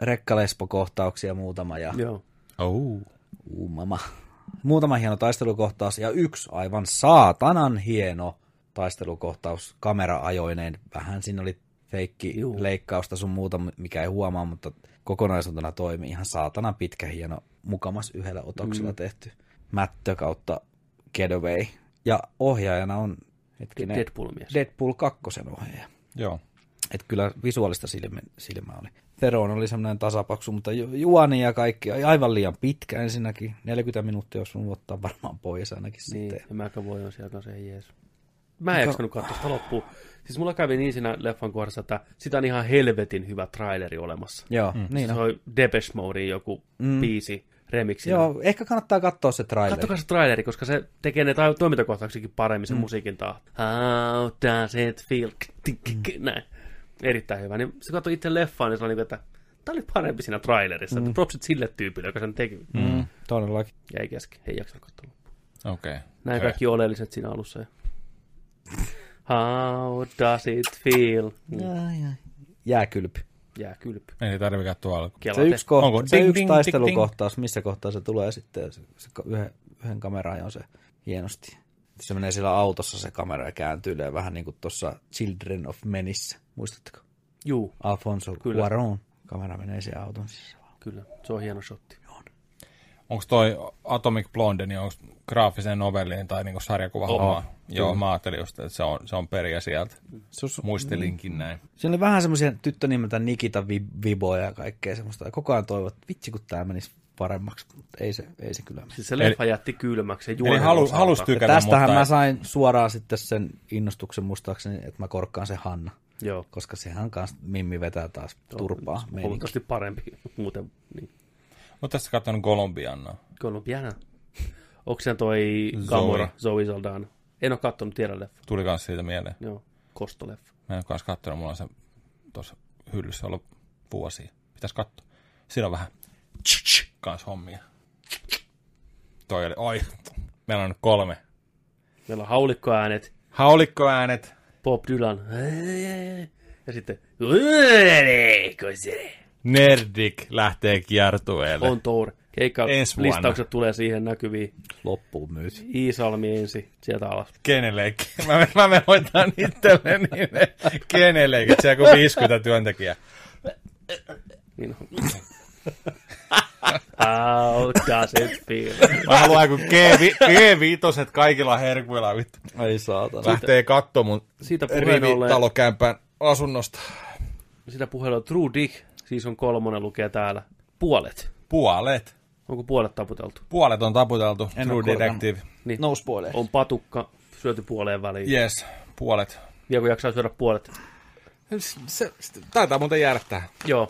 rekkalespokohtauksia muutama ja Joo. Oh. uu, mama. Muutama hieno taistelukohtaus ja yksi aivan saatanan hieno taistelukohtaus kamera-ajoineen. Vähän siinä oli feikki Juu. leikkausta sun muuta, mikä ei huomaa, mutta kokonaisuutena toimii ihan saatanan pitkä hieno, mukamas yhdellä otoksella mm. tehty mättö kautta getaway. Ja ohjaajana on hetkinen, Deadpool-mies. Deadpool 2 ohjaaja. Joo. Et kyllä visuaalista silmä, silmä oli. Theron oli semmoinen tasapaksu, mutta ju- juoni ja kaikki aivan liian pitkä ensinnäkin. 40 minuuttia olisi mun ottaa varmaan pois ainakin Niin, sitten. ja McAvoy on siellä kanssa, ei jees. Mä en jaksanut katsoa sitä loppuun. Siis mulla kävi niin siinä leffan kohdassa, että sitä on ihan helvetin hyvä traileri olemassa. Joo, mm. niin se on. Depeche Modein joku mm. biisi remixinä. Joo, ehkä kannattaa katsoa se traileri. Kattokaa se traileri, koska se tekee ne ta- toimintakohtauksikin paremmin, sen mm. musiikin tahto. How does it feel? Näin. Erittäin hyvä. Niin se katsoi itse leffaan, niin se oli niin kuin, että tämä oli parempi siinä trailerissa. Mm. Propsit sille tyypille, joka sen teki. Mm. Mm, todellakin. Jäi kesken. Ei jaksanut katsoa. Okei. Okay. Näin kaikki oleelliset siinä alussa. [LAUGHS] How does it feel? Ai, ai. Jääkylpy. Jää kylpy. Ei tarvi katsoa alku. Se yksi, kohta, Onko se ding, yksi ding, taistelukohtaus, missä kohtaa se tulee sitten, se, se yhden, yhden kameran on se hienosti. Se menee siellä autossa se kamera ja kääntyy vähän niin kuin tuossa Children of Menissä. Muistatteko? Juu, Alfonso Kyllä. Cuarón. Kamera menee siihen auton sisällä. kyllä. Se on hieno shotti. Onko toi Atomic Blonde, niin onko graafisen novellin tai niinku sarjakuva homma? Joo, mä ajattelin just, että se on, se on periä sieltä. Muistelinkin näin. Siinä oli vähän semmoisia tyttö nimeltä Nikita Vi- Viboja ja kaikkea semmoista. Ja koko ajan toivot, että vitsi kun tämä menisi paremmaksi, mutta ei se, ei se kyllä. Siis se leffa jätti kylmäksi. Eli halu, halus Ja tykätä, tästähän mutta... mä sain suoraan sitten sen innostuksen muistaakseni, että mä korkkaan se Hanna. Joo. Koska sehän kanssa Mimmi vetää taas turpaa Se on meininki. Huomattavasti parempi muuten. Niin. Mutta tässä katsonut Colombiana. Colombiana. Onko se toi Gamora, Zoe Saldana? En ole kattonut tiedä leffa. Tuli kans siitä mieleen. Joo, kostoleffa. Mä en ole kans kattonut, mulla on se tuossa hyllyssä ollut vuosia. Pitäis katsoa. Siinä on vähän kans hommia. Toi oli, oi, meillä on nyt kolme. Meillä on haulikkoäänet, Haulikkoäänet. Bob Dylan. Ja sitten Nerdik lähtee kiertueelle. on Thor. Keikka Ensi vuonna. listaukset tulee siihen näkyviin. Loppuun myyty. Iisalmi ensin, sieltä alas. Kenellekin. Mä, [LAUGHS] mä menen hoitaan itselleni ne kenellekin. Siellä on 50 työntekijää. Niin on. How does it feel? Mä haluan kun G5 kaikilla herkuilla vittu. Ai saatana. Lähtee katto mun Siitä rivitalokämpän asunnosta. sitä ollen True Dick, siis on kolmonen lukee täällä. Puolet. Puolet. Onko puolet taputeltu? Puolet on taputeltu. En True. Detective. Niin. No spoiler. On patukka syöty puoleen väliin. Yes, puolet. Vielä kun jaksaa syödä puolet. Se, se, taitaa muuten jäädä tähän. Joo.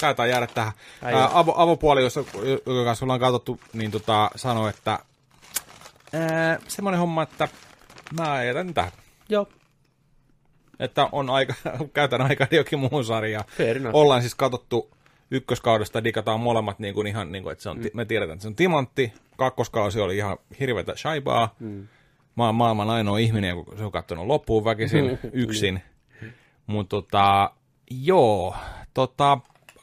Taitaa jäädä tähän. Ää, avo, avopuoli, jos, joka kanssa ollaan katsottu, niin tota, sanoi, että ää, semmoinen homma, että mä jätän tähän. Joo, Että on aika, [LAUGHS] käytän aikaa jokin muuhun sarjaan. Ollaan siis katsottu ykköskaudesta, digataan molemmat, niin kuin ihan, niin kuin, että se on, mm. me tiedetään, että se on timantti. Kakkoskausi oli ihan hirveätä shaibaa. Mm. Mä oon maailman ainoa ihminen, joka se on katsonut loppuun väkisin [LAUGHS] yksin. Mutta tota, joo, tota,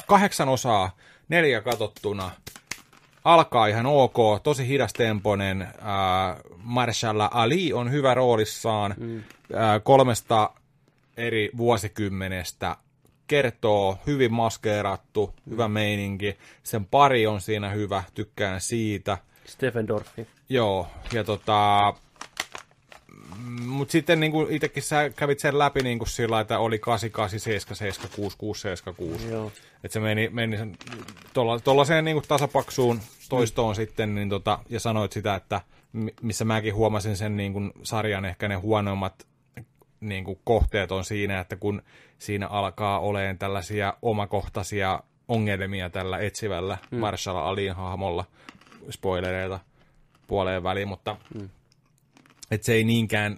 kahdeksan osaa, neljä katsottuna. Alkaa ihan ok, tosi hidastempoinen. Äh, Marshall Ali on hyvä roolissaan. Mm. Äh, kolmesta eri vuosikymmenestä kertoo, hyvin maskeerattu, hyvä meininki. Sen pari on siinä hyvä, tykkään siitä. Stephen Dorfi. Joo, ja tota... Mutta sitten niin itsekin sä kävit sen läpi niin kuin sillä, että oli 88, 7, 7, 6, 6, 7, 6. Joo. Että se meni, meni sen, tolla, tollaiseen niin kuin tasapaksuun toistoon mm. sitten, niin tota, ja sanoit sitä, että mi- missä mäkin huomasin sen niin kuin sarjan ehkä ne huonoimmat niin kuin kohteet on siinä, että kun siinä alkaa olemaan tällaisia omakohtaisia ongelmia tällä etsivällä mm. Marshall Alin hahmolla, spoilereita puoleen väliin, mutta mm. Et se ei niinkään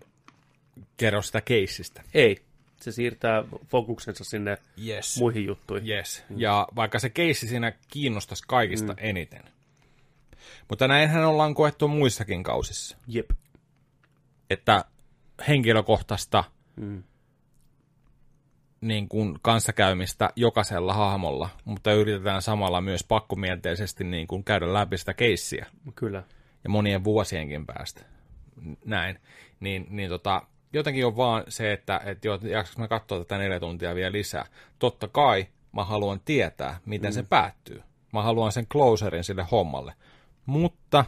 kerro sitä keissistä. Ei, se siirtää fokuksensa sinne Yes. muihin juttuihin. Yes. Ja vaikka se keissi siinä kiinnostaisi kaikista mm. eniten. Mutta näinhän ollaan koettu muissakin kausissa. Jep. Että henkilökohtaista Mm. niin kuin kanssakäymistä jokaisella hahmolla, mutta yritetään samalla myös pakkomielteisesti niin kuin käydä läpi sitä keissiä Kyllä. ja monien vuosienkin päästä. Näin. Niin, niin tota, jotenkin on vaan se, että, että joo, jaksaks mä katsoa tätä neljä tuntia vielä lisää. Totta kai mä haluan tietää, miten mm. se päättyy. Mä haluan sen closerin sille hommalle. Mutta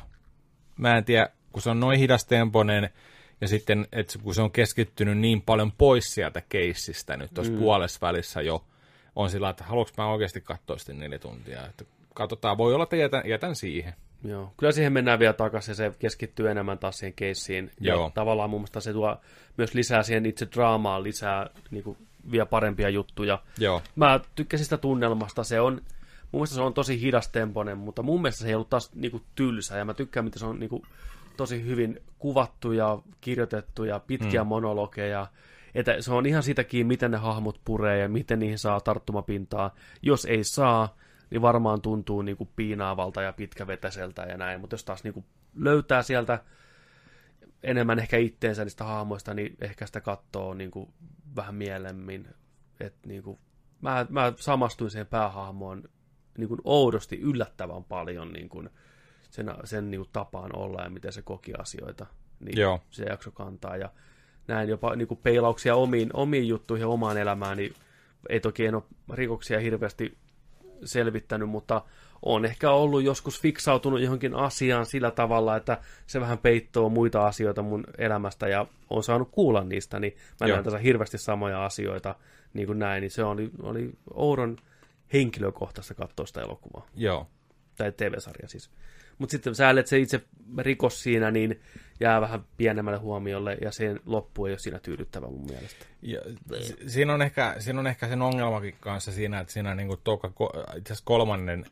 mä en tiedä, kun se on noin hidastempoinen, ja sitten, että kun se on keskittynyt niin paljon pois sieltä keissistä nyt tuossa mm. puolessa välissä jo, on sillä, että haluanko mä oikeasti katsoa sitten neljä tuntia. Että katsotaan, voi olla, että jätän, jätän siihen. Joo. Kyllä siihen mennään vielä takaisin ja se keskittyy enemmän taas siihen keissiin. Joo. Ja tavallaan mun mielestä se tuo myös lisää siihen itse draamaan lisää niin kuin, vielä parempia juttuja. Joo, Mä tykkäsin sitä tunnelmasta. Se on, mun mielestä se on tosi hidastempoinen, mutta mun mielestä se ei ollut taas niin kuin, tylsä. Ja mä tykkään, miten se on niin kuin, tosi hyvin kuvattu ja kirjoitettu ja pitkiä mm. monologeja. Että se on ihan siitä kiinni, miten ne hahmot puree ja miten niihin saa tarttumapintaa. Jos ei saa, niin varmaan tuntuu niin kuin piinaavalta ja pitkävetäseltä ja näin. Mutta jos taas niin kuin löytää sieltä enemmän ehkä itteensä niistä hahmoista, niin ehkä sitä katsoo niin kuin vähän mielemmin. Et niin kuin, mä, mä samastuin siihen päähahmoon niin kuin oudosti yllättävän paljon niin kuin sen, sen niin kuin tapaan olla ja miten se koki asioita. Niin Joo. se jakso kantaa. Ja näin jopa niin kuin peilauksia omiin, omiin juttuihin ja omaan elämään, niin ei toki en ole rikoksia hirveästi selvittänyt, mutta on ehkä ollut joskus fiksautunut johonkin asiaan sillä tavalla, että se vähän peittoo muita asioita mun elämästä ja on saanut kuulla niistä, niin mä Joo. näen tässä hirveästi samoja asioita, niin kuin näin, niin se oli, oli oudon henkilökohtaista katsoa sitä elokuvaa, joo. tai TV-sarja siis. Mutta sitten sä se itse rikos siinä, niin jää vähän pienemmälle huomiolle, ja sen loppu ei ole siinä tyydyttävä mun mielestä. Ja, si- siinä, on ehkä, siinä on ehkä sen ongelmakin kanssa siinä, että siinä niin toka, ko- itse asiassa kolmannen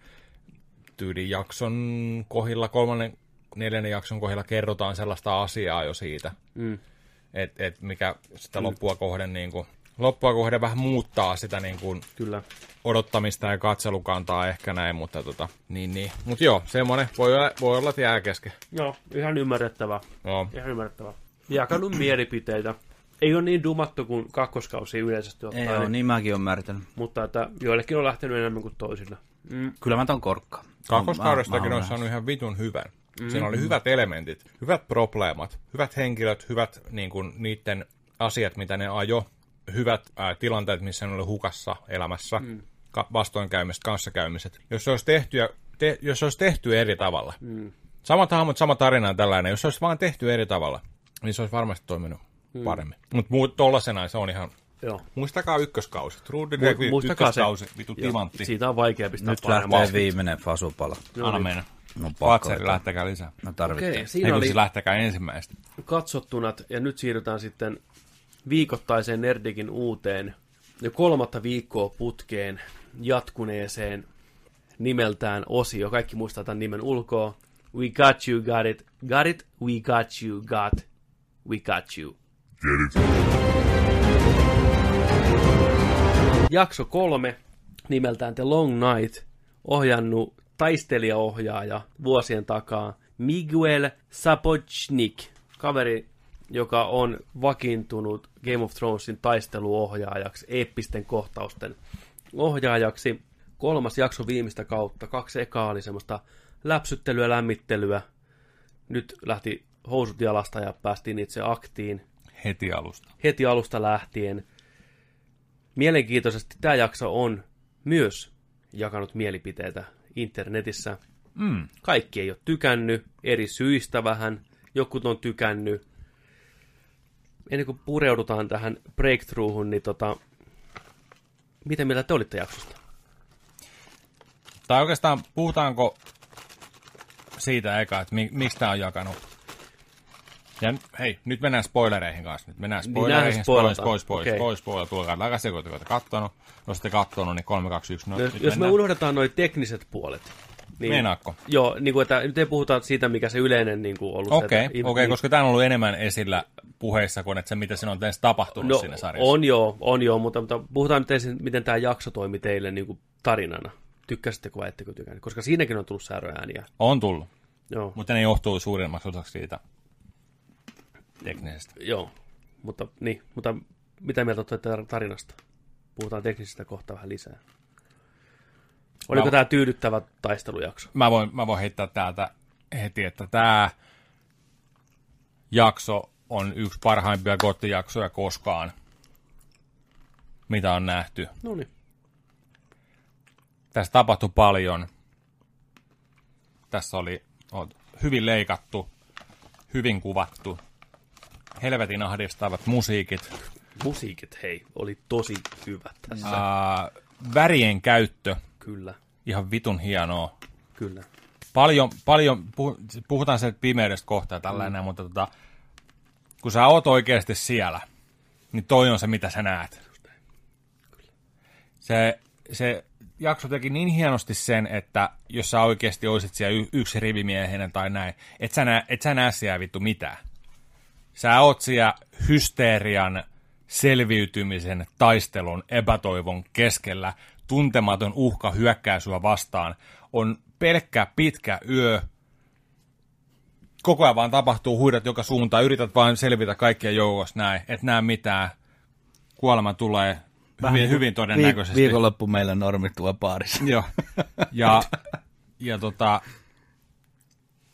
tyylin jakson kohdilla, kolmannen, neljännen jakson kohdilla kerrotaan sellaista asiaa jo siitä, Mm. että et mikä sitä loppua kohden, niin kuin, loppua kohden vähän muuttaa sitä niin kuin, Kyllä. odottamista ja katselukantaa ehkä näin, mutta tota, niin, niin. Mut joo, semmoinen voi olla, voi olla että jää kesken. Joo, ihan ymmärrettävä. Joo, Ihan ymmärrettävä. Jakanut mielipiteitä. Ei ole niin dumattu kuin kakkoskausi yleisesti Ei ottaen, ole, niin mäkin olen ymmärtänyt. mutta että joillekin on lähtenyt enemmän kuin toisille. Mm. Kyllä mä ton korkkaan. kakkoskaudestakin oon saanut ihan vitun hyvän. Mm. Siinä oli hyvät elementit, hyvät probleemat, hyvät henkilöt, hyvät niin kuin, niiden asiat, mitä ne ajo, hyvät ää, tilanteet, missä ne oli hukassa elämässä, mm. ka- vastoinkäymiset, kanssakäymiset. Jos se olisi tehty, ja, te, jos se olisi tehty eri tavalla, mm. samat hahmot, sama tarina tällainen, jos se olisi vaan tehty eri tavalla, niin se olisi varmasti toiminut mm. paremmin. Mutta muu, tollasena se on ihan... Joo. Muistakaa ykköskausi. True Mu- Detective muistakaa se. vitu timantti. Siitä on vaikea pistää Nyt lähtee viimeinen fasupala. Anna mennä. No pakko. Fatseri, lähtekää lisää. No tarvitsee. Okei, Ei siinä kun oli siis lähtekää ensimmäistä. katsottunat, ja nyt siirrytään sitten viikoittaiseen Nerdikin uuteen, jo kolmatta viikkoa putkeen jatkuneeseen nimeltään osio. Kaikki muistaa tämän nimen ulkoa. We got you, got it. Got it, we got you, got. We got you. Jakso kolme, nimeltään The Long Night, ohjannut taistelijaohjaaja vuosien takaa Miguel Sapochnik, kaveri, joka on vakiintunut Game of Thronesin taisteluohjaajaksi, eeppisten kohtausten ohjaajaksi. Kolmas jakso viimeistä kautta, kaksi ekaa oli semmoista läpsyttelyä, lämmittelyä. Nyt lähti housut jalasta ja päästiin itse aktiin Heti alusta. heti alusta lähtien. Mielenkiintoisesti tämä jakso on myös jakanut mielipiteitä internetissä. Mm. Kaikki ei ole tykännyt, eri syistä vähän, jokut on tykännyt. Ennen kuin pureudutaan tähän breakthroughun, niin tota, miten mieltä te olitte jaksosta? Tai oikeastaan puhutaanko siitä eka, että mi- miksi tämä on jakanut. Ja hei, nyt mennään spoilereihin kanssa. Nyt mennään spoilereihin, Niin, spoilata. pois, pois, Okei. pois, pois, tulkaa takaisin, kun te olette kattonut. Jos olette kattonut, niin 3, 2, 1, no, No, jos, jos me mennään. unohdetaan noin tekniset puolet. Niin, Meinaatko? Joo, niin kuin, että nyt ei puhuta siitä, mikä se yleinen niin kuin ollut. Okei, että- okei, niin- koska tämä on ollut enemmän esillä puheissa kuin että se, mitä siinä on edes tapahtunut No, siinä sarjassa. on joo, on joo, mutta, mutta puhutaan nyt ensin, miten tämä jakso toimi teille niin kuin tarinana. Tykkäsittekö vai ettekö tykännyt? Koska siinäkin on tullut säröääniä. On tullut, Joo, mutta ne johtuu suurimmaksi osaksi siitä teknisestä. joo. Mutta, niin, mutta mitä mieltä olette tarinasta? Puhutaan teknisistä kohta vähän lisää. Oliko Mä- tämä tyydyttävä taistelujakso? Mä voin, mä voin heittää täältä heti, että tämä jakso on yksi parhaimpia gottijaksoja koskaan, mitä on nähty. No niin. Tässä tapahtui paljon. Tässä oli on hyvin leikattu, hyvin kuvattu, helvetin ahdistavat musiikit, Musiikit, hei, oli tosi hyvät tässä. ää, värien käyttö, Kyllä, ihan vitun hienoa. kyllä. paljon, paljon puh- puhutaan sieltä pimeydestä kohta ja tällainen, mm. mutta tota, kun sä oot oikeasti siellä, niin toi on se, mitä sä näet. Se, se jakso teki niin hienosti sen, että jos sä oikeasti olisit siellä y- yksi rivimiehenä tai näin, et sä, näe, et sä näe siellä vittu mitään. Sä oot siellä hysteerian, selviytymisen, taistelun, epätoivon keskellä. Tuntematon uhka hyökkää sua vastaan. On pelkkä pitkä yö. Koko ajan vaan tapahtuu huidat joka suuntaan. Yrität vain selvitä kaikkien joukossa näin. Et näe mitään. Kuolema tulee hyvin, hyvin todennäköisesti. Viik- viikonloppu meillä normit tuo baarissa. Joo. Ja, [LAUGHS] ja tota,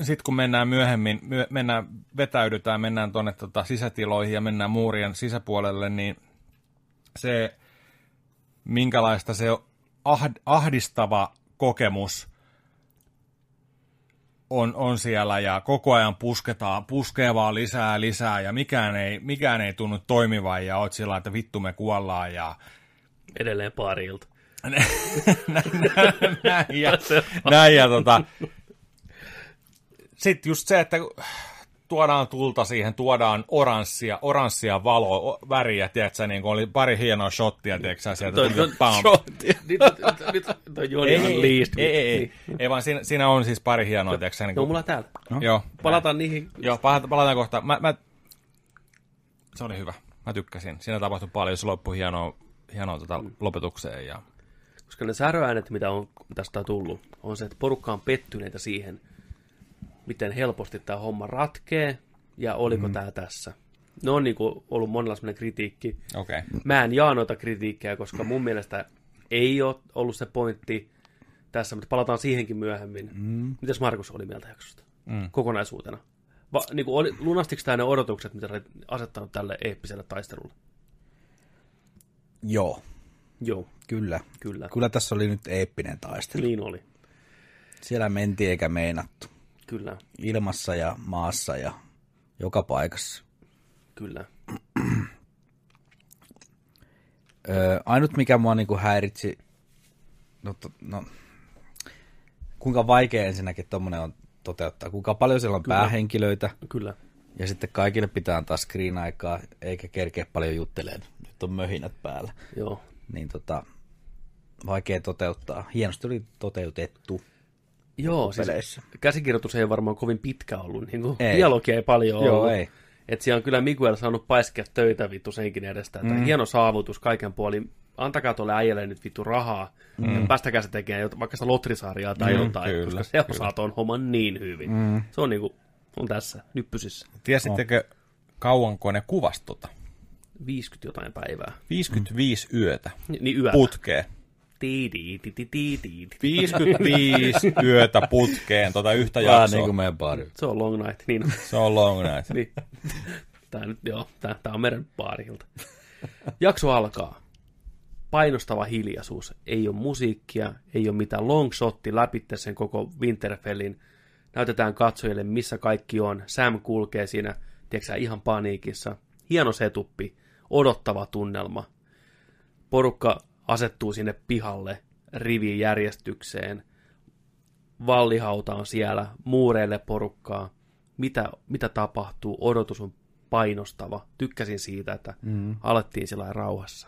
sitten kun mennään myöhemmin, myö, mennään, vetäydytään, mennään tuonne tota sisätiloihin ja mennään muurien sisäpuolelle, niin se, minkälaista se ahd, ahdistava kokemus on, on siellä ja koko ajan pusketaan, puskee vaan lisää lisää ja mikään ei, mikään ei tunnu toimivan ja oot sillä että vittu me kuollaan ja Edelleen pari ilta. [LAUGHS] näin ja, [LAUGHS] näin ja tota, sitten just se, että tuodaan tulta siihen, tuodaan oranssia, oranssia valoa, o- väriä, tiedätkö, niin kuin oli pari hienoa shottia, tiedätkö sieltä Toi- tuli pam. Nyt, nyt, nyt toi Joni on ei, least. ei, ei, ei, ei, vaan siinä, siinä on siis pari hienoa, tiedätkö niin No, kuin, mulla on täällä. joo, Palataan niihin. Joo, palataan, palataan kohta. Mä, mä, se oli hyvä. Mä tykkäsin. Siinä tapahtui paljon, se loppui hienoa, hienoa tota lopetukseen. Ja... Koska ne säröäänet, mitä on tästä on tullut, on se, että porukka on pettyneitä siihen, miten helposti tämä homma ratkee, ja oliko mm. tämä tässä. Ne on niin kuin ollut monella sellainen kritiikki. Okay. Mä en jaa noita kritiikkejä, koska mun mielestä ei ole ollut se pointti tässä, mutta palataan siihenkin myöhemmin. Mm. Mitäs Markus oli mieltä jaksosta mm. kokonaisuutena? Va, niin kuin oli, lunastiko tämä ne odotukset, mitä sä olit asettanut tälle eeppiselle taistelulle? Joo, Joo, kyllä. kyllä. Kyllä tässä oli nyt eeppinen taistelu. Niin oli, Siellä mentiin eikä meinattu. Kyllä, Ilmassa ja maassa ja joka paikassa. kyllä. [CLEARS THROAT] Öö, ainut mikä mua niinku häiritsi, no, to, no, kuinka vaikea ensinnäkin tommonen on toteuttaa, kuinka paljon siellä on Kyllä. päähenkilöitä, Kyllä. ja sitten kaikille pitää antaa screen-aikaa, eikä kerkeä paljon jutteleen, nyt on möhinät päällä. Joo. Niin tota, vaikea toteuttaa. Hienosti oli toteutettu. Joo, siis peleissä. käsikirjoitus ei varmaan kovin pitkä ollut, niin kuin Ei. dialogia ei paljon Joo, ollut. ei. Että siellä on kyllä Miguel saanut paiskia töitä vittu senkin edestä. Että Mm. hieno saavutus kaiken puolin. Antakaa tuolle äijälle nyt vittu rahaa. Mm. Ja päästäkää se tekemään vaikka sitä lotrisarjaa tai Mm, jotain, kyllä, koska se osaa tuon homman niin hyvin. Mm. Se on niinku, on tässä, nyppysissä. Tiesittekö kauanko ne kuvasi tota? 50 jotain päivää. 55 yötä Ni- Niin yötä. putkeen. Tiidi, ti, ti, ti, ti, ti. 55 yötä putkeen tota yhtä Vähän jaksoa. niin kuin meidän baari. Se on long night, niin. Se on long night. niin. Tää nyt, joo, tää, tää on meidän baarilta. Jakso alkaa. Painostava hiljaisuus. Ei ole musiikkia, ei ole mitään long shotti läpitte sen koko Winterfellin. Näytetään katsojille, missä kaikki on. Sam kulkee siinä, tiedätkö ihan paniikissa. Hieno setuppi, odottava tunnelma. Porukka asettuu sinne pihalle riviin järjestykseen. Vallihauta on siellä, muureille porukkaa. Mitä, mitä tapahtuu? Odotus on painostava. Tykkäsin siitä, että mm. alettiin sillä rauhassa.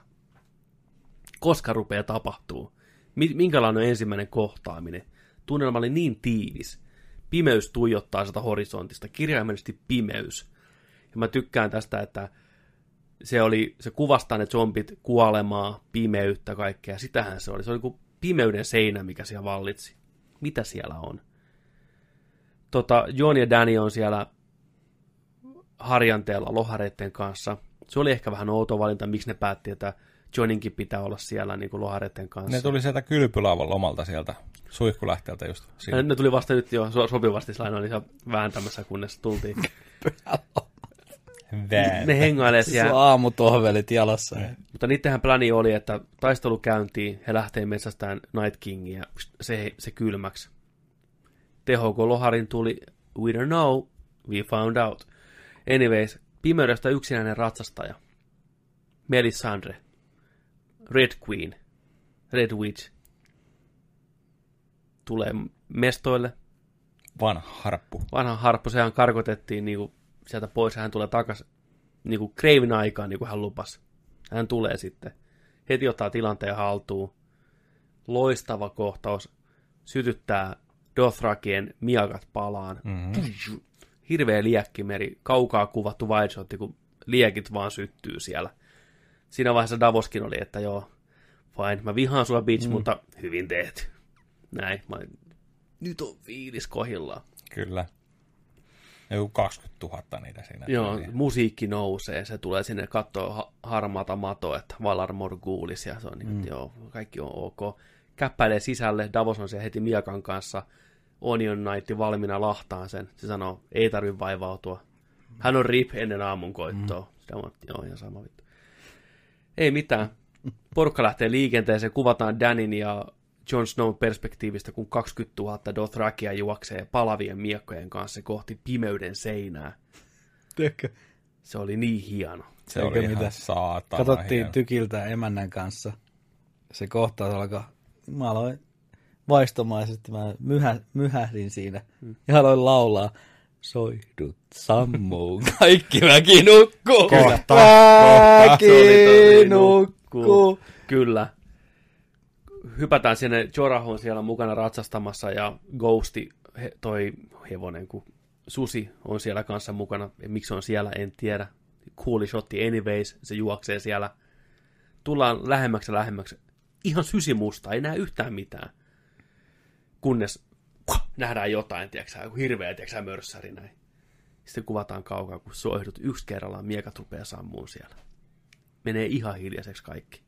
Koska rupeaa tapahtuu? Mi- Minkälainen on ensimmäinen kohtaaminen? Tunnelma oli niin tiivis. Pimeys tuijottaa sitä horisontista, kirjaimellisesti pimeys. Ja mä tykkään tästä, että se, oli, se kuvastaa ne zombit kuolemaa, pimeyttä, kaikkea. Sitähän se oli. Se oli kuin pimeyden seinä, mikä siellä vallitsi. Mitä siellä on? Tota, John ja Danny on siellä harjanteella lohareiden kanssa. Se oli ehkä vähän outo valinta, miksi ne päätti, että Johninkin pitää olla siellä niin kuin lohareiden kanssa. Ne tuli sieltä kylpylaavan lomalta sieltä suihkulähteeltä just Ne, siinä. ne tuli vasta nyt jo so- sopivasti sillä oli vääntämässä, kunnes tultiin. [LAUGHS] Vään. Ne hengailee Se siellä. on aamutohvelit jalassa. Mutta niittenhän plani oli, että taistelu käyntiin, he lähtee metsästään Night Kingia, se, se kylmäksi. THK Loharin tuli, we don't know, we found out. Anyways, pimeydestä yksinäinen ratsastaja. Melisandre. Red Queen. Red Witch. Tulee mestoille. Vanha harppu. Vanha harppu, sehän karkotettiin niinku sieltä pois ja hän tulee takaisin niinku Kreivin aikaan, niin kuin hän lupasi. Hän tulee sitten. Heti ottaa tilanteen haltuun. Loistava kohtaus. Sytyttää Dothrakien miakat palaan. Mm-hmm. Hirveä liekkimeri. Kaukaa kuvattu wide kun liekit vaan syttyy siellä. Siinä vaiheessa Davoskin oli, että joo, fine, mä vihaan sua bitch, mm. mutta hyvin tehty. Näin. Mä, nyt on fiilis kohillaan. Kyllä. Joku 20 000 niitä siinä. Joo, tuli. musiikki nousee, se tulee sinne katsoa ha- harmaata matoa, että Valar Morgulis, ja se on niin, mm. joo, kaikki on ok. Käppäilee sisälle, Davos on se heti Miakan kanssa, Onion Knight valmiina lahtaan sen. Se sanoo, ei tarvi vaivautua. Hän on rip ennen aamun koittoa. Mm. Sitä on, joo, ihan sama vittu. Ei mitään. Porukka lähtee liikenteeseen, kuvataan Danin ja Jon Snown perspektiivistä, kun 20 000 Dothrakia juoksee palavien miekkojen kanssa kohti pimeyden seinää. Tiedätkö? Se oli niin hieno. Se Eikö oli ihan mitä? saatana Katsottiin hieno. tykiltä emännän kanssa. Se kohtaus alkaa. Mä aloin vaistomaisesti, mä myhä, myhähdin siinä. Ja aloin laulaa. Soihdut sammuu, [LAUGHS] kaikki väki nukkuu. Kohta, Väki Se oli tosi nukkuu. Kyllä. Hypätään sinne, Jorah on siellä mukana ratsastamassa ja Ghosti, he, toi hevonen, kun Susi on siellä kanssa mukana. Ja miksi on siellä, en tiedä. Cooli shotti anyways, se juoksee siellä. Tullaan lähemmäksi lähemmäksi. Ihan sysimusta, ei näe yhtään mitään. Kunnes puh, nähdään jotain, tiedätkö joku hirveä, tiedätkö mörssäri näin. Sitten kuvataan kaukaa, kun soihdut yksi kerrallaan, miekat rupeaa sammuun siellä. Menee ihan hiljaiseksi kaikki.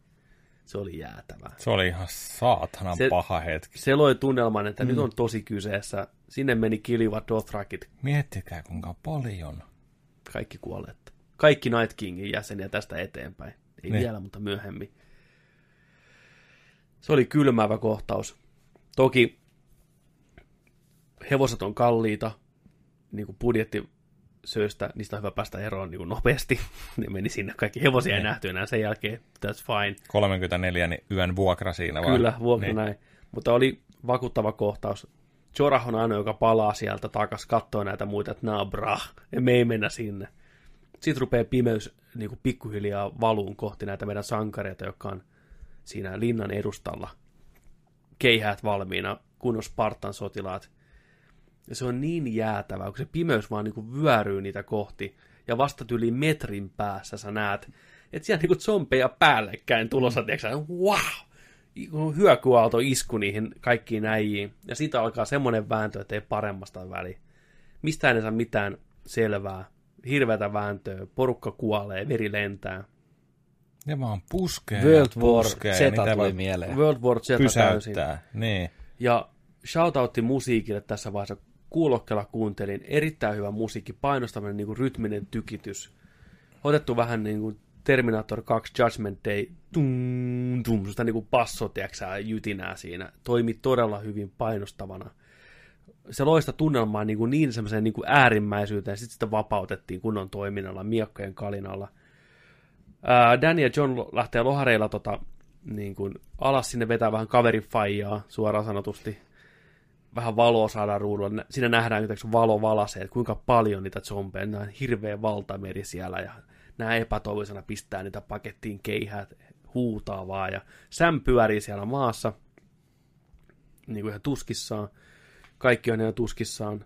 Se oli jäätävää. Se oli ihan saatanan Se- paha hetki. Se loi tunnelman, että mm. nyt on tosi kyseessä. Sinne meni kiljuvat Dothrakit, Miettikää kuinka paljon. kaikki kuolleet. Kaikki Night Kingin jäseniä tästä eteenpäin. Ei Niin. vielä, mutta myöhemmin. Se oli kylmäävä kohtaus. Toki hevoset on kalliita, niin kuin budjettisyystä, niistä on hyvä päästä eroon niin nopeasti. [LAUGHS] Ne meni sinne, kaikki hevosia ei Niin. nähty enää sen jälkeen, that's fine. 34 niin yön vuokra siinä vaan. Kyllä, vuokra niin. näin. Mutta oli vakuuttava kohtaus. Jorah on ainoa, joka palaa sieltä takas, katsoo näitä muita, että ja me ei mennä sinne. Sitten rupeaa pimeys niin kuin pikkuhiljaa valuun kohti näitä meidän sankareita, jotka on siinä linnan edustalla. Keihäät valmiina kunnon Spartan sotilaat. Ja se on niin jäätävää, kun se pimeys vaan niinku vyöryy niitä kohti. Ja vasta yli metrin päässä sä näet, että siellä niinku zombeja päällekkäin tulossa, tiedätkö sä, wow! Hyökyaalto isku niihin kaikkiin äijiin. Ja siitä alkaa semmoinen vääntö, että ei paremmasta väli. Mistään ei saa mitään selvää. Hirveätä vääntöä, porukka kuolee, veri lentää. Ne vaan puskee World War puskee, Z tuli mieleen. World War Z täysin. Niin. Ja shoutoutti musiikille tässä vaiheessa. Kuulokkeella kuuntelin. Erittäin hyvä musiikki, painostaminen niin kuin rytminen tykitys. Otettu vähän niin kuin Terminator 2 Judgment Day. Tum, tum, sitä niin kuin basso, tiiäksä, jytinää siinä. Toimi todella hyvin painostavana. Se loista tunnelmaa niin, kuin niin semmoiseen niin kuin äärimmäisyyteen, sitten sitä vapautettiin kunnon toiminnalla, miekkojen kalinalla. Danny ja John lähtee lohareilla tota, niin kuin alas sinne vetää vähän kaverin faijaa, suoraan sanotusti. Vähän valoa saadaan ruudulla. Nä- Siinä nähdään, että valo valasee, että kuinka paljon niitä zombeja, nämä on hirveä valtameri siellä, ja nämä epätoivoisena pistää niitä pakettiin keihät, huutaa vaan, ja Sam pyörii siellä maassa, niin kuin ihan tuskissaan. Kaikki on ihan tuskissaan.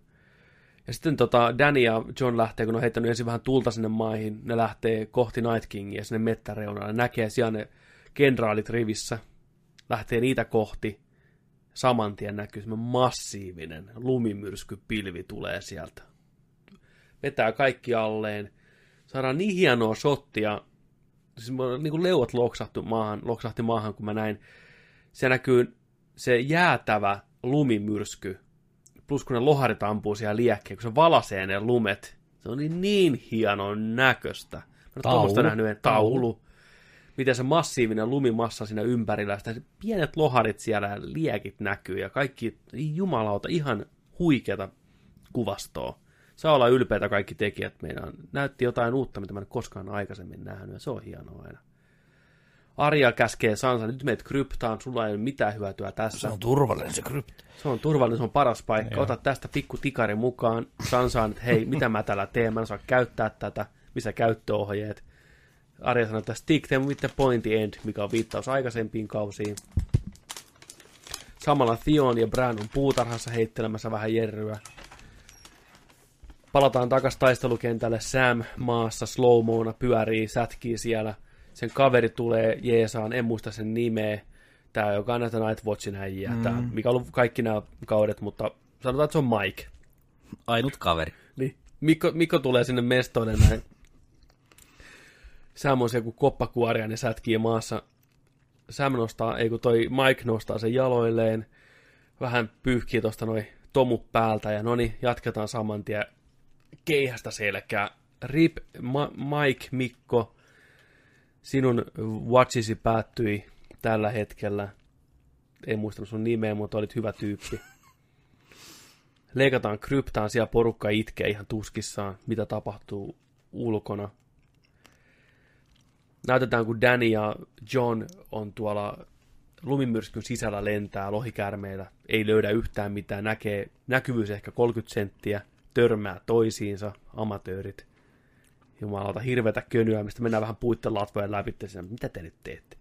Ja sitten tota, Danny ja John lähtee, kun on heittänyt ensin vähän tulta sinne maihin, ne lähtee kohti Night Kingia sinne mettäreunalle. Näkee siellä ne kenraalit rivissä, lähtee niitä kohti. Saman tien näkyy semmoinen massiivinen lumimyrskypilvi tulee sieltä. Vetää kaikki alleen. Saadaan niin hienoa shottia. Siis niin kuin leuat loksahti maahan, loksahti maahan, kun mä näin. Se näkyy se jäätävä lumimyrsky. Plus kun ne loharit ampuu siellä liekkeen, kun se valasee ne lumet. Se on niin, niin hienon näköistä. Mä en Taulu. nähnyt, en- taulu miten se massiivinen lumimassa siinä ympärillä, sitä pienet loharit siellä ja liekit näkyy ja kaikki, jumalauta, ihan huikeata kuvastoa. Saa olla ylpeitä kaikki tekijät meidän. Näytti jotain uutta, mitä mä en koskaan aikaisemmin nähnyt ja se on hienoa aina. Arja käskee Sansa, nyt meet kryptaan, sulla ei ole mitään hyötyä tässä. Se on turvallinen se krypti. Se on turvallinen, se on paras paikka. Ota tästä pikku tikari mukaan. Sansaan, että hei, mitä mä täällä teen, mä en saa käyttää tätä, missä käyttöohjeet. Arja sanoi, että stick them with the pointy end, mikä on viittaus aikaisempiin kausiin. Samalla Theon ja Bran on puutarhassa heittelemässä vähän jerryä. Palataan takaisin taistelukentälle. Sam maassa slow pyörii, sätkii siellä. Sen kaveri tulee Jeesaan, en muista sen nimeä. Tämä, joka on näitä Night Watchin. Mm. Tämä, mikä on ollut kaikki nämä kaudet, mutta sanotaan, että se on Mike. Ainut kaveri. Niin. Mikko, Mikko tulee sinne mestoille näin. Sam on se joku koppakuoria, ne sätkii maassa. Sam nostaa, ei kun toi Mike nostaa sen jaloilleen. Vähän pyyhkii tosta noin tomut päältä ja no niin, jatketaan saman tien keihästä selkää. Rip, Ma- Mike, Mikko, sinun watchisi päättyi tällä hetkellä. En muistanut sun nimeä, mutta olit hyvä tyyppi. Leikataan kryptaan, siellä porukka itkee ihan tuskissaan, mitä tapahtuu ulkona. Näytetään, kun Danny ja John on tuolla lumimyrskyn sisällä lentää lohikärmeillä, ei löydä yhtään mitään, näkee näkyvyys ehkä 30 senttiä, törmää toisiinsa, amatöörit. Jumalauta, hirveätä könyämistä, mennään vähän puitten latvojen läpi, siinä, mitä te nyt teette?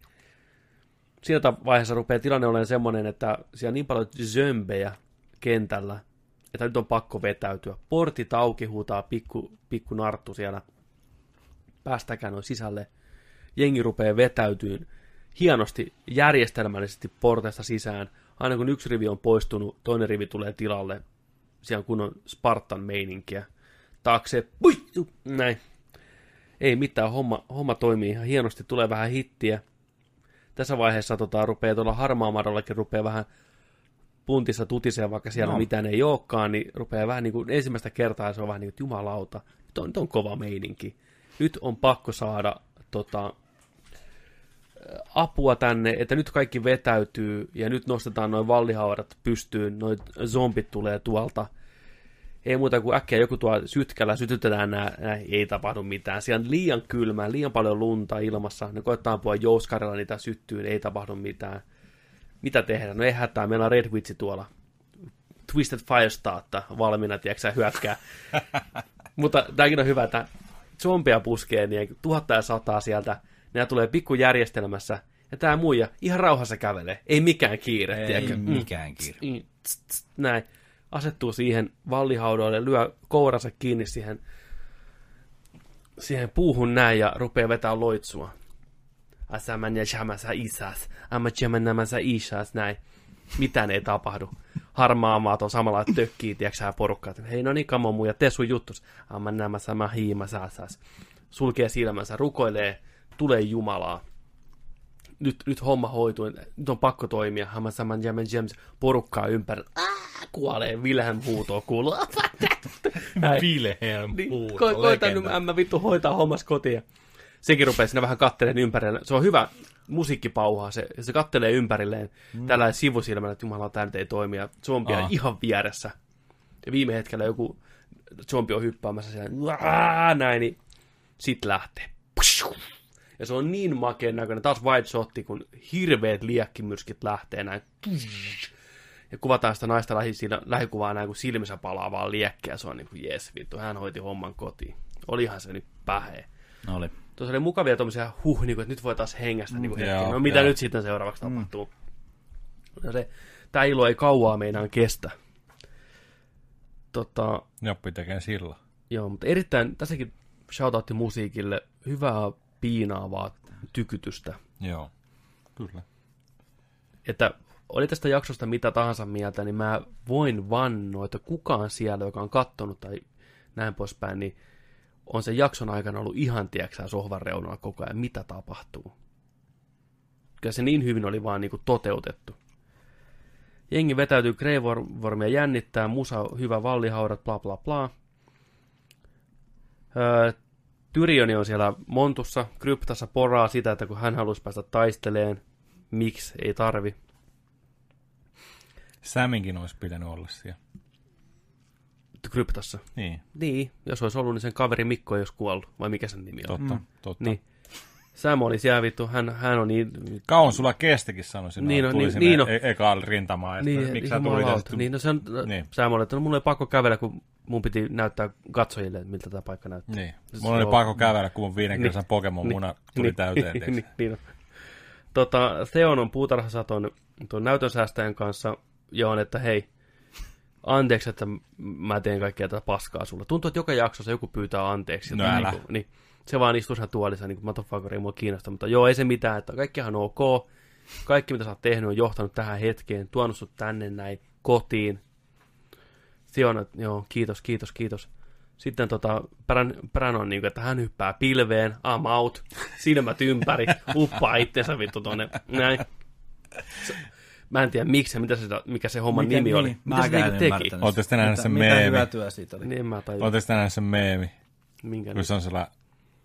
Siinä vaiheessa rupeaa tilanne olemaan semmoinen, että siellä on niin paljon zömbejä kentällä, että nyt on pakko vetäytyä. Portit auki, huutaa pikku, pikku narttu siellä. Päästäkää noin sisälle. Jengi rupeaa vetäytyyn hienosti, järjestelmällisesti porteista sisään. Aina kun yksi rivi on poistunut, toinen rivi tulee tilalle. Siellä on kunnon Spartan meininkiä. Taakse, puittu, näin. Ei mitään, homma, homma toimii ihan hienosti, tulee vähän hittiä. Tässä vaiheessa tota, rupeaa tuolla harmaamadollakin rupeaa vähän puntissa tutisee, vaikka siellä no. mitään ei olekaan, niin rupeaa vähän niin kuin ensimmäistä kertaa se on vähän niin kuin, että jumalauta, nyt on, nyt on kova meininki. Nyt on pakko saada tota, apua tänne, että nyt kaikki vetäytyy ja nyt nostetaan noin vallihaudat pystyyn, noin zombit tulee tuolta. Ei muuta kuin äkkiä joku tuo sytkällä, sytytetään nämä, nämä, ei tapahdu mitään. Siellä on liian kylmää, liian paljon lunta ilmassa, ne koettaa ampua jouskarilla niitä syttyyn, ei tapahdu mitään mitä tehdään? No ei hätää, meillä on Red Witch tuolla. Twisted Firestartta valmiina, tiedätkö hyökkää. [LAUGHS] Mutta tämäkin on hyvä, että zombia puskee niin tuhatta ja sataa sieltä. Nämä tulee pikkujärjestelmässä. Ja tää muija ihan rauhassa kävelee. Ei mikään kiire, Ei tiedätkö? Mm. mikään kiire. Mm, tst, tst, näin. Asettuu siihen vallihaudoille, lyö kouransa kiinni siihen, siihen puuhun näin ja rupeaa vetää loitsua. Asaman ja shamasa isas, amachaman namasa isas, näin. Mitään ei tapahdu. Harmaa maat on samalla tökkii, tiedätkö porukkaa. että Hei, no niin, kamo muu, ja tee sun juttus. Amman nämä sama hiima saasas. Sulkee silmänsä, rukoilee, tulee Jumalaa nyt, nyt homma hoituu, nyt on pakko toimia, Haman saman Jamen James porukkaa ympäri, Aa, kuolee, Wilhelm huutoo kuuluu. [LAUGHS] Wilhelm Niin, huuto, ko- koitan nyt ämmä vittu hoitaa hommas kotiin. Sekin rupeaa siinä vähän kattelemaan ympärillä. Se on hyvä musiikkipauhaa. Se, se kattelee ympärilleen mm. tällä sivusilmällä, että jumala, tämä nyt ei toimi. Ja zombi on ihan vieressä. Ja viime hetkellä joku zombi on hyppäämässä siellä, näin, niin sit lähtee. Ja se on niin makeen näköinen, taas wide shotti, kun hirveät liekkimyrskit lähtee näin. Ja kuvataan sitä naista lähi, siinä, lähikuvaa näin, kun silmissä palaa vaan liekkiä. Se on niin kuin, jes vittu, hän hoiti homman kotiin. Olihan se nyt pähe. No oli. Tuossa oli mukavia tommosia huh, niin kuin, että nyt voi taas hengästä niin kuin Mm, hetken. joo, No mitä joo. nyt sitten seuraavaksi tapahtuu? No se, tää ilo ei kauaa meinaan kestä. Tota, Joppi tekee sillä. joo, mutta erittäin, tässäkin shoutoutti musiikille, hyvää piinaavaa tykytystä. Joo, kyllä. että oli tästä jaksosta mitä tahansa mieltä, niin mä voin vannoa, että kukaan siellä, joka on kattonut tai näin poispäin, niin on sen jakson aikana ollut ihan, tieksää, sohvan reunalla koko ajan, mitä tapahtuu. Kyllä se niin hyvin oli vaan niin kuin toteutettu. Jengi vetäytyy Greywormia jännittää, musa hyvä vallihaudat, bla bla bla. Öö, Tyrioni on siellä montussa, kryptassa poraa sitä, että kun hän halusi päästä taisteleen, miksi ei tarvi. Saminkin olisi pitänyt olla siellä. Kryptassa. Niin, Niin, jos olisi ollut, niin sen kaveri Mikko ei olisi kuollut, vai mikä sen nimi on. totta, mm. totta. Niin. Sam oli siellä vittu, hän, hän on niin... Kauan sulla kestikin, sanoisin. Niin Niin on, tuli niin- sinne niin on. e- ekaan rintamaan. Ja Niin, niin, miksi sä tulit niin, no se on, Niin. niin. Sam oli, että no, mulla oli pakko kävellä, kun mun piti näyttää katsojille, että miltä tämä paikka näyttää. Niin. Mulla oli pakko kävellä, kun mun viiden [LAUGHS] Niin. kerran Pokemon-muna tuli niin, täyteen. niin, niin, on. Tota, Theon on puutarhasaton tuon näytön säästäjän kanssa, ja on, että hei, anteeksi, että mä teen kaikkea tätä paskaa sulle. Tuntuu, että joka jaksossa joku pyytää anteeksi. No älä. Niin, niin, se vaan istuu siellä tuolissa, niin kuin motherfucker ei mua kiinnosta, mutta joo, ei se mitään, että kaikkihan on ok. Kaikki, mitä sä oot tehnyt, on johtanut tähän hetkeen, tuonut sut tänne näin kotiin. Että joo, kiitos, kiitos, kiitos. Sitten tota, Bran, Bran on niinku, että hän hyppää pilveen, I'm out, silmät ympäri, uppaa itsensä vittu tonne, näin. Se- Mä en tiedä miksi mitä se, mikä se homman Mikä- nimi oli. niin, Mitä se mäkään niinku en teki? sitten nähneet Mitä- sen Mitä meemi? hyötyä siitä oli? Niin mä tajua. Ootte sitten nähneet sen meemi, Minkä kun se on sellainen,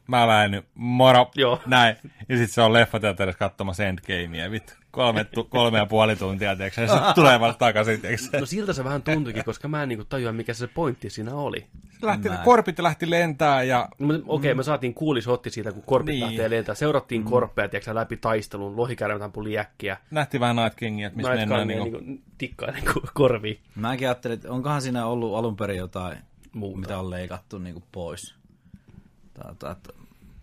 mä lähden nyt, moro, Joo. näin. Ja sitten se on leffateatterissa katsomassa Endgamea, vittu. Kolme, tu, kolme ja puoli tuntia, tiiäks, ja tulee vasta takaisin, tiiäks. No siltä se vähän tuntuikin, koska mä en niinku tajua, mikä se pointti siinä oli. Lähti, Näin. korpit lähti lentää ja No, mutta Okei, me saatiin kuulisotti siitä, kun korpit Niin. lähtee lentää. Seurattiin korppeja, tiedätkö, sä, läpi taistelun. Lohikärmet ampui äkkiä. nähtiin vähän Night Kingia, että missä Night mennään. Gunnia Niin niinku tikkailen ko- korviin. Mäkin ajattelin, että onkohan siinä ollut alun perin jotain, Muuta. mitä on leikattu niin pois. Tata, että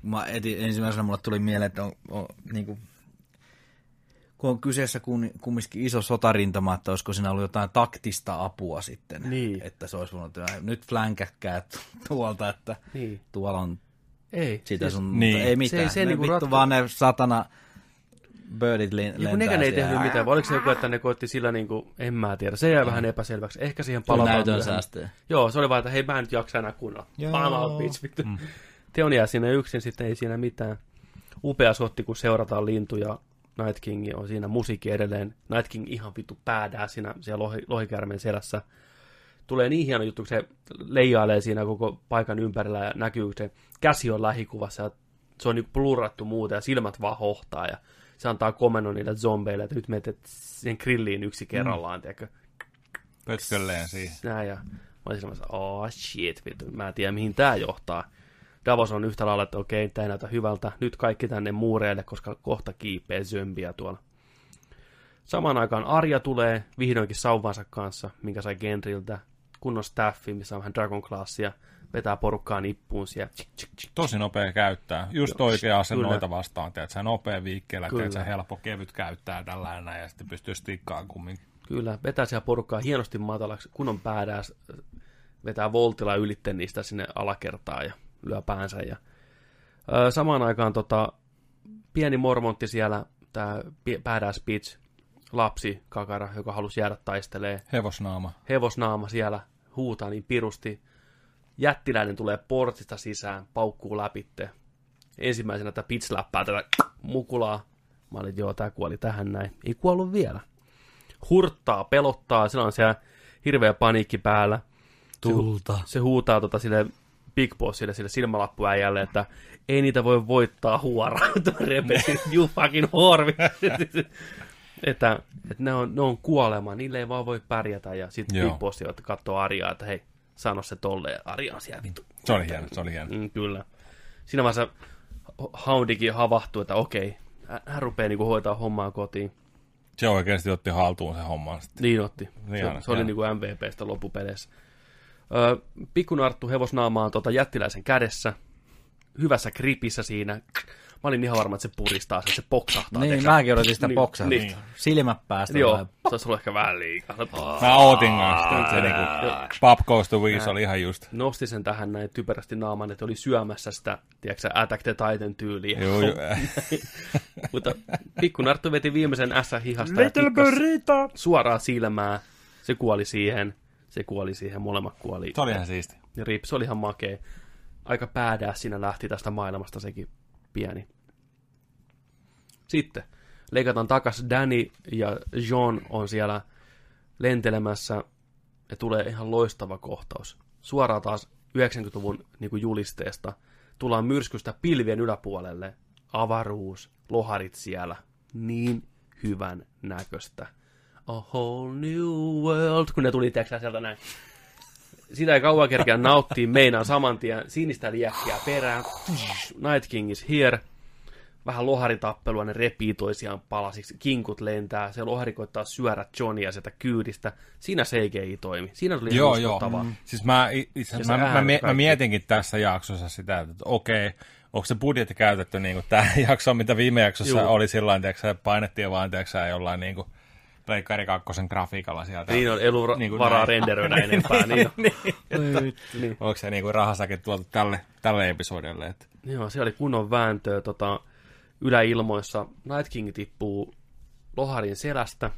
mä eti, ensimmäisenä mulle tuli mieleen, että on, on niin kuin, kun on kyseessä kumminkin iso sotarintama, että olisiko siinä ollut jotain taktista apua sitten. Niin. Että se olisi voinut, että nyt flänkäkkää tuolta, että Niin. tuolla on Ei. sitä sun, niin. niin. ei mitään. Se ei- se ei ne niinku vittu ratka- vaan ne satana birdit kun lentää nekään ei siellä. tehnyt mitään, vai oliko se joku, että ne koitti sillä niinku, en mä tiedä, se jäi vähän epäselväksi. Ehkä siihen palataan. näytön säästöjä. Joo, se oli vaan, että hei mä en nyt jaksa enää. I'm out, bitch, vittu. Mm. Teon jää siinä yksin, sitten ei siinä mitään. Upea sotti, kun seurataan lintuja. Night King on siinä musiikki edelleen. Night King ihan vittu päädää siinä siellä lohi, lohikärmen selässä. Tulee niin hieno juttu, kun se leijailee siinä koko paikan ympärillä ja näkyy, se käsi on lähikuvassa ja se on niin plurattu muuta ja silmät vaan hohtaa ja se antaa komennon niille zombeille, että nyt menet sen grilliin yksi kerrallaan, mm. tiedätkö? pötkölleen siihen. näin, ja mä olin silmässä, oh shit, vittu, mä en tiedä mihin tää johtaa. Davos on yhtä lailla, että okei, tää ei näytä hyvältä, nyt kaikki tänne muureille, koska kohta kiipee zömbiä tuolla. Samaan aikaan Arja tulee vihdoinkin sauvansa kanssa, minkä sai Genriltä, kunnon staffi, missä on vähän Dragon Classia, vetää porukkaa nippuun siellä. Tosi nopea käyttää. Just oikea ase Kyllä. noita vastaan. Tiedät, sä nopea viikkeellä, tiedät, sä helppo kevyt käyttää tällainen ja sitten pystyy stikkaan kummin. Kyllä, vetää siellä porukkaa hienosti matalaksi, kun on päädääs, vetää voltilla ylitte niistä sinne alakertaan ja lyö päänsä. Ja, ö, samaan aikaan tota, pieni mormontti siellä, tämä päädääs pitch, lapsi kakara, joka halusi jäädä taistelee, Hevosnaama. hevosnaama siellä huutaa niin pirusti. Jättiläinen tulee portista sisään, paukkuu läpitte. Ensimmäisenä tätä pitch läppää tätä mukulaa. Mä olin, joo, tää kuoli tähän näin. Ei kuollut vielä. Hurttaa, pelottaa, sillä on siellä hirveä paniikki päällä. Tulta. Se huutaa tota sille Big Bossille, sille silmälappuäijälle, että ei niitä voi voittaa huora. Repesin, [LAUGHS] you fucking horvi. [LAUGHS] että, että ne, on, ne on kuolema, niille ei vaan voi pärjätä. Ja sitten. Big Boss että katsoo Arjaa, että hei, sano se tolle. Ja Arja on siellä vittu. Se oli hieno, se oli hieno. Mm, kyllä. Siinä vaiheessa Houndikin havahtuu, että okei, hän- rupeaa niinku hoitaa hommaa kotiin. Se oikeasti otti haltuun se homma sitten. Niin otti. Hieno, se, se oli hieno. niinku MVPstä loppupeleissä. Öö, Pikkunarttu hevosnaamaan tota jättiläisen kädessä. Hyvässä gripissä siinä. Mä olin ihan varma, että se puristaa sen, se poksahtaa. Niin, tiedätkö? mäkin odotin sitä Niin, boksaa. niin. Silmät päästä. Joo, vai- se olisi ollut ehkä vähän liikaa. Mä ootin kanssa, että se niinku, Pop Goes to Weeze oli ihan just. Nosti sen tähän näin typerästi naaman, että oli syömässä sitä, tiedätkö, sä, Attack the Titan tyyliä. Joo, joo. [LAUGHS] Mutta pikkunarttu veti viimeisen ässä hihasta ja tikkas suoraan silmää. Se kuoli siihen. Se kuoli siihen, molemmat kuoli. Se oli ihan siisti. Ja Rips oli ihan makea. Aika päädää siinä lähti tästä maailmasta sekin pieni. Sitten leikataan takas Danny ja John on siellä lentelemässä ja tulee ihan loistava kohtaus. Suoraan taas 90-luvun niin kuin julisteesta. Tullaan myrskystä pilvien yläpuolelle. Avaruus, loharit siellä. Niin hyvän näköistä. A whole new world, kun ne tuli teksää sieltä näin. Sitä ei kauan kerkeä nauttia, meinaan saman tien sinistä liekkiä perään. Night King is here. Vähän loharitappelua, ne repii toisiaan palasiksi, kinkut lentää, se lohari koittaa syödä Johnia sieltä kyydistä. Siinä CGI toimi. Siinä tuli Joo, joo. uskottavaa. Siis mä, itse, mä, mä, mä mietinkin tässä jaksossa sitä, että okei, onko se budjetti käytetty niin kuin tähän [LAUGHS] jaksoon, mitä viime jaksossa Juu. oli sillä tavalla, painettiin vaan tiedätkö, jollain niin kuin Pleikkari kakkosen grafiikalla sieltä. Niin on, ei ollut Niin niin kuin varaa näin. renderöidä [LAUGHS] enempää. niin, on. niin. Onko se niin kuin rahasäkin tuolta tälle, tälle episodille? Että... Joo, se oli kunnon vääntöä tota, yläilmoissa. Night King tippuu loharin selästä.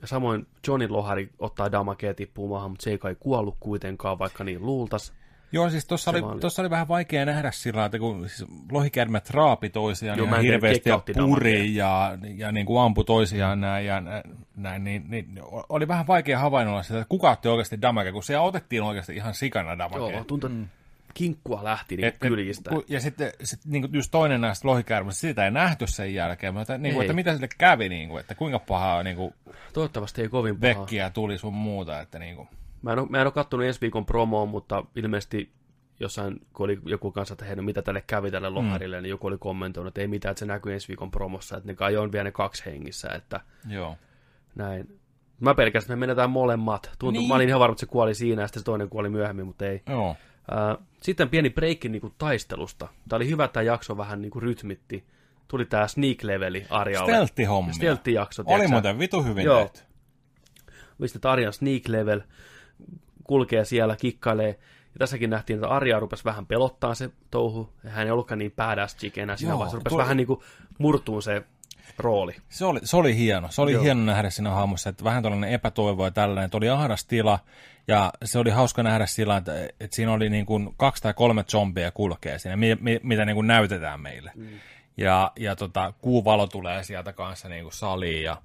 Ja samoin Johnin lohari ottaa damakea tippuu maahan, mutta se ei kai kuollut kuitenkaan, vaikka niin luultas. Joo, siis tuossa Se oli, oli- oli vähän vaikea nähdä sillä että kun siis lohikärmet raapi toisiaan Joo, hirveästi ja puri ja, ja niin kuin ampui toisiaan näin, ja nä- näin, niin, niin, oli vähän vaikea havainnolla sitä, että kuka otti oikeasti damage, kun siellä otettiin oikeasti ihan sikana damage. Joo, tuntui, että kinkkua lähti niin kyljistä. ku- ja sitten sit, niin kuin just toinen näistä lohikärmistä, sitä ei nähty sen jälkeen, mutta niin kuin, että mitä sille kävi, niin kuin, että kuinka pahaa niin kuin, Toivottavasti ei kovin pahaa. vekkiä tuli sun muuta, että niin kuin, Mä en, ole, mä en ole kattonut ensi viikon promoa, mutta ilmeisesti jossain, kun oli joku kanssa, että hei, no mitä tälle kävi tälle loharille, mm. niin joku oli kommentoinut, että ei mitään, että se näkyy ensi viikon promossa, että ne kai on vielä ne kaksi hengissä, että joo. näin. Mä pelkästään, että me menetään molemmat. Tuntui, niin. Niin. Mä olin ihan varma, että se kuoli siinä, ja sitten se toinen kuoli myöhemmin, mutta ei. Joo. Ää, sitten pieni breikki niin kuin taistelusta. Tämä oli hyvä, että tämä jakso vähän niin kuin rytmitti. Tuli tämä sneak-leveli Arjalle. Stealth-hommia. Stealth-jakso, Oli muuten vitu hyvin Joo. tehty. mistä Arjan sneak level kulkee siellä, kikkailee. Ja tässäkin nähtiin, että Arja rupesi vähän pelottaa se touhu. Ja hän ei ollutkaan niin badass chick enää siinä Joo, vaiheessa. Rupesi tuo- vähän niin kuin murtuun se rooli. Se oli, se oli hieno. Se oli Joo. hieno nähdä siinä hahmossa, että vähän tällainen epätoivo ja tällainen. Että oli ahdas tila ja se oli hauska nähdä sillä, että, että siinä oli niin kuin kaksi tai kolme zombia kulkee siinä, mi, mi, mitä niin kuin näytetään meille. Mm. Ja, ja tota, kuuvalo tulee sieltä kanssa niin kuin saliin ja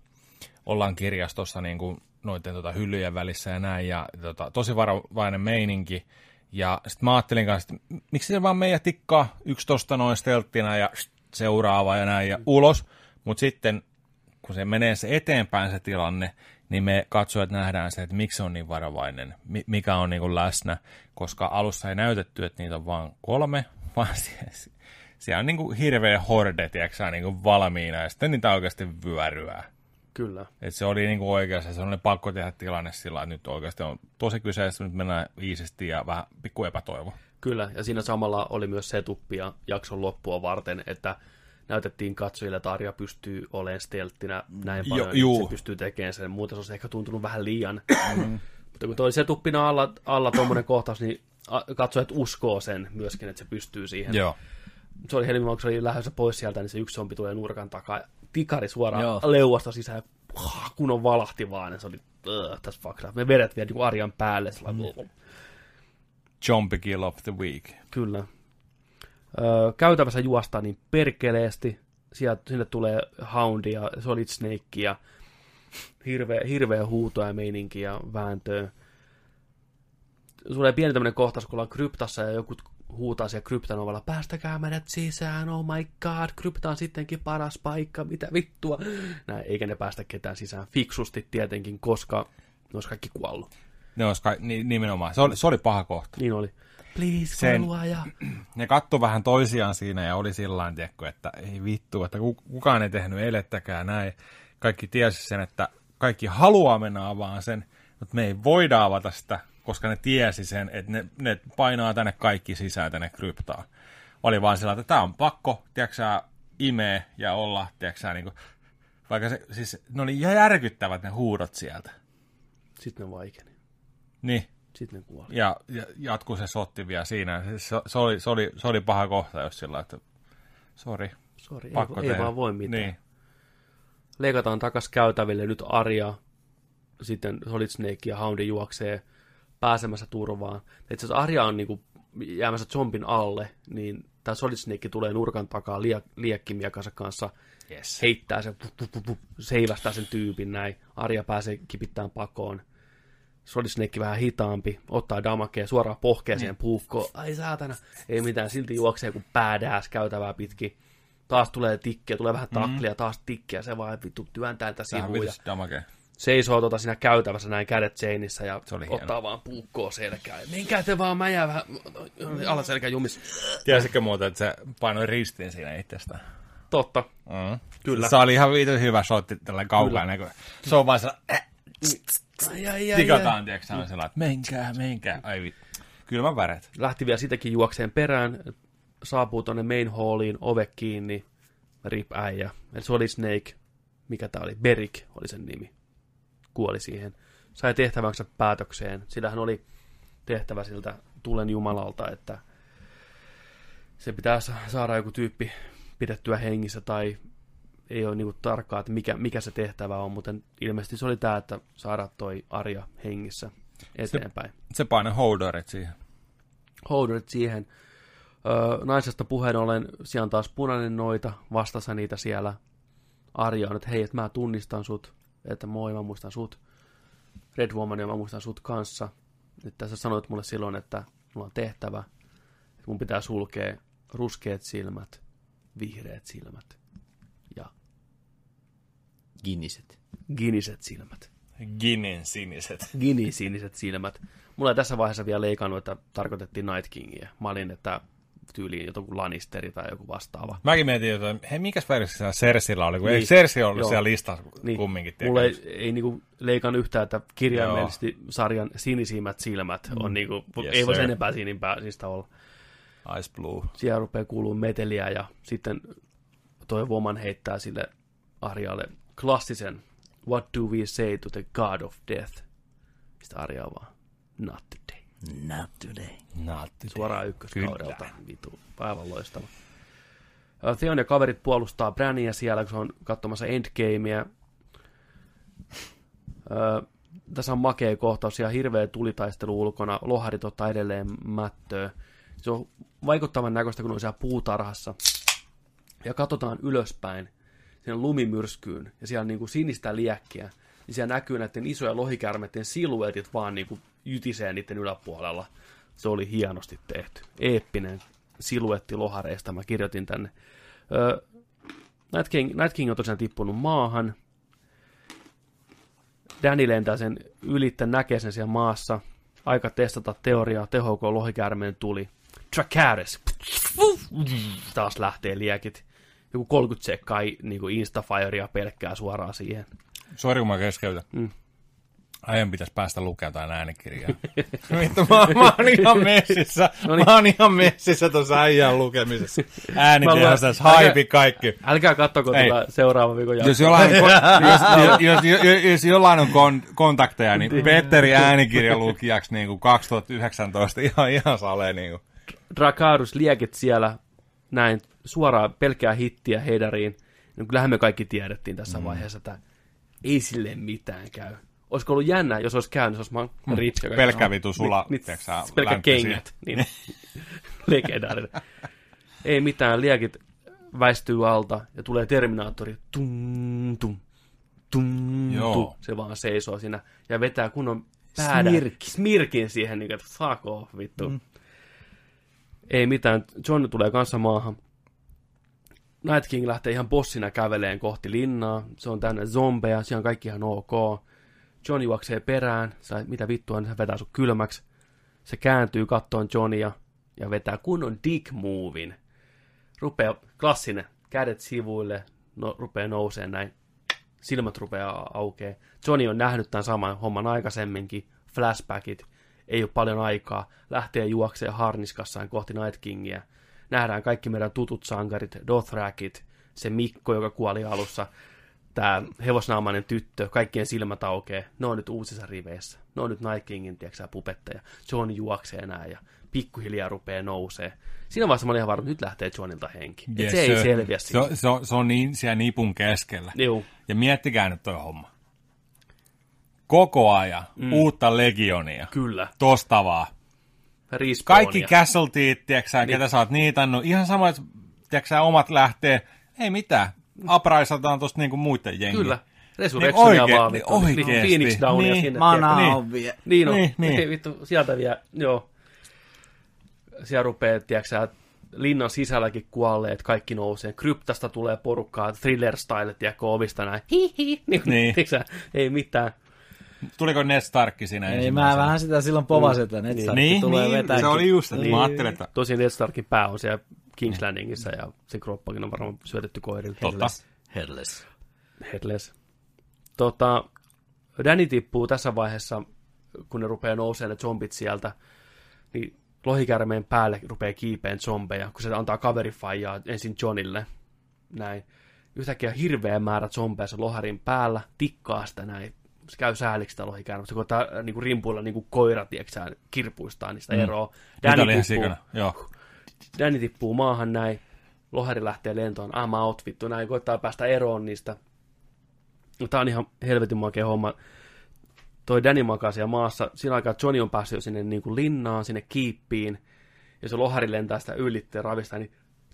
ollaan kirjastossa niin kuin noiden tota, hyllyjen välissä ja näin. Ja tota, tosi varovainen meininki. Ja sitten mä ajattelin kanssa, että miksi se vaan meidän tikkaa yksi tosta noin stelttinä ja seuraava ja näin ja ulos. Mutta sitten kun se menee se eteenpäin se tilanne, niin me katsojat nähdään se, että miksi se on niin varovainen, mi- mikä on niin kuin läsnä, koska alussa ei näytetty, että niitä on vain kolme, [LAUGHS] vaan siellä, siellä on niin kuin hirveä horde, tiedätkö, niin kuin valmiina, ja sitten niitä oikeasti vyöryää. Kyllä. Et se oli niinku oikeassa, se oli pakko tehdä tilanne sillä, että nyt oikeasti on tosi kyseessä, nyt mennään iisisti ja vähän pikku epätoivo. Kyllä, ja siinä samalla oli myös setuppia jakson loppua varten, että näytettiin katsojille, että Arja pystyy olemaan stelttinä näin Jo- paljon, juu. se pystyy tekemään sen. Muuten se olisi ehkä tuntunut vähän liian. [CLEARS THROAT] Mutta kun toi setuppina alla, alla tuommoinen kohtaus, niin katsojat uskoo sen myöskin, että se pystyy siihen. Joo. Se oli helmi, kun se oli lähdössä pois sieltä, niin se yksi zombi tulee nurkan takaa. Tikari suoraan Joo. leuasta sisään, ja kunnon valahti vaan. Ja se oli, uh, tässä up. Me vedet vielä niin Arjan päälle. Sellainen, mm. Zombie Kill of the Week. Kyllä. Öö, käytävässä juostaan niin perkeleesti. Sieltä, sinne tulee Houndi ja Solid Snake ja hirveä, hirveä huuto ja meininki ja vääntöä. Tulee pieni tämmöinen kohtaus, kun ollaan kryptassa ja joku huutaa siellä kryptanovalla, päästäkää meidät sisään, oh my god, krypta on sittenkin paras paikka, mitä vittua. Näin, eikä ne päästä ketään sisään. Fiksusti tietenkin, koska ne olisi kaikki kuollut. Ne olisi ka- ni- nimenomaan. Se oli, se oli paha kohta. Niin oli. Please, Sen- ja [CLEARS THROAT] Ne katto vähän toisiaan siinä ja oli sillä tiedätkö, että ei vittu, että ku- kukaan ei tehnyt elettäkään näin. Kaikki tiesi sen, että kaikki haluaa mennä avaan sen, mutta me ei voida avata sitä, koska ne tiesi sen, että ne, ne painaa tänne kaikki sisään tänne kryptaan. Oli vaan sillä, että tämä on pakko, tiedätkö imee ja olla, tiedätkö niin kuin, vaikka se, siis ne oli järkyttävät ne huudot sieltä. sitten ne vaikeni. Niin, Sitten ne kuoli. ja, ja jatkuu se sotti vielä siinä. Se, se, oli, se, oli, se oli paha kohta, jos sillä että sori, Sori, ei, pakko ei tehdä. vaan voi mitään. Niin. Leikataan takas käytäville nyt Arja, sitten Solid Snake ja Houndi juoksee pääsemässä turvaan. Itse asiassa Arja on niinku jäämässä zombin alle, niin tämä Solid Snake tulee nurkan takaa liek, liekkimiekansa kanssa, Yes. heittää sen, puh, puh, puh, puh, seivästää sen tyypin näin. Arja pääsee kipittämään pakoon. Solid Snake vähän hitaampi, ottaa damakea suoraan pohkeen siihen puukkoon. Ai saatana, ei mitään, silti juoksee kuin badass käytävää pitkin. Taas tulee tikkiä, tulee vähän taklia, taas tikkiä, se vaan vittu työntää tätä Tähän sivuun. Seisoo tota siinä käytävässä näin kädet seinissä ja Se oli ottaa hieno. vaan puukkoa selkään. Menkää te vaan, mä jää vähän alaselkä jumis. Tiesitkö muuten, että se painoi ristiin siinä itsestään? Totta, Mm. Kyllä. Se oli ihan viitun hyvä shotti tällä kaukainen. kun Se on vaan sellainen, äh, tikataan, tiedätkö, on sellainen, että menkää, menkää. Ai vittu. Kylmän väret. lähti vielä sitäkin juokseen perään, saapuu tonne main halliin, ove kiinni, rip äijä. Eli se oli Snake, mikä tää oli, Berik oli sen nimi, kuoli siihen. Sai tehtävänsä päätökseen, sillä hän oli tehtävä siltä tulen jumalalta, että se pitää sa- saada joku tyyppi pidettyä hengissä tai ei ole niinku tarkkaa, että mikä, mikä se tehtävä on, mutta ilmeisesti se oli tämä, että saada toi Arja hengissä eteenpäin. Se painoi holderit siihen. Holderit siihen. Öö, naisesta puheen ollen, siellä on taas punainen noita, vastassa niitä siellä. Arja on, että hei, että mä tunnistan sut, että moi, mä muistan sut. Red Woman ja mä muistan sut kanssa. Että sä sanoit mulle silloin, että mulla on tehtävä, että mun pitää sulkea ruskeat silmät, vihreät silmät ja Giniset. giniset silmät. Ginin siniset. Ginisiniset silmät. Mulla ei tässä vaiheessa vielä leikannut, että tarkoitettiin Night Kingia. Mä olin, että tyyliin joku Lannisteri tai joku vastaava. Mäkin mietin, että hei, mikäs versio Cersillä oli, kun Niin. niin. Cersei ollut Joo. siellä listassa Niin, kumminkin. Mulla ei, tekemässä. ei niinku leikannut yhtään, että kirjaimellisesti sarjan sinisimmät silmät on niinku, Yes, ei voisi enempää sinimpää niistä olla. Ice Blue. Siellä rupeaa kuulua meteliä ja sitten toi Woman heittää sille Arjalle klassisen What do we say to the god of death? Sitten Arja vaan, not today. Not today. Naatti. Suoraan ykköskaudelta. Vitu, aivan loistava. Theon ja kaverit puolustaa Brania siellä, kun se on katsomassa Endgamea. Ö, tässä on makea kohtaus ja hirveä tulitaistelu ulkona. Loharit ottaa edelleen mättöä. Se on vaikuttavan näköistä, kun on siellä puutarhassa. Ja katsotaan ylöspäin sinne lumimyrskyyn. Ja siellä on niin kuin sinistä liekkiä. Niin siellä näkyy näiden isojen lohikärmeiden siluetit vaan niin kuin jytisee niiden yläpuolella. Se oli hienosti tehty. Eeppinen siluetti lohareista. Mä kirjoitin tänne. Öö, Night, King, Night King on tosiaan tippunut maahan. Danny lentää sen ylittä, näkee sen siellä maassa. Aika testata teoriaa, tehoko lohikäärmeen tuli. Dracarys. Taas lähtee liekit. Joku 30 sekkaa niin Instafirea pelkkää suoraan siihen. Sori, kun mä keskeytän. Mm. Äijän pitäisi päästä lukemaan jotain äänikirjaa. [LAUGHS] Vittu, mä, mä oon ihan messissä. Noniin. Mä oon ihan messissä tuossa äijän lukemisessa. Mä Äänitehastas, luen- haipi kaikki. Älkää kattoko Ei. tuota seuraavan viikon Jos jaksoa. jollain, on, jos, [LAUGHS] jos, jos, jos, jos jollain on kon, kontakteja, niin Petteri äänikirjalukijaksi niin kuin 2019 ihan, ihan salee. Niin kuin. Dracarys liekit siellä näin suoraan pelkää hittiä heidariin. No kyllähän me kaikki tiedettiin tässä mm. vaiheessa, että ei sille mitään käy. Olisiko ollut jännä, jos olisi käynyt, jos olisi mm. Ritska. Pelkkä vitu sula, tiedätkö sä, pelkkä kengät. Niin. [LAUGHS] Legendaarinen. ei mitään, liekit väistyy alta ja tulee Terminaattori. Tum, tum, tum, Joo. tum. Se vaan seisoo siinä ja vetää kunnon päädä. Smirk. Smirkin siihen, niin kuin, että fuck off, vittu. Mm. Ei mitään, John tulee kanssa maahan. Night King lähtee ihan bossina käveleen kohti linnaa. Se on tänne zombeja, siellä on kaikki ihan ok. John juoksee perään, sä, mitä vittua, niin hän vetää sut kylmäksi. Se kääntyy kattoon Johnia ja vetää kunnon dick movin. Rupee, klassinen, kädet sivuille, no, rupeaa nousee näin. Silmät rupeaa aukee. Johnny on nähnyt tämän saman homman aikaisemminkin. Flashbackit, ei ole paljon aikaa. Lähtee juokseen harniskassaan kohti Night Kingia. Nähdään kaikki meidän tutut sankarit, Dothrakit, se Mikko, joka kuoli alussa, tämä hevosnaamainen tyttö, kaikkien silmät aukee. Ne on nyt uusissa riveissä. Ne on nyt Night Kingin, tiedätkö, pupetteja. John juoksee näin ja pikkuhiljaa rupeaa nousee. Siinä vaiheessa mä olin ihan varma, että nyt lähtee Johnilta henki. Yes, Yes, se ei selviä se, siitä. on- se, on, se on niin siellä nipun keskellä. Juu, Ja miettikää nyt toi homma. Koko ajan mm. uutta legionia. kyllä. Tosta vaan. Respawnia. Kaikki casualtyt, tiedätkö niin. ketä sä oot niitannut. Ihan sama, että tiedätkö omat lähtee. Ei mitään. Apraisataan tosta niinku muiden jengiä. Kyllä. Niin Resurrectionia oikein- vaan. niin vittu. Niin. Phoenix Downia Niin. sinne. Mana tiedätkö? on vie. Niin on. Niin, Niin, niin. Ei, vittu, sieltä vielä, joo. Siellä rupeaa, tiedätkö sä, linnan sisälläkin kuolleet, kaikki nousee. Kryptasta tulee porukkaa, thriller-style, tiedätkö, ovista näin. [LAUGHS] Hihi. Niin, Niin. tiedätkö sä, ei mitään. Tuliko Ned Starkki siinä Ei, mä vähän sitä silloin povasin, että Ned Stark Niin, tulee niin, vetää. se oli just, että mä ajattelin, että Tosin Ned Starkin pää on siellä King's Landingissa ja sen kroppakin on varmaan syötetty koirille. Totta. Headless. Headless. Tota, Danny tippuu tässä vaiheessa, kun ne rupeaa nousemaan ne zombit sieltä, niin lohikärmeen päälle rupeaa kiipeen zombeja, kun se antaa kaverifaijaa ensin Johnille. Näin. Yhtäkkiä hirveä määrä zombeja se loharin päällä, tikkaa sitä näin. Se käy sääliksi sitä lohikärmettä, se koittaa äh, niinku rimpuilla niin kuin koira, tiedätkö, sä, kirpuistaa niistä mm. eroa. Ihan tippuu? Joo. Danny tippuu maahan näin, lohari lähtee lentoon, I'm out vittu, näin, koittaa päästä eroon niistä. Tää on ihan helvetin makea homma. Toi Danny makaa siellä maassa, siinä aikaa Johnny on päässyt jo sinne niin kuin linnaan, sinne kiippiin, ja se lohari lentää sitä ylitteen ravista, niin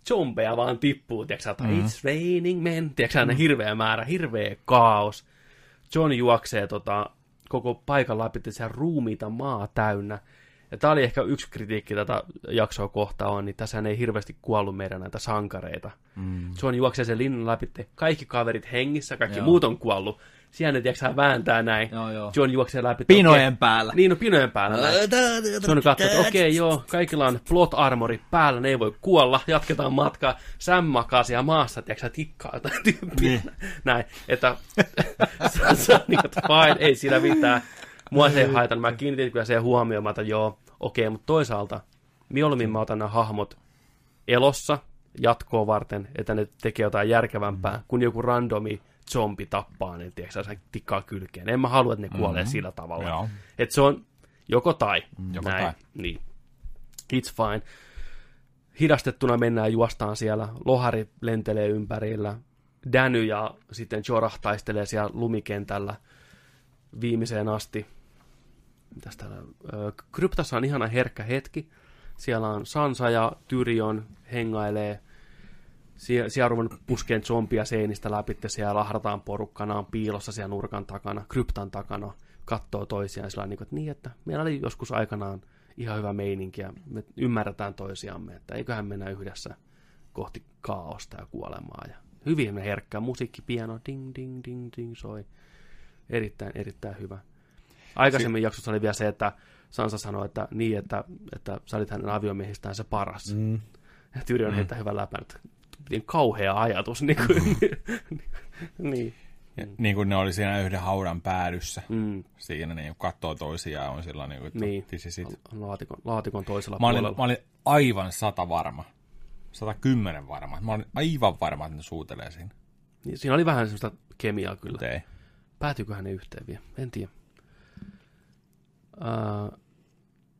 zombeja vaan tippuu, tiedätkö sä, mm. it's raining men, tiedätkö sä, mm. hirveä määrä, hirveä kaos. John juoksee tota, koko paikan läpi, että siellä ruumiita maa täynnä. Ja tämä oli ehkä yksi kritiikki tätä jaksoa kohtaan on, niin tässä ei hirveästi kuollut meidän näitä sankareita. Mm. John juoksee sen linnan läpi, kaikki kaverit hengissä, kaikki Joo. muut on kuollut. Siellä ne, tiedätkö, vääntää näin. Joo, joo. John juoksee läpi. Pinojen okei. päällä. Niin, no pinojen päällä. John katsoo, että okei, okay, joo, kaikilla on plot armori päällä, ne ei voi kuolla, jatketaan matkaa. Sam makaa siellä maassa, tiedätkö, tikkaa jotain tyyppiä. Niin. Näin, että [LAUGHS] se on niin, että fine, ei siinä mitään. Mua se ei haitannut, mä kiinnitin kyllä siihen huomioon, mä että joo, okei, mutta toisaalta mieluummin mä otan nämä hahmot elossa jatkoa varten, että ne tekee jotain järkevämpää, kun joku randomi zombi tappaa ne, tiedätkö, sä tikkaa kylkeen. En mä halua, että ne kuolee mm-hmm. sillä tavalla. Joo. Että se on joko tai. Joko Näin. tai. Niin. It's fine. Hidastettuna mennään juostaan siellä. Lohari lentelee ympärillä. Dany ja sitten Jorah taistelee siellä lumikentällä viimeiseen asti. Ö, Kryptassa on ihana herkkä hetki. Siellä on Sansa ja Tyrion hengailee. Sie- siellä ruvennut puskeen zombia seinistä läpi, siellä lahdataan porukkana, on piilossa siellä nurkan takana, kryptan takana, katsoo toisiaan sillä niin, että, niin, että meillä oli joskus aikanaan ihan hyvä meininki ja me ymmärretään toisiamme, että eiköhän mennä yhdessä kohti kaaosta ja kuolemaa. Ja hyvin herkkää musiikki, piano, ding, ding, ding, ding, soi. Erittäin, erittäin hyvä. Aikaisemmin si- jaksossa oli vielä se, että Sansa sanoi, että niin, että, että sä olit hänen aviomiehistään se paras. Mm. Ja Tyrion mm. heittää hyvän läpän, että miten kauhea ajatus. Niin, kuin, [LAUGHS] niin. Ja, niin kuin ne oli siinä yhden haudan päädyssä. Mm, Siinä niin katsoo toisiaan on sillä niin kuin, että Niin. laatikon, laatikon toisella Mä olin, puolella. mä olin aivan sata varma. 110 varma. Mä olin aivan varma, että ne suutelee siinä. Niin, siinä oli vähän semmoista kemiaa kyllä. Ei. Päätyyköhän ne yhteen vielä? En tiedä. Uh,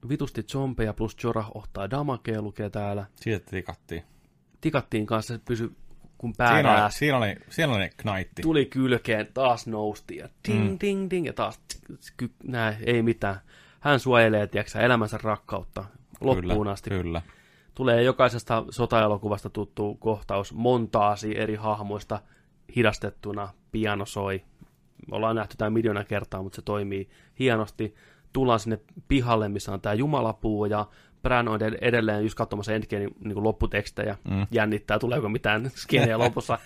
vitusti zombeja plus Jorah ottaa damakea lukee täällä. Siitä tikattiin. Tikattiin kanssa, että pysy kun Siinä oli, siinä oli, siinä oli knaitti. Tuli kylkeen, taas nousti ja ding, mm. ding, ding, ja taas ky, näin, ei mitään. Hän suojelee, tiedätkö, elämänsä rakkautta loppuun kyllä, asti. Kyllä. Tulee jokaisesta sotaelokuvasta tuttu kohtaus montaasi eri hahmoista hidastettuna, piano soi. Me ollaan nähty tämä miljoona kertaa, mutta se toimii hienosti. Tullaan sinne pihalle, missä on tämä jumalapuu, ja Bran on ed- edelleen just katsomassa Endgamein niin lopputekstejä, mm. jännittää, tuleeko mitään [LAUGHS] skeneä lopussa.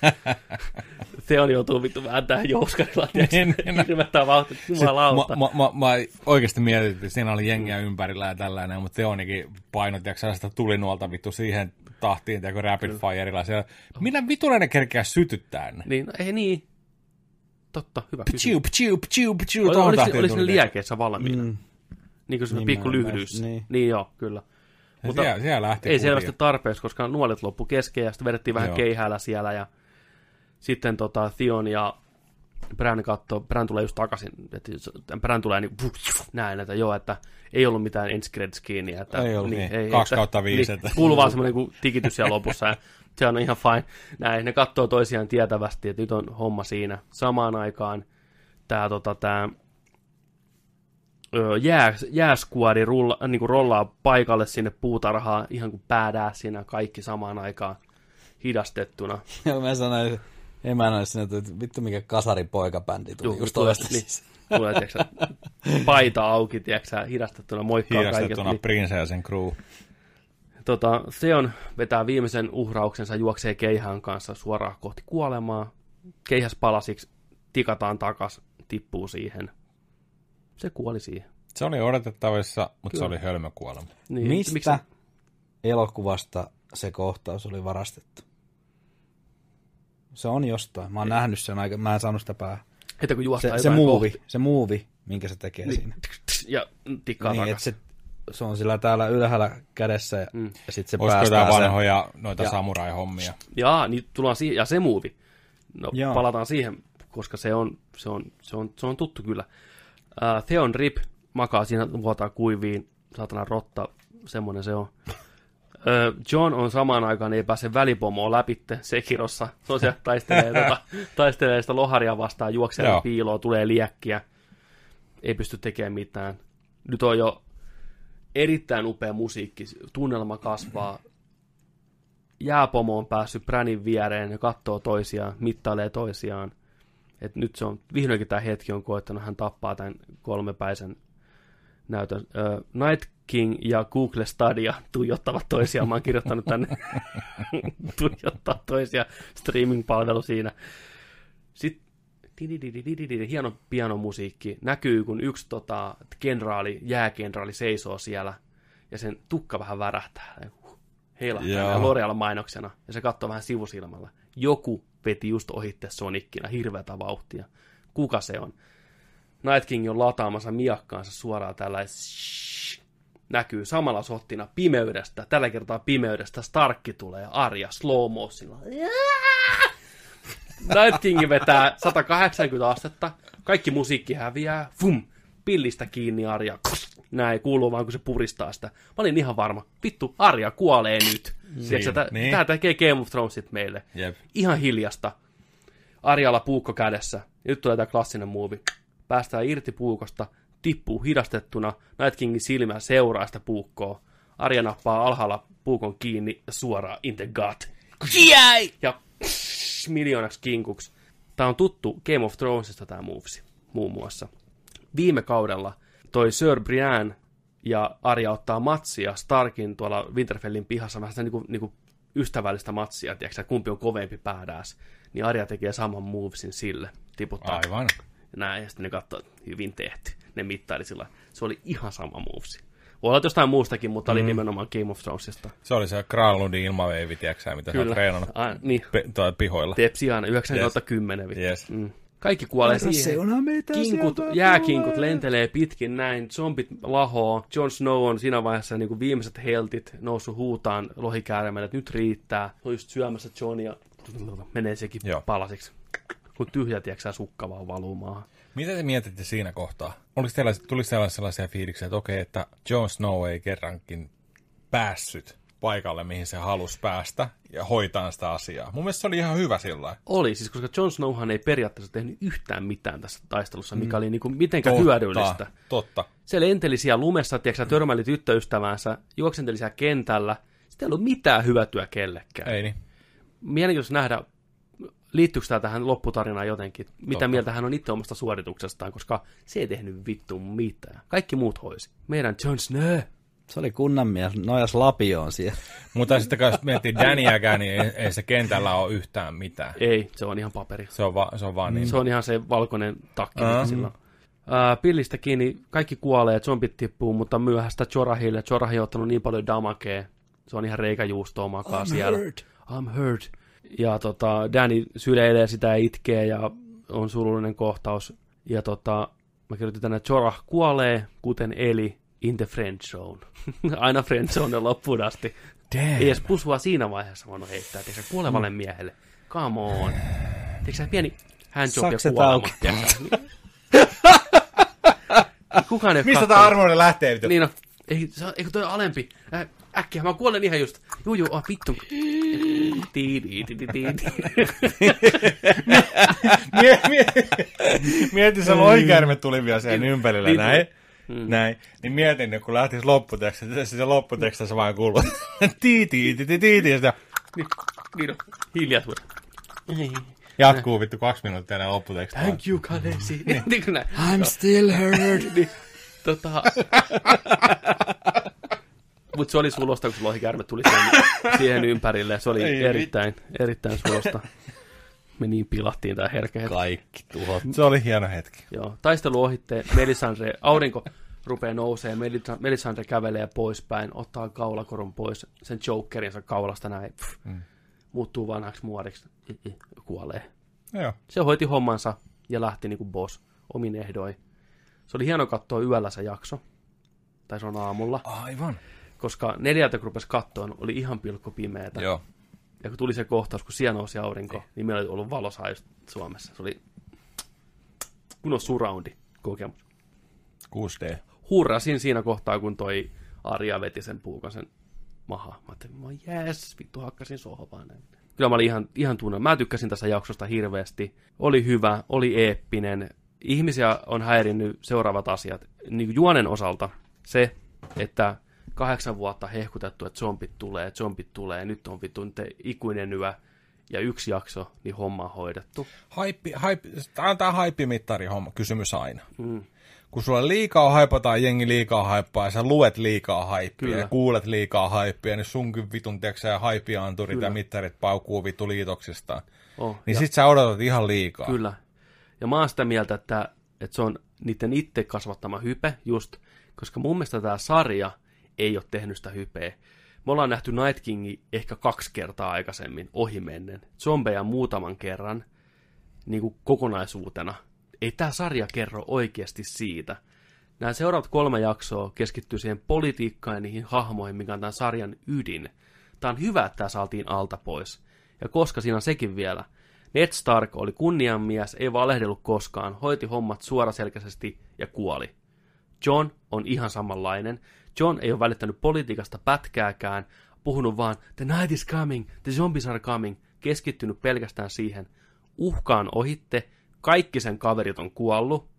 [LAUGHS] se on joutuu vittu vähän tähän jouskarilla, Niin, tiedätkö, niin. hirvettää vauhtia, jumalauta. Mä, mä, mä, mä oikeasti mietin, että siinä oli jengiä ympärillä ja tällainen, mutta Teonikin painot ja sellaista tulinuolta vittu siihen tahtiin, tiedätkö, rapid fireilla. Minä vitulle ne kerkeä sytyttää ne? Niin, no, ei niin. Totta, hyvä kysymys. Pchiu, pchiu, pchiu, pchiu, Oli, tuohon oliko, tahtiin oliko ne liekeissä valmiina? Mm. Niin kuin se Niin pikku lyhdyissä. Niin. niin. niin joo, kyllä. Ja Mutta siellä, siellä lähti Ei selvästi tarpeeksi, koska nuolet loppu kesken ja sitten vedettiin vähän Joo. keihäällä siellä ja sitten tota, Theon ja Bran katsoo, Bran tulee just takaisin, että Bran tulee niin näin, että joo, että ei ollut mitään ensi kiinni. Että, Ei ollut, niin. Kaksi kautta viisi, Niin, kuuluu vaan semmoinen kuin tikitys siellä lopussa ja [LAUGHS] se on ihan fine. Näin, ne katsoo toisiaan tietävästi, että nyt on homma siinä. Samaan aikaan tämä tota, tää, jää, jääskuadi rulla, niin kuin rollaa paikalle sinne puutarhaan ihan kuin päädää siinä kaikki samaan aikaan hidastettuna. [LAUGHS] Ja mä sanoin emänä sinne, että vittu mikä kasaripoikabändi tuli Juu, just tulee- niin. sisään. Tulee, tiiäksä, paita auki, tiiäksä, hidastettuna, moikkaa Hidastettuna kaiket. Niin, Prince ja sen crew. Tota, Theon vetää viimeisen uhrauksensa, juoksee keihään kanssa suoraan kohti kuolemaa. Keihäs palasiksi, tikataan takas, tippuu siihen. Se kuoli siihen. Se oli odotettavissa, mutta se Kyllä. oli hölmökuolema. Niin, Mistä miksi- elokuvasta se kohtaus oli varastettu? Se on jostain. Mä oon nähnyt sen aika, mä en saanut sitä päähän. Että kun Se, se muuvi, kohti, se muuvi, minkä se tekee niin, siinä. ja tikkaa Niin, takas. että se, se on sillä täällä ylhäällä kädessä ja, Mm. ja sitten se Olisiko päästää jotain sen. vanhoja noita Ja- samurai-hommia? Jaa, niin tullaan siihen, ja se muuvi. No. Joo. palataan siihen, koska se on, se on, se on, se on tuttu kyllä. Uh, Theon Rip makaa siinä, vuotaa kuiviin, saatana rotta, semmonen se on. John on samaan aikaan, ei pääse välipomoon läpitte Sekirossa. Se on siellä taistelee, tota, [LAUGHS] taistelee sitä loharia vastaan, juoksee Joo. piiloon, tulee liekkiä. Ei pysty tekemään mitään. Nyt on jo erittäin upea musiikki, tunnelma kasvaa, jääpomo on päässyt Branin viereen ja katsoo toisiaan, mittailee toisiaan. Et nyt se on, vihdoinkin tämä hetki on koettanut, hän tappaa tämän kolmepäisen näytön. Ö, Night King ja Google Stadia tuijottavat toisiaan. Mä oon kirjoittanut tänne [LAUGHS] tuijottaa toisiaan streaming-palvelu siinä. Sitten hieno pianomusiikki. Näkyy, kun yksi tota, kenraali, jääkenraali seisoo siellä ja sen tukka vähän värähtää. Heilahtaa ja L'Oreal mainoksena. Ja se katsoo vähän sivusilmalla. Joku veti just ohitte Sonikkina hirveätä vauhtia. Kuka se on? Night King on lataamassa miakkaansa suoraan tällä näkyy samalla sottina pimeydestä. Tällä kertaa pimeydestä Starkki tulee ja Arja slow motionilla. Night King vetää 180 astetta, kaikki musiikki häviää, fum, pillistä kiinni Arja, näin kuuluu vaan kun se puristaa sitä. Mä olin ihan varma, vittu, Arja kuolee nyt. Niin, tää, niin. tekee Game of Thronesit meille. Jep. Ihan hiljasta. Arjalla puukko kädessä. Ja nyt tulee tämä klassinen muuvi. Päästään irti puukosta, tippuu hidastettuna, Night Kingin silmä seuraa sitä puukkoa. Arja nappaa alhaalla puukon kiinni ja suoraan in the gut. Ja psh, miljoonaksi kinkuksi. Tämä on tuttu Game of Thronesista tämä moves, muun muassa. Viime kaudella toi Sir Brian ja Arja ottaa matsia Starkin tuolla Winterfellin pihassa vähän sitä niinku, niinku ystävällistä matsia, tiedätkö, kumpi on kovempi päädääs. Niin Arja tekee saman movesin sille, tiputtaa Aivan. näin, ja sitten ne katsoo, hyvin tehty. Ne mittaili sillä. Se oli ihan sama movesi. Voi olla jostain muustakin, mutta oli nimenomaan Game of Thronesista. Se oli se Kralundin ilmaveivi, tiedätkö mitä sä oot treenannut Ai, niin, pe- tuolla pihoilla. Tepsi aina 9 Yes. kautta 10. vittu. Yes. Mm. Kaikki kuolee Herra, siihen. seuna meitä Kinkut, jääkinkut tulee. lentelee pitkin näin, zombit lahoo. Jon Snow on siinä vaiheessa niin kuin viimeiset heltit noussut huutaan lohikäärmeelle, että nyt riittää. Se on just syömässä Johnia, menee sekin Joo. palasiksi. Kun tyhjä, tiedätkö sukka vaan valuu maahan. Mitä te mietitte siinä kohtaa? Oliko teillä, tuliko teillä sellaisia fiiliksiä, että okei, että Jon Snow ei kerrankin päässyt paikalle, mihin se halusi päästä, ja hoitaa sitä asiaa. Mun mielestä se oli ihan hyvä sillä. Oli, siis koska Jon Snowhan ei periaatteessa tehnyt yhtään mitään tässä taistelussa, mikä oli niin kuin mitenkään hyödyllistä. Totta. Se lenteli siellä lumessa, tiedätkö, sä, törmäili tyttöystäväänsä, juoksenteli siellä kentällä. Sitten ei ollut mitään hyötyä kellekään. Ei niin. Mielenkiintoista nähdä, liittyykö tämä tähän lopputarinaan jotenkin, mitä Totta. mieltä hän on itse omasta suorituksestaan, koska se ei tehnyt vittu mitään. Kaikki muut hoisi. Meidän Jon Snow. Se oli kunnan mies, nojas lapioon siellä. Mutta sitten kun miettii Daniäkään, niin ei, ei se kentällä ole yhtään mitään. Ei, se on ihan paperi. Se on, va, se on vaan niin. Se on ihan se valkoinen takki, Aa. mikä sillä on. Ää, pillistä kiinni, kaikki kuolee, zombit tippuu, mutta myöhäistä Jorahille. Jorahi on ottanut niin paljon damakea. Se on ihan reikäjuustoa makaa I'm siellä. hurt. I'm hurt. Ja tota, Danny syleilee sitä ja itkee ja on surullinen kohtaus. Ja tota, mä kirjoitin tänne, että Jorah kuolee, kuten Eli in the friend zone. [LAUGHS] Aina friend zone loppuun asti. Damn. Ei edes pusua siinä vaiheessa voinut heittää, tiedätkö, sä, kuolevalle miehelle. Come on. Tiedätkö, sä, pieni handjob ja kuolema. [LAUGHS] Kukaan ei Mistä tämä armoinen lähtee? Vittu? Niin no, ei, se on- eikö toi alempi? Äh, äkkiä, mä kuolen ihan just. Juu, juu, oh, vittu. Tii, tii, tii, tii, tii. Mie, mie, mietin, se lohikäärme tuli vielä sen ympärillä, Niin näin. Näin. Niin mietin, että kun lähtisi lopputeksti, se, se lopputeksti se vaan kuuluu. [LAUGHS] tii, tii, tii, tii, tii, tii, ja sitten Niin, niin hiljaisuus. jatkuu vittu kaksi minuuttia näin lopputeksti. Thank you, Kalesi. Niin. I'm still hurt. Tota... [LAUGHS] Mutta se oli sulosta, kun lohikäärme tuli siihen, siihen ympärille. Se oli Ei erittäin, erittäin sulosta. Me niin pilattiin tää herkä hetki. Kaikki tuhot. Se oli hieno hetki. Joo, taistelu ohitte, Melisandre, aurinko rupeaa nousee, Melisa- Melisandre kävelee poispäin, ottaa kaulakorun pois, sen jokerinsa kaulasta näin, pff, mm. muuttuu vanhaksi muodiksi, kuolee. Joo. Se hoiti hommansa ja lähti niin kuin boss omin ehdoin. Se oli hieno katsoa yöllä se jakso, tai se on aamulla, Aivan. koska neljältä kun rupesi kattoon, oli ihan pilkku pimeätä. Joo. Ja kun tuli se kohtaus, kun siellä nousi aurinko, niin meillä oli ollut valosaa Suomessa. Se oli kunnon surroundi kokemus. 6D. hurrasin siinä kohtaa, kun toi Arja veti sen puukasen maha. Mä ajattelin, mä jes, vittu hakkasin sohvaan. Kyllä mä olin ihan, ihan tunne. Mä tykkäsin tässä jaksosta hirveästi. Oli hyvä, oli eeppinen. Ihmisiä on häirinnyt seuraavat asiat. Niin juonen osalta se, että kahdeksan vuotta hehkutettu, että zombit tulee, zombit tulee, nyt on vittu nyt ikuinen yö ja yksi jakso, niin homma on hoidettu. Haippi, haippi, tämä on tämä haippimittari homma, kysymys aina. Mm. Kun sulla liikaa haipataan, jengi liikaa haippaa, ja sä luet liikaa haippia, Kyllä. ja kuulet liikaa haippia, niin sunkin vitun, tiedätkö Kyllä. ja mittarit paukuu vittu liitoksistaan. Oh, Niin ja- sit sä odotat ihan liikaa. Kyllä. Ja mä oon sitä mieltä, että, että se on niiden itse kasvattama hype, just, koska mun mielestä tämä sarja ei ole tehnyt sitä hypeä. Me ollaan nähty Night Kingi ehkä kaksi kertaa aikaisemmin ohimennen. Zombeja muutaman kerran niin kuin kokonaisuutena. Ei tämä sarja kerro oikeasti siitä. Nämä seuraavat kolme jaksoa keskittyy siihen politiikkaan ja niihin hahmoihin, mikä on tämän sarjan ydin. Tämä on hyvä, että tämä saatiin alta pois. Ja koska siinä on sekin vielä, Ned Stark oli kunnianmies, ei valehdellut koskaan, hoiti hommat suoraselkäisesti ja kuoli. John on ihan samanlainen. John ei ole välittänyt politiikasta pätkääkään, puhunut vaan The night is coming, the zombies are coming, keskittynyt pelkästään siihen. Uhkaan ohitte, kaikki sen kaverit on kuollut.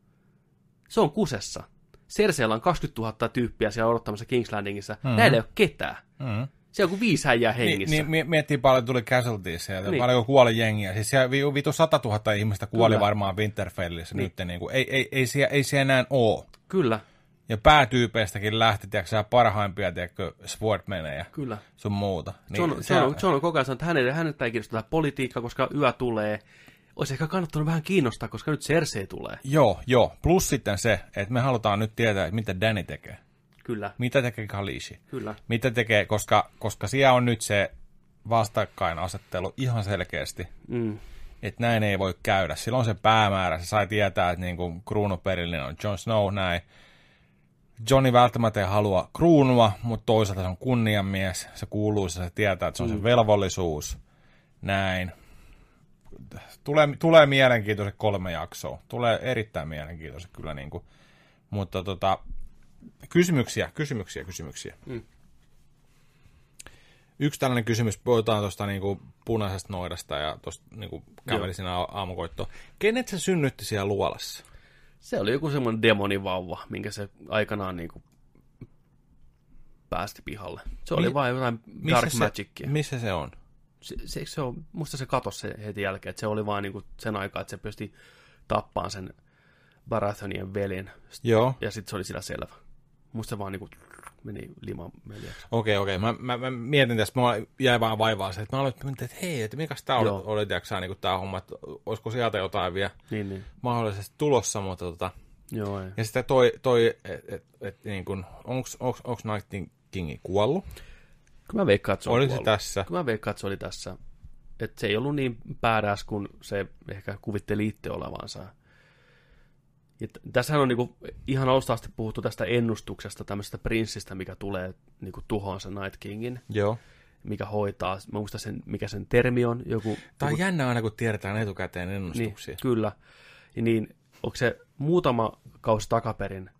Se on kusessa. Cerseellä on 20 000 tyyppiä siellä odottamassa King's Landingissa. Mm-hmm. Näillä ei ole ketään. Mm. Siellä on kuin viisi häijää Niin, hengissä. niin mie- miettii paljon tuli casualties sieltä, Niin. niin. paljon kuoli jengiä. Siis siellä vi- vitu 100 000 ihmistä kuoli Kyllä. varmaan Winterfellissä Niin. nyt. Niin kuin, ei, ei, ei, siellä, ei siellä enää oo. Kyllä, Ja päätyypeistäkin lähti, tiedätkö, sä, parhaimpia, tiedätkö, Swordmaneja kyllä. sun muuta. Niin John, se- John, on, John on koko ajan sanonut, että hänelle, häneltä ei kiinnosta politiikka, koska yö tulee. Olisi ehkä kannattanut vähän kiinnostaa, koska nyt Cersei tulee. Joo, joo. Plus sitten se, että me halutaan nyt tietää, että mitä Danny tekee. Kyllä, Mitä tekee Khaleesi. kyllä. Mitä tekee, koska, koska siellä on nyt se vastakkainasettelu ihan selkeästi. Mm. että näin ei voi käydä. Silloin se päämäärä, se sai tietää, että niin kuin kruunuperillinen on Jon Snow näin. Johnny välttämättä ei halua kruunua, mutta toisaalta se on kunniamies, se kuuluu, se tietää, että se on se velvollisuus, näin. Tulee, tulee mielenkiintoiset kolme jaksoa, tulee erittäin mielenkiintoiset kyllä, niin kuin. mutta tota, kysymyksiä, kysymyksiä, kysymyksiä. Mm. Yksi tällainen kysymys, puhutaan tuosta niinku punaisesta noidasta ja tuosta niinku käveli siinä aa- aamukoittoon. Kenet se synnytti siellä luolassa? Se oli joku semmoinen demonivauva, minkä se aikanaan niin kuin päästi pihalle. Se oli Mi- vain jotain dark se, magicia. Missä se on? Se, se, se on, musta se katosi se heti jälkeen, että se oli vain niin kuin sen aikaa, että se pystyi tappaan sen Barathonien veljen. Joo. Ja sitten se oli sillä selvä. Musta se vaan niin kuin meni liman veljeksi. Okei, okei. Mä, mä, mä, mietin tästä, mä jäin vaan vaivaa se, että mä aloin että hei, että mikäs tää oli, oli tiiäksä, niin tää homma, että olisiko sieltä jotain vielä Niin, niin. mahdollisesti tulossa, mutta tota, Joo, ei. ja sitten toi, toi että et, et, niin kuin, onks, onks, onks Night Kingi kuollut? Kyllä mä veikkaan, että se se kuollut. tässä? Kyllä mä veikkaan, että se oli tässä. Että se ei ollut niin päädäs kuin se ehkä kuvitteli itse olevansa. Ja tässähän on niinku ihan alusta asti puhuttu tästä ennustuksesta, tämmöisestä prinssistä, mikä tulee niinku tuhoon sen Night Kingin, Joo. mikä hoitaa, mä muistan sen, mikä sen termi on, joku... Tää on joku jännä aina, kun tiedetään etukäteen niin, ennustuksia. kyllä. Ja niin, onko se muutama kausi takaperin,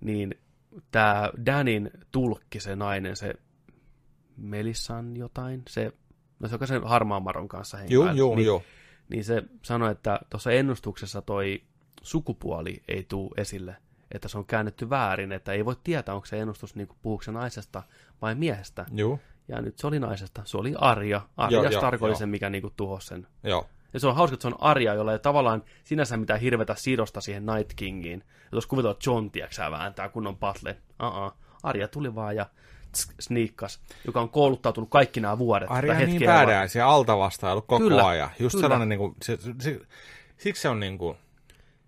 niin tämä Danin tulkki, se nainen, se Melissan jotain, se, no se joka sen harmaan maron kanssa Joo, joo, niin, joo. niin se sanoi, että tuossa ennustuksessa toi sukupuoli ei tuu esille, että se on käännetty väärin, että ei voi tietää, onko se ennustus niin puhuuko se naisesta vai miehestä. Joo, Ja nyt se oli naisesta, se oli Arja. Arja joo, Stark oli joo. se, mikä niin tuhosi sen joo. ja se on hauska, että se on Arja, jolla ei tavallaan sinänsä mitään hirvetä sidosta siihen Night Kingiin. Ja tuossa kuvitellaan, että John, tiedätkö vääntää kunnon battle. Uh-uh. Arja tuli vaan ja tsk, sniikkas, joka on kouluttautunut kaikki nämä vuodet. Arja tätä niin badass ja altavastailu koko Kyllä, ajan. Just kyllä. sellainen, niin kuin, se, se, siksi se on niin kuin,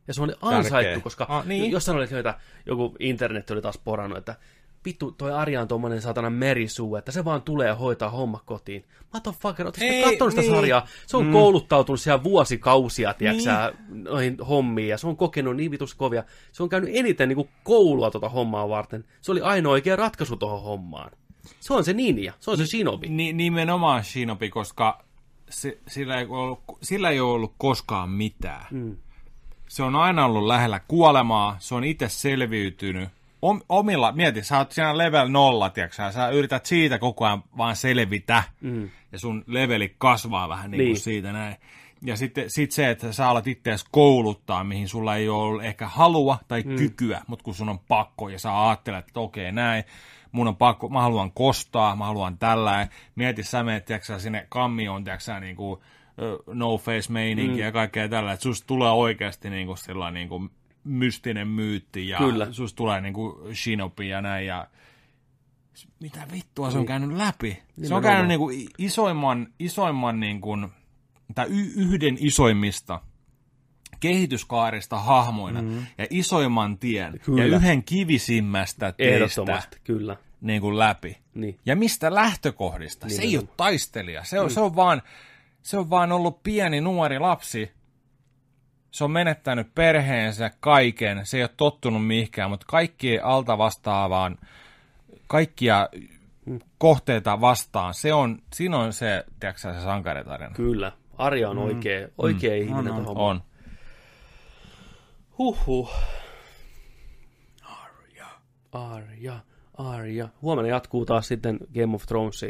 Ja se on ansaittu, Tärkeä. koska Ah, niin. jossain oli että joku internet oli taas porannut, että vittu, toi Arja on tommonen satana merisuu, että se vaan tulee hoitaa homma kotiin. Motherfucker, ootte Ei, sitten katsonut sitä niin. sarjaa? Se on mm. kouluttautunut siellä vuosikausia, tiiäksä, noihin hommiin, ja se on kokenut niin vitus kovia. Se on käynyt eniten niin kuin koulua tota hommaa varten. Se oli ainoa oikea ratkaisu tuohon hommaan. Se on se ninja, se on se shinobi. Ni, nimenomaan Shinobi, koska se, sillä, ei ollut, sillä ei ole ollut koskaan mitään. Mm. Se on aina ollut lähellä kuolemaa, se on itse selviytynyt. Om, omilla, mieti, sä oot siinä level nolla, tiiäksä, sä, yrität siitä koko ajan vaan selvitä, mm. ja sun leveli kasvaa vähän niin, Niin. kuin siitä näin. Ja sitten sit se, että sä alat itseäsi kouluttaa, mihin sulla ei ole ehkä halua tai mm. kykyä, mutta kun sun on pakko ja sä ajattelet, että okei näin, mun on pakko, mä haluan kostaa, mä haluan tällä. Mieti, sä menet tiiäksä, sinne kammioon, tiiäksä, niin kuin, no face meininki mm. ja kaikkea tällä, että susta tulee oikeasti niin kuin, sellainen niin kuin mystinen myytti ja Kyllä. susta tulee niin kuin shinobi ja näin ja mitä vittua se on käynyt läpi? Se on käynyt niin kuin isoimman, isoimman niin kuin, tai y- yhden isoimmista kehityskaarista hahmoina mm-hmm. ja isoimman tien Kyllä. ja yhden kivisimmästä teistä kyllä. niin kuin läpi. Niin. Ja mistä lähtökohdista? Se ei ole taistelija. Se on, se, on vaan, se on vaan ollut pieni nuori lapsi. Se on menettänyt perheensä kaiken. Se ei ole tottunut mihinkään, mutta kaikki alta vastaavaan, kaikkia kohteita vastaan. Se on, siinä on se, tiedätkö se sankaritarina. Kyllä. Arja on oikea, oikea mm. ihminen on, tuohon On. Huhhuh. Arja. Arja. Arja. Huomenna jatkuu taas sitten Game of Thrones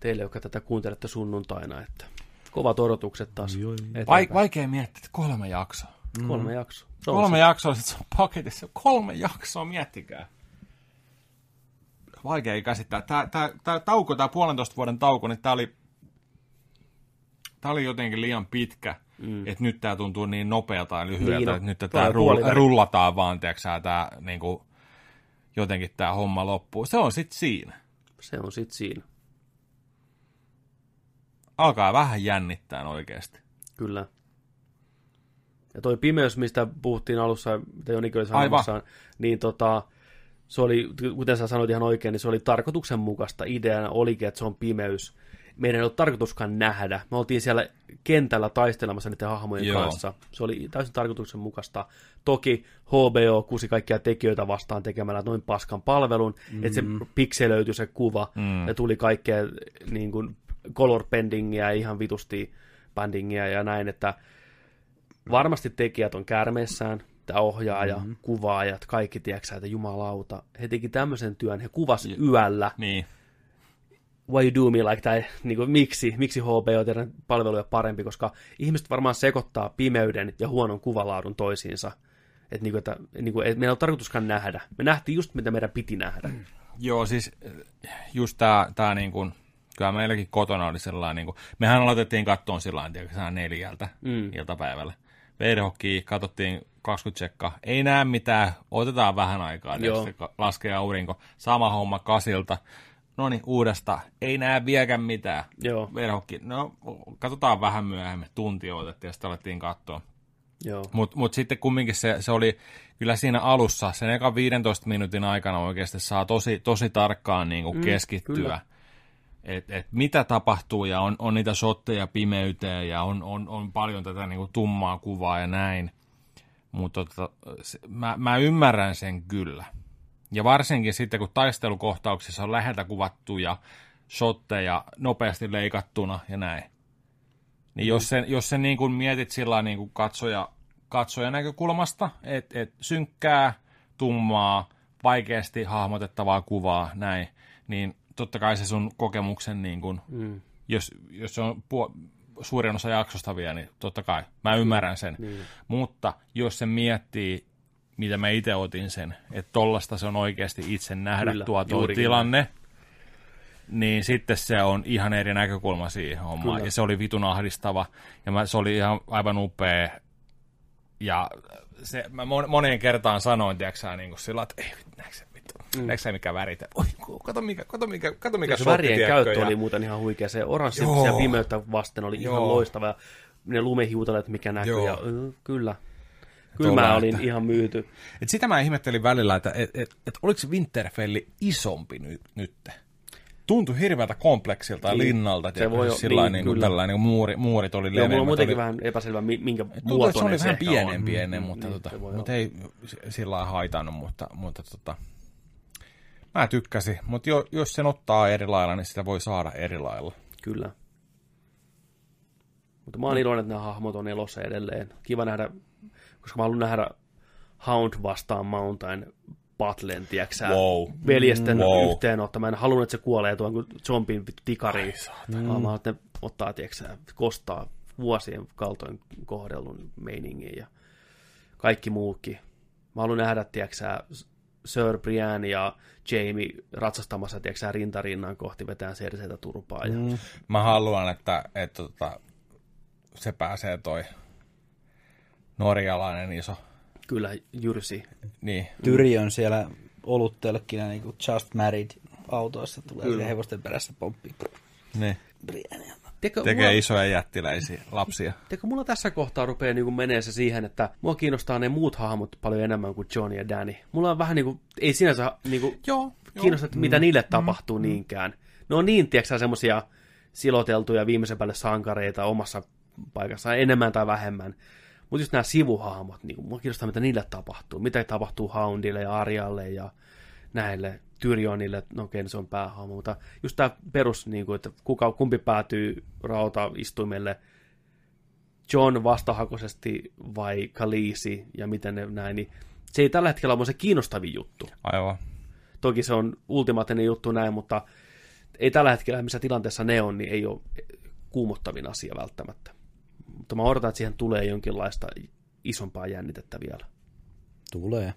teille, jotka tätä kuuntelette sunnuntaina, että kovat odotukset taas. eteenpäin. Vaik- vaikea miettiä, että kolme jaksoa. Kolme jaksoa. Se on Kolme se. jaksoa, sit se on paketissa. Kolme jaksoa, miettikää. Vaikea käsittää. Tää, tää, tää tauko, tää puolentoista vuoden tauko, niin tää oli, tää oli jotenkin liian pitkä. Mm. Että nyt tää tuntuu niin nopealta ja lyhyeltä, Niin on. että nyt on rull, rullataan vaan, tiedätkö sä, tää niinku, jotenkin tää homma loppuu. Se on sit siinä. Se on sitten siinä. Alkaa vähän jännittää oikeasti. Kyllä. Ja toi pimeys, mistä puhuttiin alussa, mitä Jonikin oli sanomassa, niin tota, se oli, kuten sä sanoit ihan oikein, niin se oli tarkoituksenmukaista. Ideana olikin, että se on pimeys. meidän ei ollut tarkoituskaan nähdä. Me oltiin siellä kentällä taistelemassa niiden hahmojen Joo. kanssa. Se oli täysin tarkoituksenmukaista. Toki HBO kusi kaikkia tekijöitä vastaan tekemällä noin paskan palvelun, mm. että se pikselöityi se kuva Mm. ja tuli kaikkea niin kuin color bendingia ja ihan vitusti bandingia ja näin, että varmasti tekijät on kärmeissään, tämä ohjaaja, mm-hmm. kuvaajat, kaikki tiedätkö että jumalauta, he teki tämmöisen työn, he kuvas yöllä, Niin. why you do me like that, niin kuin, miksi, miksi HBO teidän palveluja parempi, koska ihmiset varmaan sekoittaa pimeyden ja huonon kuvalaadun toisiinsa. Et, niin kuin, että, niin kuin, et meillä ei ole tarkoituskaan nähdä. Me nähtiin just, mitä meidän piti nähdä. Joo, siis äh, just tää, tää niin kuin, kyllä meilläkin kotona oli sellainen, niin kuin, mehän aloitettiin kattoon sillä tavalla neljältä mm. iltapäivällä. Verhokki, katsottiin 20 sekkaa, ei näe mitään, otetaan vähän aikaa, tietysti, laskee aurinko, sama homma kasilta, no niin, uudesta, ei näe vieläkään mitään. Joo, Verhokki, no katsotaan vähän myöhemmin, tunti otettiin ja sitten alettiin katsoa. Mutta mut sitten kumminkin se, se oli kyllä siinä alussa, sen ekan 15 minuutin aikana oikeasti saa tosi, tosi tarkkaan niin kuin Mm, keskittyä. kyllä. Et, et mitä tapahtuu ja on, on niitä shotteja pimeyteen ja on, on, on paljon tätä niin kuin tummaa kuvaa ja näin. Mutta tota, se- mä, mä ymmärrän sen kyllä. Ja varsinkin sitten, kun taistelukohtauksissa on läheltä kuvattuja shotteja nopeasti leikattuna ja näin. Niin jos sen, jos sen niin kuin mietit sillä niin kuin katsoja, katsoja näkökulmasta, että et synkkää, tummaa, vaikeasti hahmotettavaa kuvaa, näin, niin totta kai se sun kokemuksen, niin kuin, Mm. jos, jos se on puo, suurin osa jaksosta vielä, niin totta kai, mä ymmärrän sen. Niin. Mutta jos se miettii, mitä mä itse otin sen, että tollasta se on oikeasti itse nähdä Kyllä, tuo, tuo tilanne, niin sitten se on ihan eri näkökulma siihen hommaan. Kyllä. Ja se oli vitun ahdistava, ja mä, se oli ihan aivan upea. Ja se, mä mon- moneen kertaan sanoin, tiedätkö niin kuin sillä, että ei, sä vittu, mm. näetkö sä mikä värit? Oi, kato mikä, kato mikä, kato mikä se värien käyttö ja- oli muuten ihan huikea. Se oranssi ja pimeyttä vasten oli ihan Joo. loistava. Ja ne lumehiutalet, mikä näkyy. Joo. Ja, ö, kyllä. Kyllä mä olin että- ihan myyty. Et sitä mä ihmettelin välillä, että et, et, et oliko Winterfelli isompi nyt? nyt? Tuntui hirveältä kompleksilta ja Niin. linnalta. Se voi sillä niin, niin, kyllä. tällainen, niin muuri, muurit oli leveämmät. mulla on muutenkin oli, vähän epäselvä, mi- minkä että se muotoinen oli se vähän pienempi on. ennen, Mm, mutta, niin, tota, se mutta ei sillä lailla haitannut, mutta, mutta tota, mä tykkäsin. Mutta jo, jos sen ottaa eri lailla, niin sitä voi saada eri lailla. Kyllä. Mutta mä oon iloinen, että nämä hahmot on elossa edelleen. Kiva nähdä, koska mä haluan nähdä Hound vastaan Mountain battlen, tiedätkö Wow. veljesten Wow. yhteenotto. Mä en halunnut, että se kuolee tuon kuin zombin tikariin. Vaan mä haluan, että ne ottaa, tiedätkö sä, kostaa vuosien kaltoin kohdellun meiningin ja kaikki muukin. Mä haluan nähdä, tiedätkö sä, Sir Brian ja Jamie ratsastamassa, tiedätkö rintarinnan kohti vetään Cerseitä turpaa. Ja, mm. Mä haluan, että, että tota, se pääsee toi norjalainen iso. Kyllä, Jyrsi. Niin, Tyri on siellä oluttölkkinä niin kuin Just Married autoissa, tulee Kyllä. Hevosten perässä pomppii. niin. Briania. Tiedätkö, Tekee mulla, isoja jättiläisiä lapsia. tiedätkö, mulla tässä kohtaa rupeaa niin menee se siihen, että mua kiinnostaa ne muut hahmot paljon enemmän kuin John ja Danny. Mulla on vähän niin kuin, ei sinänsä niin kuin, Joo. kiinnosta, että mitä niille tapahtuu niinkään. Ne on niin, tiedätkö semmoisia siloteltuja viimeisen päälle sankareita omassa paikassaan, enemmän tai vähemmän. Mutta just nämä sivuhahmot, niin mua kiinnostaa, mitä niille tapahtuu. Mitä tapahtuu Houndille ja Arjalle ja näille Tyrionille, no okei, se on päähahmo, mutta just tämä perus, niin kuin, että kuka, kumpi päätyy rautaistuimelle, John vastahakoisesti vai Khaleesi ja miten ne näin, niin se ei tällä hetkellä ole se kiinnostavin juttu. Aivan. Toki se on ultimaattinen juttu näin, mutta ei tällä hetkellä, missä tilanteessa ne on, niin ei ole kuumottavin asia välttämättä. Mutta mä odotan, että siihen tulee jonkinlaista isompaa jännitettä vielä. Tulee.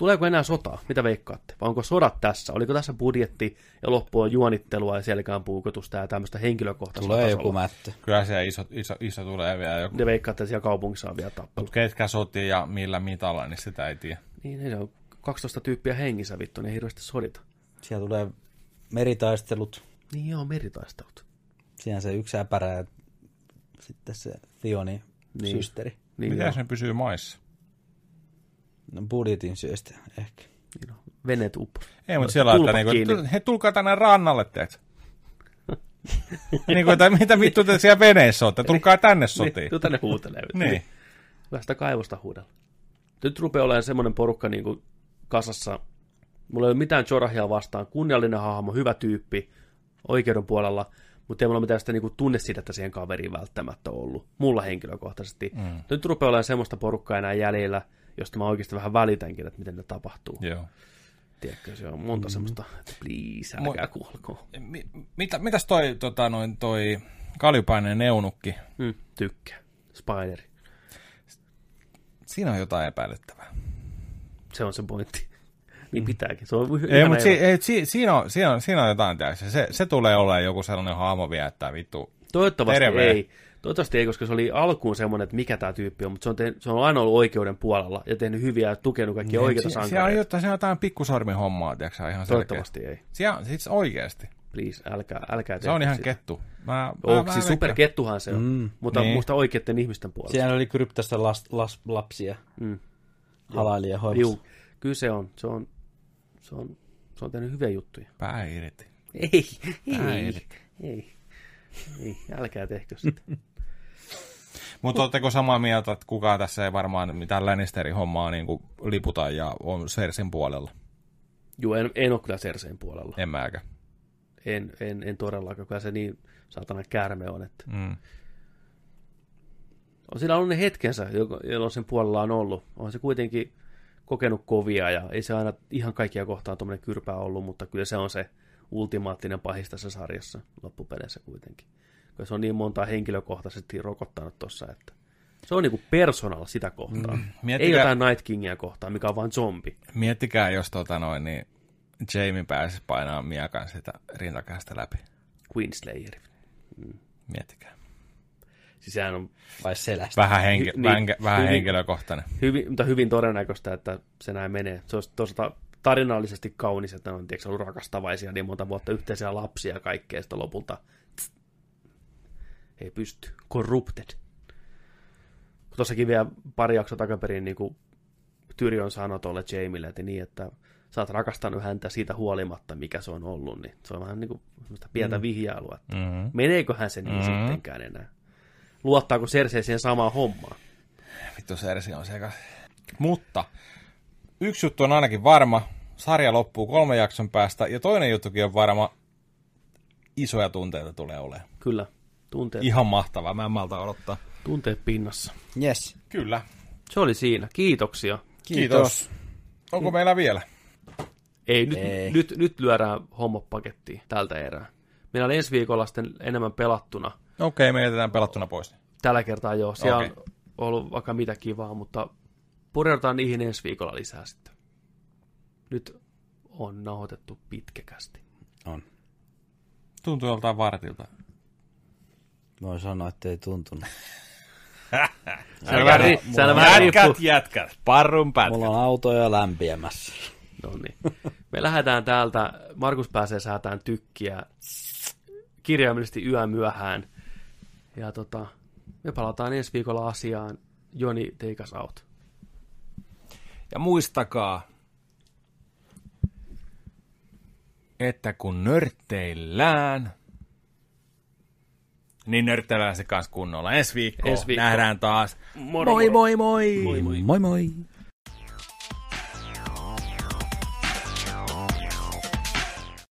Tuleeko enää sotaa? Mitä veikkaatte? Vai onko sodat tässä? Oliko tässä budjetti ja loppu on juonittelua ja selkään puukotusta ja tämmöistä henkilökohtaista Tulee tasolla? joku mättö. Kyllä se iso, iso, iso tulee vielä joku. Te veikkaatte, että siellä kaupungissa on vielä tappelu. Mutta ketkä sotii ja millä mitalla, niin sitä ei tiedä. Niin, ne on 12 tyyppiä hengissä vittu, ne ei hirveästi sodita. Siellä tulee meritaistelut. Niin joo, meritaistelut. Siinä se yksi äpärä ja sitten se Theoni Niin. niin. systeri. Niin, Miten joo, ne pysyy maissa? No budjetin syöstä ehkä. niin on. Veneet uppos. Ei, mutta siellä että niinku, tul- he tulkaa tänne rannalle, teet. niin kuin, että mitä vittu te siellä veneessä olette? Tulkaa tänne sotiin. Niin, tänne huutelee. Niin. Kyllä sitä kaivosta huudella. Nyt rupeaa olemaan semmoinen porukka niin kuin kasassa. Mulla ei ole mitään Jorahia vastaan. Kunniallinen hahmo, hyvä tyyppi, oikeuden puolella, mutta ei mulla mitään sitä niin tunnesidettä siihen kaveriin välttämättä ollut. Mulla henkilökohtaisesti. Mm. Nyt rupeaa olemaan semmoista porukkaa enää jäljellä, josta mä oikeasti vähän välitänkin, että miten ne tapahtuu. Joo. Tiedätkö, se on monta mm. semmoista, että please, älkää Mu- kuolko. Mi- mitä, mitäs toi, tota, noin, toi kaljupainen neunukki? Mm, tykkää. Spideri. Siinä on jotain epäilyttävää. Se on se pointti. [LAUGHS] niin pitääkin. Se on ei, mutta si, ei, si, siinä, on, siinä, on, siinä on jotain, tiedätkö? Se, se tulee olemaan joku sellainen hahmo vielä, että vittu Toivottavasti terve. ei. Toivottavasti ei, koska se oli alkuun semmoinen, että mikä tämä tyyppi on, mutta se on, tehnyt, se on aina ollut oikeuden puolella ja tehnyt hyviä ja tukenut kaikkia oikeita si, Siellä on, sankareita. jotain, siellä on jotain pikkusormin hommaa, tiedätkö ihan Toivottavasti ei. Siellä on siis oikeasti. Please, älkää, älkää Se on ihan sitä. kettu. Mä, Oh, mä, siis mä superkettuhan se on, Mm, mutta niin. muista oikeiden ihmisten puolesta. Siellä oli kryptästä las, las, lapsia Mm. halailija hoivassa. Juu, kyllä se on. Se on, se on, se on tehnyt hyviä juttuja. Pää irti. Ei, Tää ei, ei. ei, ei, älkää tehkö sitä. [LAUGHS] Mutta oletteko samaa mieltä, että kukaan tässä ei varmaan mitään Lannisterin hommaa niin kuin liputa ja on Sersin puolella? Joo, en, en ole kyllä Cerseen puolella. En mäkään. En, en, en todellakaan, kyllä se niin saatana käärme on, että Mm. on sillä ollut ne hetkensä, jolloin sen puolella on ollut. On se kuitenkin kokenut kovia ja ei se aina ihan kaikkia kohtaan tuommoinen kyrpää ollut, mutta kyllä se on se ultimaattinen pahis tässä sarjassa loppupeleissä kuitenkin. Kyllä se on niin monta henkilökohtaisesti rokottanut tuossa, että se on niinku personal sitä kohtaa. Mm, Ei miettikää- jotain Night Kingia kohtaa, mikä on vain zombi. Miettikää, jos tota noin, niin Jamie pääsisi painamaan miakan sitä rintakästä läpi. Queenslayer. Miettikää. Siis sehän on Vai selästä. Vähän, henke, Hy- niin, vähän, hyvin- henkilökohtainen. hyvin, mutta hyvin todennäköistä, että se näin menee. Se olisi toisaalta tarinallisesti kaunis, että ne on tiedätkö, ollut rakastavaisia niin monta vuotta yhteisiä lapsia ja kaikkea, sitten lopulta ei pysty. Corrupted. Tuossakin vielä pari jaksoa takaperin niin kuin Tyrion sanoi tuolle Jamille, että niin, että sä oot rakastanut häntä siitä huolimatta, mikä se on ollut, niin se on vähän niin kuin pientä mm. vihjailua, että Mm-hmm. meneeköhän se niin Mhm. sittenkään enää. Luottaako Cersei siihen samaan hommaan? Vittu Sersi on sekas. Mutta yksi juttu on ainakin varma. Sarja loppuu kolmen jakson päästä. Ja toinen juttukin on varma. Isoja tunteita tulee olemaan. Kyllä, tunteet, Ihan mahtavaa. Mä en malta odottaa. tunteet pinnassa. Yes. Kyllä. Se oli siinä. Kiitoksia. Kiitos. Onko meillä vielä? Ei, nyt, Ei. Nyt, nyt lyödään homma pakettiin tältä erää. Meillä on ensi viikolla sitten enemmän pelattuna. Okei, me jätetään pelattuna pois. Tällä kertaa joo. Siellä Okei. on ollut vaikka mitä kivaa, mutta pureudutaan niihin ensi viikolla lisää sitten. Nyt on nauhoitettu pitkäkästi. On. Tuntuu joltain vartilta. Voin sanoa, että ei tuntunut. [LAUGHS] Se on vähän, ri- se on vähän riippuu. jätkät, parrun pätkät. Mulla on autoja lämpiämässä. No niin. Me lähdetään täältä, Markus pääsee säätään tykkiä kirjaimellisesti yön myöhään. Ja tota, me palataan ensi viikolla asiaan. Joni, take us out. Ja muistakaa, että kun nörtteillään, niin nörtteillään se kanssa kunnolla. Ensi viikko, Ensi viikko. nähdään taas. Moro, moi moro. moi moi! Moi moi. Moi moi!